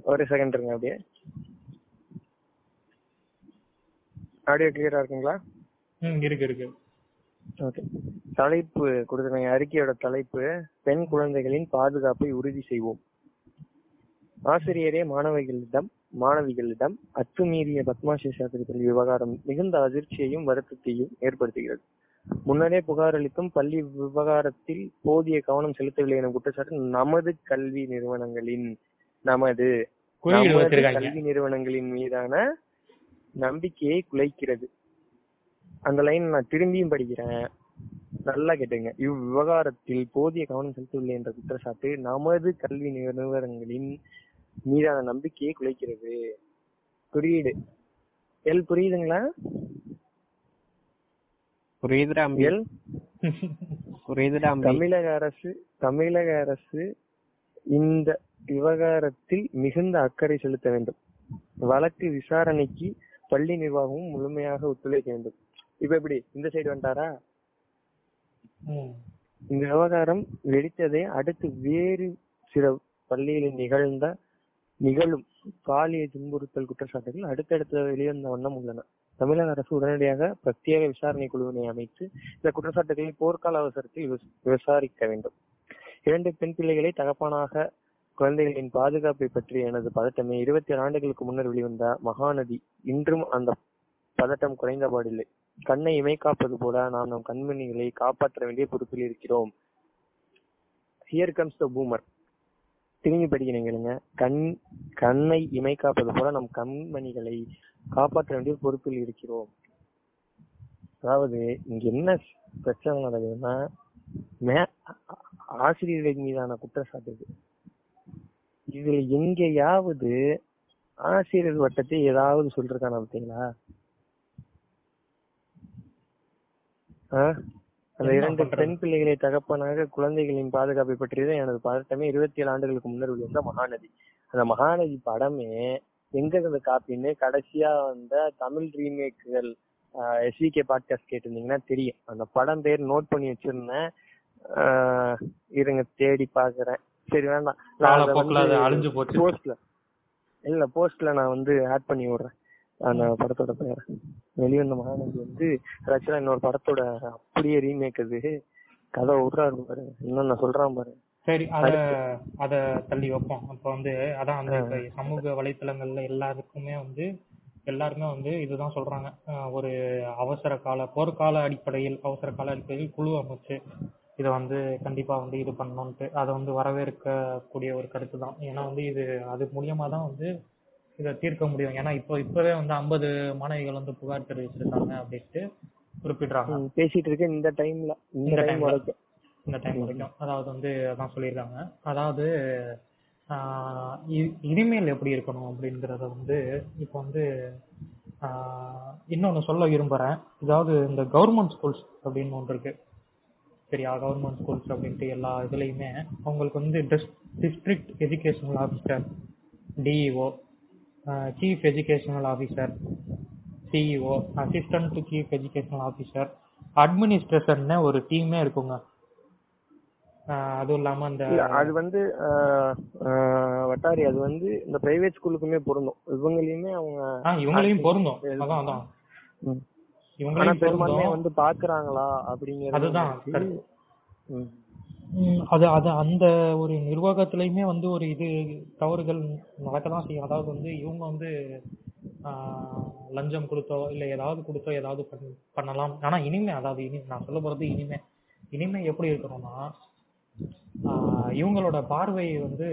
ஒரு செகண்ட் இருங்க அப்படியே. ஆடியோ கிளியரா இருக்குங்களா? ம் இருக்கு இருக்கு. ஓகே தலைப்பு கொடுத்துருங்க அறிக்கையோட தலைப்பு பெண் குழந்தைகளின் பாதுகாப்பை உறுதி செய்வோம். ஆசிரியரே மாணவிகளிடம் மாணவிகளிடம் அத்துமீறிய பத்மாஷி சாஸ்திரி பள்ளி விவகாரம் மிகுந்த அதிர்ச்சியையும் வருத்தத்தையும் ஏற்படுத்துகிறது. முன்னரே புகார் அளித்தும் பள்ளி விவகாரத்தில் போதிய கவனம் செலுத்தவில்லை எனும் குற்றச்சாட்டு நமது கல்வி நிறுவனங்களின் நமது கல்வி நிறுவனங்களின் மீதான நம்பிக்கையை குலைக்கிறது. அந்த லைன் நான் திரும்பியும் படிக்கிறேன். நல்லா கேட்டுங்க. இவ்விவகாரத்தில் போதிய கவனம் செலுத்தவில்லை என்ற குற்றச்சாட்டு நமது கல்வி நிறுவனங்களின் மீதான நம்பிக்கையை குலைக்கிறது. குறியீடு. எல் புரியுதுங்களா? புரியுதுடா எல்? புரியுதுடா. தமிழக அரசு தமிழக அரசு இந்த விவகாரத்தில் மிகுந்த அக்கறை செலுத்த வேண்டும். வழக்கு விசாரணைக்கு பள்ளி நிர்வாகமும் முழுமையாக ஒத்துழைக்க வேண்டும். இப்ப எப்படி? இந்த சைடு வந்துட்டாரா. இந்த விவகாரம் வெடித்ததை அடுத்து வேறு சில பள்ளிகளில் நிகழ்ந்த நிகழும் பாலியல் துன்புறுத்தல் குற்றச்சாட்டுகள் அடுத்தடுத்து வெளிவந்த வண்ணம் உள்ளன. தமிழக அரசு உடனடியாக பிரத்யேக விசாரணை குழுவினை அமைத்து இந்த குற்றச்சாட்டுகளை போர்க்கால அவசரத்தில் விசாரிக்க வேண்டும். இரண்டு பெண் பிள்ளைகளை தகப்பனாக குழந்தைகளின் பாதுகாப்பை பற்றிய எனது பதட்டமே. இருபத்தி ஆண்டுகளுக்கு முன்னர் வெளிவந்த மகாநதி இன்றும் அந்த பதட்டம் குறைந்தபாடில்லை கண்ணை இமை காப்பது போல நாம் நம் கண்மணிகளை காப்பாற்ற வேண்டிய பொறுப்பில் இருக்கிறோம். ஹியர் கம்ஸ் த பூமர் திரும்பி படிக்கிறேன் கேளுங்க. கண் கண்ணை இமை காப்பது போல நம் கண்மணிகளை காப்பாற்ற வேண்டிய பொறுப்பில் இருக்கிறோம். அதாவது இங்க என்ன பிரச்சனை நடக்குதுன்னா மே- ஆசிரியர்கள் மீதான குற்றச்சாட்டு இதுல எங்கேயாவது ஆசிரியர் வட்டத்தை ஏதாவது சொல்லிருக்கானா பார்த்தீங்களா ஆ? அந்த இரண்டு? பெண் பிள்ளைகளை தகப்பனாக குழந்தைகளின் பாதுகாப்பை பற்றியது எனது பதட்டமே இருபத்தி ஏழு ஆண்டுகளுக்கு முன்னர் வெளிவந்த மகாநதி. அந்த மகாநதி படமே எங்க இருந்து காப்பின்னு கடைசியா வந்த தமிழ் ரீமேக்குகள் எஸ்விகே பாட்காஸ்ட் கேட்டிருந்தீங்கன்னா தெரியும். அந்த படம் பேர் நோட் பண்ணி வச்சிருந்தேன். இருங்க தேடி பாக்குறேன். சரி வேண்டாம். போஸ்ட்ல இல்ல போஸ்ட்ல நான் வந்து ஆட் பண்ணி விடுறேன். அந்த படத்தோட பெயர். வெளிவந்த மகாநதி வந்து ஆக்சுவலா இன்னொரு படத்தோட அப்படியே ரீமேக் அது கதை விடுறாரு பாரு. இன்னும் நான் சொல்றேன் பாரு. சரி அத அத தள்ளி வைப்போம். அப்ப வந்து அதான் அந்த சமூக வலைத்தளங்கள்ல எல்லாருக்குமே வந்து எல்லாருமே வந்து இதுதான் சொல்றாங்க. ஒரு அவசர கால போர்க்கால அடிப்படையில் அவசர கால அடிப்படையில் குழு அமைச்சு இதை வந்து கண்டிப்பா வந்து இது பண்ணணும்ட்டு அதை வந்து வரவேற்கக்கூடிய ஒரு கருத்து தான் ஏன்னா வந்து இது அது மூலியமா தான் வந்து இதை தீர்க்க முடியும். ஏன்னா இப்போ இப்பவே வந்து ஐம்பது மாணவிகள் வந்து புகார் தெரிவிச்சிருக்காங்க அப்படின்ட்டு குறிப்பிடுறாங்க. பேசிட்டு இருக்கேன். இந்த டைம்ல இந்த டைம். வரைக்கும். இந்த டைம் வரைக்கும். அதாவது வந்து அதான் சொல்லியிருக்காங்க. அதாவது இனிமேல் எப்படி இருக்கணும் அப்படிங்கறத வந்து இப்போ வந்து ஆஹ் இன்னொன்னு சொல்ல விரும்புறேன். அதாவது இந்த கவர்மெண்ட் ஸ்கூல்ஸ் அப்படின்னு ஒன்று இருக்கு. சரியா? கவர்மெண்ட் ஸ்கூல்ஸ் அப்படின்ட்டு எல்லா இதுலயுமே அவங்களுக்கு வந்து district educational officer DEO chief educational officer CEO assistant to chief educational officer administration ஒரு டீமே இருக்குங்க. ஆஹ் அதுவும் இல்லாம இல்ல அது வந்து ஆஹ், ஆஹ், வட்டாரி அது வந்து இந்த பிரைவேட் ஸ்கூலுக்குமே பொருந்தும். இவங்களையுமே அவங்க இவங்களையும் பொருந்தும். அதான் அதான். இவங்களையும் பெரும்பான்மையா வந்து பாக்குறாங்களா அப்படிங்கறது அதுதான் அது அது அந்த ஒரு நிர்வாகத்திலயுமே வந்து ஒரு இது தவறுகள் நடக்க தான் செய்யும். அதாவது வந்து இவங்க வந்து ஆஹ், லஞ்சம் கொடுத்தோ இல்ல ஏதாவது கொடுத்தோ ஏதாவது பண்ண- பண்ணலாம். ஆனா இனிமே அதாவது இனி நான் சொல்ல போறது இனிமே. இனிமே எப்படி இருக்கணும்னா ஆஹ், இவங்களோட பார்வை வந்து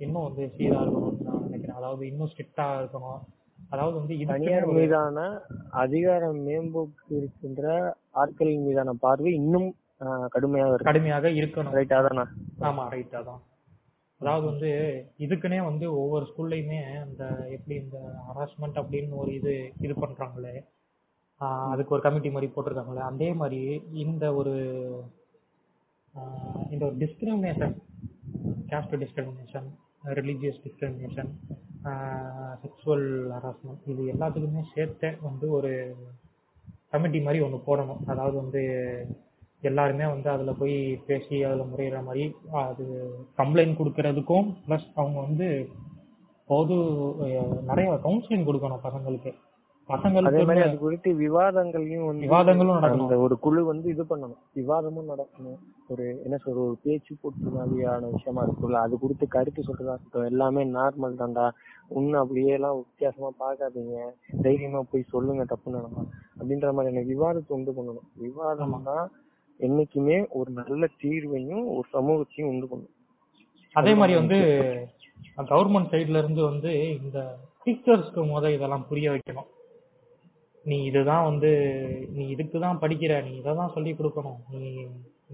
இன்னும் வந்து சீரா இருக்கணும்னு நான் நினைக்கிறேன். அதாவது இன்னும் ஸ்ட்ரிக்டா இருக்கணும். அதாவது வந்து தனியார் ஒரு மீதான அதிகார மேம்போக்கு இருக்கின்ற ஆட்களின் மீதான பார்வை இன்னும் கடுமையாக கடுமையாக இருக்கணும். ரைட் அதானா ஆமா ரைட் அதான் அதாவது வந்து இதுக்குன்னே வந்து ஒவ்வொரு ஸ்கூல்லையுமே அந்த எப்படி இந்த ஹராஸ்மெண்ட் அப்படின்னு ஒரு இது இது பண்றாங்களே. ஆஹ் அதுக்கு ஒரு கமிட்டி மாதிரி போட்டிருக்காங்களே. அதே மாதிரி இந்த ஒரு ஆஹ் இந்த ஒரு discrimination caste discrimination religious discrimination sexual harassment இது எல்லாத்துக்குமே சேர்த்து வந்து ஒரு கமிட்டி மாதிரி ஒன்று போடணும். அதாவது வந்து எல்லாருமே வந்து அதில் போய் பேசி அதில் முறையிற மாதிரி அது கம்ப்ளைண்ட் கொடுக்கறதுக்கும் ப்ளஸ் அவங்க வந்து பொது நிறைய கவுன்சிலிங் கொடுக்கணும் பசங்களுக்கு. அதே மாதிரி அது குறித்து விவாதங்களையும் விவாதங்களும் நடக்கணும். ஒரு குழு வந்து இது பண்ணணும். விவாதமும் நடக்கணும். ஒரு என்ன சொல்ற ஒரு பேச்சு போட்டு மாதிரியான விஷயமா இருக்கும்ல அது குறித்து கருத்து சொல்றதா இருக்கட்டும் எல்லாமே நார்மல் தான்டா. ஒன்னும் அப்படியே எல்லாம் வித்தியாசமா பார்க்காதீங்க. தைரியமா போய் சொல்லுங்க தப்பு நடந்தா. அப்படின்ற மாதிரியான விவாதத்தை உண்டு பண்ணணும். விவாதம் தான் என்னைக்குமே ஒரு நல்ல தீர்வையும் ஒரு சமூகத்தையும் உண்டு பண்ணும். அதே மாதிரி வந்து கவர்மெண்ட் சைட்ல இருந்து வந்து இந்த டீச்சர்ஸ்க்கு முத இதெல்லாம் புரிய வைக்கணும். நீ இதுதான் வந்து நீ இதுக்கு தான் படிக்கிற நீ இதை தான் சொல்லி கொடுக்கணும். நீ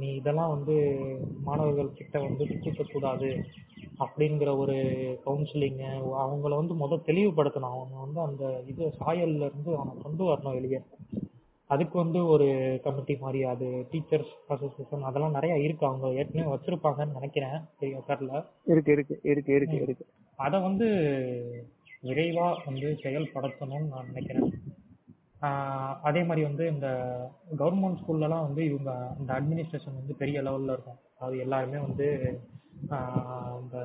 நீ இதெல்லாம் வந்து மாணவர்கள் கிட்ட வந்து கூடாது அப்படிங்கிற ஒரு கவுன்சிலிங்கு அவங்கள வந்து முத தெளிவுபடுத்தணும். அவங்க வந்து அந்த இது சாயல்ல இருந்து அவனை கொண்டு வரணும் வெளியே. அதுக்கு வந்து ஒரு கமிட்டி மாதிரி அது டீச்சர்ஸ் அசோசியேஷன் அதெல்லாம் நிறைய இருக்கு. அவங்க ஏற்கனவே வச்சிருப்பாங்கன்னு நினைக்கிறேன். சரியா தெரியல இருக்கு இருக்கு இருக்கு இருக்கு இருக்கு. அதை வந்து விரைவா வந்து செயல்படுத்தணும்னு நான் நினைக்கிறேன். அதே மாதிரி வந்து இந்த கவர்மெண்ட் ஸ்கூல்லலாம் வந்து இவங்க இந்த அட்மினிஸ்ட்ரேஷன் வந்து பெரிய லெவல்ல இருக்கும். அது எல்லாருமே வந்து இந்த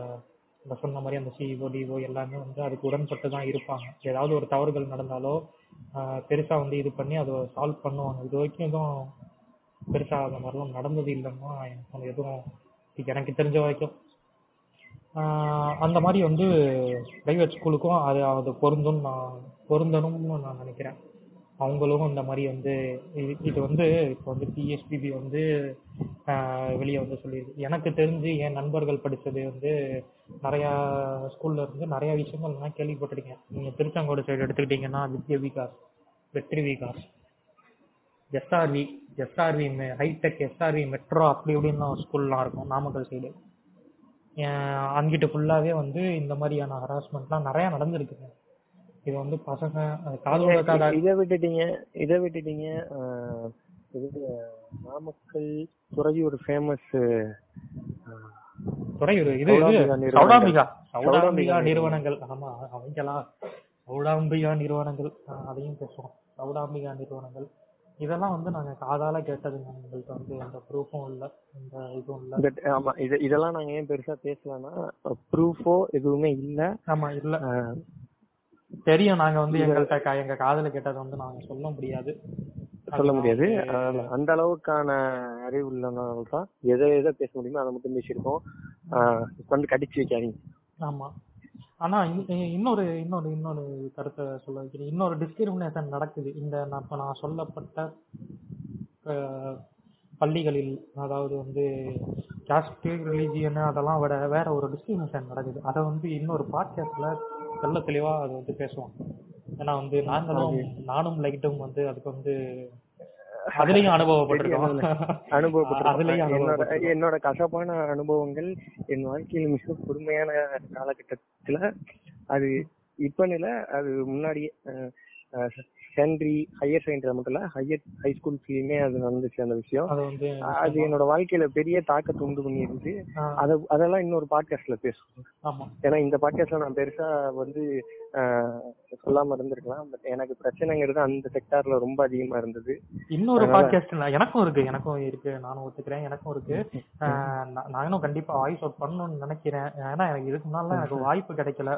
இந்த சொன்ன மாதிரி அந்த சிஇஓ டிஓ எல்லாமே வந்து அதுக்கு உடன்பட்டு தான் இருப்பாங்க. ஏதாவது ஒரு தவறுகள் நடந்தாலோ பெருசா வந்து இது பண்ணி அதை சால்வ் பண்ணுவாங்க. இது வரைக்கும் எதுவும் பெருசா அந்த மாதிரிலாம் நடந்தது இல்லைன்னா எனக்கு எதுவும் எனக்கு தெரிஞ்ச வரைக்கும். அந்த மாதிரி வந்து பிரைவேட் ஸ்கூலுக்கும் அது அது பொருந்தும் நான் பொருந்தணும்னு நான் நினைக்கிறேன். அவங்களும் இந்த மாதிரி வந்து இது இது வந்து இப்போ வந்து பிஎஸ்பிபி வந்து வெளியே வந்து சொல்லியிருக்கு. எனக்கு தெரிஞ்சு என் நண்பர்கள் படித்தது வந்து நிறையா ஸ்கூல்ல இருந்து நிறையா விஷயங்கள் நான் கேள்விப்பட்டிருக்கேன். நீங்கள் திருச்செங்கோடு சைடு எடுத்துக்கிட்டீங்கன்னா Vidya Vikas Vetri Vikas SRV SRV hi tech SRV metro அப்படி இப்படின்னு ஸ்கூல்லாம் இருக்கும் நாமக்கல் சைடு அங்கிட்டு ஃபுல்லாகவே வந்து இந்த மாதிரியான ஹராஸ்மெண்ட்லாம் நிறையா நடந்திருக்குங்க. இது வந்து பசங்க காதோட காதா இதை விட்டுட்டீங்க இதை விட்டுட்டீங்க இது நாமக்கல் துறையூர் ஃபேமஸ் துறையூர் இது சௌடாம்பிகா. சௌடாம்பிகா. நிறுவனங்கள். ஆமா அவங்களா சௌடாம்பிகா நிறுவனங்கள் அதையும் பேசுவோம். சௌடாம்பிகா நிறுவனங்கள். இதெல்லாம் வந்து நாங்க காதால கேட்டதுங்க. எங்கள்கிட்ட வந்து எந்த ப்ரூஃபும் இல்ல. எந்த இதுவும் இல்ல. பட் ஆமா இது இதெல்லாம் நாங்க ஏன் பெருசா பேசலன்னா ப்ரூஃபோ எதுவுமே இல்ல. ஆமா இல்ல. தெரியும். நாங்க வந்து எங்கள்கிட்ட எங்க காதுல கேட்டதை வந்து நாங்க சொல்ல முடியாது. சொல்ல முடியாது. அந்த அளவுக்கான அறிவு உள்ளவங்க தான் எதை எதை பேச முடியுமோ அதை மட்டும் பேசியிருக்கோம். வந்து கடிச்சு வைக்காதீங்க. ஆமா. ஆனா இன்னொரு இன்னொரு இன்னொரு கருத்தை சொல்ல வைக்கிறேன். இன்னொரு டிஸ்கிரிமினேஷன் நடக்குது. இந்த நான் இப்ப நான் சொல்லப்பட்ட பள்ளிகளில் அதாவது வந்து காஸ்ட் ரிலீஜியன் அதெல்லாம் விட வேற ஒரு டிஸ்கிரிமினேஷன் நடக்குது. அதை வந்து இன்னொரு பாட்காஸ்ட்ல தெள்ள தெளிவா அது வந்து பேசுவோம் ஏன்னா வந்து நாங்களும் நானும் லைட்டும் வந்து அதுக்கு வந்து அதுலயும் அனுபவப்பட்டிருக்கோம். என்னோட கசப்பான அனுபவங்கள் என் வாழ்க்கையில் மிக கொடுமையான காலகட்டத்துல அது இப்ப இல்ல அது முன்னாடியே செகண்டரி ஹையர் செகண்டரி மட்டும் இல்ல ஹையர் ஹை ஸ்கூல்ஸ்லயுமே அது நடந்துச்சு அந்த விஷயம். அது என்னோட வாழ்க்கையில பெரிய தாக்கத்தை உண்டு பண்ணியிருந்து ஆஹ், அத அதெல்லாம் இன்னொரு பாட்காஸ்ட்ல பேசுவோம். ஏன்னா இந்த பாட்காஸ்ட்ல நான் பெருசா வந்து சொல்லாம இருந்திருக்கலாம். பட் எனக்கு பிரச்சனைங்கிறது அந்த செக்டார்ல ரொம்ப அதிகமா இருந்தது. இன்னொரு பாட்காஸ்ட் எனக்கும் இருக்கு. எனக்கும் இருக்கு. நானும் ஒத்துக்கிறேன். எனக்கும் இருக்கு. நானும் கண்டிப்பா வாய்ஸ் அவுட் பண்ணணும்னு நினைக்கிறேன். ஏன்னா எனக்கு இதுக்கு முன்னால எனக்கு வாய்ப்பு கிடைக்கல.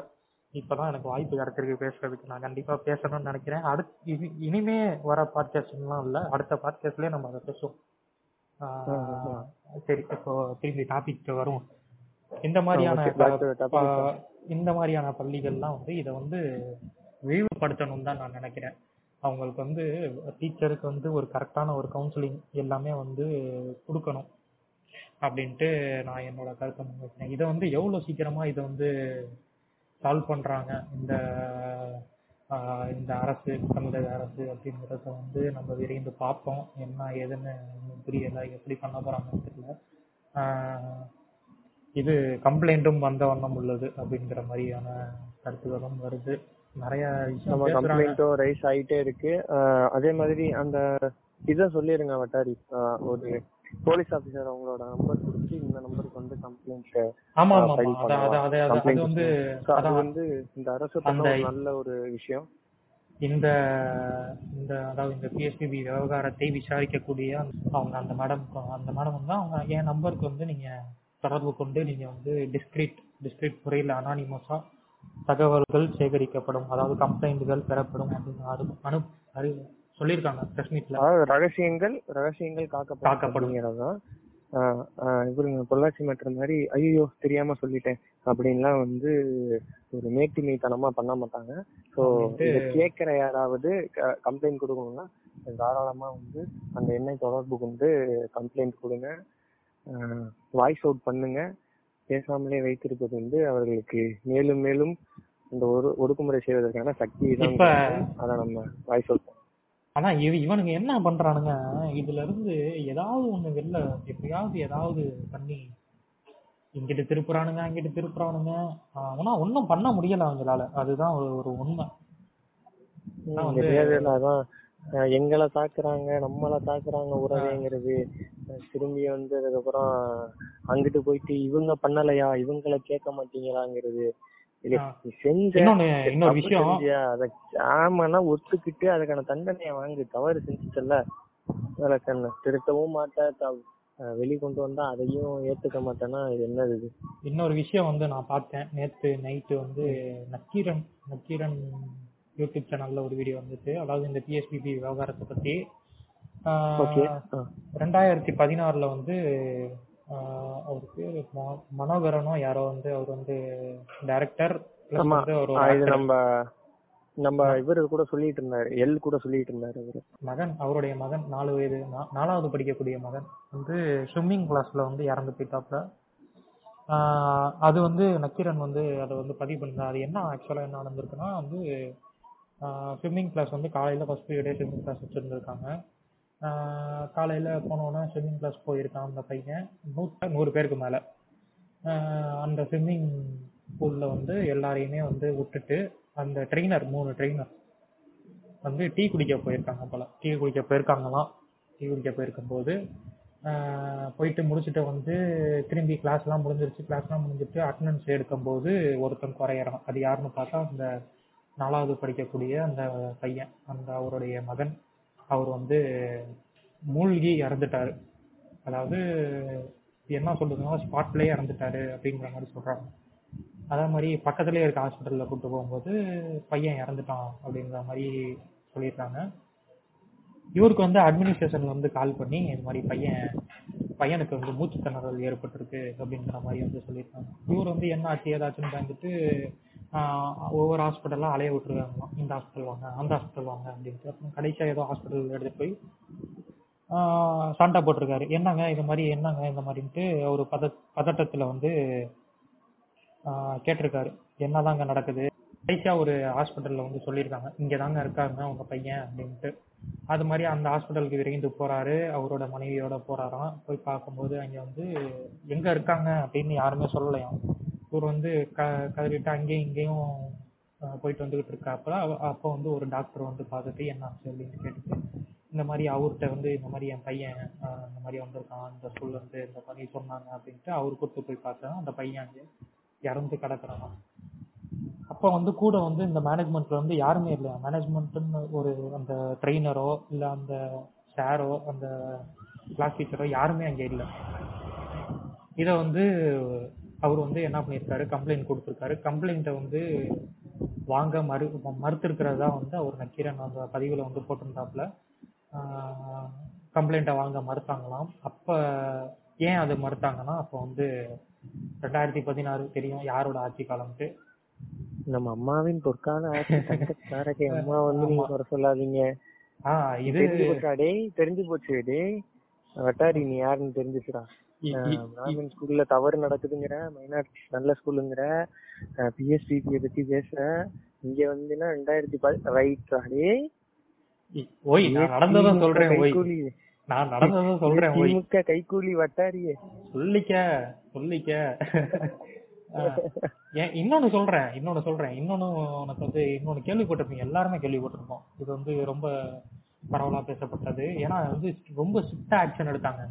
இப்பதான் எனக்கு வாய்ப்பு கிடைச்சிருக்கு பேசுறதுக்கு. நான் கண்டிப்பா பேசணும்னு நினைக்கிறேன். அடுத்து இனி- இனிமே வர பாட்காஸ்ட்லாம் இல்ல. அடுத்த பாட்காஸ்ட்லயே நம்ம அதை பேசுவோம். சரி இப்போ திரும்பி டாபிக் வரும் இந்த மாதிரியான இந்த மாதிரியான பள்ளிகள்லாம் வந்து இதை வந்து விரிவுபடுத்தணும் தான் நான் நினைக்கிறேன். அவங்களுக்கு வந்து டீச்சருக்கு வந்து ஒரு கரெக்டான ஒரு கவுன்சிலிங் எல்லாமே வந்து கொடுக்கணும் அப்படின்ட்டு நான் என்னோட கருத்தை முன்வைக்கிறேன். இதை வந்து எவ்வளவு சீக்கிரமா இதை வந்து சால்வ் பண்றாங்க. இந்த இந்த அரசு தமிழக அரசு அப்படிங்கிறத வந்து நம்ம விரைந்து பார்ப்போம். என்ன ஏதுன்னு புரியல. எப்படி பண்ண போறாங்கன்னு தெரியல. இது கம்ப்ளைண்ட்டும் வந்த வண்ணம் உள்ளது அப்படிங்கிற மாதிரியான கருத்துக்களும் வருது. நிறைய கம்ப்ளைண்ட்டும் ரைஸ் ஆயிட்டே இருக்கு. அதே மாதிரி அந்த இதை சொல்லிருங்க வட்டாரி. ஒரு போலீஸ் ஆபீசர் அவங்களோட நம்பர் நம்பருக்கு வந்து கம்ப்ளைண்ட் ஆமா அத- வந்து அது அதான். வந்து இந்த அரசு பண்ண நல்ல ஒரு விஷயம். இந்த இந்த அதாவது இந்த பிஎஸ்பிபி விவகாரத்தை விசாரிக்கக்கூடிய அவங்க அந்த மேடம் அந்த மேடம் வந்து அவங்க என் நம்பருக்கு வந்து நீங்க தொடர்பு கொண்டு நீங்க வந்து டிஸ்கிரிட் டிஸ்கிரிட் முறையில் அனானிமஸா தகவல்கள் சேகரிக்கப்படும். அதாவது கம்ப்ளைண்ட்கள் பெறப்படும் அப்படின்னு அனு- சொல்லியிருக்காங்க பிரஸ் ரகசியங்கள் ரகசியங்கள் காக்கப்படும் காக்கப்படும். இவருங்க பொள்ளாச்சி மேட்டர் மாதிரி ஐயோ தெரியாம சொல்லிட்டேன் அப்படின்லாம் வந்து ஒரு மேட்டிமைத்தனமா பண்ண மாட்டாங்க. ஸோ கேட்கிற யாராவது கம்ப்ளைண்ட் கொடுக்கணும்னா தாராளமா வந்து அந்த எண்ணை தொடர்பு கொண்டு கம்ப்ளைண்ட் கொடுங்க. வாய்ஸ் அவுட் பண்ணுங்க. பேசாமலே வைத்திருப்பது வந்து அவர்களுக்கு மேலும் மேலும் இந்த ஒரு ஒடுக்குமுறை செய்வதற்கான சக்தி தான் அதை நம்ம வாய்ஸ் அவுட் ஆனா இவ இவனுங்க என்ன பண்றானுங்க? இதுல இருந்து ஏதாவது ஒண்ணு வெளில எப்படியாவது ஏதாவது பண்ணி இங்கிட்டு திருப்புறானுங்க அங்கிட்டு திருப்புறானுங்க. ஆனா ஒண்ணும் பண்ண முடியல அவங்களால. அதுதான் ஒரு ஒரு உண்மை. அதான் எங்களை தாக்குறாங்க நம்மள தாக்குறாங்க உறவேங்கிறது. திரும்பி வந்து அதுக்கப்புறம் அங்கிட்டு போயிட்டு இவங்க பண்ணலையா? இவங்கள கேட்க மாட்டீங்களாங்கிறது. ஆமான்னா ஒத்துக்கிட்டு அதுக்கான தண்டனைய வாங்கு. தவறு செஞ்சுட்டல விளக்கண்ண திருத்தவும் மாட்ட வெளி கொண்டு வந்தா அதையும் ஏத்துக்க மாட்டேன்னா என்னது இது? இன்னொரு விஷயம் வந்து நான் பார்த்தேன். நேத்து நைட்டு வந்து நக்கீரன் நக்கீரன் யூடியூப் சேனல்ல ஒரு வீடியோ வந்துச்சு. அதாவது இந்த பிஎஸ்பிபி விவகாரத்தை பத்தி. ரெண்டாயிரத்தி பதினாறுல வந்து ஆஹ் அவர் பேரு ம- மனோகரனோ யாரோ வந்து அவர் வந்து டைரக்டர் இது. நம்ம நம்ம இவரு கூட சொல்லிட்டு இருந்தாரு. எல் கூட சொல்லிட்டு இருந்தாரு இவரு. மகன் அவருடைய மகன் நாலு வயது நாலாவது படிக்கக்கூடிய மகன் வந்து ஸ்விம்மிங் கிளாஸ்ல வந்து இறந்து போயிட்டாப்ல அது வந்து நக்கீரன் வந்து அதை வந்து பதிவு பண்ணிருந்தார். அது என்ன ஆக்சுவலா என்ன நடந்திருக்குன்னா வந்து ஸ்விம்மிங் கிளாஸ் வந்து காலையில ஃபர்ஸ்ட் பீரியடே ஸ்விம்மிங் கிளாஸ் வச்சிருந்திருக்காங்க. ஆஹ் காலையில போனோன்னா ஸ்விம்மிங் கிளாஸ் போயிருக்கான் அந்த பையன். நூறு நூறு பேருக்கு மேல. ஆஹ் அந்த ஸ்விம்மிங் பூல்ல வந்து எல்லாரையுமே வந்து விட்டுட்டு அந்த ட்ரெயினர் மூணு ட்ரெயினர் வந்து டீ குடிக்க போயிருக்காங்க போல. டீ குடிக்க போயிருக்காங்களாம். டீ குடிக்க போயிருக்கும்போது ஆஹ் போயிட்டு முடிச்சுட்டு வந்து திரும்பி கிளாஸ்லாம் முடிஞ்சிருச்சு. கிளாஸ்லாம் முடிஞ்சிட்டு அட்டண்டன்ஸ் எடுக்கும்போது ஒருத்தன் குறையறான். அது யாருன்னு பார்த்தா அந்த நாலாவது படிக்கக்கூடிய அந்த பையன் அந்த அவருடைய மகன். அவர் வந்து மூழ்கி இறந்துட்டாரு. அதாவது என்ன சொல்றதுன்னா ஸ்பாட்லயே இறந்துட்டாரு அப்படிங்கிற மாதிரி சொல்றாங்க. அதே மாதிரி பக்கத்துலயே இருக்க ஹாஸ்பிட்டல்ல கூட்டு போகும்போது பையன் இறந்துட்டான் அப்படிங்கிற மாதிரி சொல்லியிருக்காங்க. இவருக்கு வந்து அட்மினிஸ்ட்ரேஷன்ல வந்து கால் பண்ணி இந்த மாதிரி பையன் பையனுக்கு வந்து மூச்சு திணறல் ஏற்பட்டிருக்கு அப்படிங்கிற மாதிரி வந்து சொல்லியிருக்காங்க. இவர் வந்து என்ன ஆச்சு ஏதாச்சுன்னு பயந்துட்டு ஒவ்வொரு ஹாஸ்பிட்டலா அலைய விட்டுருக்காங்களாம் இந்த ஹாஸ்பிட்டல் வாங்க அந்த ஹாஸ்பிட்டல் வாங்க அப்படின்ட்டு. அப்புறம் கடைசியாக ஏதோ ஹாஸ்பிட்டல் எடுத்து போய் ஆஹ் சண்டை போட்டிருக்காரு. என்னங்க இந்த மாதிரி என்னங்க இந்த மாதிரின்ட்டு ஒரு பத பதட்டத்தில் வந்து கேட்டிருக்காரு. என்னதாங்க நடக்குது? கடைசியாக ஒரு ஹாஸ்பிட்டலில் வந்து சொல்லியிருக்காங்க. இங்கே தாங்க இருக்காங்க உங்க பையன் அப்படின்ட்டு. அது மாதிரி அந்த ஹாஸ்பிட்டலுக்கு விரைந்து போறாரு. அவரோட மனைவியோட போறாராம். போய் பார்க்கும்போது அங்கே வந்து எங்க இருக்காங்க? அப்படின்னு யாருமே சொல்லலையாம். இவர் வந்து க கதறிட்டு அங்கேயும் இங்கேயும் போயிட்டு வந்துகிட்டு இருக்காப்புல. அப்போ வந்து ஒரு டாக்டர் வந்து பார்த்துட்டு என்ன ஆச்சு? அப்படின்னு கேட்டுட்டு இந்த மாதிரி அவர்கிட்ட வந்து இந்த மாதிரி என் பையன் இந்த மாதிரி வந்திருக்கான். இந்த ஸ்கூல்ல இருந்து இந்த மாதிரி சொன்னாங்க. அப்படின்ட்டு அவர் கொடுத்து போய் பார்த்தா அந்த பையன் அங்கே இறந்து கிடக்குறான். அப்போ வந்து கூட வந்து இந்த மேனேஜ்மெண்ட்ல வந்து யாருமே இல்லை. மேனேஜ்மெண்ட்னு ஒரு அந்த ட்ரெயினரோ இல்லை அந்த சாரோ அந்த கிளாஸ் டீச்சரோ யாருமே அங்கே இல்லை. இதை வந்து அவர் வந்து என்ன பண்ணியிருக்காரு கம்ப்ளைண்ட் கொடுத்திருக்காரு. கம்ப்ளைண்ட்டை வந்து வாங்க மறு மறுத்திருக்கிறதா வந்து அவர் நக்கீரன் அந்த பதிவுல வந்து போட்டிருந்தாப்புல. கம்ப்ளைண்ட்டை வாங்க மறுத்தாங்களாம். அப்ப ஏன் அது மறுத்தாங்கன்னா அப்போ வந்து ரெண்டாயிரத்தி பதினாறு தெரியும் யாரோட ஆட்சி காலம்ட்டு நம்ம அம்மாவின் பொற்கால ஆட்சி அம்மா வந்து நீங்க குறை சொல்லாதீங்க. ஆஹ் இது தெரிஞ்சு போச்சா? டேய் தெரிஞ்சு போச்சு. டேய் வட்டாரி நீ யாருன்னு தெரிஞ்சுச்சுடா. ஸ்கூல்ல தவறு நடக்குதுங்கிற மைனாரிட்டி நல்ல ஸ்கூலுங்கிற பிஎஸ்பிபியை பத்தி பேசுற இங்க வந்தீங்கன்னா ரெண்டாயிரத்தி ரைட் இ- ஓய் நான் நடந்ததை சொல்றேன் ஓய். நான் நடந்ததை சொல்றேன் ஓய். திமுக கைக்கூலி வட்டாரியே. சொல்லிக்க சொல்லிக்க. இன்னொன்னு சொல்றேன் இன்னொன்னு சொல்றேன். இன்னொன்னு உனக்கு வந்து இன்னொன்னு கேள்விப்பட்டிருப்பீங்க. எல்லாருமே கேள்விப்பட்டிருப்போம். இது வந்து ரொம்ப பரவலா பேசப்பட்டது. ஏன்னா வந்து ரொம்ப ஸ்ட்ரிக்டா ஆக்ஷன் எடுத்தாங்க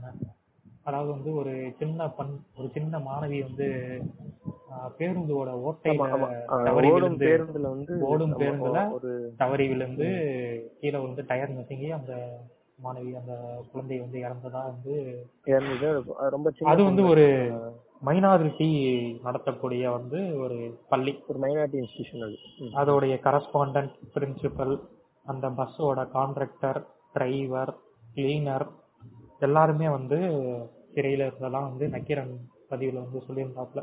அதாவது வந்து ஒரு சின்ன பண் ஒரு சின்ன மாணவி வந்து ஆஹ் பேருந்தோட ஓட்டையில. ஆஹ் தவறி ஓடும் விழுந்து பேருந்துல வந்து ஓடும் பேருந்துல தவறி விழுந்து கீழே வந்து டயர் நசுங்கி அந்த மாணவி அந்த குழந்தை வந்து இறந்ததா வந்து அது ரொம்ப அது வந்து. ஒரு மைனாரிட்டி நடத்தக்கூடிய வந்து ஒரு பள்ளி ஒரு மைனாரிட்டி இன்ஸ்டிடியூஷன் அது. அதோடைய கரஸ்பாண்டன்ட் பிரின்சிபல் அந்த பஸ்ஸோட கான்ட்ராக்டர் டிரைவர் கிளீனர் எல்லாருமே வந்து சிறையில இருந்தெல்லாம் வந்து நக்கீரன் பதிவுல வந்து சொல்லியிருந்தாப்ல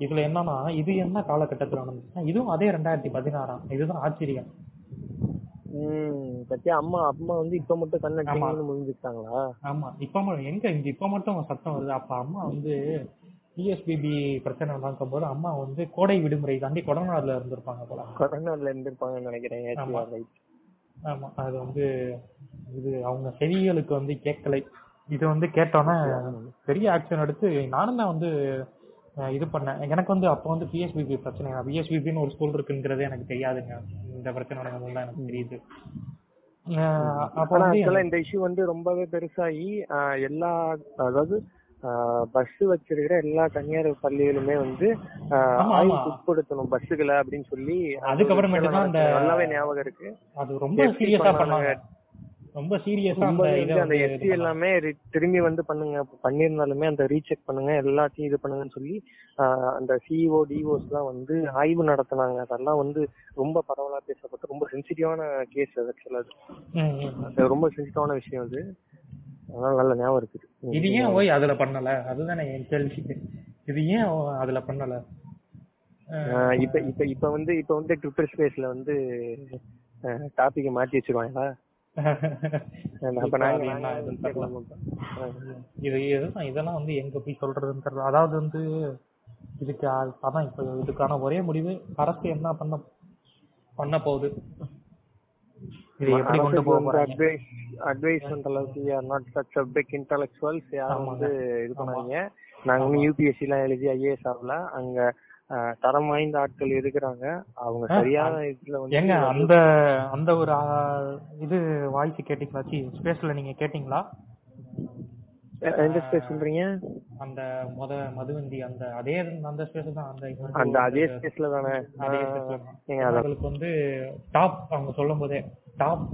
இதுல என்னன்னா இது என்ன காலகட்டத்துல நடந்துச்சுன்னா இதுவும் அதே ரெண்டாயிரத்தி பதினாறாம். இதுதான் ஆச்சரியம். ம் பத்தியா அம்மா அம்மா வந்து இப்ப மட்டும் கண்ணடிச்சீங்கன்னு முடிஞ்சுக்கிட்டாங்களா ஆமா. இப்ப எங்க இங்க இப்ப மட்டும் சத்தம் வருது. அப்ப அம்மா வந்து பிஎஸ்பிபி பிரச்சனை நடக்கும் போது அம்மா வந்து கோடை விடுமுறை தாண்டி கொடநாடுல இருந்திருப்பாங்க போல. கொரோனால இருந்திருப்பாங்கன்னு நினைக்கிறேன். ஆமா. அது வந்து இது அவங்க செவிகளுக்கு வந்து கேட்கலை. இது வந்து கேட்டோன்னே பெரிய ஆக்ஷன் எடுத்து நானும் தான் வந்து இது பண்ணேன். எனக்கு வந்து அப்போ வந்து பிஎஸ்பிபி பிரச்சனை. பிஎஸ்பிபின்னு ஒரு ஸ்கூல் இருக்குங்கிறதே எனக்கு தெரியாதுங்க. இந்த பிரச்சனை நடந்ததுல எனக்கு தெரியுது. அப்ப இந்த இஷ்யூ வந்து ரொம்பவே பெருசாகி எல்லா அதாவது பஸ் வச்சிருக்கிற எல்லா தனியார் பள்ளிகளுமே வந்து ஆய்வுக்கு. உட்படுத்தணும் பஸ்ஸுகளை அப்படின்னு சொல்லி அது அதுக்கப்புறமேட்டு நல்லாவே ஞாபகம் இருக்கு. அது ரொம்ப எப்படி சீரியஸா பண்ணாங்க? பண்ணாங்க ரொம்ப சீரியஸா அந்த எஸ்டி எல்லாமே திரும்பி வந்து பண்ணுங்க. பண்ணியிருந்தாலுமே அந்த ரீசெக் பண்ணுங்க. எல்லாத்தையும் இது பண்ணுங்கன்னு சொல்லி அந்த சிஇஓ டிஓஸ் எல்லாம் வந்து ஆய்வு நடத்துனாங்க. அதெல்லாம் வந்து ரொம்ப பரவலா பேசப்பட்டு ரொம்ப சென்சிட்டிவான கேஸ் அது ஆக்சுவலா ரொம்ப சென்சிட்டிவான விஷயம் அது. அதனால நல்ல ஞாபகம் இருக்குது இது ஏன் ஓய் அதுல பண்ணல? அதுதானே என் கேள்வி. இது ஏன் அதுல பண்ணல? இப்ப இப்ப இப்ப வந்து இப்ப வந்து ட்விட்டர் ஸ்பேஸ்ல வந்து டாபிக் மாத்தி வச்சிருவாங்களா? இது இதுதான் இதெல்லாம் வந்து எங்க போய் சொல்றதுன்னு தெரியல அதாவது வந்து இதுக்கு அ- அதான் இப்ப இதுக்கான ஒரே முடிவு அரசு என்ன பண்ண பண்ண போகுது? இது எப்படி கொண்டு போக வந்து போறாங்க? advice பண்ற அளவுக்கு are not such a big intellectuals யாரும். வந்து இது பண்ணாங்க நாங்க ஒன்னும் யூபிஎஸ்சி எல்லாம் எழுதி ஐஏஎஸ் ஆகல. அங்க தரம் வாய்ந்த ஆட்கள் இருக்கிறாங்க. அவங்க சரியான இதுல வந்து ஏங்க அந்த அந்த ஒரு இது வாய்ஸ் கேட்டீங்களா சி ஸ்பேஸ்ல நீங்க கேட்டீங்களா? எந்த ஸ்பேஸ் சொல்றீங்க? அந்த மொத மதுவந்தி அந்த அதே அந்த ஸ்பேஸ் தான். அந்த அந்த அதே ஸ்பேஸ்ல தானே? தான். அவங்களுக்கு வந்து டாப் அவங்க சொல்லும் போதே டாப்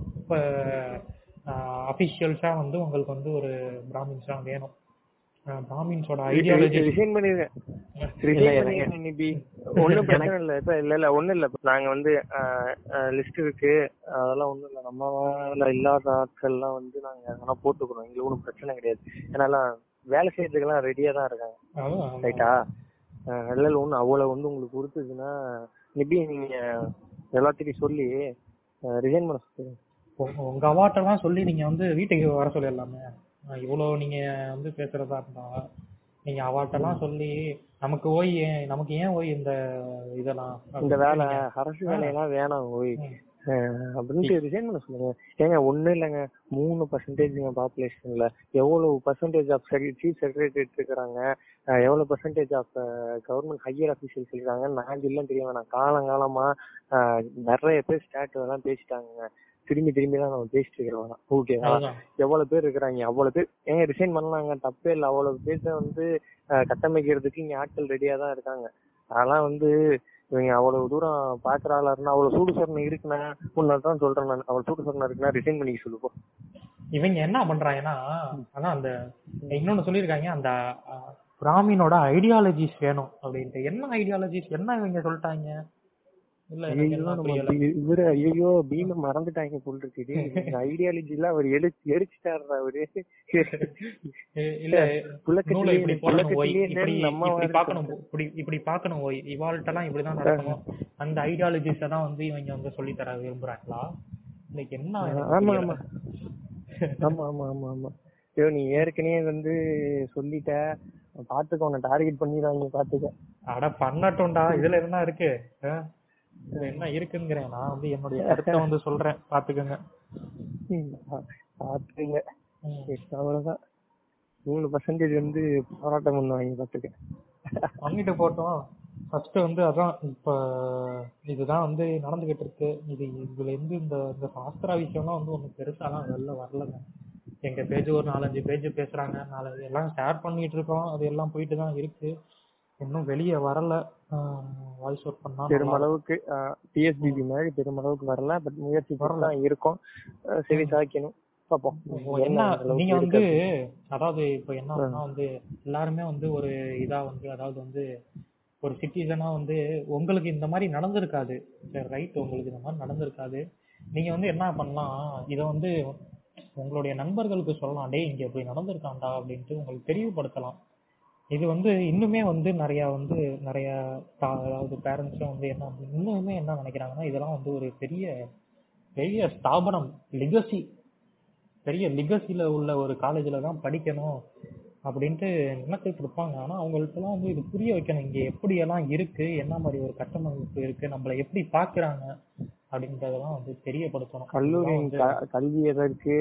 அபிஷியல்ஸா வந்து உங்களுக்கு வந்து ஒரு பிராமின்ஸா வேணும். பிராமின்ஸோட ஐடியாலஜி ரிசைன் பண்ணிருக்கேன் ஒண்ணும் பிரச்சனை இல்ல. இப்ப இல்ல இல்ல ஒண்ணும் இல்ல. நாங்க வந்து லிஸ்ட் இருக்கு. அதெல்லாம் ஒண்ணும் இல்ல. நம்ம இல்லாத ஆட்கள் எல்லாம் வந்து நாங்க அதெல்லாம் போட்டுக்கிறோம் எங்களுக்கு ஒண்ணும் பிரச்சனை கிடையாது. ஏன்னா வேலை செய்யறதுக்கு எல்லாம் ரெடியா தான் இருக்காங்க. ரைட்டா இல்ல இல்ல ஒண்ணு அவ்வளவு வந்து உங்களுக்கு கொடுத்ததுன்னா நிபி நீங்க எல்லாத்தையும் சொல்லி ரிசைன் பண்ண சொல்லுங்க உங்க- அவாட்டெல்லாம் சொல்லி நீங்க வந்து வீட்டுக்கு வர சொல்லிடலாமே. இவ்வளவு நீங்க வந்து பேசுறதா இருந்தா நீங்க அவாட்டெல்லாம் சொல்லி நமக்கு ஓய் நமக்கு ஏன் ஓய் இந்த இதெல்லாம் இந்த வேலை அரசு வேலையெல்லாம் வேணாம் ஓய். அப்படின்ட்டு ரிசைன் பண்ண சொல்லுங்க. ஏங்க ஒண்ணு இல்லைங்க. மூணு பர்சன்டேஜ் பாப்புலேஷன்ல எவ்வளவு பர்சன்டேஜ் ஆஃப் சீஃப் செக்ரட்டரியேட் இருக்கிறாங்க எவ்வளவு percentage of government higher officials இருக்காங்க நான் இல்லைன்னு தெரிய வேணாம். காலங்காலமா நிறைய பேர் ஸ்டாட் எல்லாம் பேசிட்டாங்க திரும்பி திரும்பி தான் நம்ம பேசிட்டு இருக்கிறோம். ஓகேவா. எவ்வளவு பேர் இருக்கிறாங்க? அவ்வளவு பேர் ஏங்க ரிசைன் பண்ணலாங்க? தப்பே இல்லை. அவ்வளவு பேர்த்த வந்து கட்டமைக்கிறதுக்கு இங்க ஆட்கள் ரெடியா தான் இருக்காங்க. அதெல்லாம் வந்து இவங்க அவ்வளவு தூரம் பாக்குற ஆளா இருந்தா அவ்வளவு சூடு சொரணை இருக்குன்னா முன்னாடி சொல்றேன் நான். அவ்வளவு சூடு சொரணை இருக்குன்னா ரிசைன் பண்ணிக்க சொல்லுப்போம் இவங்க என்ன பண்றாங்கன்னா அதான் அந்த இன்னொன்னு சொல்லியிருக்காங்க அந்த பிராமினோட ஐடியாலஜிஸ் வேணும் அப்படின்ட்டு. என்ன ஐடியாலஜிஸ் என்ன இவங்க சொல்லிட்டாங்க? இவரு ஐயோ பீம மறந்துட்டாங்க போல் இருக்குது ஐடியாலஜி எல்லாம் அவர் எடு எரிச்சிட்டாரு அவரு. இப்படி போடணும் ஓய். ஓய். இவாள்கிட்டலாம் இப்படிதான் நடக்கணும். அந்த ஐடியாலஜிஸ தான் வந்து இவங்க வந்து சொல்லி தர விரும்புறாங்களா? இன்னைக்கு என்ன ஆமா. ஆமா. ஆமா ஆமா ஆமா ஆமா. ஐயோ நீ ஏற்கனவே வந்து சொல்லிட்ட. பாத்துக்க உன்னை டார்கெட் பண்ணிடுவாங்க பாத்துக்க. அட பண்ணட்டும்டா. இதுல என்ன இருக்கு? இதுல என்ன இருக்குங்கிறேன். நான் வந்து என்னுடைய கருத்தை வந்து சொல்றேன். பாத்துக்கோங்க. பாத்துக்கங்க. அவ்வளவுதான். மூணு பர்சன்டேஜ் வந்து போராட்டம் பண்ணுவாங்க பாத்துக்க பண்ணிட்டு போட்டோம். ஃபர்ஸ்ட் வந்து அதான் இப்ப இதுதான் வந்து நடந்துகிட்டு இருக்கு. இது இதுல இருந்து இந்த இந்த சாஸ்திரா விஷயம்லாம் வந்து ஒண்ணு பெருசாலாம் வெளில வரலங்க. எங்க பேஜ் ஒரு நாலஞ்சு பேஜ் பேசுறாங்க. நாலு எல்லாம் ஷேர் பண்ணிட்டு இருக்கோம். அது எல்லாம் போயிட்டு தான் இருக்கு. இன்னும் வெளியே வரல. வாய்ஸ் அவுட் பண்ணா. பெருமளவுக்கு டிஎஸ்பிபி மாதிரி பெருமளவுக்கு வரல. பட் முயற்சி தான் இருக்கும். சரி சாய்க்கணும் என்ன நீங்க வந்து. அதாவது இப்ப என்ன வந்து எல்லாருமே வந்து ஒரு இதா வந்து அதாவது வந்து ஒரு சிட்டிசனா வந்து உங்களுக்கு இந்த மாதிரி நடந்திருக்காது. சரி ரைட் உங்களுக்கு இந்த மாதிரி நடந்திருக்காது. நீங்க வந்து என்ன பண்ணலாம்? இத வந்து உங்களுடைய நண்பர்களுக்கு சொல்லலாம். டேய் இங்க இப்படி நடந்திருக்காண்டா அப்படின்ட்டு உங்களுக்கு தெளிவுபடுத்தலாம். இது வந்து இன்னுமே வந்து நிறைய வந்து நிறைய பா- அதாவது பேரண்ட்ஸும் வந்து என்ன இன்னுமே என்ன நினைக்கிறாங்கன்னா இதெல்லாம் வந்து ஒரு பெரிய பெரிய ஸ்தாபனம் லிகசி பெரிய லிகசில உள்ள ஒரு காலேஜில் தான் படிக்கணும் அப்படின்ட்டு நினைச்சிட்டு இருப்பாங்க. ஆனால் அவங்களுக்குலாம் வந்து இது புரிய வைக்கணும். இங்கே எப்படியெல்லாம் இருக்குது என்ன மாதிரி ஒரு கட்டமைப்பு இருக்குது நம்மளை எப்படி பார்க்குறாங்க? அப்படின்றதெல்லாம் வந்து தெரியப்படுத்தணும். கல்லூரி இதெல்லாம் வந்து க- கல்வி எதற்கு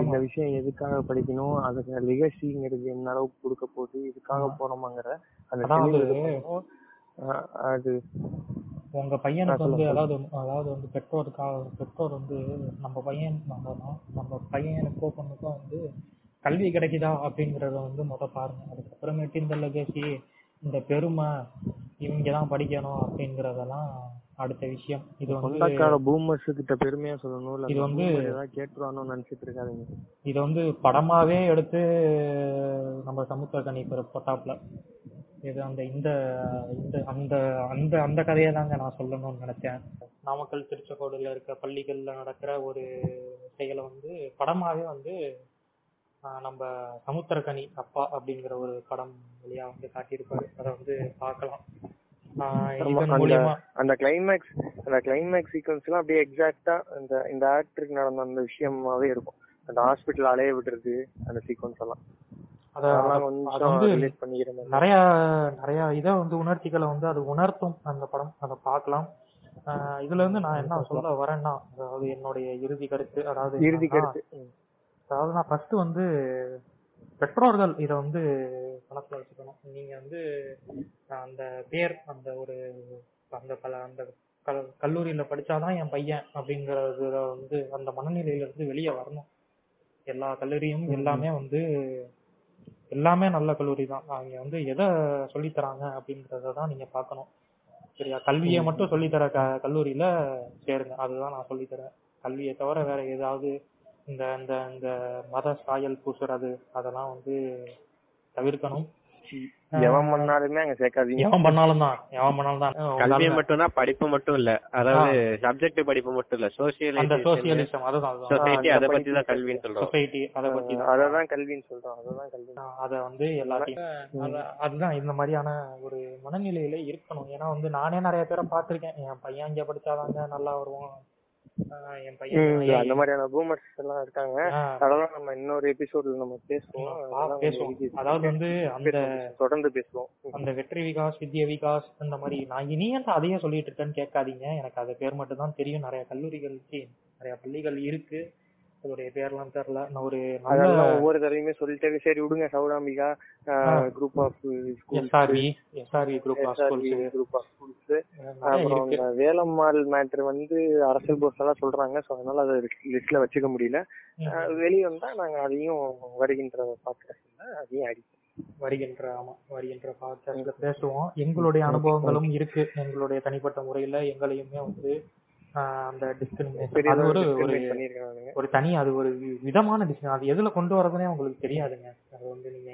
இந்த விஷயம் எதுக்காக படிக்கணும் அதுக்கு லிகசிங்கிறது என்ன அளவுக்கு கொடுக்க போகுது இதுக்காக போறோமாங்கிற அது உங்க பையனுக்கு வந்து அதாவது அதாவது வந்து பெற்றோருக்காக பெற்றோர் வந்து நம்ம பையன் நம்ம நம்ம பையனுக்கோ பொண்ணுக்கோ வந்து கல்வி கிடைக்குதா அப்படிங்கறத வந்து முத பாருங்க. அதுக்கப்புறமேட்டு இந்த லெகசி இந்த பெருமை இவங்க தான் படிக்கணும் அப்படிங்கறதெல்லாம் அடுத்த விஷயம். இது வந்து சொந்தக்கார பூமர்ஸ் கிட்ட பெருமையா சொல்லணும் இல்ல இது வந்து- ஏதாவது கேட்டுருவானு நினைச்சிட்டு இருக்காதீங்க. இது வந்து படமாவே எடுத்து நம்ம சமுத்திர கனி போட்டாப்ல இது அந்த இந்த இந்த அந்த அந்த அந்த கதையை தாங்க நான் சொல்லணும்னு நினைச்சேன். நாமக்கல் திருச்செங்கோடுல இருக்க பள்ளிகள்ல நடக்கிற ஒரு செயலை வந்து படமாவே வந்து நம்ம சமுத்திரக்கனி அப்பா அப்படிங்கிற ஒரு படம் வழியா வந்து காட்டியிருப்பாரு. அதை வந்து பார்க்கலாம். அந்த கிளைமேக்ஸ் அந்த கிளைமேக்ஸ் சீக்வன்ஸ் எல்லாம் அப்படியே எக்ஸாக்டா இந்த இந்த ஆக்டருக்கு நடந்த அந்த விஷயமாவே இருக்கும். அந்த ஹாஸ்பிட்டல் அலைய விடுறது அந்த சீக்வன்ஸ் எல்லாம். நிறைய நிறைய இதை வந்து உணர்ச்சிகளை வந்து அது உணர்த்தும் அந்த படம். அதை பார்க்கலாம். இதுல இருந்து நான் என்ன சொல்ல வரேன்னா அதாவது என்னுடைய இறுதி கருத்து அதாவது இறுதி கருத்து. அதாவது நான் ஃபர்ஸ்ட் வந்து பெற்றோர்கள் இதை வந்து மனசுல வச்சுக்கணும். நீங்க வந்து அந்த பேர் அந்த ஒரு அந்த பல அந்த கல்- கல்லூரியில படிச்சாதான் என் பையன் அப்படிங்கறதுல வந்து அந்த மனநிலையில இருந்து வெளியே வரணும். எல்லா கல்லூரியும் எல்லாமே வந்து எல்லாமே நல்ல கல்லூரி தான். அவங்க வந்து எதை சொல்லித் தராங்க அப்படிங்கறத தான் நீங்க பார்க்கணும். சரியா? கல்வியை மட்டும் சொல்லித் தர க கல்லூரியில சேருங்க. அதுதான் நான் சொல்லித் தரேன் கல்வியை தவிர வேற ஏதாவது இந்த இந்த இந்த மத சாயல் பூசுறது அதெல்லாம் வந்து தவிர்க்கணும். எவன் பண்ணாலுமே அங்க சேர்க்காதீங்க. எவன் பண்ணாலும் தான். எவன் பண்ணாலும் தான். கல்வியை மட்டும் தான் படிப்பு மட்டும் இல்ல. அதாவது சப்ஜெக்ட் படிப்பு மட்டும் இல்ல. சோசியல் அந்த சோசியலிசம் அதுதான் சொசைட்டி அத பத்தி தான் கல்வின்னு சொல்றோம். சொசைட்டி அதை பத்தி தான். அததான் கல்வின்னு சொல்றோம். அததான் கல்வி அத வந்து எல்லாத்தையும். அத- அதுதான் இந்த மாதிரியான ஒரு மனநிலையில இருக்கணும். ஏன்னா வந்து நானே நிறைய பேரை பார்த்திருக்கேன். என் பையன் இங்க படிச்சாதாங்க நல்லா வருவான். அந்த மாதிரியான பூமர்ஸ் எல்லாம் இருக்காங்க. அதெல்லாம் நம்ம இன்னொரு எபிசோட்ல நம்ம பேசுவோம். பேசுவோம். அதாவது வந்து அந்த தொடர்ந்து பேசுவோம். அந்த வெற்றி விகாஸ் வித்யா விகாஸ் இந்த மாதிரி நான் இனி ஏன் அதையே சொல்லிட்டு இருக்கேன்னு கேட்காதீங்க. எனக்கு அது பேர் மட்டும் தான் தெரியும். நிறைய கல்லூரிகள் சி, நிறைய பள்ளிகள் இருக்கு. அதோடைய பேர்லாம் தெரியல நான் ஒரு அதெல்லாம் ஒவ்வொரு தடவையுமே சொல்லிட்டு சரி விடுங்க Sowrambika group of SRV SRV group of schools group of schools அப்புறம் வேலம்மாள் மேட்ரு வந்து அரசியல் போஸ்ட் எல்லாம் சொல்றாங்க. சோ அதனால அதை லிஸ்ட்ல வச்சுக்க முடியல. வெளிய வந்தா நாங்க அதையும் வருகின்ற பாட்காஸ்ட்ல அதையும் அடிப்போம் வருகின்ற ஆமா வருகின்ற பாட்காஸ்ட்ல பேசுவோம். எங்களுடைய அனுபவங்களும் இருக்கு. எங்களுடைய தனிப்பட்ட முறையில எங்களையுமே வந்து அந்த டிஸ்கிரிமினேஷன் அது ஒரு ஒரு தனி அது ஒரு விதமான டிஸ்கிரிமினேஷன் அது எதுல கொண்டு வரதுனே உங்களுக்கு தெரியாதுங்க. அது வந்து நீங்க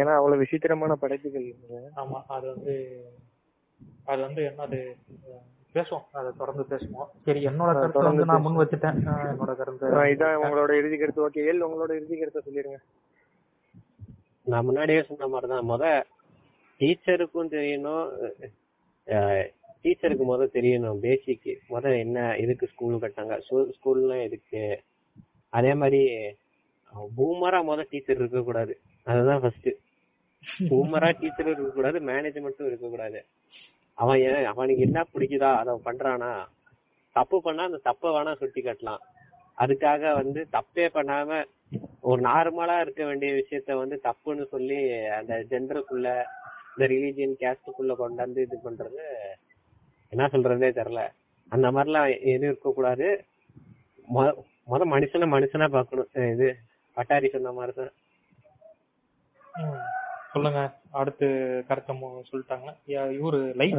ஏன்னா அவ்வளவு விசித்திரமான படைப்புகள். ஆமா அது வந்து அது வந்து என்ன அது அஹ், பேசுவோம். அதை தொடர்ந்து பேசுவோம். சரி என்னோட கருத்து தொடர்ந்து வந்து நான் முன் வச்சுட்டேன் என்னோட கருத்து. இதான் உங்களோட இறுதி கருத்து. ஓகே ஏல் உங்களோட இறுதி கருத்தை சொல்லிருங்க. நான் முன்னாடியே சொன்ன மாதிரிதான். முத டீச்சருக்கும் தெரியணும். டீச்சருக்கு முத தெரியணும் பேசிக் முத என்ன எதுக்கு ஸ்கூல் கட்டாங்க ஸ்கூல்னா எதுக்கு? அதே மாதிரி பூமரா முத டீச்சர் இருக்க கூடாது. அதுதான் ஃபர்ஸ்ட் பூமரா டீச்சர் இருக்க கூடாது மேனேஜ்மெண்ட்டும் இருக்க கூடாது. அவன் அவனுக்கு என்ன பிடிக்குதா அதை பண்றானா? தப்பு பண்ணா அந்த தப்பை வேணா சுட்டி காட்டலாம். அதுக்காக வந்து தப்பே பண்ணாம ஒரு நார்மலா இருக்க வேண்டிய விஷயத்த வந்து தப்புன்னு சொல்லி அந்த ஜெண்டருக்குள்ள இந்த ரிலீஜியன் கேஸ்டுக்குள்ள கொண்டாந்து இது பண்றது என்ன சொல்றதே தெரியல. அந்த மாதிரிலாம் எதுவும் இருக்கக்கூடாது. முத மனுஷனை மனுஷனா பார்க்கணும். அஹ் இது பட்டாரி சொன்ன மாதிரி தான். சொல்லுங்க. அடுத்து கருத்தை சொல்லிட்டாங்க. யா- இவரு லைட்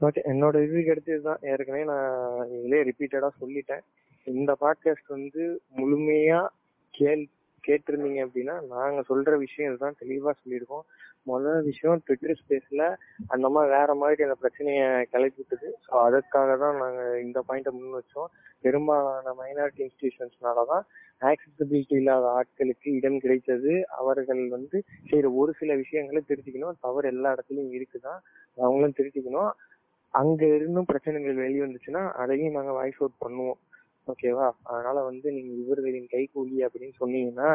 ஓகே என்னோட இறுதி அடுத்து இதுதான். ஏற்கனவே நான் இதுலயே ரிப்பீட்டடா சொல்லிட்டேன். இந்த பாட்காஸ்ட் வந்து முழுமையா கேள் கேட்டிருந்தீங்க அப்படின்னா நாங்க சொல்ற விஷயம் இதுதான் தெளிவா சொல்லியிருக்கோம். முதல் விஷயம் ட்விட்டர் ஸ்பேஸ்ல அந்த மாதிரி வேற மாதிரி அந்த பிரச்சனைய கிளப்பி விட்டுது. ஸோ அதற்காக தான் நாங்கள் இந்த பாயிண்ட்டை முன் வச்சோம். பெரும்பாலான மைனாரிட்டி இன்ஸ்டிடியூஷன்ஸ்னாலதான் ஆக்சசபிலிட்டி இல்லாத ஆட்களுக்கு இடம் கிடைத்தது. அவர்கள் வந்து சரி ஒரு சில விஷயங்களை திருத்திக்கணும் தவறு எல்லா இடத்துலையும் இருக்குதான். அவங்களும் திருத்திக்கணும் அங்க இருந்தும் பிரச்சனைகள் வெளிவந்துச்சுன்னா அதையும் நாங்கள் வாய்ஸ் அவுட் பண்ணுவோம். ஓகேவா அதனால வந்து நீங்க இவர்களின் கைகூலி அப்படின்னு சொன்னீங்கன்னா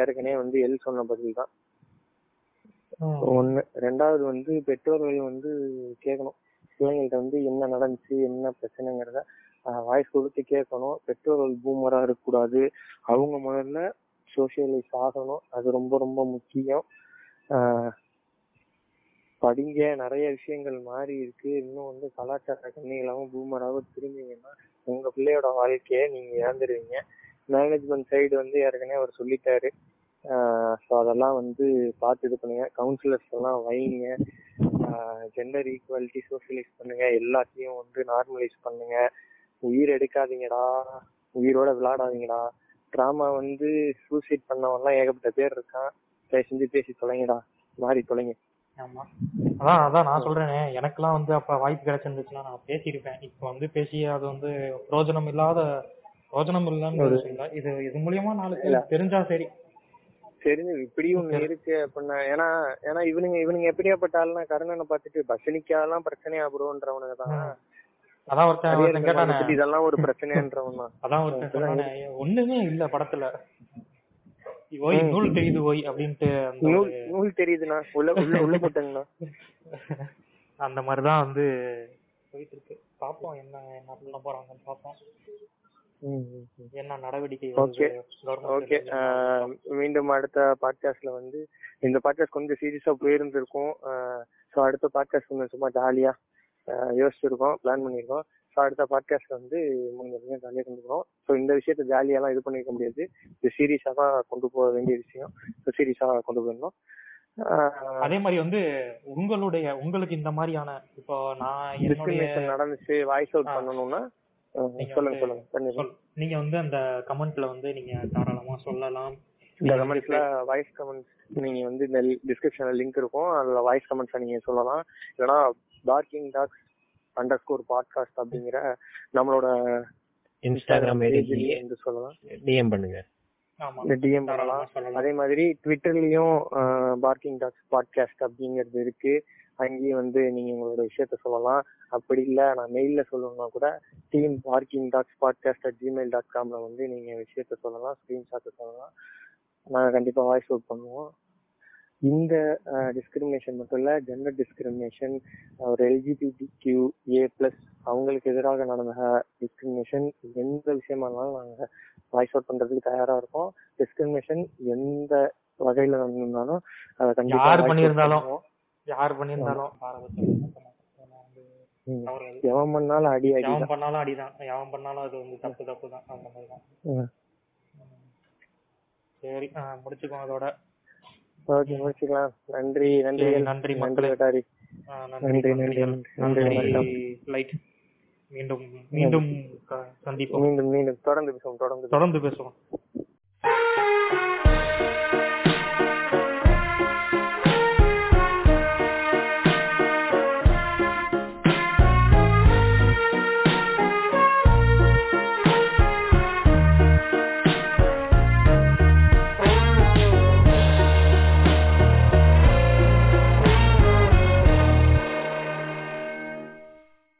ஏற்கனவே வந்து எல் சொன்ன பதில் தான் ஒண்ணு ரெண்டாவது வந்து பெற்றோர்கள் வந்து கேட்கணும். பிள்ளைங்கள்ட்ட வந்து என்ன நடந்துச்சு என்ன பிரச்சனைங்கிறத வாய்ஸ் கொடுத்து கேட்கணும். பெற்றோர்கள் பூமரா இருக்கக்கூடாது. அவங்க முதல்ல சோசியலைஸ் ஆகணும். அது ரொம்ப ரொம்ப முக்கியம். ஆஹ் படிங்க. நிறைய விஷயங்கள் மாறி இருக்கு. இன்னும் வந்து கலாச்சார கண்ணிகளாகவும் பூமராகவும் திரும்பிங்கன்னா உங்க பிள்ளையோட வாழ்க்கைய நீங்க இழந்துருவீங்க. மேனேஜ்மெண்ட் சைடு வந்து ஏற்கனவே அவர் சொல்லிட்டாரு. ஸோ அதெல்லாம் வந்து பார்த்து இது பண்ணுங்க. கவுன்சிலர்ஸ் எல்லாம் வைங்க. ஜெண்டர் ஈக்குவாலிட்டி சோசியலைஸ் பண்ணுங்க. எல்லாத்தையும் வந்து நார்மலைஸ் பண்ணுங்க. உயிர் எடுக்காதீங்கடா. உயிரோட விளையாடாதீங்கடா. ட்ராமா வந்து சூசைட் பண்ணவன்லாம் ஏகப்பட்ட பேர் இருக்கான். தயவு செஞ்சு பேசி தொலைங்கடா. மாறி தொலைங்க. ஆமா. அதான் அதான் நான் சொல்றேனே. எனக்கெல்லாம் வந்து அப்ப வாய்ப்பு கிடைச்சிருந்துச்சுன்னா நான் பேசியிருப்பேன். இப்ப வந்து பேசி அது வந்து பிரோஜனம் இல்லாத பிரோஜனம் இல்லைன்னு இது இது மூலியமா நாலு பேர் தெரிஞ்சா சரி. தெரிஞ்சு இப்படியும் ஒண்ணு இருக்கு அப்படின்னா ஏன்னா ஏன்னா இவனுங்க இவனுங்க எப்படியாப்பட்ட ஆளுனா கருணனை பார்த்துட்டு பஸ் நிக்காதெல்லாம் பிரச்சனையா ப்ரோன்றவனுங்க தான். அதான் ஒருத்தன் கேட்டானே. இதெல்லாம் ஒரு பிரச்சனைன்றவன் தான். அதான் ஒருத்தன் ஒண்ணுமே இல்ல படத்துல. ஓய் நூல் தெரியுது ஓய் அப்படின்ட்டு நூல் நூல் தெரியுதுண்ணா. உள்ள உள்ள உள்ள போட்டேங்கண்ணா. அந்த மாதிரிதான் வந்து போயிட்டு இருக்கு. பாப்போம் என்ன என்ன பண்ண போறாங்கன்னு பாப்போம். என்ன நடவடிக்கை ஓகே. ஓகே. மீண்டும் அடுத்த பாட்காஸ்ட்ல வந்து இந்த பாட்காஸ்ட் கொஞ்சம் சீரியஸா போயிருந்திருக்கும். ஸோ அடுத்த பாட்காஸ்ட் கொஞ்சம் சும்மா ஜாலியா யோசிச்சிருக்கோம் பிளான் பண்ணியிருக்கோம் ஸோ அடுத்த பாட்காஸ்ட் வந்து முடிஞ்ச ஜாலியாக கொண்டுக்கிறோம். ஸோ இந்த விஷயத்த ஜாலியாலாம் இது பண்ணிக்க முடியாது. இது சீரியஸாக தான் கொண்டு போக வேண்டிய விஷயம். ஸோ சீரியஸாக கொண்டு போயிருந்தோம் அதே மாதிரி வந்து உங்களுடைய உங்களுக்கு இந்த மாதிரியான இப்போ நான் நடந்துச்சு வாய்ஸ் அவுட் பண்ணணும்னா சொல்லுங்க சொல்லுங்க. நீங்க வந்து அந்த கமெண்ட்ல வந்து நீங்க தாராளமா சொல்லலாம். இந்த கமெண்ட்ஸ்ல வாய்ஸ் கமெண்ட்ஸ் நீங்க வந்து இந்த டிஸ்கிரிப்ஷன்ல லிங்க் இருக்கும். அதுல வாய்ஸ் கமெண்ட்ஸ் நீங்க சொல்லலாம். இல்லைன்னா டார்க்கிங் டாக்ஸ் அண்டர் ஸ்கோர் பாட்காஸ்ட் அப்படிங்கிற நம்மளோட இன்ஸ்டாகிராம் வந்து சொல்லலாம். டிஎம் பண்ணுங்க. டிஎம் பண்ணலாம். அதே மாதிரி ட்விட்டர்லயும் பார்க்கிங் டாக்ஸ் பாட்காஸ்ட் அப்படிங்கிறது இருக்கு. அங்கேயும் வந்து நீங்க உங்களோட விஷயத்த சொல்லலாம். அப்படி இல்ல நான் மெயில்ல சொல்லணும்னா கூட team parking talks podcast at Gmail dot காம்ல வந்து நீங்க விஷயத்த சொல்லலாம் ஸ்கிரீன்ஷாட் சொல்லலாம். நாங்க கண்டிப்பா வாய்ஸ் அவுட் பண்ணுவோம். இந்த டிஸ்கிரிமினேஷன் மட்டும் இல்ல ஜெண்டர் டிஸ்கிரிமினேஷன் ஒரு எல்ஜிபிடி கியூ ஏ பிளஸ் அவங்களுக்கு எதிராக நடந்த டிஸ்கிரிமினேஷன் எந்த விஷயமா இருந்தாலும் நாங்க வாய்ஸ் அவுட் பண்றதுக்கு தயாரா இருக்கோம் டிஸ்கிரிமினேஷன் எந்த வகையில நடந்திருந்தாலும் அதை கண்டிப்பா யார் பண்ணியிருந்தாலும். யார் பண்ணியிருந்தாலும் எவன் பண்ணாலும் அடி எவன் பண்ணாலும் அடிதான். எவன் பண்ணாலும் அது வந்து தப்பு தப்பு தான் அந்த மாதிரி தான் சரி முடிச்சுக்கோ அதோட. ஓகே முடிச்சுக்கலாம். நன்றி நன்றி. நன்றி நன்றி நன்றி நன்றி லைட். மீண்டும் மீண்டும் சந்திப்போம். மீண்டும் மீண்டும் தொடர்ந்து பேசுவோம் தொடர்ந்து தொடர்ந்து பேசுவோம்.